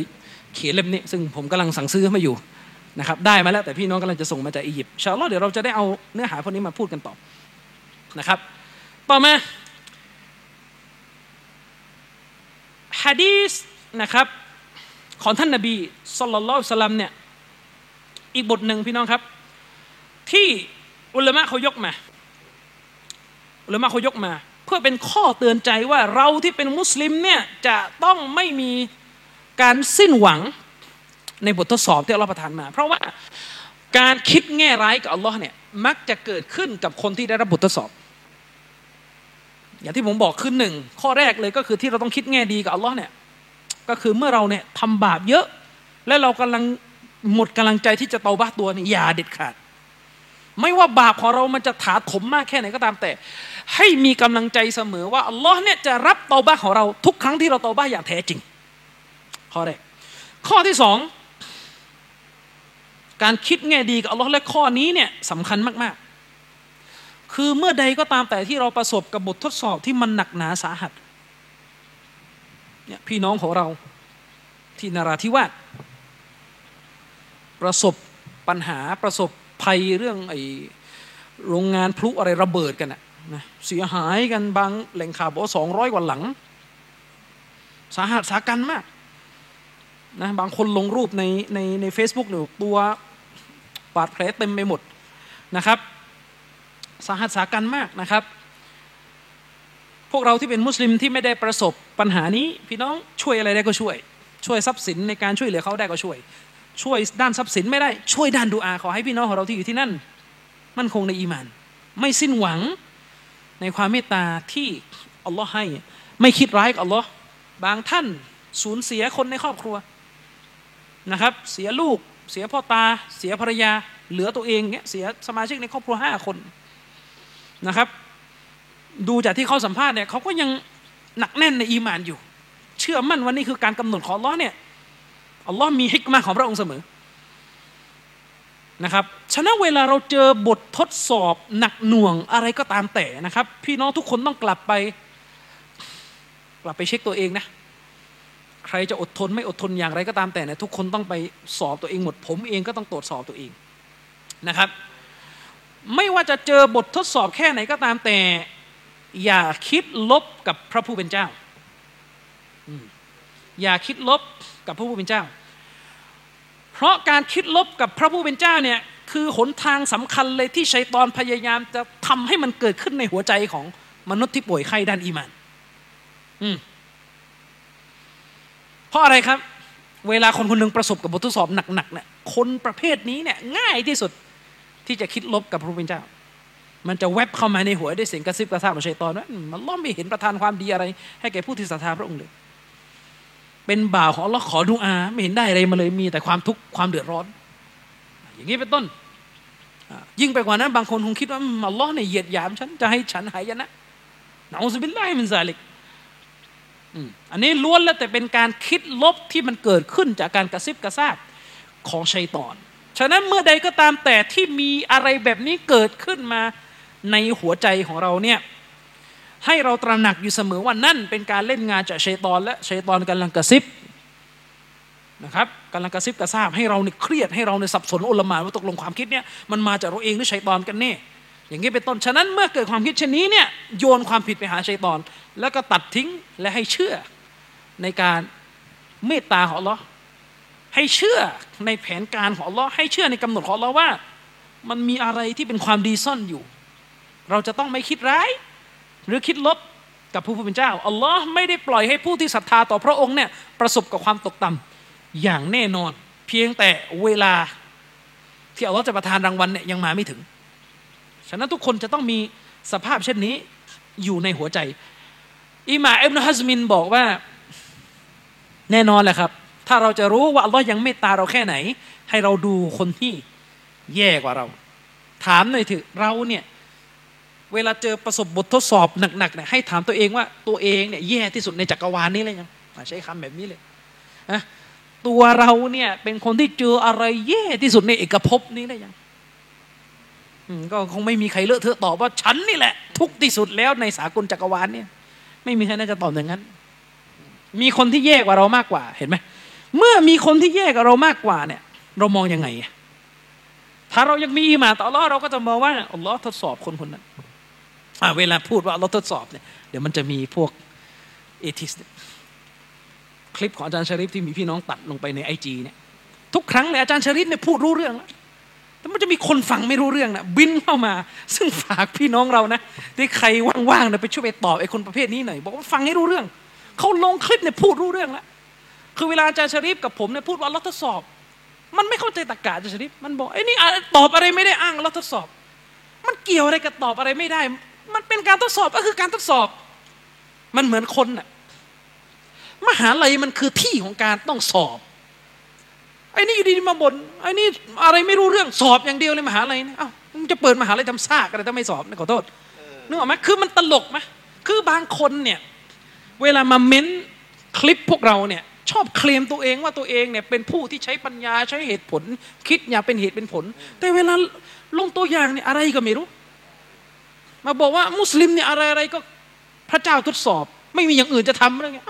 เขียนเล่มนี้ซึ่งผมกำลังสั่งซื้อมาอยู่นะครับได้มาแล้วแต่พี่น้องกำลังจะส่งมาจากอียิปต์อินชาอัลลอฮ์เดี๋ยวเราจะได้เอาเนื้อหาพวกนี้มาพูดกันต่อนะครับ ต่อมาฮะดีสนะครับของท่านนบีสุลต่านสลลัมเนี่ยอีกบทหนึ่งพี่น้องครับ ที่อุลามะเขายกมาอุลามะเขายกมา เพื่อเป็นข้อเตือนใจว่าเราที่เป็นมุสลิมเนี่ยจะต้องไม่มี การสิ้นหวังในบททดสอบที่อัลลอฮฺประทานมา เพราะว่าการคิดแง่ร้ายกับอัลลอฮ์เนี่ยมักจะเกิดขึ้นกับคนที่ได้รับบททดสอบ อย่างที่ผมบอกขึ้นหนึ่งข้อแรกเลยก็คือที่เราต้องคิดแง่ดีกับอัลลอฮ์เนี่ยก็คือเมื่อเราเนี่ยทำบาปเยอะ และเรากำลังหมดกำลังใจที่จะเตาบ้าตัวนี่อย่าเด็ดขาด ไม่ว่าบาปของเรามันจะถาถมมากแค่ไหนก็ตามแต่ ให้มีกำลังใจเสมอว่าอัลลอฮ์เนี่ยจะรับเตาบ้าของเราทุกครั้งที่เราเตาบ้าอย่างแท้จริง ข้อแรก ข้อที่สองการคิดแง่ดีกับอัลลอฮ์และข้อนี้เนี่ยสำคัญมาก ๆ คือเมื่อใดก็ตามแต่ที่เราประสบกับบททดสอบที่มันหนักหนาสาหัสเนี่ยพี่น้องของเราที่นาราธิวาสประสบปัญหาประสบภัยเรื่องไอโรงงานพลุอะไรระเบิดกันนะนะเสียหายกันบางแหล่งข่าวบอกสองร้อยกว่าหลัง สาหัสสากันมาก นะบางคนลงรูปในในในเฟซบุ๊กหรือตัวบาดแผลเต็มไปหมดนะครับ สาหัสสากันมากนะครับ พวกเราที่เป็นมุสลิมที่ไม่ได้ประสบปัญหานี้ พี่น้องช่วยอะไรได้ก็ช่วย ช่วยทรัพย์สินในการช่วยเหลือเขาได้ก็ช่วย ช่วยด้านทรัพย์สินไม่ได้ช่วยด้านดูอาขอให้พี่น้องของเราที่อยู่ที่นั่น มั่นคงในอีมาน ไม่สิ้นหวังในความเมตตาที่อัลลอฮ์ให้ ไม่คิดร้ายกับอัลลอฮ์บางท่านสูญเสียคนในครอบครัว นะครับ เสียลูก เสียพ่อตา เสียภรรยา เหลือตัวเองเงี้ยเสียสมาชิกในครอบครัวห้าคนนะครับ ดูจากที่เขาสัมภาษณ์เนี่ยเขาก็ยังหนักแน่นในอีมานอยู่ เชื่อมั่นว่านี่คือการกำหนดของอัลลอฮ์เนี่ยอัลลอฮ์มีฮิกมาของพระองค์เสมอนะครับฉะนั้นเวลาเราเจอบททดสอบหนักหน่วงอะไรก็ตามแต่นะครับ พี่น้องทุกคนต้องกลับไป กลับไปเช็คตัวเองนะ ใครจะอดทนไม่อดทนอย่างไรก็ตามแต่เนี่ยทุกคนต้องไปสอบตัวเองหมด ผมเองก็ต้องตรวจสอบตัวเองนะครับ ไม่ว่าจะเจอบททดสอบแค่ไหนก็ตามแต่ อย่าคิดลบกับพระผู้เป็นเจ้าอย่าคิดลบกับพระผู้เป็นเจ้า เพราะการคิดลบกับพระผู้เป็นเจ้าเนี่ยคือหนทางสำคัญเลยที่ชัยตอนพยายามจะทำให้มันเกิดขึ้นในหัวใจของมนุษย์ที่ป่วยไข้ด้านอีมาน อืม เพราะอะไรครับ เวลาคนคนหนึ่งประสบกับบททดสอบหนักๆเนี่ยคนประเภทนี้เนี่ยง่ายที่สุดที่จะคิดลบกับพระผู้เป็นเจ้า มันจะแวบเข้ามาในหัวได้เสียงกระซิบกระซาบของชัยตอนว่ามันล้อมไม่เห็นประทานความดีอะไร ให้แก่ผู้ที่ศรัทธาพระองค์เลยเป็นบ่าวของเราขอดุอาไม่เห็นได้อะไรมาเลยมีแต่ความทุกข์ความเดือดร้อน อย่างนี้เป็นต้นยิ่งไปกว่านั้นบางคนคงคิดว่าอัลลอฮ์เนี่ยเหยียดหยามฉันจะให้ฉันหายนะนะอุสบิลไลมินซาลิก อันนี้ล้วนแล้วแต่เป็นการคิดลบที่มันเกิดขึ้นจากการกระซิบกระซาบของชัยตอน ฉะนั้นเมื่อใดก็ตามแต่ที่มีอะไรแบบนี้เกิดขึ้นมาในหัวใจของเราเนี่ยให้เราตระหนักอยู่เสมอว่านั่นเป็นการเล่นงานจากชัยตอน และชัยตอนกำลังกระซิบนะครับกำลังกระซิบกระซาบให้เราเนี่ยเครียดให้เราเนี่ยสับสนโอลมานว่าตกลงความคิดเนี่ยมันมาจากเราเองหรือชัยตอนกันแน่ อย่างนี้เป็นต้น ฉะนั้นเมื่อเกิดความคิดเช่นนี้เนี่ยโยนความผิดไปหาชัยตอน แล้วก็ตัดทิ้งและให้เชื่อในการเมตตาของเราให้เชื่อในแผนการของเราให้เชื่อในกำหนดของเราว่า มันมีอะไรที่เป็นความดีซ่อนอยู่ เราจะต้องไม่คิดร้าย หรือคิดลบกับผู้เป็นเจ้าอัลลอฮ์ไม่ได้ปล่อยให้ผู้ที่ศรัทธาต่อพระองค์เนี่ยประสบกับความตกต่ำอย่างแน่นอน เพียงแต่เวลาที่อัลลอฮ์จะประทานรางวัลเนี่ยยังมาไม่ถึง ฉะนั้นทุกคนจะต้องมีสภาพเช่นนี้อยู่ในหัวใจอิมาอิบนฮัซมินบอกว่าแน่นอนแหละครับ ถ้าเราจะรู้ว่าอัลลอฮ์ยังเมตตาเราแค่ไหน ให้เราดูคนที่แย่กว่าเรา ถามหน่อยเถอะเราเนี่ยเวลาเจอประสบบททดสอบหนักๆเนี่ยให้ถามตัวเองว่าตัวเองเนี่ยแย่ที่สุดในจักรวาลนี้เลยยังใช้คำแบบนี้เลยนะตัวเราเนี่ยเป็นคนที่เจออะไรแย่ที่สุดในเอกภพนี้เลยยัง ก็คงไม่มีใครเลอะเทอะตอบว่าฉันนี่แหละ ทุกที่สุดแล้วในสากลจักรวาลเนี่ย ไม่มีใครน่าจะตอบอย่างนั้น มีคนที่แย่กว่าเรามากกว่าเห็นไหมเมื่อมีคนที่แย่กว่าเรามากกว่าเนี่ย เรามองยังไงถ้าเรายังมีมาต่อรอเราก็จะมองว่าอัลลอฮ์ทดสอบคนคนนั้นเวลาพูดว่าเราทดสอบเนี่ยเดี๋ยวมันจะมีพวกเอทิสคลิปของอาจารย์ชริฟที่มีพี่น้องตัดลงไปในไอจีเนี่ยทุกครั้งเลยอาจารย์ชริฟเนี่ยพูดรู้เรื่องแล้ว แต่มันจะมีคนฟังไม่รู้เรื่องนะบินเข้ามา ซึ่งฝากพี่น้องเรานะที่ใครว่างๆนะไปช่วยไปตอบไอ้คนประเภทนี้หน่อยบอกว่าฟังให้รู้เรื่องเขาลงคลิปเนี่ยพูดรู้เรื่องแล้วคือเวลาอาจารย์ชริฟกับผมเนี่ยพูดว่าเราทดสอบ มันไม่เข้าใจตรรกะอาจารย์ชริฟมันบอกไอ้นี่ตอบอะไรไม่ได้อ้างเราทดสอบ มันเกี่ยวอะไรกับตอบอะไรไม่ได้ มันเป็นการทดสอบก็คือการทดสอบ มันเหมือนคนน่ะมหาลัยมันคือที่ของการต้องสอบ ไอ้นี่อยู่ดีมาบน่นไอ้นี่อะไรไม่รู้เรื่องสอบอย่างเดียวเลยมหาลัยนะอ้าวมึงจะเปิดมหาลัยทำซากอะไรถ้าไม่สอบนะขอโทษนึกออกไหมคือมันตลกไหมคือบางคนเนี่ยเวลามาเม้นคลิปพวกเราเนี่ยชอบเคลมตัวเองว่าตัวเองเนี่ยเป็นผู้ที่ใช้ปัญญาใช้เหตุผล คิดอย่างเป็นเหตุเป็นผล แต่เวลาลงตัวอย่างเนี่ยอะไรก็ไม่รู้ มาบอกว่ามุสลิมเนี่ยอะไรอะไรก็พระเจ้าทดสอบ ไม่มีอย่างอื่นจะทำอะไรเงี้ย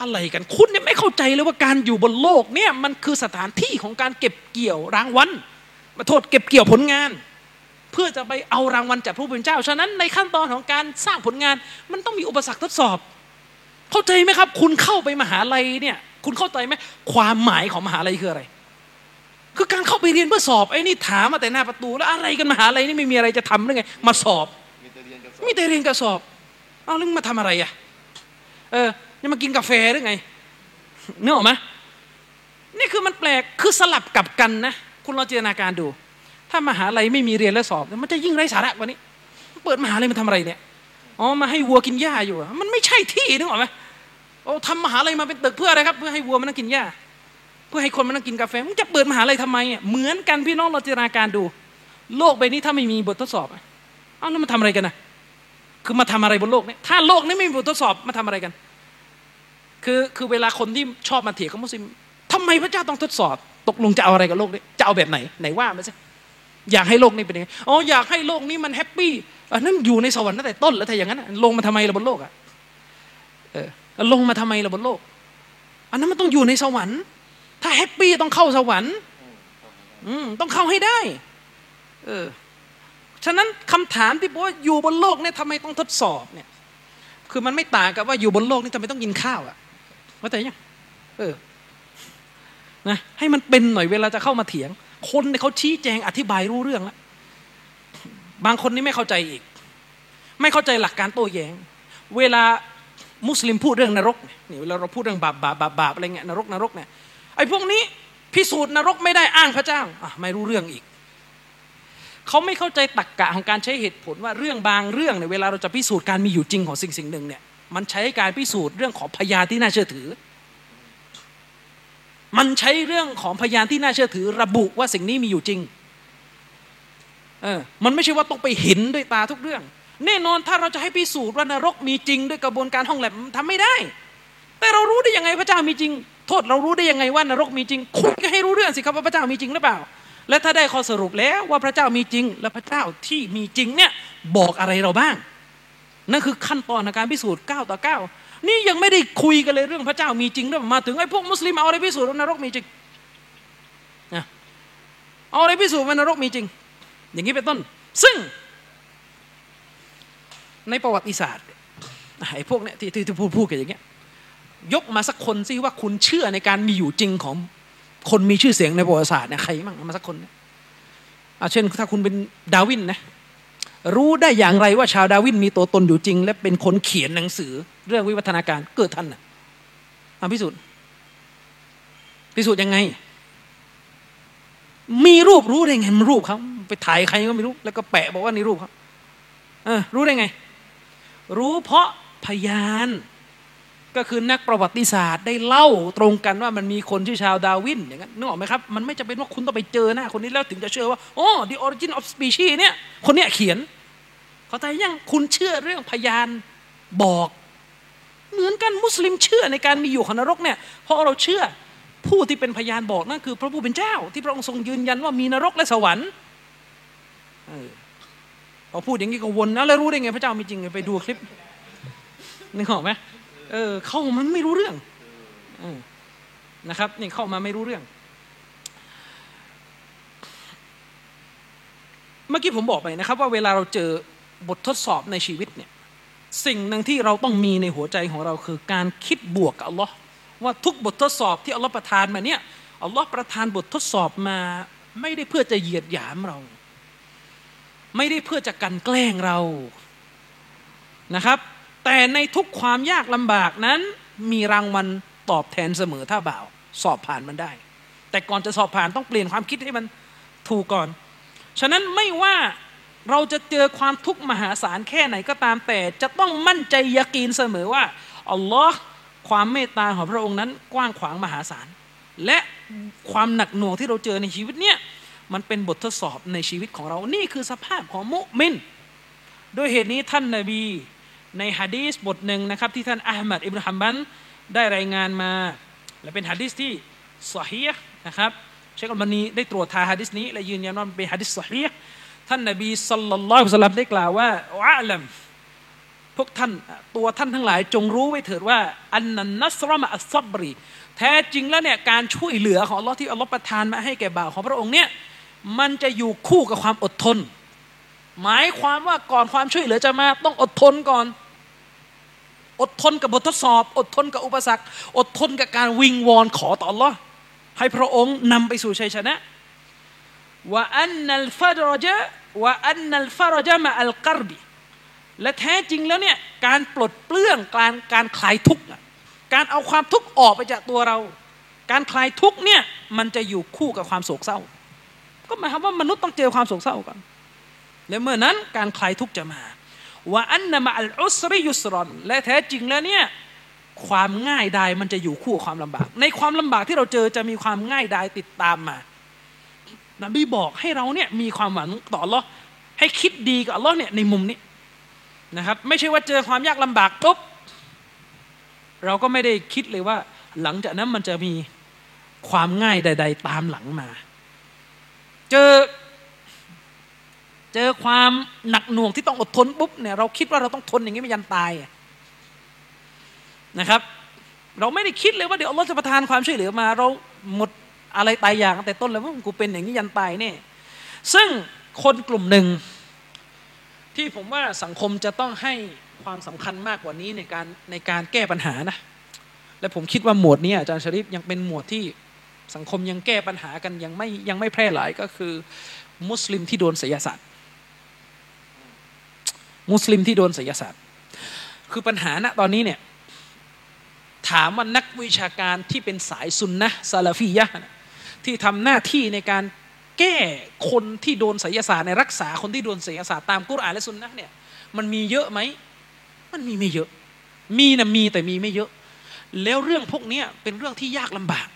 อะไรกันคุณเนี่ยไม่เข้าใจเลยว่าการอยู่บนโลกเนี่ยมันคือสถานที่ของการเก็บเกี่ยวรางวัลมาโทษเก็บเกี่ยวผลงาน เพื่อจะไปเอารางวัลจากผู้เป็นเจ้า ฉะนั้นในขั้นตอนของการสร้างผลงาน มันต้องมีอุปสรรคทดสอบ เข้าใจไหมครับ คุณเข้าไปมหาลัยเนี่ยคุณเข้าใจไหมความหมายของมหาลัยคืออะไร คือการเข้าไปเรียนเพื่อสอบไอ้นี่ถามมาแต่หน้าประตู แล้วอะไรกันมหาลัยนี่ไม่มีอะไรจะทำหรือไง มาสอบมีแต่เรียนกับสอบเอาเรื่องมาทำอะไรอะเออ จะมากินกาแฟหรือไงเนื้อออกไหมนี่คือมันแปลกคือสลับกับกันนะ คุณลองจินตนาการดู ถ้ามหาลัยไม่มีเรียนและสอบ มันจะยิ่งไร้สาระกว่านี้เปิดมหาลัยมันทำอะไรเนี่ยอ๋อมาให้วัวกินหญ้าอยู่ มันไม่ใช่ที่นึกออกไหมโอ้ทำมหาลัยมาเป็นตึกเพื่ออะไรครับเพื่อให้วัวมันนั่งกินหญ้าเพื่อให้คนมันนั่งกินกาแฟมันจะเปิดมหาลัยทำไมอะเหมือนกันพี่น้องเราจินตนาการดู โลกใบนี้ถ้าไม่มีบททดสอบอ้าวแล้วมันทำอะไรกันนะคือมาทำอะไรบนโลกนี้ถ้าโลกนี้ไม่มีบททดสอบมาทำอะไรกัน คือคือเวลาคนที่ชอบมาเถียงกับมุสลิมทำไมพระเจ้าต้องทดสอบ ตกลงจะเอาอะไรกับโลกนี้จะเอาแบบไหนไหนว่ามาสิอยากให้โลกนี้เป็นยังไงอ๋ออยากให้โลกนี้มัน happy อันนั้นอยู่ในสวรรค์ตั้งแต่ต้นแล้วถ้าอย่างนั้นลงมาทำไมเราบนโลกอะเออลงมาทำไมเราบนโลก อันนั้นมันต้องอยู่ในสวรรค์ ถ้า happy ต้องเข้าสวรรค์อืมต้องเข้าให้ได้ เออฉะนั้นคำถามที่บอกว่าอยู่บนโลกเนี่ยทำไมต้องทดสอบเนี่ย คือมันไม่ต่างกับว่าอยู่บนโลกนี่ทำไมต้องกินข้าวอะ เข้าใจยังเออนะให้มันเป็นหน่อยเวลาจะเข้ามาเถียง คนเขาชี้แจงอธิบายรู้เรื่องแล้วบางคนนี่ไม่เข้าใจอีก ไม่เข้าใจหลักการโต้แย้ง เวลามุสลิมพูดเรื่องนรกนี่เวลาเราพูดเรื่องบาปบาปบาปบาปอะไรเงี้ยนรกนรกเนี่ยไอ้พวกนี้พิสูจน์นรกไม่ได้อ้างพระเจ้าอะไม่รู้เรื่องอีกเขาไม่เข้าใจตรกกะของการใช้เหตุผลว่าเรื่องบางเรื่องเนี่ยเวลาเราจะพิสูจน์การมีอยู่จริงของสิ่งสิ่งหนึ่งเนี่ย มันใช้การพิสูจน์เรื่องของพยานที่น่าเชื่อถือ มันใช้เรื่องของพยานที่น่าเชื่อถือ ระบุว่าสิ่งนี้มีอยู่จริง เออ มันไม่ใช่ว่าต้องไปเห็นด้วยตาทุกเรื่อง แน่นอนถ้าเราจะให้พิสูจน์ว่านรกมีจริง ด้วยกระบวนการห้องแลบทำไม่ได้ แต่เรารู้ได้ยังไงพระเจ้ามีจริง โทษเรารู้ได้ยังไงว่านรกมีจริง คุยก็ให้รู้เรื่องสิครับว่าพระเจ้ามีจริงหรือเปล่า และถ้าได้ข้อสรุปแล้วว่าพระเจ้ามีจริง และพระเจ้าที่มีจริงเนี่ยบอกอะไรเราบ้าง นั่นคือขั้นตอนในการพิสูจน์9ต่อ9นี่ยังไม่ได้คุยกันเลยเรื่องพระเจ้ามีจริงด้วยมาถึงไอ้พวกมุสลิมเอาอะไรพิสูจน์ว่านรกมีจริงนะเอาอะไรพิสูจน์ว่านรกมีจริง อย่างนี้เป็นต้น ซึ่ง ในประวัติศาสตร์ไอ้พวกเนี้ยที่ที่พูดพูดกันอย่างเงี้ยยกมาสักคนสิว่าคุณเชื่อในการมีอยู่จริงของคนมีชื่อเสียงในประวัติศาสตร์เนี่ยใครบ้างมาสักคนเนี่ยเช่นถ้าคุณเป็นดาวินนะ รู้ได้อย่างไรว่าชาวดาวินมีตัวตนอยู่จริง และเป็นคนเขียนหนังสือ เรื่องวิวัฒนาการเกิดทันอะมาพิสูจน์พิสูจน์ยังไง มีรูปรู้ได้ไงมันรูปเขาไปถ่ายใครก็ไม่รู้ แล้วก็แปะบอกว่านี่รูปเขาเออรู้ได้ไง รู้เพราะพยาน ก็คือนักประวัติศาสตร์ได้เล่าตรงกันว่ามันมีคนที่อชาวดาวินอย่างนั้นนึกออกไหมครับ มันไม่จำเป็นว่าคุณต้องไปเจอหน้าคนนี้แล้วถึงจะเชื่อว่าโอ้ the origin of species เนี่ยคนเนี้ยเขียน เขาแต่ยังคุณเชื่อเรื่องพยานบอก เหมือนกันมุสลิมเชื่อในการมีอยู่ของนรกเนี่ยเพราะเราเชื่อผู้ที่เป็นพยานบอกนั่นคือ พระผู้เป็นเจ้า ที่พระองค์ทรงยืนยันว่ามีนรกและสวรรค์พอพูดอย่างนี้ก็วนนะแล้วรู้ได้ไงพระเจ้ามีจริงไปดูคลิปนึกออกไหม เออเข้ามันไม่รู้เรื่องอนะครับนี่เข้ามาไม่รู้เรื่อง เมื่อกี้ผมบอกไปนะครับ ว่าเวลาเราเจอบททดสอบในชีวิตเนี่ย สิ่งหนึ่งที่เราต้องมีในหัวใจของเราคือการคิดบวกกับอัลลอฮ์ว่าทุกบททดสอบที่อัลลอฮ์ประทานมาเนี่ยอัลลอฮ์ประทานบททดสอบมาไม่ได้เพื่อจะเหยียดหยามเรา ไม่ได้เพื่อจะกันแกล้งเรานะครับ แต่ในทุกความยากลำบากนั้น มีรางวัลตอบแทนเสมอถ้าบ่าว สอบผ่านมันได้ แต่ก่อนจะสอบผ่านต้องเปลี่ยนความคิดให้มันถูกก่อน ฉะนั้นไม่ว่าเราจะเจอความทุกข์มหาศาลแค่ไหนก็ตามแต่ จะต้องมั่นใจยากีนเสมอว่าอัลลอฮ์ความเมตตาของพระองค์นั้นกว้างขวางมหาศาล และความหนักหน่วงที่เราเจอในชีวิตเนี่ยมันเป็นบททดสอบในชีวิตของเรา นี่คือสภาพของมุมินโดยเหตุนี้ท่านนาบี ในฮะดีษบทหนึ่งนะครับที่ท่านอัลมัดอิบนุฮัมบันได้รายงานมา และเป็นฮะดีษที่สฮีห์นะครับเชคอัลบานีได้ตรวจทาฮะดีษนี้และยืนยันว่าเป็นฮะดีษสฮีห์ท่านนบีสัลลัลลอฮุอะลัยฮิได้กล่าวว่าอัลลัมพวกท่านตัวท่านทั้งหลายจงรู้ไว้เถิดว่าอันนันนัสรมะอัซับรีแท้จริงแล้วเนี่ยการช่วยเหลือของลอที่อัลลอฮ์ประทานมาให้แก่บ่าวของพระองค์เนี่ยมันจะอยู่คู่กับความอดทน หมายความว่าก่อนความช่วยเหลือจะมาต้องอดทนก่อน อดทนกับบททดสอบ อดทนกับอุปสรรค อดทนกับการวิงวอนขอต่อ Allah ให้พระองค์นำไปสู่ชัยชนะว่าอันนัลฟารจาว่าอันนัลฟารจามาอัลกรบีและแท้จริงแล้วเนี่ยการปลดเปลื้องการการคลายทุกข์การเอาความทุกข์ออกไปจากตัวเรา การคลายทุกข์เนี่ยมันจะอยู่คู่กับความโศกเศร้า ก็หมายความว่ามนุษย์ต้องเจอความโศกเศร้าก่อนและเมื่อนั้นการคลายทุกข์จะมา ว่าอันนามะอัลอุสริยุสรอนและแท้จริงแล้วเนี่ยความง่ายดายมันจะอยู่คู่ความลำบาก ในความลำบากที่เราเจอจะมีความง่ายดายติดตามมานบีบอกให้เราเนี่ยมีความหวังต่ออัลลอฮ์ให้คิดดีกับอัลลอฮ์เนี่ยในมุมนี้นะครับไม่ใช่ว่าเจอความยากลำบากปุ๊บเราก็ไม่ได้คิดเลยว่า หลังจากนั้นมันจะมีความง่ายใด ๆ ตามหลังมา เจอ เจอความหนักหน่วงที่ต้องอดทนปุ๊บเนี่ยเราคิดว่าเราต้องทนอย่างนี้ไม่ยันตายนะครับ เราไม่ได้คิดเลยว่าเดี๋ยวอัลลอฮ์จะประทานความช่วยเหลือมา เราหมดอะไรตายอย่างแต่ต้นเลยว่ากูเป็นอย่างนี้ยันตายเนี่ยซึ่งคนกลุ่มหนึ่ง ที่ผมว่าสังคมจะต้องให้ความสำคัญมากกว่านี้ในการในการแก้ปัญหานะและผมคิดว่าหมวดนี้อาจารย์ชริฟยังเป็นหมวดที่สังคมยังแก้ปัญหากันยังไม่ยังไม่แพร่หลายก็คือ มุสลิมที่โดนศิยศาสตร์ มุสลิมที่โดนศิยศาสตร์ คือปัญหาณตอนนี้เนี่ยถามว่านักวิชาการที่เป็นสายซุนนะซาลาฟียะที่ทำหน้าที่ในการแก้คนที่โดนไสยศาสตร์ในรักษาคนที่โดนไสยศาสตร์ตามกุรอานและซุนนะเนี่ยมันมีเยอะไหมมันมีไม่เยอะ มีนะมีแต่มีไม่เยอะ แล้วเรื่องพวกนี้เป็นเรื่องที่ยากลำบาก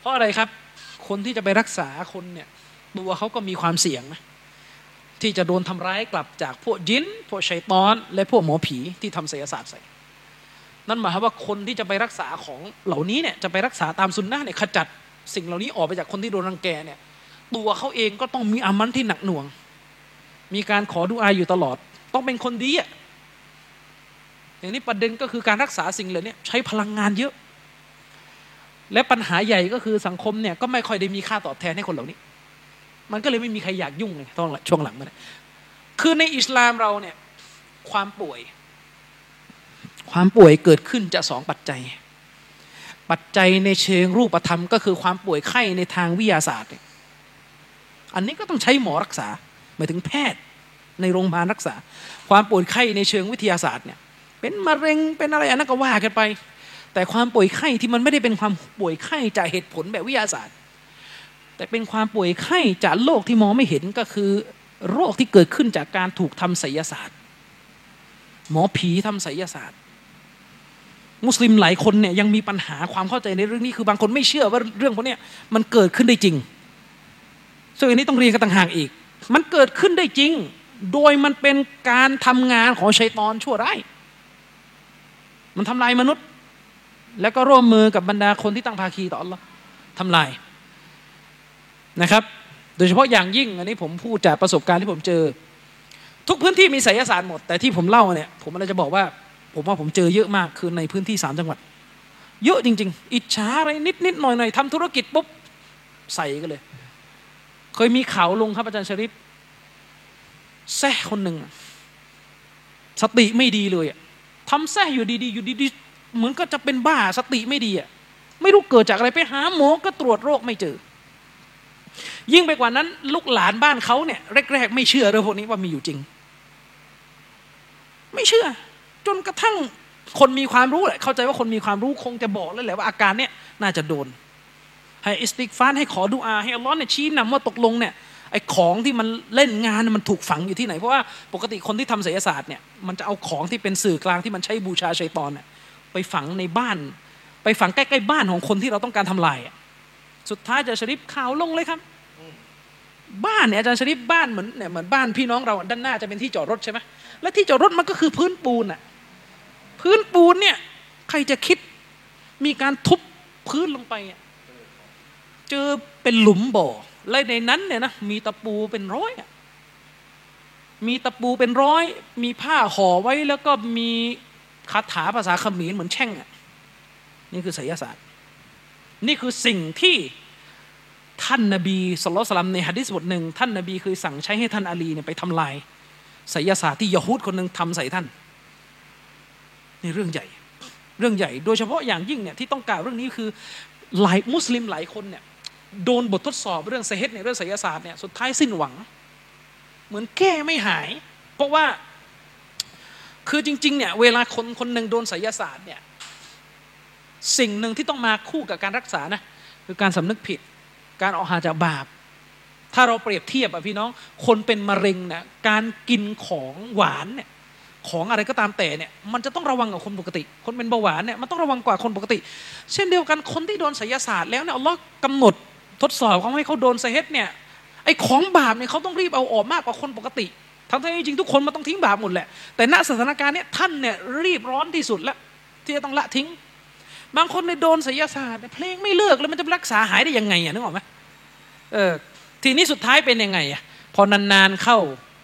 เพราะอะไรครับ คนที่จะไปรักษาคนเนี่ยตัวเขาก็มีความเสี่ยงนะ ที่จะโดนทำร้ายกลับจากพวกยินพวกชัยตอน และพวกหมอผีที่ทำเสียศาสตร์ใส่ นั่นหมายความว่าคนที่จะไปรักษาของเหล่านี้เนี่ยจะไปรักษาตามสุนนะเนี่ยขจัดสิ่งเหล่านี้ออกไปจากคนที่โดนรังแกเนี่ยตัวเขาเองก็ต้องมีอามันที่หนักหน่วง มีการขอดูอาอยู่ตลอด ต้องเป็นคนดีอะอย่างนี้ประเด็นก็คือการรักษาสิ่งเหล่านี้ใช้พลังงานเยอะ และปัญหาใหญ่ก็คือสังคมเนี่ยก็ไม่ค่อยได้มีค่าตอบแทนให้คนเหล่านี้ มันก็เลยไม่มีใครอยากยุ่งเลยตอนช่วงหลังมันคือในอิสลามเราเนี่ยความป่วย ความป่วยเกิดขึ้นจากสองปัจจัย ปัจจัยในเชิงรูปธรรม ก็คือความป่วยไข้ในทางวิทยาศาสตร์ อันนี้ก็ต้องใช้หมอรักษาหมายถึงแพทย์ในโรงพยาบาลรักษา ความป่วยไข้ในเชิงวิทยาศาสตร์เนี่ยเป็นมะเร็งเป็นอะไรอันนั้นก็ว่ากันไป แต่ความป่วยไข้ที่มันไม่ได้เป็นความป่วยไข้จากเหตุผลแบบวิทยาศาสตร์ แต่เป็นความป่วยไข้จากโรคที่มองไม่เห็นก็คือ โรคที่เกิดขึ้นจากการถูกทำไสยศาสตร์ หมอผีทำไสยศาสตร์ มุสลิมหลายคนเนี่ยยังมีปัญหาความเข้าใจในเรื่องนี้คือบางคนไม่เชื่อว่าเรื่องพวกนี้มันเกิดขึ้นได้จริง ซึ่งอันนี้ต้องเรียนกันต่างหากอีก มันเกิดขึ้นได้จริง โดยมันเป็นการทำงานของชัยตอนชั่วร้ายมันทำลายมนุษย์ แล้วก็ร่วมมือกับบรรดาคนที่ตั้งภาคีต่อ Allah ทำลาย นะครับ โดยเฉพาะอย่างยิ่งอันนี้ผมพูดจากประสบการณ์ที่ผมเจอ ทุกพื้นที่มีไสยศาสตร์หมด แต่ที่ผมเล่าเนี่ยผมอะไรจะบอกว่า ผมว่าผมเจอเยอะมากคือในพื้นที่สามจังหวัด เยอะจริง ๆ อิจฉาอะไรนิดนิดหน่อยหน่อยทำธุรกิจปุ๊บใส่กันเลย เคยมีข่าวลงครับอาจารย์ชริปแซ่คนหนึ่งสติไม่ดีเลยอะทำแซ่อยู่ดีๆอยู่ดีๆเหมือนก็จะเป็นบ้าสติไม่ดีอะไม่รู้เกิดจากอะไรไปหาหมอก็ตรวจโรคไม่เจอ ยิ่งไปกว่านั้น ลูกหลานบ้านเขาเนี่ยแรกๆไม่เชื่อเรื่องพวกนี้ว่ามีอยู่จริง ไม่เชื่อ จนกระทั่งคนมีความรู้แหละเข้าใจว่าคนมีความรู้คงจะบอกแล้วแหละว่าอาการเนี้ยน่าจะโดน ให้อิสติกฟานให้ขอดูอา ให้อัลลอฮ์เนี่ยชี้นำว่าตกลงเนี่ยไอ้ของที่มันเล่นงานมันถูกฝังอยู่ที่ไหน เพราะว่าปกติคนที่ทำศิลศาสตร์เนี่ยมันจะเอาของที่เป็นสื่อกลางที่มันใช้บูชาชัยตอนเนี่ยไปฝังในบ้าน ไปฝังใกล้ๆบ้านของคนที่เราต้องการทำลาย สุดท้ายจะชริปข่าวลงเลยครับ บ้านเนี่ยอาจารย์ชริปบ้านเหมือนเนี่ยเหมือนบ้านพี่น้องเราด้านหน้าจะเป็นที่จอดรถใช่ไหมและที่จอดรถมันก็คือพื้นปูนอะพื้นปูนเนี่ย ใครจะคิดมีการทุบพื้นลงไปเจอเป็นหลุมบ่อและในนั้นเนี่ยนะมีตะปูเป็นร้อยมีตะปูเป็นร้อย มีผ้าห่อไว้แล้วก็มีคาถาภาษาเขมรเหมือนแช่งอะนี่คือไสยศาสตร์ นี่คือสิ่งที่ ท่านนบีสุลต่านในฮะดิษบทหนึ่งท่านนบีเคือสั่งใช้ให้ท่านอาลีเนี่ยไปทำลายไสยศาสตร์ที่ยะฮูดคนหนึ่งทำใส่ท่านนี่เรื่องใหญ่ เรื่องใหญ่ โดยเฉพาะอย่างยิ่งเนี่ยที่ต้องกล่าวเรื่องนี้คือหลายมุสลิมหลายคนเนี่ยโดนบททดสอบเรื่องเซฮตในเรื่องไสยศาสตร์เนี่ยสุดท้ายสิ้นหวัง เหมือนแก้ไม่หาย เพราะว่าคือจริงๆเนี่ยเวลาคนคนหนึ่งโดนไสยศาสตร์เนี่ยสิ่งหนึ่งที่ต้องมาคู่กับการรักษานะคือการสำนึกผิด การออกห่างจากบาป ถ้าเราเปรียบเทียบอะพี่น้อง คนเป็นมะเร็งเนะการกินของหวานเนี่ยของอะไรก็ตามแต่เนี่ยมันจะต้องระวังกับคนปกติ คนเป็นเบาหวานเนี่ยมันต้องระวังกว่าคนปกติ เช่นเดียวกันคนที่โดนไสยศาสตร์แล้วเนี่ยอัลลอฮ์กำหนดทดสอบเขาให้เขาโดนไซเฮตเนี่ยไอ้ของบาปเนี่ยเขาต้องรีบเอาออกมากกว่าคนปกติ ทั้งที่จริงทุกคนมันต้องทิ้งบาปหมดแหละแต่ณสถานการณ์เนี้ยท่านเนี่ยรีบร้อนที่สุดแล้วที่จะต้องละทิ้ง บางคนในโดนศิลศาสตร์เพลงไม่เลิกแล้วมันจะรักษาหายได้ยังไงอะนึกออกไหมเออทีนี้สุดท้ายเป็นยังไงอะพอนานๆเข้า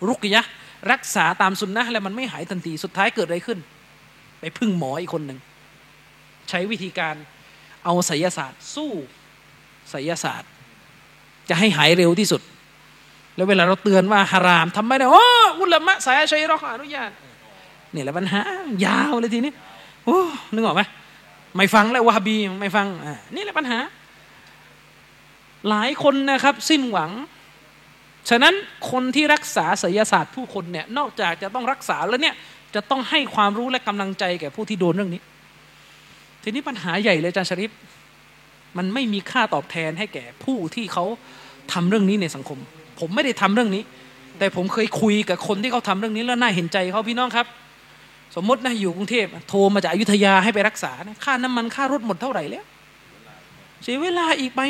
รุกยะ รักษาตามสุนนะแล้วมันไม่หายทันทีสุดท้ายเกิดอะไรขึ้น ไปพึ่งหมออีกคนหนึ่งใช้วิธีการเอาศิลศาสตร์ สู้ศิลศาสตร์ จะให้หายเร็วที่สุด แล้วเวลาเราเตือนว่าฮารามทำไม่ได้โอ้อุลามะสายชัยรอกอนุญาตเนี่ยแหละปัญหายาวเลยทีนี้โอ้นึกออกไหม ไม่ฟังแล้ววาบีไม่ฟังนี่แหละปัญหา หลายคนนะครับ สิ้นหวัง ฉะนั้นคนที่รักษาศิลศาสตร์ผู้คนเนี่ยนอกจากจะต้องรักษาแล้วเนี่ยจะต้องให้ความรู้และกำลังใจแก่ผู้ที่โดนเรื่องนี้ ทีนี้ปัญหาใหญ่เลยอาจารย์ชริปมันไม่มีค่าตอบแทนให้แก่ผู้ที่เขาทำเรื่องนี้ในสังคม ผมไม่ได้ทำเรื่องนี้ แต่ผมเคยคุยกับคนที่เขาทำเรื่องนี้แล้วน่าเห็นใจเขาพี่น้องครับ สมมตินะอยู่กรุงเทพโทรมาจากอยุธยาให้ไปรักษานะค่าน้ำมันค่ารถหมดเท่าไหร่แล้วเสียเวลาอีกไป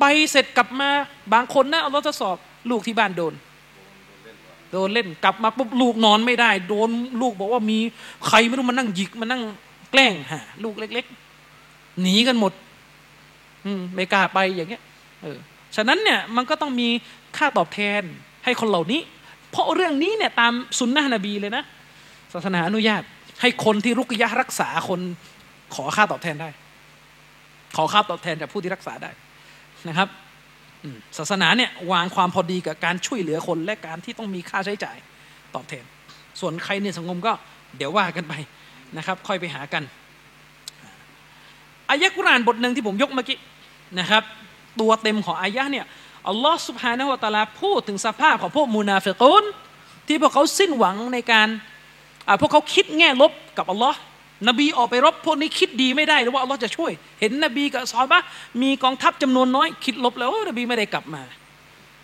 ไปเสร็จกลับมาบางคนนะเอารถทดสอบลูกที่บ้านโดนโดนเล่นกลับมาปุ๊บลูกนอนไม่ได้ โดนลูกบอกว่ามีใครไม่รู้มานั่งหยิกมานั่งแกล้งฮะลูกเล็ก ๆ หนีกันหมด อืมไม่กล้าไปอย่างเงี้ย เออฉะนั้นเนี่ยมันก็ต้องมีค่าตอบแทนให้คนเหล่านี้ เพราะเรื่องนี้เนี่ยตามสุนนะนบีเลยนะ ศาสนาอนุญาต ให้คนที่รุกยะรักษาคนขอค่าตอบแทนได้ ขอค่าตอบแทนจากผู้ที่รักษาได้นะครับศาสนาเนี่ยวางความพอดีกับการช่วยเหลือคนและการที่ต้องมีค่าใช้จ่ายตอบแทน ส่วนใครในสังคมก็เดี๋ยวว่ากันไปนะครับ ค่อยไปหากันอายะกุรานบทหนึ่งที่ผมยกเมื่อกี้นะครับ ตัวเต็มของอายะเนี่ยอัลลอฮ์สุบฮานะฮูวะตาลาพูดถึงสภาพของพวกมูนาฟิกุนที่พวกเขาสิ้นหวังในการ พวกเขาคิดแง่ลบกับอัลลอฮ์นบีออกไปรบพวกนี้คิดดีไม่ได้หรือว่าอัลลอฮ์จะช่วย เห็นนบีกับซอฮาบะมีกองทัพจำนวนน้อย คิดลบแล้วนบีไม่ได้กลับมา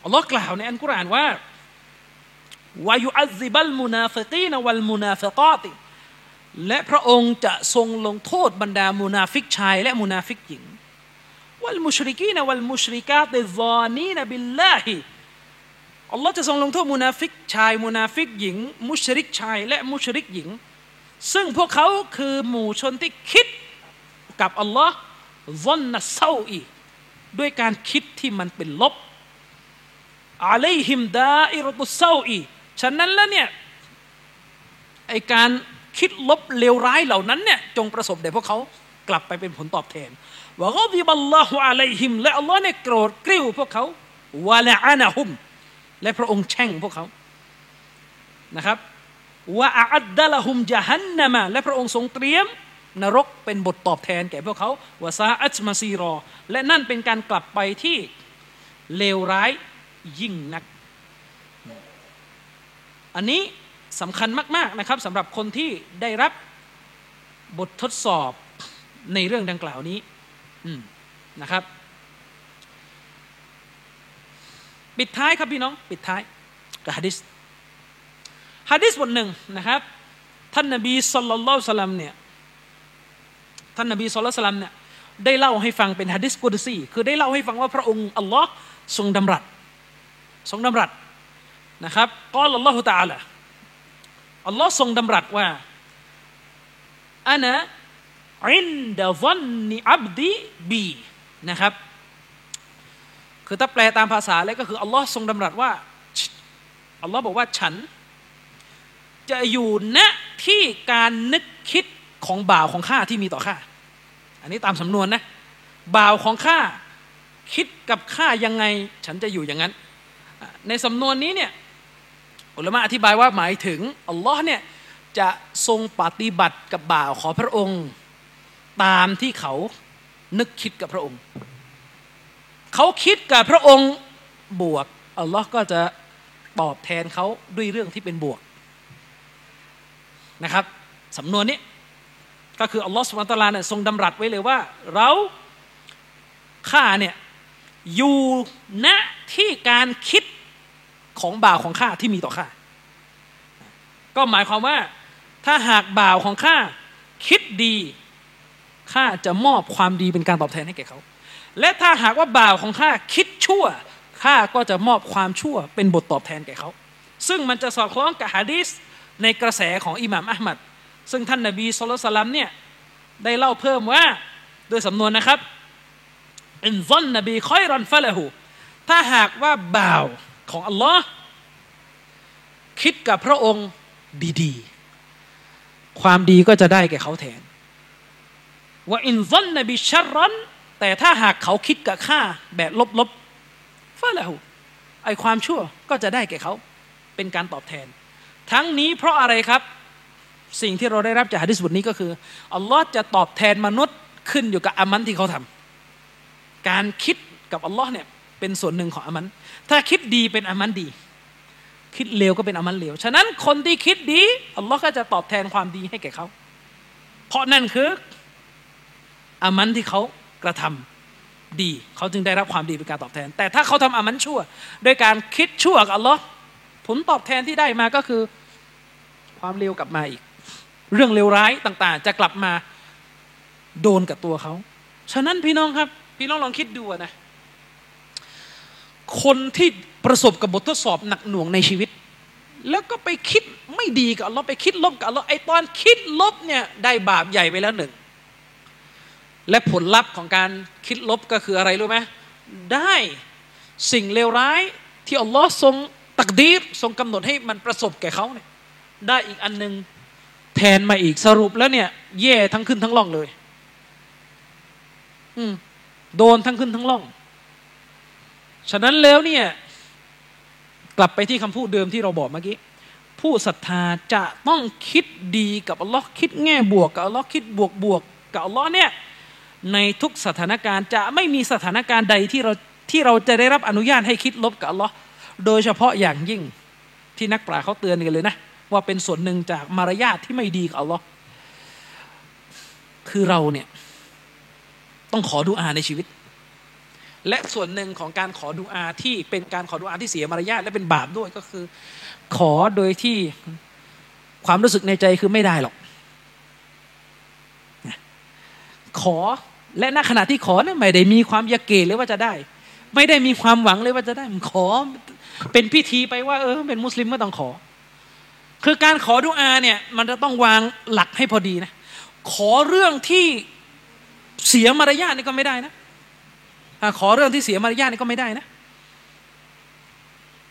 อัลลอฮ์กล่าวในอัลกุรอานว่าويعذب المنافقين والمنافقاتและพระองค์จะทรงลงโทษบรรดามุนาฟิกชาย และมุนาฟิกหญิงوالمشركين والمشركات الظانين بالله อัลลอฮ์จะทรงลงโทษมุนาฟิกชายมุนาฟิกหญิง มุชริกชาย และมุชริกหญิง ซึ่งพวกเขาคือหมู่ชนที่คิดกับอัลลอฮ์ซอนนัสเซาอีด้วยการคิดที่มันเป็นลบอาลัยฮิมดาอิรตุเซาอีฉะนั้นแล้วเนี่ยไอการคิดลบเลวร้ายเหล่านั้นเนี่ยจงประสบแด่พวกเขากลับไปเป็นผลตอบแทนวะกดิบัลลอฮุอะลัยฮิมและอัลลอฮ์เนี่ยโกรธกริ้วพวกเขาวะละอานะฮุม และพระองค์แช่งพวกเขานะครับวะอัดดะละฮุมจฮันนามะและพระองค์ทรงเตรียม นรกเป็นบทตอบแทนแก่พวกเขาวะซาอัจมาซีรอ และนั่นเป็นการกลับไปที่เลวร้ายยิ่งนัก อันนี้สำคัญมากๆนะครับสำหรับคนที่ได้รับบททดสอบในเรื่องดังกล่าวนี้นะครับ ปิดท้ายครับพี่น้อง ปิดท้ายกับฮะดิษฮะดิษบทหนึ่งนะครับ ท่านนบีสุลต่านสลัมเนี่ยท่านนบีสุลต่านสลัมเนี่ยได้เล่าให้ฟังเป็นฮะดิษกุดซีคือได้เล่าให้ฟังว่าพระองค์อัลลอฮ์ทรงดำรัสทรงดำรัสนะครับกอลอัลลอฮฺตาละอัลลอฮ์ทรงดำรัสว่าอันะอินดะซันนิอับดีบีนะครับ คือถ้าแปลตามภาษาแล้วก็คืออัลลอฮ์ทรงดำรัสว่าอัลลอฮ์บอกว่าฉัน จะอยู่ณที่การนึกคิดของบ่าวของข้าที่มีต่อข้า อันนี้ตามสำนวนนะ บ่าวของข้าคิดกับข้ายังไง ฉันจะอยู่อย่างนั้น ในสำนวนนี้เนี่ยอุลามะอธิบายว่าหมายถึงอัลลอฮ์เนี่ยจะทรงปฏิบัติกับบ่าวขอพระองค์ ตามที่เขานึกคิดกับพระองค์ เขาคิดกับพระองค์บวกอัลลอฮ์ก็จะตอบแทนเขาด้วยเรื่องที่เป็นบวกนะครับสำนวนนี้ก็คืออัลลอฮ์สุบานตะลาเนี่ยทรงดำรัสไว้เลยว่า เราข้าเนี่ยอยู่ณที่การคิดของบ่าวของข้าที่มีต่อข้าก็หมายความว่าถ้าหากบ่าวของข้าคิดดีข้าจะมอบความดีเป็นการตอบแทนให้แก่เขา และถ้าหากว่าบ่าวของข้าคิดชั่วข้าก็จะมอบความชั่วเป็นบทตอบแทนแก่เขา ซึ่งมันจะสอดคล้องกับฮะดีษในกระแสของอิหม่ามอัลมัดซึ่งท่านนบีสุลต่านเนี่ยได้เล่าเพิ่มว่าโดยสำนวนนะครับอินซอนนบีคอยรอนฟะละหูถ้าหากว่าบ่าวของอัลลอฮ์คิดกับพระองค์ดีๆ ความดีก็จะได้แก่เขาแทนว่าอินซอนนบีชัรอน แต่ถ้าหากเขาคิดกับข้าแบบลบๆฟะละหูไอความชั่วก็จะได้แก่เขาเป็นการตอบแทน ทั้งนี้เพราะอะไรครับสิ่งที่เราได้รับจากฮะดิษบทนี้ก็คืออัลลอฮ์จะตอบแทนมนุษย์ขึ้นอยู่กับอามันที่เขาทำการคิดกับอัลลอฮ์เนี่ยเป็นส่วนหนึ่งของอามัน ถ้าคิดดีเป็นอามันดี คิดเลวก็เป็นอามันเลว ฉะนั้นคนที่คิดดีอัลลอฮ์ก็จะตอบแทนความดีให้แก่เขา เพราะนั่นคืออามันที่เขา ระทำดีเขาจึงได้รับความดีเป็นการตอบแทน แต่ถ้าเขาทำอามันชั่ว โดยการคิดชั่วกับอัลลอฮ์ผลตอบแทนที่ได้มาก็คือ ความเลวกลับมาอีก เรื่องเลวร้ายต่าง ๆ จะกลับมาโดนกับตัวเขาฉะนั้นพี่น้องครับ พี่น้องลองคิดดูนะคนที่ประสบกับบททดสอบหนักหน่วงในชีวิต แล้วก็ไปคิดไม่ดีกับอัลลอฮ์ไปคิดลบกับอัลลอฮ์ไอตอนคิดลบเนี่ยได้บาปใหญ่ไปแล้วหนึ่ง และผลลัพธ์ของการคิดลบก็คืออะไรรู้ไหมได้สิ่งเลวร้ายที่อัลลอฮ์ทรงตักดีรทรงกำหนดให้มันประสบแก่เขาเนี่ยได้อีกอันหนึ่งแทนมาอีกสรุปแล้วเนี่ยแย่ทั้งขึ้นทั้งล่องเลย อืมโดนทั้งขึ้นทั้งล่อง ฉะนั้นแล้วเนี่ย กลับไปที่คำพูดเดิมที่เราบอกเมื่อกี้ผู้ศรัทธาจะต้องคิดดีกับอัลลอฮ์คิดแง่บวกกับอัลลอฮ์คิดบวกบวกกับอัลลอฮ์เนี่ย ในทุกสถานการณ์จะไม่มีสถานการณ์ใดที่เราที่เราจะได้รับอนุญาตให้คิดลบกับอัลลอฮ์โดยเฉพาะอย่างยิ่งที่นักปราชญ์เขาเตือนกันเลยนะ ว่าเป็นส่วนหนึ่งจากมารยาทที่ไม่ดีกับอัลลอฮ์คือเราเนี่ยต้องขอดุอาในชีวิต และส่วนหนึ่งของการขอดุอาที่เป็นการขอดุอาที่เสียมารยาทและเป็นบาปด้วยก็คือ ขอโดยที่ความรู้สึกในใจคือไม่ได้หรอก ขอ และณขณะที่ขอเนี่ยไม่ได้มีความยาเกเลยว่าจะได้ ไม่ได้มีความหวังเลยว่าจะได้มันขอ เป็นพิธีไปว่า เออ เป็นมุสลิมไม่ต้องขอ คือการขอดุอาเนี่ย มันจะต้องวางหลักให้พอดีนะ ขอเรื่องที่เสียมารยาทนี่ก็ไม่ได้นะขอเรื่องที่เสียมารยาทนี่ก็ไม่ได้นะ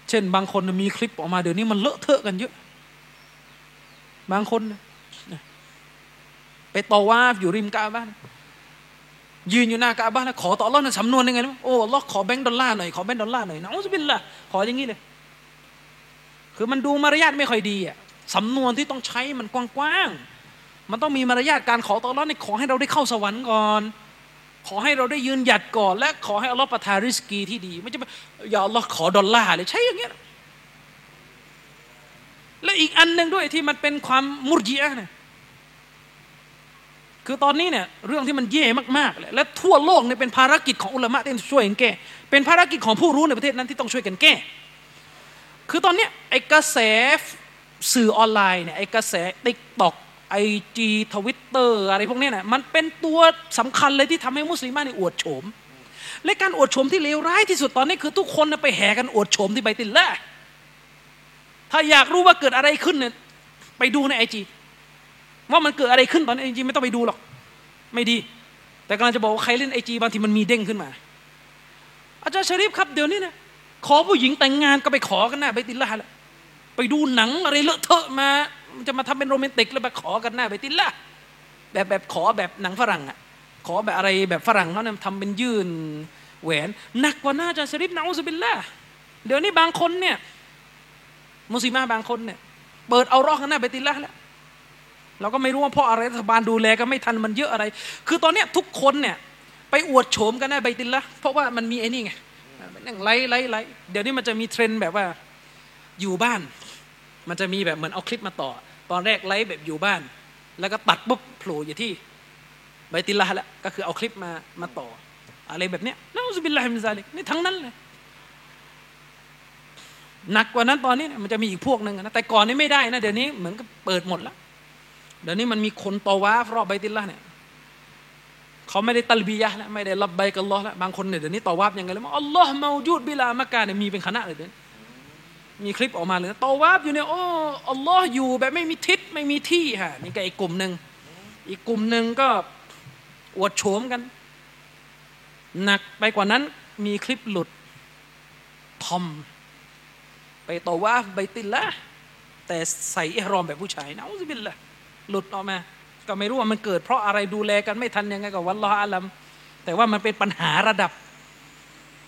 เช่น บางคนมีคลิปออกมาเดี๋ยวนี้มันเลอะเทอะกันเยอะ บางคนไปต่อว่าอยู่ริมกาบ้าน ยืนอยู่หน้ากาบ้านแล้วขอต่อรอดในสำนวนยังไงนะโอ้ล็อกขอแบงค์ดอลลาร์หน่อยขอแบงค์ดอลลาร์หน่อยนะอุสบินละขออย่างนี้เลย คือมันดูมารยาทไม่ค่อยดีอะสำนวนที่ต้องใช้มันกว้างๆมันต้องมีมารยาทการขอต่อรอดในขอให้เราได้เข้าสวรรค์ก่อน ขอให้เราได้ยืนหยัดก่อน และขอให้อัลลอฮ์ประทานริสกีที่ดี ไม่ใช่อย่าอัลลอฮ์ขอดอลลาร์เลยใช่อย่างเงี้ยและอีกอันหนึ่งด้วยที่มันเป็นความมุรจีอะเนี่ย คือตอนนี้เนี่ยเรื่องที่มันแย่มากๆเลยและทั่วโลกเนี่ยเป็นภารกิจของอุลามะที่ช่วยกันแก้ เป็นภารกิจของผู้รู้ในประเทศนั้นที่ต้องช่วยกันแก้ คือตอนนี้ไอ้กระแสสื่อออนไลน์เนี่ยไอ้กระแสติ๊กต็อกไอจีทวิตเตอร์อะไรพวกนี้เนี่ยมันเป็นตัวสำคัญเลยที่ทำให้มุสลิมเนี่ยอวดโฉม และการอวดโฉมที่เลวร้ายที่สุดตอนนี้คือทุกคนไปแห่กันอวดโฉมที่บัยตุลลอฮ์ถ้าอยากรู้ว่าเกิดอะไรขึ้นเนี่ยไปดูในไอจี ว่ามันเกิดอะไรขึ้นตอนนี้จริงๆไม่ต้องไปดูหรอก ไม่ดี แต่กำลังจะบอกว่าใครเล่นไอจีบางทีมันมีเด้งขึ้นมา อาจารย์ชริฟครับเดี๋ยวนี้นะขอผู้หญิงแต่งงานก็ไปขอกันหน้าไปตินละล้วไปดูหนังอะไรเลอะเทอะมาจะมาทำเป็นโรแมนติกแล้วไปขอกันหน้าไปตินละแบบแบบขอแบบหนังฝรั่งอะขอแบบอะไรแบบฝรั่งเขาเนี่ยทำเป็นยื่นแหวนหนักกว่าหน้าอาจารย์ชริฟนะอุสบิลละเดี๋ยวนี้บางคนเนี่ยมุสลิมาบางคนเนี่ยเปิดเอารอกกันหน้าไปตินละแล้ว เราก็ไม่รู้ว่าเพราะอะไรรัฐบาลดูแลก็ไม่ทันมันเยอะอะไร คือตอนเนี้ยทุกคนเนี่ยไปอวดโฉมกันนะใบตินละเพราะว่ามันมีไอ้นี่ไงนั่งไล่ไล่ไล่เดี๋ยวนี้มันจะมีเทรนด์แบบว่าอยู่บ้าน มันจะมีแบบเหมือนเอาคลิปมาต่อ ตอนแรกไลฟ์แบบอยู่บ้าน แล้วก็ตัดปุ๊บโผล่อยู่ที่ใบตินละแล้วก็คือเอาคลิปมามาต่อ อะไรแบบเนี้ยแล้วอุบิลลาฮิมิซาลิกนี่ทั้งนั้นเลยหนักกว่านั้นตอนนี้มันจะมีอีกพวกหนึ่งนะแต่ก่อนนี้ไม่ได้นะเดี๋ยวนี้เหมือนกับเปิดหมดแล้ว เดี๋ยวนี้มันมีคนตอวาฟรอบใบติลละเนี่ยเขาไม่ได้ตัลบียะแล้วไม่ได้รับใบกับลอแล้วบางคนเนี่ยเดี๋ยวนี้ตอวาฟยังไงเลยว่าอัลลอฮ์มาจูดบิลามากาเนี่ยมีเป็นคณะเลยเดี๋ยวมีคลิปออกมาเลยตอวาฟอยู่เนี่ยโอ้อัลลอฮ์อยู่แบบไม่มีทิศไม่มีที่ฮะนี่ก็อีกกลุ่มหนึ่งอีกกลุ่มหนึ่งก็อวดโฉมกัน หนักไปกว่านั้นมีคลิปหลุดทอม ไปตอวาฟใบติลละแต่ใส่เอรอมแบบผู้ชายนะอุบิลละ หลุดออกมา ก็ไม่รู้ว่ามันเกิด เพราะอะไรดูแลกันไม่ทันยังไงกับวัลลอฮอาลัมแต่ว่ามันเป็นปัญหาระดับ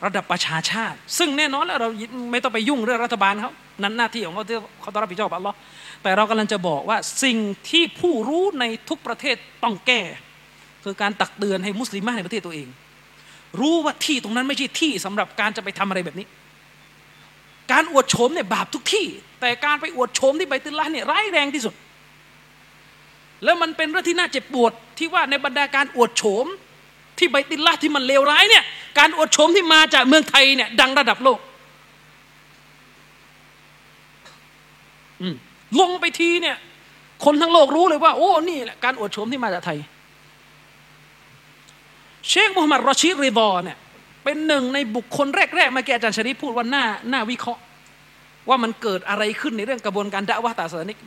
ระดับประชาชาติ ซึ่งแน่นอนแล้วเราไม่ต้องไปยุ่งเรื่องรัฐบาลเขานั้นหน้าที่ของเขาที่เขาต้องรับผิดชอบอัลลอฮ์แต่เรากำลังจะบอกว่าสิ่งที่ผู้รู้ในทุกประเทศต้องแก้ คือการตักเตือนให้มุสลิมในประเทศตัวเอง รู้ว่าที่ตรงนั้นไม่ใช่ที่สำหรับการจะไปทำอะไรแบบนี้ การอวดโฉมเนี่ยบาปทุกที่ แต่การไปอวดโฉมที่ใบตุลละเนี่ยร้ายแรงที่สุด แล้วมันเป็นเรื่องที่น่าเจ็บปวดที่ว่าในบรรดาการอวดโฉม ที่ใบติลละที่มันเลวร้ายเนี่ยการอวดโฉมที่มาจากเมืองไทยเนี่ยดังระดับโลกลงไปทีเนี่ย คนทั้งโลกรู้เลยว่า โอ้นี่แหละการอวดโฉมที่มาจากไทย เชคมูฮัมหมัดรอชีรีบอเนี่ยเป็นหนึ่งในบุคคลแรกๆมาแกอาจารย์ชริพูดว่าหน้าหน้าวิเคราะห์ ว่ามันเกิดอะไรขึ้นในเรื่องกระบวนการดะวะตาสานิก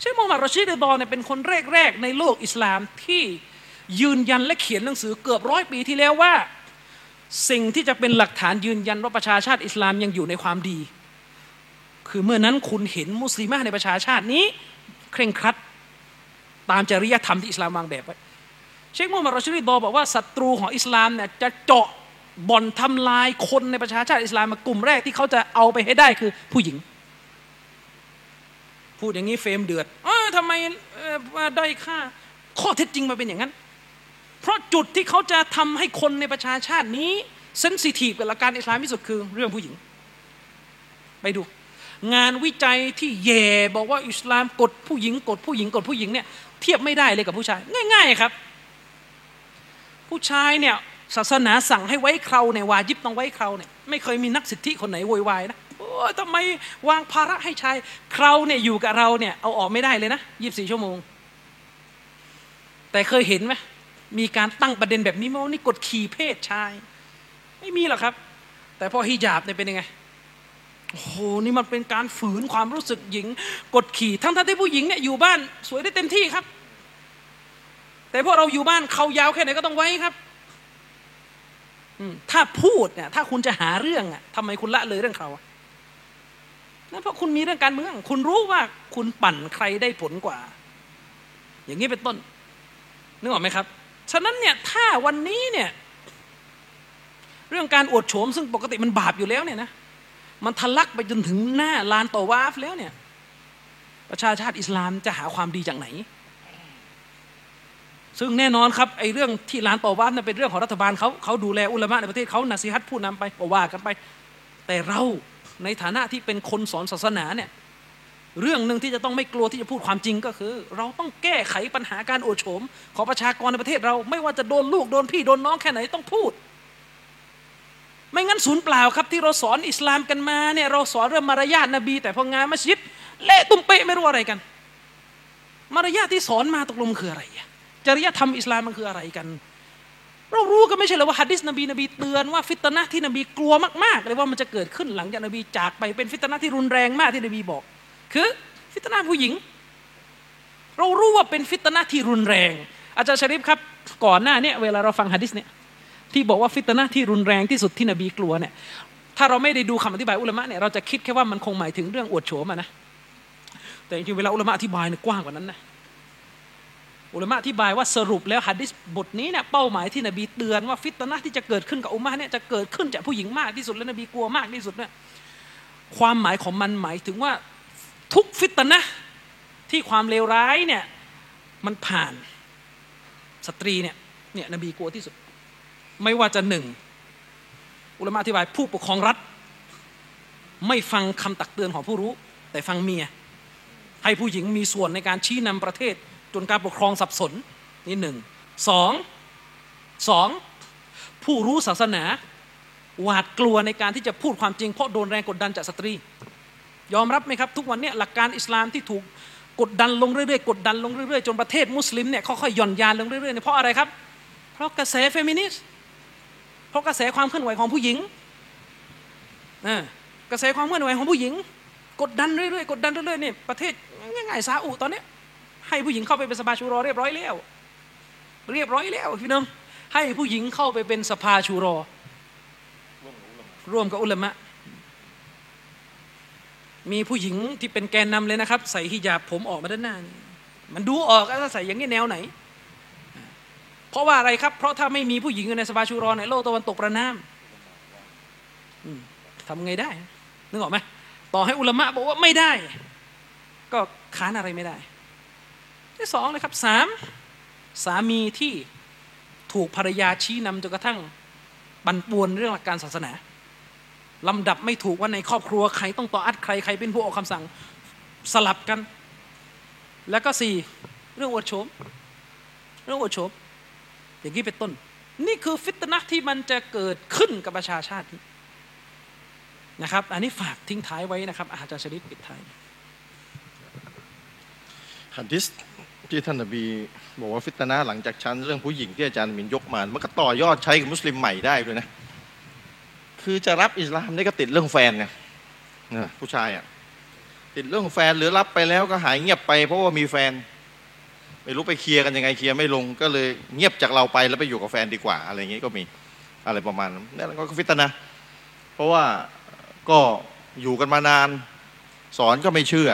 เชคมูฮัมหมัดรอชีรีบอเนี่ยเป็นคนแรกๆในโลกอิสลามที่ยืนยันและเขียนหนังสือเกือบร้อยปีที่แล้วว่า สิ่งที่จะเป็นหลักฐานยืนยันว่าประชาชาติอิสลามยังอยู่ในความดี คือเมื่อนั้นคุณเห็นมุสลิมในประชาชาตินี้ เคร่งครัดตามจริยธรรมที่อิสลามวางแบบไว้เชคมูฮัมหมัดรอชิดีดอบอกว่าศัตรูของอิสลามเนี่ยจะเจาะบ่อนทำลายคนในประชาชาติอิสลามมากลุ่มแรกที่เขาจะเอาไปให้ได้คือผู้หญิง พูดอย่างนี้เฟมเดือดเออทำไมด้อยค่า ข้อเท็จจริงมาเป็นอย่างนั้น เพราะจุดที่เขาจะทำให้คนในประชาชาตินี้เซนซิทีฟกับหลักการอิสลามที่สุดคือเรื่องผู้หญิง ไปดู งานวิจัยที่แย่บอกว่าอิสลามกดผู้หญิง กดผู้หญิงกดผู้หญิงเนี่ยเทียบไม่ได้เลยกับผู้ชาย ง่าย ๆ ครับ ผู้ชายเนี่ยศาสนาสั่งให้ไว้เคราเนี่ยวาจิบต้องไว้เคราเนี่ยไม่เคยมีนักสิทธิคนไหนโวยวายนะ โอ้ทำไมวางภาระให้ชายเคราเนี่ยอยู่กับเราเนี่ยเอาออกไม่ได้เลยนะยีิบสี่ชั่วโมง แต่เคยเห็นไหมมีการตั้งประเด็นแบบนี้มั้นี่กดขี่เพศชาย ไม่มีหรอกครับ แต่พอฮิญาบเนี่ยเป็นยังไงโอ้โหนี่มันเป็นการฝืนความรู้สึกหญิง กดขี่ทั้งที่ผู้หญิงเนี่ยอยู่บ้านสวยได้เต็มที่ครับ แต่พวกเราอยู่บ้านเขายาวแค่ไหนก็ต้องไว้ครับถ้าพูดเนี่ยถ้าคุณจะหาเรื่องอะทำไมคุณละเลยเรื่องเขา นั่นเพราะคุณมีเรื่องการเมือง คุณรู้ว่าคุณปั่นใครได้ผลกว่า อย่างนี้เป็นต้น นึกออกไหมครับ ฉะนั้นเนี่ยถ้าวันนี้เนี่ยเรื่องการอวดโฉมซึ่งปกติมันบาปอยู่แล้วเนี่ยนะมันทะลักไปจนถึงหน้าลานต่อวาฟแล้วเนี่ยประชาชาติอิสลามจะหาความดีจากไหน ซึ่งแน่นอนครับไอ้เรื่องที่ลานต่อวาฟนั้นเป็นเรื่องของรัฐบาลเขาเขาดูแลอุลามะในประเทศเขานาซีฮัตผู้นำไปก็ว่ากันไป แต่เรา ในฐานะที่เป็นคนสอนศาสนาเนี่ยเรื่องหนึ่งที่จะต้องไม่กลัวที่จะพูดความจริงก็คือ เราต้องแก้ไขปัญหาการโอโฉมของประชากรในประเทศเรา ไม่ว่าจะโดนลูกโดนพี่โดนน้องแค่ไหนต้องพูด ไม่งั้นศูนย์เปล่าครับที่เราสอนอิสลามกันมาเนี่ยเราสอนเรื่องมารยาทนบี แต่พองานมัสยิดเละตุ้มเป๊ะไม่รู้อะไรกัน มารยาทที่สอนมาตกลงคืออะไรจริยธรรมอิสลามมันคืออะไรกัน เรารู้ก็ไม่ใช่เลยว่าฮะดิษนบีนบีเตือนว่าฟิตนะที่นบีกลัวมากๆเลยว่ามันจะเกิดขึ้นหลังจากนบีจากไปเป็นฟิตนะที่รุนแรงมากที่นบีบอก คือฟิตนะผู้หญิง เรารู้ว่าเป็นฟิตนะที่รุนแรง อาจารย์ชริฟครับก่อนหน้านี้เวลาเราฟังฮะดิษเนี่ยที่บอกว่าฟิตนะที่รุนแรงที่สุดที่นบีกลัวเนี่ยถ้าเราไม่ได้ดูคำอธิบายอุลามะเนี่ยเราจะคิดแค่ว่ามันคงหมายถึงเรื่องอวดโฉมนะแต่จริงๆเวลาอุลามะอธิบายเนี่ยกว้างกว่านั้นนะ อุลามะอธิบายว่าสรุปแล้วฮะดิษบทนี้เนี่ยเป้าหมายที่นบีเตือนว่าฟิตนะที่จะเกิดขึ้นกับอุมมะเนี่ยจะเกิดขึ้นจากผู้หญิงมากที่สุดแล้วนบีกลัวมากที่สุดเนี่ยความหมายของมันหมายถึงว่าทุกฟิตนะที่ความเลวร้ายเนี่ยมันผ่านสตรีเนี่ยเนี่ยนบีกลัวที่สุด ไม่ว่าจะหนึ่งอุลมะอธิบายผู้ปกครองรัฐ ไม่ฟังคำตักเตือนของผู้รู้ แต่ฟังเมีย ให้ผู้หญิงมีส่วนในการชี้นำประเทศ จนการปกครองสับสนนี่หนึ่งสองสองผู้รู้ศาสนาหวาดกลัวในการที่จะพูดความจริงเพราะโดนแรงกดดันจากสตรี ยอมรับไหมครับ ทุกวันนี้หลักการอิสลามที่ถูกกดดันลงเรื่อยๆกดดันลงเรื่อยๆจนประเทศมุสลิมเนี่ยค่อยๆหย่อนยานลงเรื่อยๆเนี่ยเพราะอะไรครับ เพราะกระแสเฟมินิสต์เพราะกระแสความเคลื่อนไหวของผู้หญิงกระแสความเคลื่อนไหวของผู้หญิง กดดันเรื่อยๆกดดันเรื่อยๆเนี่ยประเทศง่ายๆซาอุตอนนี้ ให้ผู้หญิงเข้าไปเป็นสภาชูรอเรียบร้อยแล้ว เรียบร้อยแล้วพี่น้องให้ผู้หญิงเข้าไปเป็นสภาชูรอ ร่วมกับอุลามะ มีผู้หญิงที่เป็นแกนนำเลยนะครับ ใส่ฮิญาบผมออกมาด้านหน้านี่มันดูออกว่าใส่อย่างนี้แนวไหน เพราะว่าอะไรครับ เพราะถ้าไม่มีผู้หญิงอยู่ในสภาชูรอในโลกตะวันตกประนามทำไงได้ นึกออกไหมต่อให้อุลามะบอกว่าไม่ได้ ก็ค้านอะไรไม่ได้ ที่สองเลยครับสามสามีที่ถูกภรรยาชี้นำจนกระทั่งบันปวนเรื่องหลักการศาสนาลำดับไม่ถูกว่าในครอบครัวใครต้องต่ออัดใครใครเป็นผู้ออกคำสั่งสลับกัน แล้วก็สี่เรื่องอวดโฉมเรื่องอวดโฉมอย่างนี้เป็นต้น นี่คือฟิตนะที่มันจะเกิดขึ้นกับประชาชาตินะครับ อันนี้ฝากทิ้งท้ายไว้นะครับ อาจารย์ชริปปิดท้ายฮัดดิส ที่ท่านนบีบอกว่าฟิตนะหลังจากชั้นเรื่องผู้หญิงที่อาจารย์มินยกมามันก็ต่อยอดใช้กับมุสลิมใหม่ได้ด้วยนะ คือจะรับอิสลามนี่ก็ติดเรื่องแฟนไงผู้ชายอะติดเรื่องแฟนหรือรับไปแล้วก็หายเงียบไป เพราะว่ามีแฟน ไม่รู้ไปเคลียร์กันยังไงเคลียร์ไม่ลง ก็เลยเงียบจากเราไปแล้วไปอยู่กับแฟนดีกว่า อะไรอย่างงี้ก็มีอะไรประมาณนั้นนั่นก็ฟิตนะ เพราะว่าก็อยู่กันมานาน สอนก็ไม่เชื่อ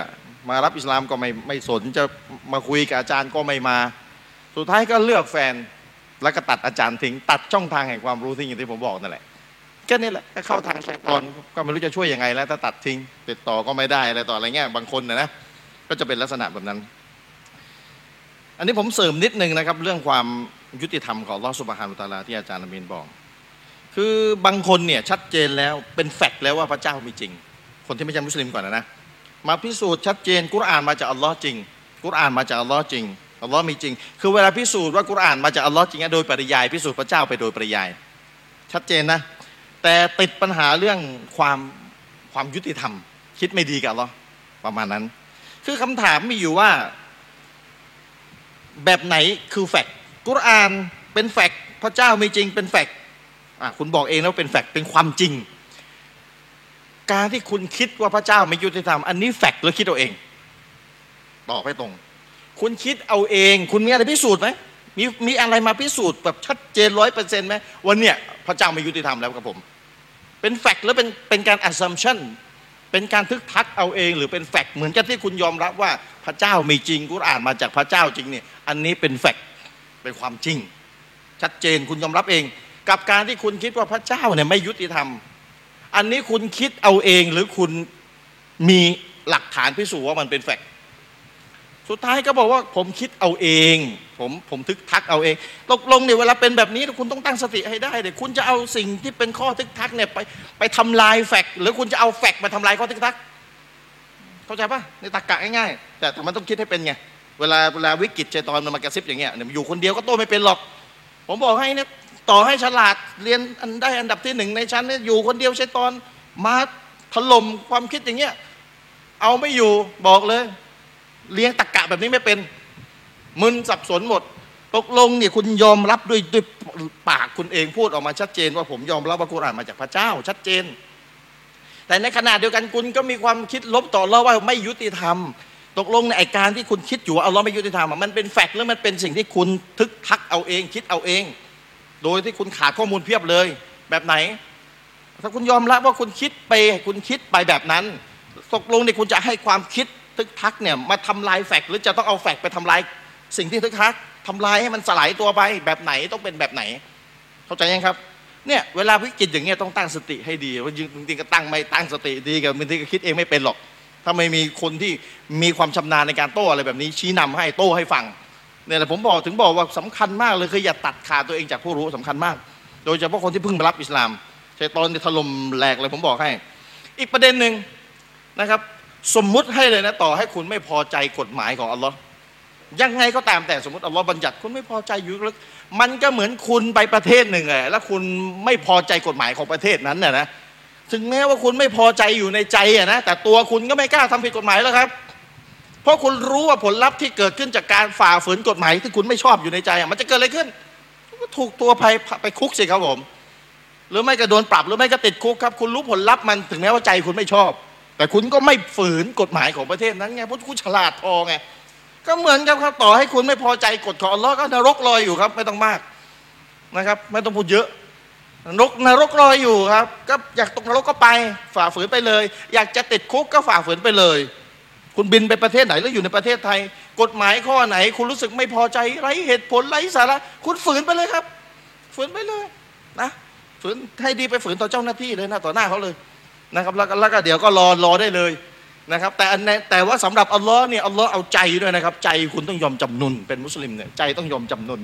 มารับอิสลามก็ไม่ไม่สนจะมาคุยกับอาจารย์ก็ไม่มา สุดท้ายก็เลือกแฟนแล้วก็ตัดอาจารย์ทิ้งตัดช่องทางแห่งความรู้ทิ้งอย่างที่ผมบอกนั่นแหละก็นี่แหละก็เข้าทางชัยตอนก็ไม่รู้จะช่วยยังไงแล้วถ้าตัดทิ้งติดต่อก็ไม่ได้อะไรต่ออะไรเงี้ยบางคนนะนะก็จะเป็นลักษณะแบบนั้น อันนี้ผมเสริมนิดนึงนะครับ เรื่องความยุติธรรมของลอสุบฮานุตาลาที่อาจารย์อามีนบอก คือบางคนเนี่ยชัดเจนแล้วเป็นแฟกต์แล้วว่าพระเจ้ามีจริง คนที่ไม่ใช่มุสลิมก่อนนะนะ มาพิสูจน์ชัดเจนกุรอานมาจากอัลลอฮ์จริง กุรอานมาจากอัลลอฮ์จริงอัลลอฮ์มีจริง คือเวลาพิสูจน์ว่ากุรอานมาจากอัลลอฮ์จริงโดยปริยายพิสูจน์พระเจ้าไปโดยปริยาย ชัดเจนนะ แต่ติดปัญหาเรื่องความความยุติธรรม คิดไม่ดีกับอัลลอฮ์ประมาณนั้น คือคำถามมีอยู่ว่า แบบไหนคือ fact กุรอานเป็น fact พระเจ้ามีจริงเป็น fact อะคุณบอกเองแล้วว่าเป็น fact เป็นความจริง การที่คุณคิดว่าพระเจ้าไม่ยุติธรรม อันนี้ fact หรือคิดเอาเองตอบให้ตรง คุณคิดเอาเอง คุณมีอะไรพิสูจน์ไหมมีมีอะไรมาพิสูจน์แบบชัดเจนร้อยเปอร์เซ็นต์ไหมวันเนี้ยพระเจ้าไม่ยุติธรรมแล้วกับผม เป็นแฟกต์หรือเป็นเป็นการ assumption เป็นการทึกทักเอาเองหรือเป็นแฟกต์เหมือนกับที่คุณยอมรับว่าพระเจ้ามีจริงกุรอานมาจากพระเจ้าจริงเนี่ยอันนี้เป็นแฟกต์เป็นความจริง ชัดเจนคุณยอมรับเอง กับการที่คุณคิดว่าพระเจ้าเนี่ยไม่ยุติธรรม อันนี้คุณคิดเอาเองหรือคุณมีหลักฐานพิสูจน์ว่ามันเป็นแฟกต์สุดท้ายก็บอกว่าผมคิดเอาเอง ผมผมทึกทักเอาเองตกลงเนี่ยเวลาเป็นแบบนี้คุณต้องตั้งสติให้ได้เดี๋ยคุณจะเอาสิ่งที่เป็นข้อทึกทักเนี่ยไปไปทำลายแฟกต์หรือคุณจะเอาแฟกต์มาทำลายข้อทึกทัก เข้าใจปะในตรรกะง่ายๆแต่แต่มันต้องคิดให้เป็นไงเวลาเวลาวิกฤตใจตอนมันมากระซิบอย่างเงี้ยเนี่ยอยู่คนเดียวก็โตไม่เป็นหรอก ผมบอกให้เนี่ย ต่อให้ฉลาดเรียนอันได้อันดับที่หนึ่งในชั้นเนี่ยอยู่คนเดียวใช้ตอนมาถล่มความคิดอย่างเงี้ยเอาไม่อยู่บอกเลย เลี้ยงตะกะแบบนี้ไม่เป็น มึนสับสนหมด ตกลงเนี่ยคุณยอมรับด้วยด้วยปากคุณเองพูดออกมาชัดเจน ว่าผมยอมรับว่ากุรอานมาจากพระเจ้า ชัดเจน แต่ในขณะเดียวกันคุณก็มีความคิดลบต่อเราว่าไม่ยุติธรรม ตกลงในไอการที่คุณคิดอยู่ว่าอัลลอฮ์ไม่ยุติธรรมมันเป็นแฟกต์หรือมันเป็นสิ่งที่คุณทึกทักเอาเอง คิดเอาเอง โดยที่คุณขาดข้อมูลเพียบเลย แบบไหน ถ้าคุณยอมรับว่าคุณคิดไป คุณคิดไปแบบนั้นตกลงเนี่ยคุณจะให้ความคิดทึกทักเนี่ยมาทำลายแฟกหรือจะต้องเอาแฟกไปทำลายสิ่งที่ทึกทักทำลายให้มันสลายตัวไปแบบไหนต้องเป็นแบบไหน เข้าใจยังครับเนี่ยเวลาวิกฤตอย่างเงี้ยต้องตั้งสติให้ดีว่าจริงๆก็ตั้งไม่ตั้งสติดีกับบางทีก็คิดเองไม่เป็นหรอก ถ้าไม่มีคนที่มีความชำนาญในการโต้อะไรแบบนี้ชี้นำให้โต้ให้ฟัง เนี่ยแหละผมบอกถึงบอกว่าสำคัญมากเลยคืออย่าตัดขาดตัวเองจากผู้รู้สำคัญมาก โดยเฉพาะคนที่เพิ่งรับอิสลามใช่ตอนถล่มแหลกเลยผมบอกให้ อีกประเด็นหนึ่งนะครับ สมมุติให้เลยนะต่อให้คุณไม่พอใจกฎหมายของอัลลอฮ์ยังไงก็ตามแต่สมมติอัลลอฮ์บัญญัติคุณไม่พอใจอยู่ลึกมันก็เหมือนคุณไปประเทศหนึ่งอะแล้วคุณไม่พอใจกฎหมายของประเทศนั้นน่ะนะถึงแม้ว่าคุณไม่พอใจอยู่ในใจอะนะแต่ตัวคุณก็ไม่กล้าทำผิดกฎหมายแล้วครับ เพราะคุณรู้ว่าผลลัพธ์ที่เกิดขึ้นจากการฝ่าฝืนกฎหมายที่คุณไม่ชอบอยู่ในใจมันจะเกิดอะไรขึ้นก็ถูกตัวไปไปคุกสิครับผม หรือไม่ก็โดนปรับหรือไม่ก็ติดคุกครับ คุณรู้ผลลัพธ์มันถึงแม้ว่าใจคุณไม่ชอบ แต่คุณก็ไม่ฝืนกฎหมายของประเทศนั้นไงเพราะคุณฉลาดพอไงก็เหมือนกับครับต่อให้คุณไม่พอใจกฎของอัลลอฮ์ก็นรกรอยอยู่ครับ ไม่ต้องมากนะครับ ไม่ต้องพูดเยอะนรกนรกรอยอยู่ครับ ก็อยากตกนรกก็ไป ฝ่าฝืนไปเลย อยากจะติดคุกก็ฝ่าฝืนไปเลย คุณบินไปประเทศไหนแล้วอยู่ในประเทศไทย กฎหมายข้อไหน คุณรู้สึกไม่พอใจไร้เหตุผลไร้สาระคุณฝืนไปเลยครับ ฝืนไปเลยนะฝืนให้ดีไปฝืนต่อเจ้าหน้าที่เลยนะต่อหน้าเขาเลยนะครับแล้วก็แล้วก็เดี๋ยวก็รอรอได้เลยนะครับแต่แต่ว่าสำหรับอัลลอฮ์เนี่ยอัลลอฮ์เอาใจด้วยนะครับ ใจคุณต้องยอมจำนนเป็นมุสลิมเนี่ยใจต้องยอมจำนน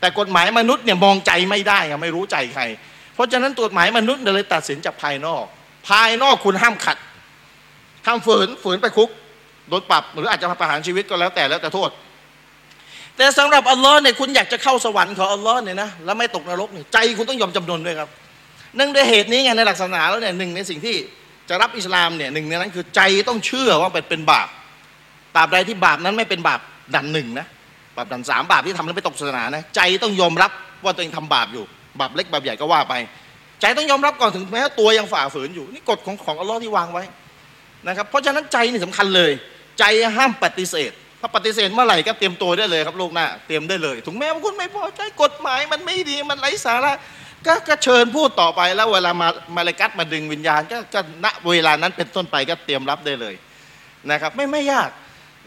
แต่กฎหมายมนุษย์เนี่ยมองใจไม่ได้อะไม่รู้ใจใคร เพราะฉะนั้นกฎหมายมนุษย์เลยตัดสินจากภายนอก ภายนอกคุณห้ามขัดห้ามฝืนฝืนไปคุก โดนปรับหรืออาจจะประหารชีวิตก็แล้วแต่แล้วแต่โทษ แต่สำหรับอัลลอฮ์เนี่ยคุณอยากจะเข้าสวรรค์ของอัลลอฮ์เนี่ยนะแล้วไม่ตกนรกเนี่ยใจคุณต้องยอมจำนนด้วยครับเนื่องด้วยเหตุนี้ไงในหลักศาสนาแล้วเนี่ยหนึ่งในสิ่งที่จะรับอิสลามเนี่ยหนึ่งในนั้นคือใจต้องเชื่อว่าเป็นเป็นบาปตราบใดที่บาปนั้นไม่เป็นบาปดันหนึ่งนะบาปดันสามบาปที่ทำแล้วไม่ตกศาสนานะใจต้องยอมรับว่าตัวเองทำบาปอยู่ บาปเล็กบาปใหญ่ก็ว่าไป ใจต้องยอมรับก่อนถึงแม้ตัวยังฝ่าฝืนอยู่ นี่กฎของของอัลลอฮ์ที่วางไว้นะครับเพราะฉะนั้นใจนี่สำคัญเลย ใจห้ามปฏิเสธ ถ้าปฏิเสธเมื่อไหร่ก็เตรียมตัวได้เลยครับลูกหน้า เตรียมได้เลย ถึงแม้ว่าคุณไม่พอใจกฎหมายมันไม่ดีมันไร้สาระก็ก็เชิญพูดต่อไปแล้วเวลามามาเลกัดมาดึงวิญญาณก็ก็ณเวลานั้นเป็นต้นไปก็เตรียมรับได้เลยนะครับ ไม่ไม่ยาก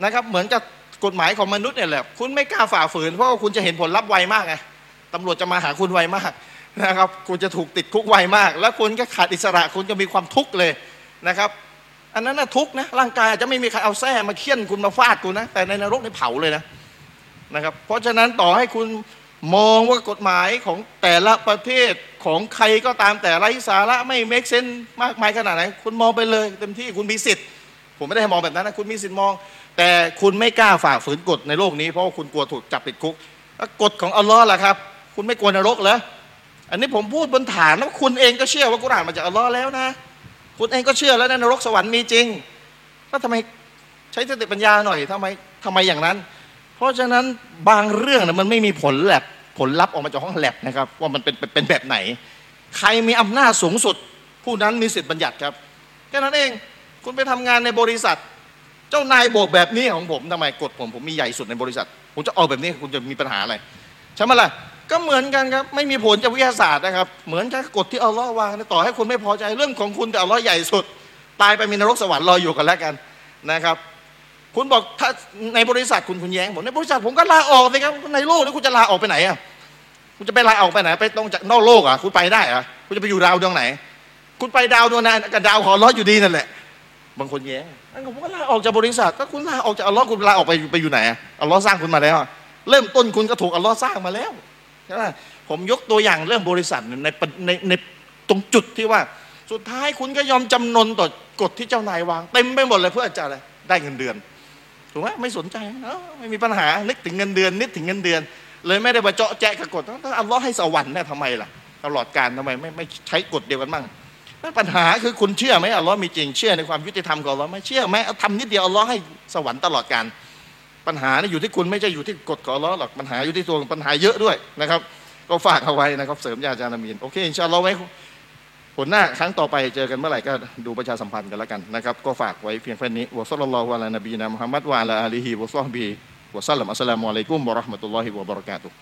นะครับ เหมือนกับกฎหมายของมนุษย์เนี่ยแหละคุณไม่กล้าฝ่าฝืนเพราะว่าคุณจะเห็นผลลัพธ์ไวมากไงตำรวจจะมาหาคุณไวมากนะครับ คุณจะถูกติดคุกไวมาก แล้วคุณก็ขาดอิสระคุณจะมีความทุกข์เลยนะครับ อันนั้นน่ะทุกข์นะร่างกายอาจจะไม่มีใครเอาแส้มาเคี่ยนคุณมาฟาดคุณนะ แต่ในนรกนี่เผาเลยนะนะครับ เพราะฉะนั้นต่อให้คุณมองว่ากฎหมายของแต่ละประเทศของใครก็ตามแต่ไร้สาระไม่เมคเซนมากมายขนาดไหนคุณมองไปเลยเต็มที่คุณมีสิทธิ์ ผมไม่ได้ให้มองแบบนั้นนะคุณมีสิทธิ์มอง แต่คุณไม่กล้าฝ่าฝืนกฎในโลกนี้เพราะว่าคุณกลัวถูกจับติดคุกกฎของอัลลอฮ์ล่ะครับ คุณไม่กลัวนรกเหรออันนี้ผมพูดบนฐานแล้วคุณเองก็เชื่อว่ากุรอานมาจากอัลลอฮ์แล้วนะ คุณเองก็เชื่อแล้วนะนรกสวรรค์มีจริง แล้วทำไมใช้สติปัญญาหน่อยทำไมทำไมอย่างนั้น เพราะฉะนั้นบางเรื่องนะมันไม่มีผลแลบผลลัพธ์ออกมาจากห้องแลบนะครับ ว่ามันเป็นเป็นแบบไหน ใครมีอำนาจสูงสุด ผู้นั้นมีสิทธิบัญญัติครับแค่นั้นเองคุณไปทำงานในบริษัท เจ้านายบอกแบบนี้ของผมทำไมกฎผมผมมีใหญ่สุดในบริษัท ผมจะเอาแบบนี้คุณจะมีปัญหาอะไรใช่ไหมล่ะ ก็เหมือนกันครับ ไม่มีผลจากวิทยาศาสตร์นะครับ เหมือนกับกฎที่อัลลอฮ์วางนะต่อให้คุณไม่พอใจเรื่องของคุณแต่อัลลอฮ์ใหญ่สุด ตายไปมีนรกสวรรค์รออยู่กันแล้วกันนะครับ คุณบอกถ้าในบริษัทคุณคุณแย้งผมในบริษัทผมก็ลาออกสิครับในโลกนี้คุณจะลาออกไปไหนอะคุณจะไปลาออกไปไหน ไปต้องจากนอกโลกอะคุณไปได้อะคุณจะไปอยู่ดาวดวงไหน คุณไปดาวดวงนั้นกับดาวของอัลลอฮ์อยู่ดีนั่นแหละบางคนแย้งอันผมก็ลาออกจากบริษัทก็คุณลาออกจากอัลลอฮ์คุณลาออกไปไปอยู่ไหนอัลลอฮ์สร้างคุณมาแล้ว เริ่มต้นคุณก็ถูกอัลลอฮ์สร้างมาแล้ว ช่ไหมผมยกตัวอย่างเรื่องบริษัทในในในตรงจุดที่ว่า สุดท้ายคุณก็ยอมจำนนต่อกฎที่เจ้านายวาง เต็มไปหมดเลยเพื่อจะอะไรได้เงินเดือนถูกไหมไม่สนใจเออไม่มีปัญหานึกถึงเงินเดือนนึกถึงเงินเดือน เลยไม่ได้มาเจาะแจ๊กับกฎถ้าอัลลอฮ์ให้สวรรค์เนี่ยทำไมล่ะตลอดการทำไมไม่ไม่ใช้กฎเดียวกันบ้างปัญหาคือคุณเชื่อไหมอัลลอฮ์มีจริงเชื่อในความยุติธรรมของอัลลอฮ์ไหม่เชื่อไหมทำนิดเดียวอัลลอฮ์ให้สวรรค์ตลอดการ ปัญหาเนี่ยอยู่ที่คุณไม่ใช่อยู่ที่กฎของอัลลอหรอกปัญหาอยู่ที่ตัวปัญหาเยอะด้วยนะครับ ก็ฝากเอาไว้นะครับ เสริมยาจานามีนโอเคอินชาอัลลอฮ์ไว้ผลหน้าครั้งต่อไปเจอกันเมื่อไหร่ก็ดูประชาสัมพันธ์กันแล้วกันนะครับ ก็ฝากไว้เพียงแค่นี้วะซัลลัลลอฮุอะลานบีนะมุฮัมมัดวะอะลาอาลีฮิวะซอฮบีวะซัลลัมอัสสลามุอะลัยกุมวะเราะห์มะตุลลอฮิวะบะเราะกาตุฮ์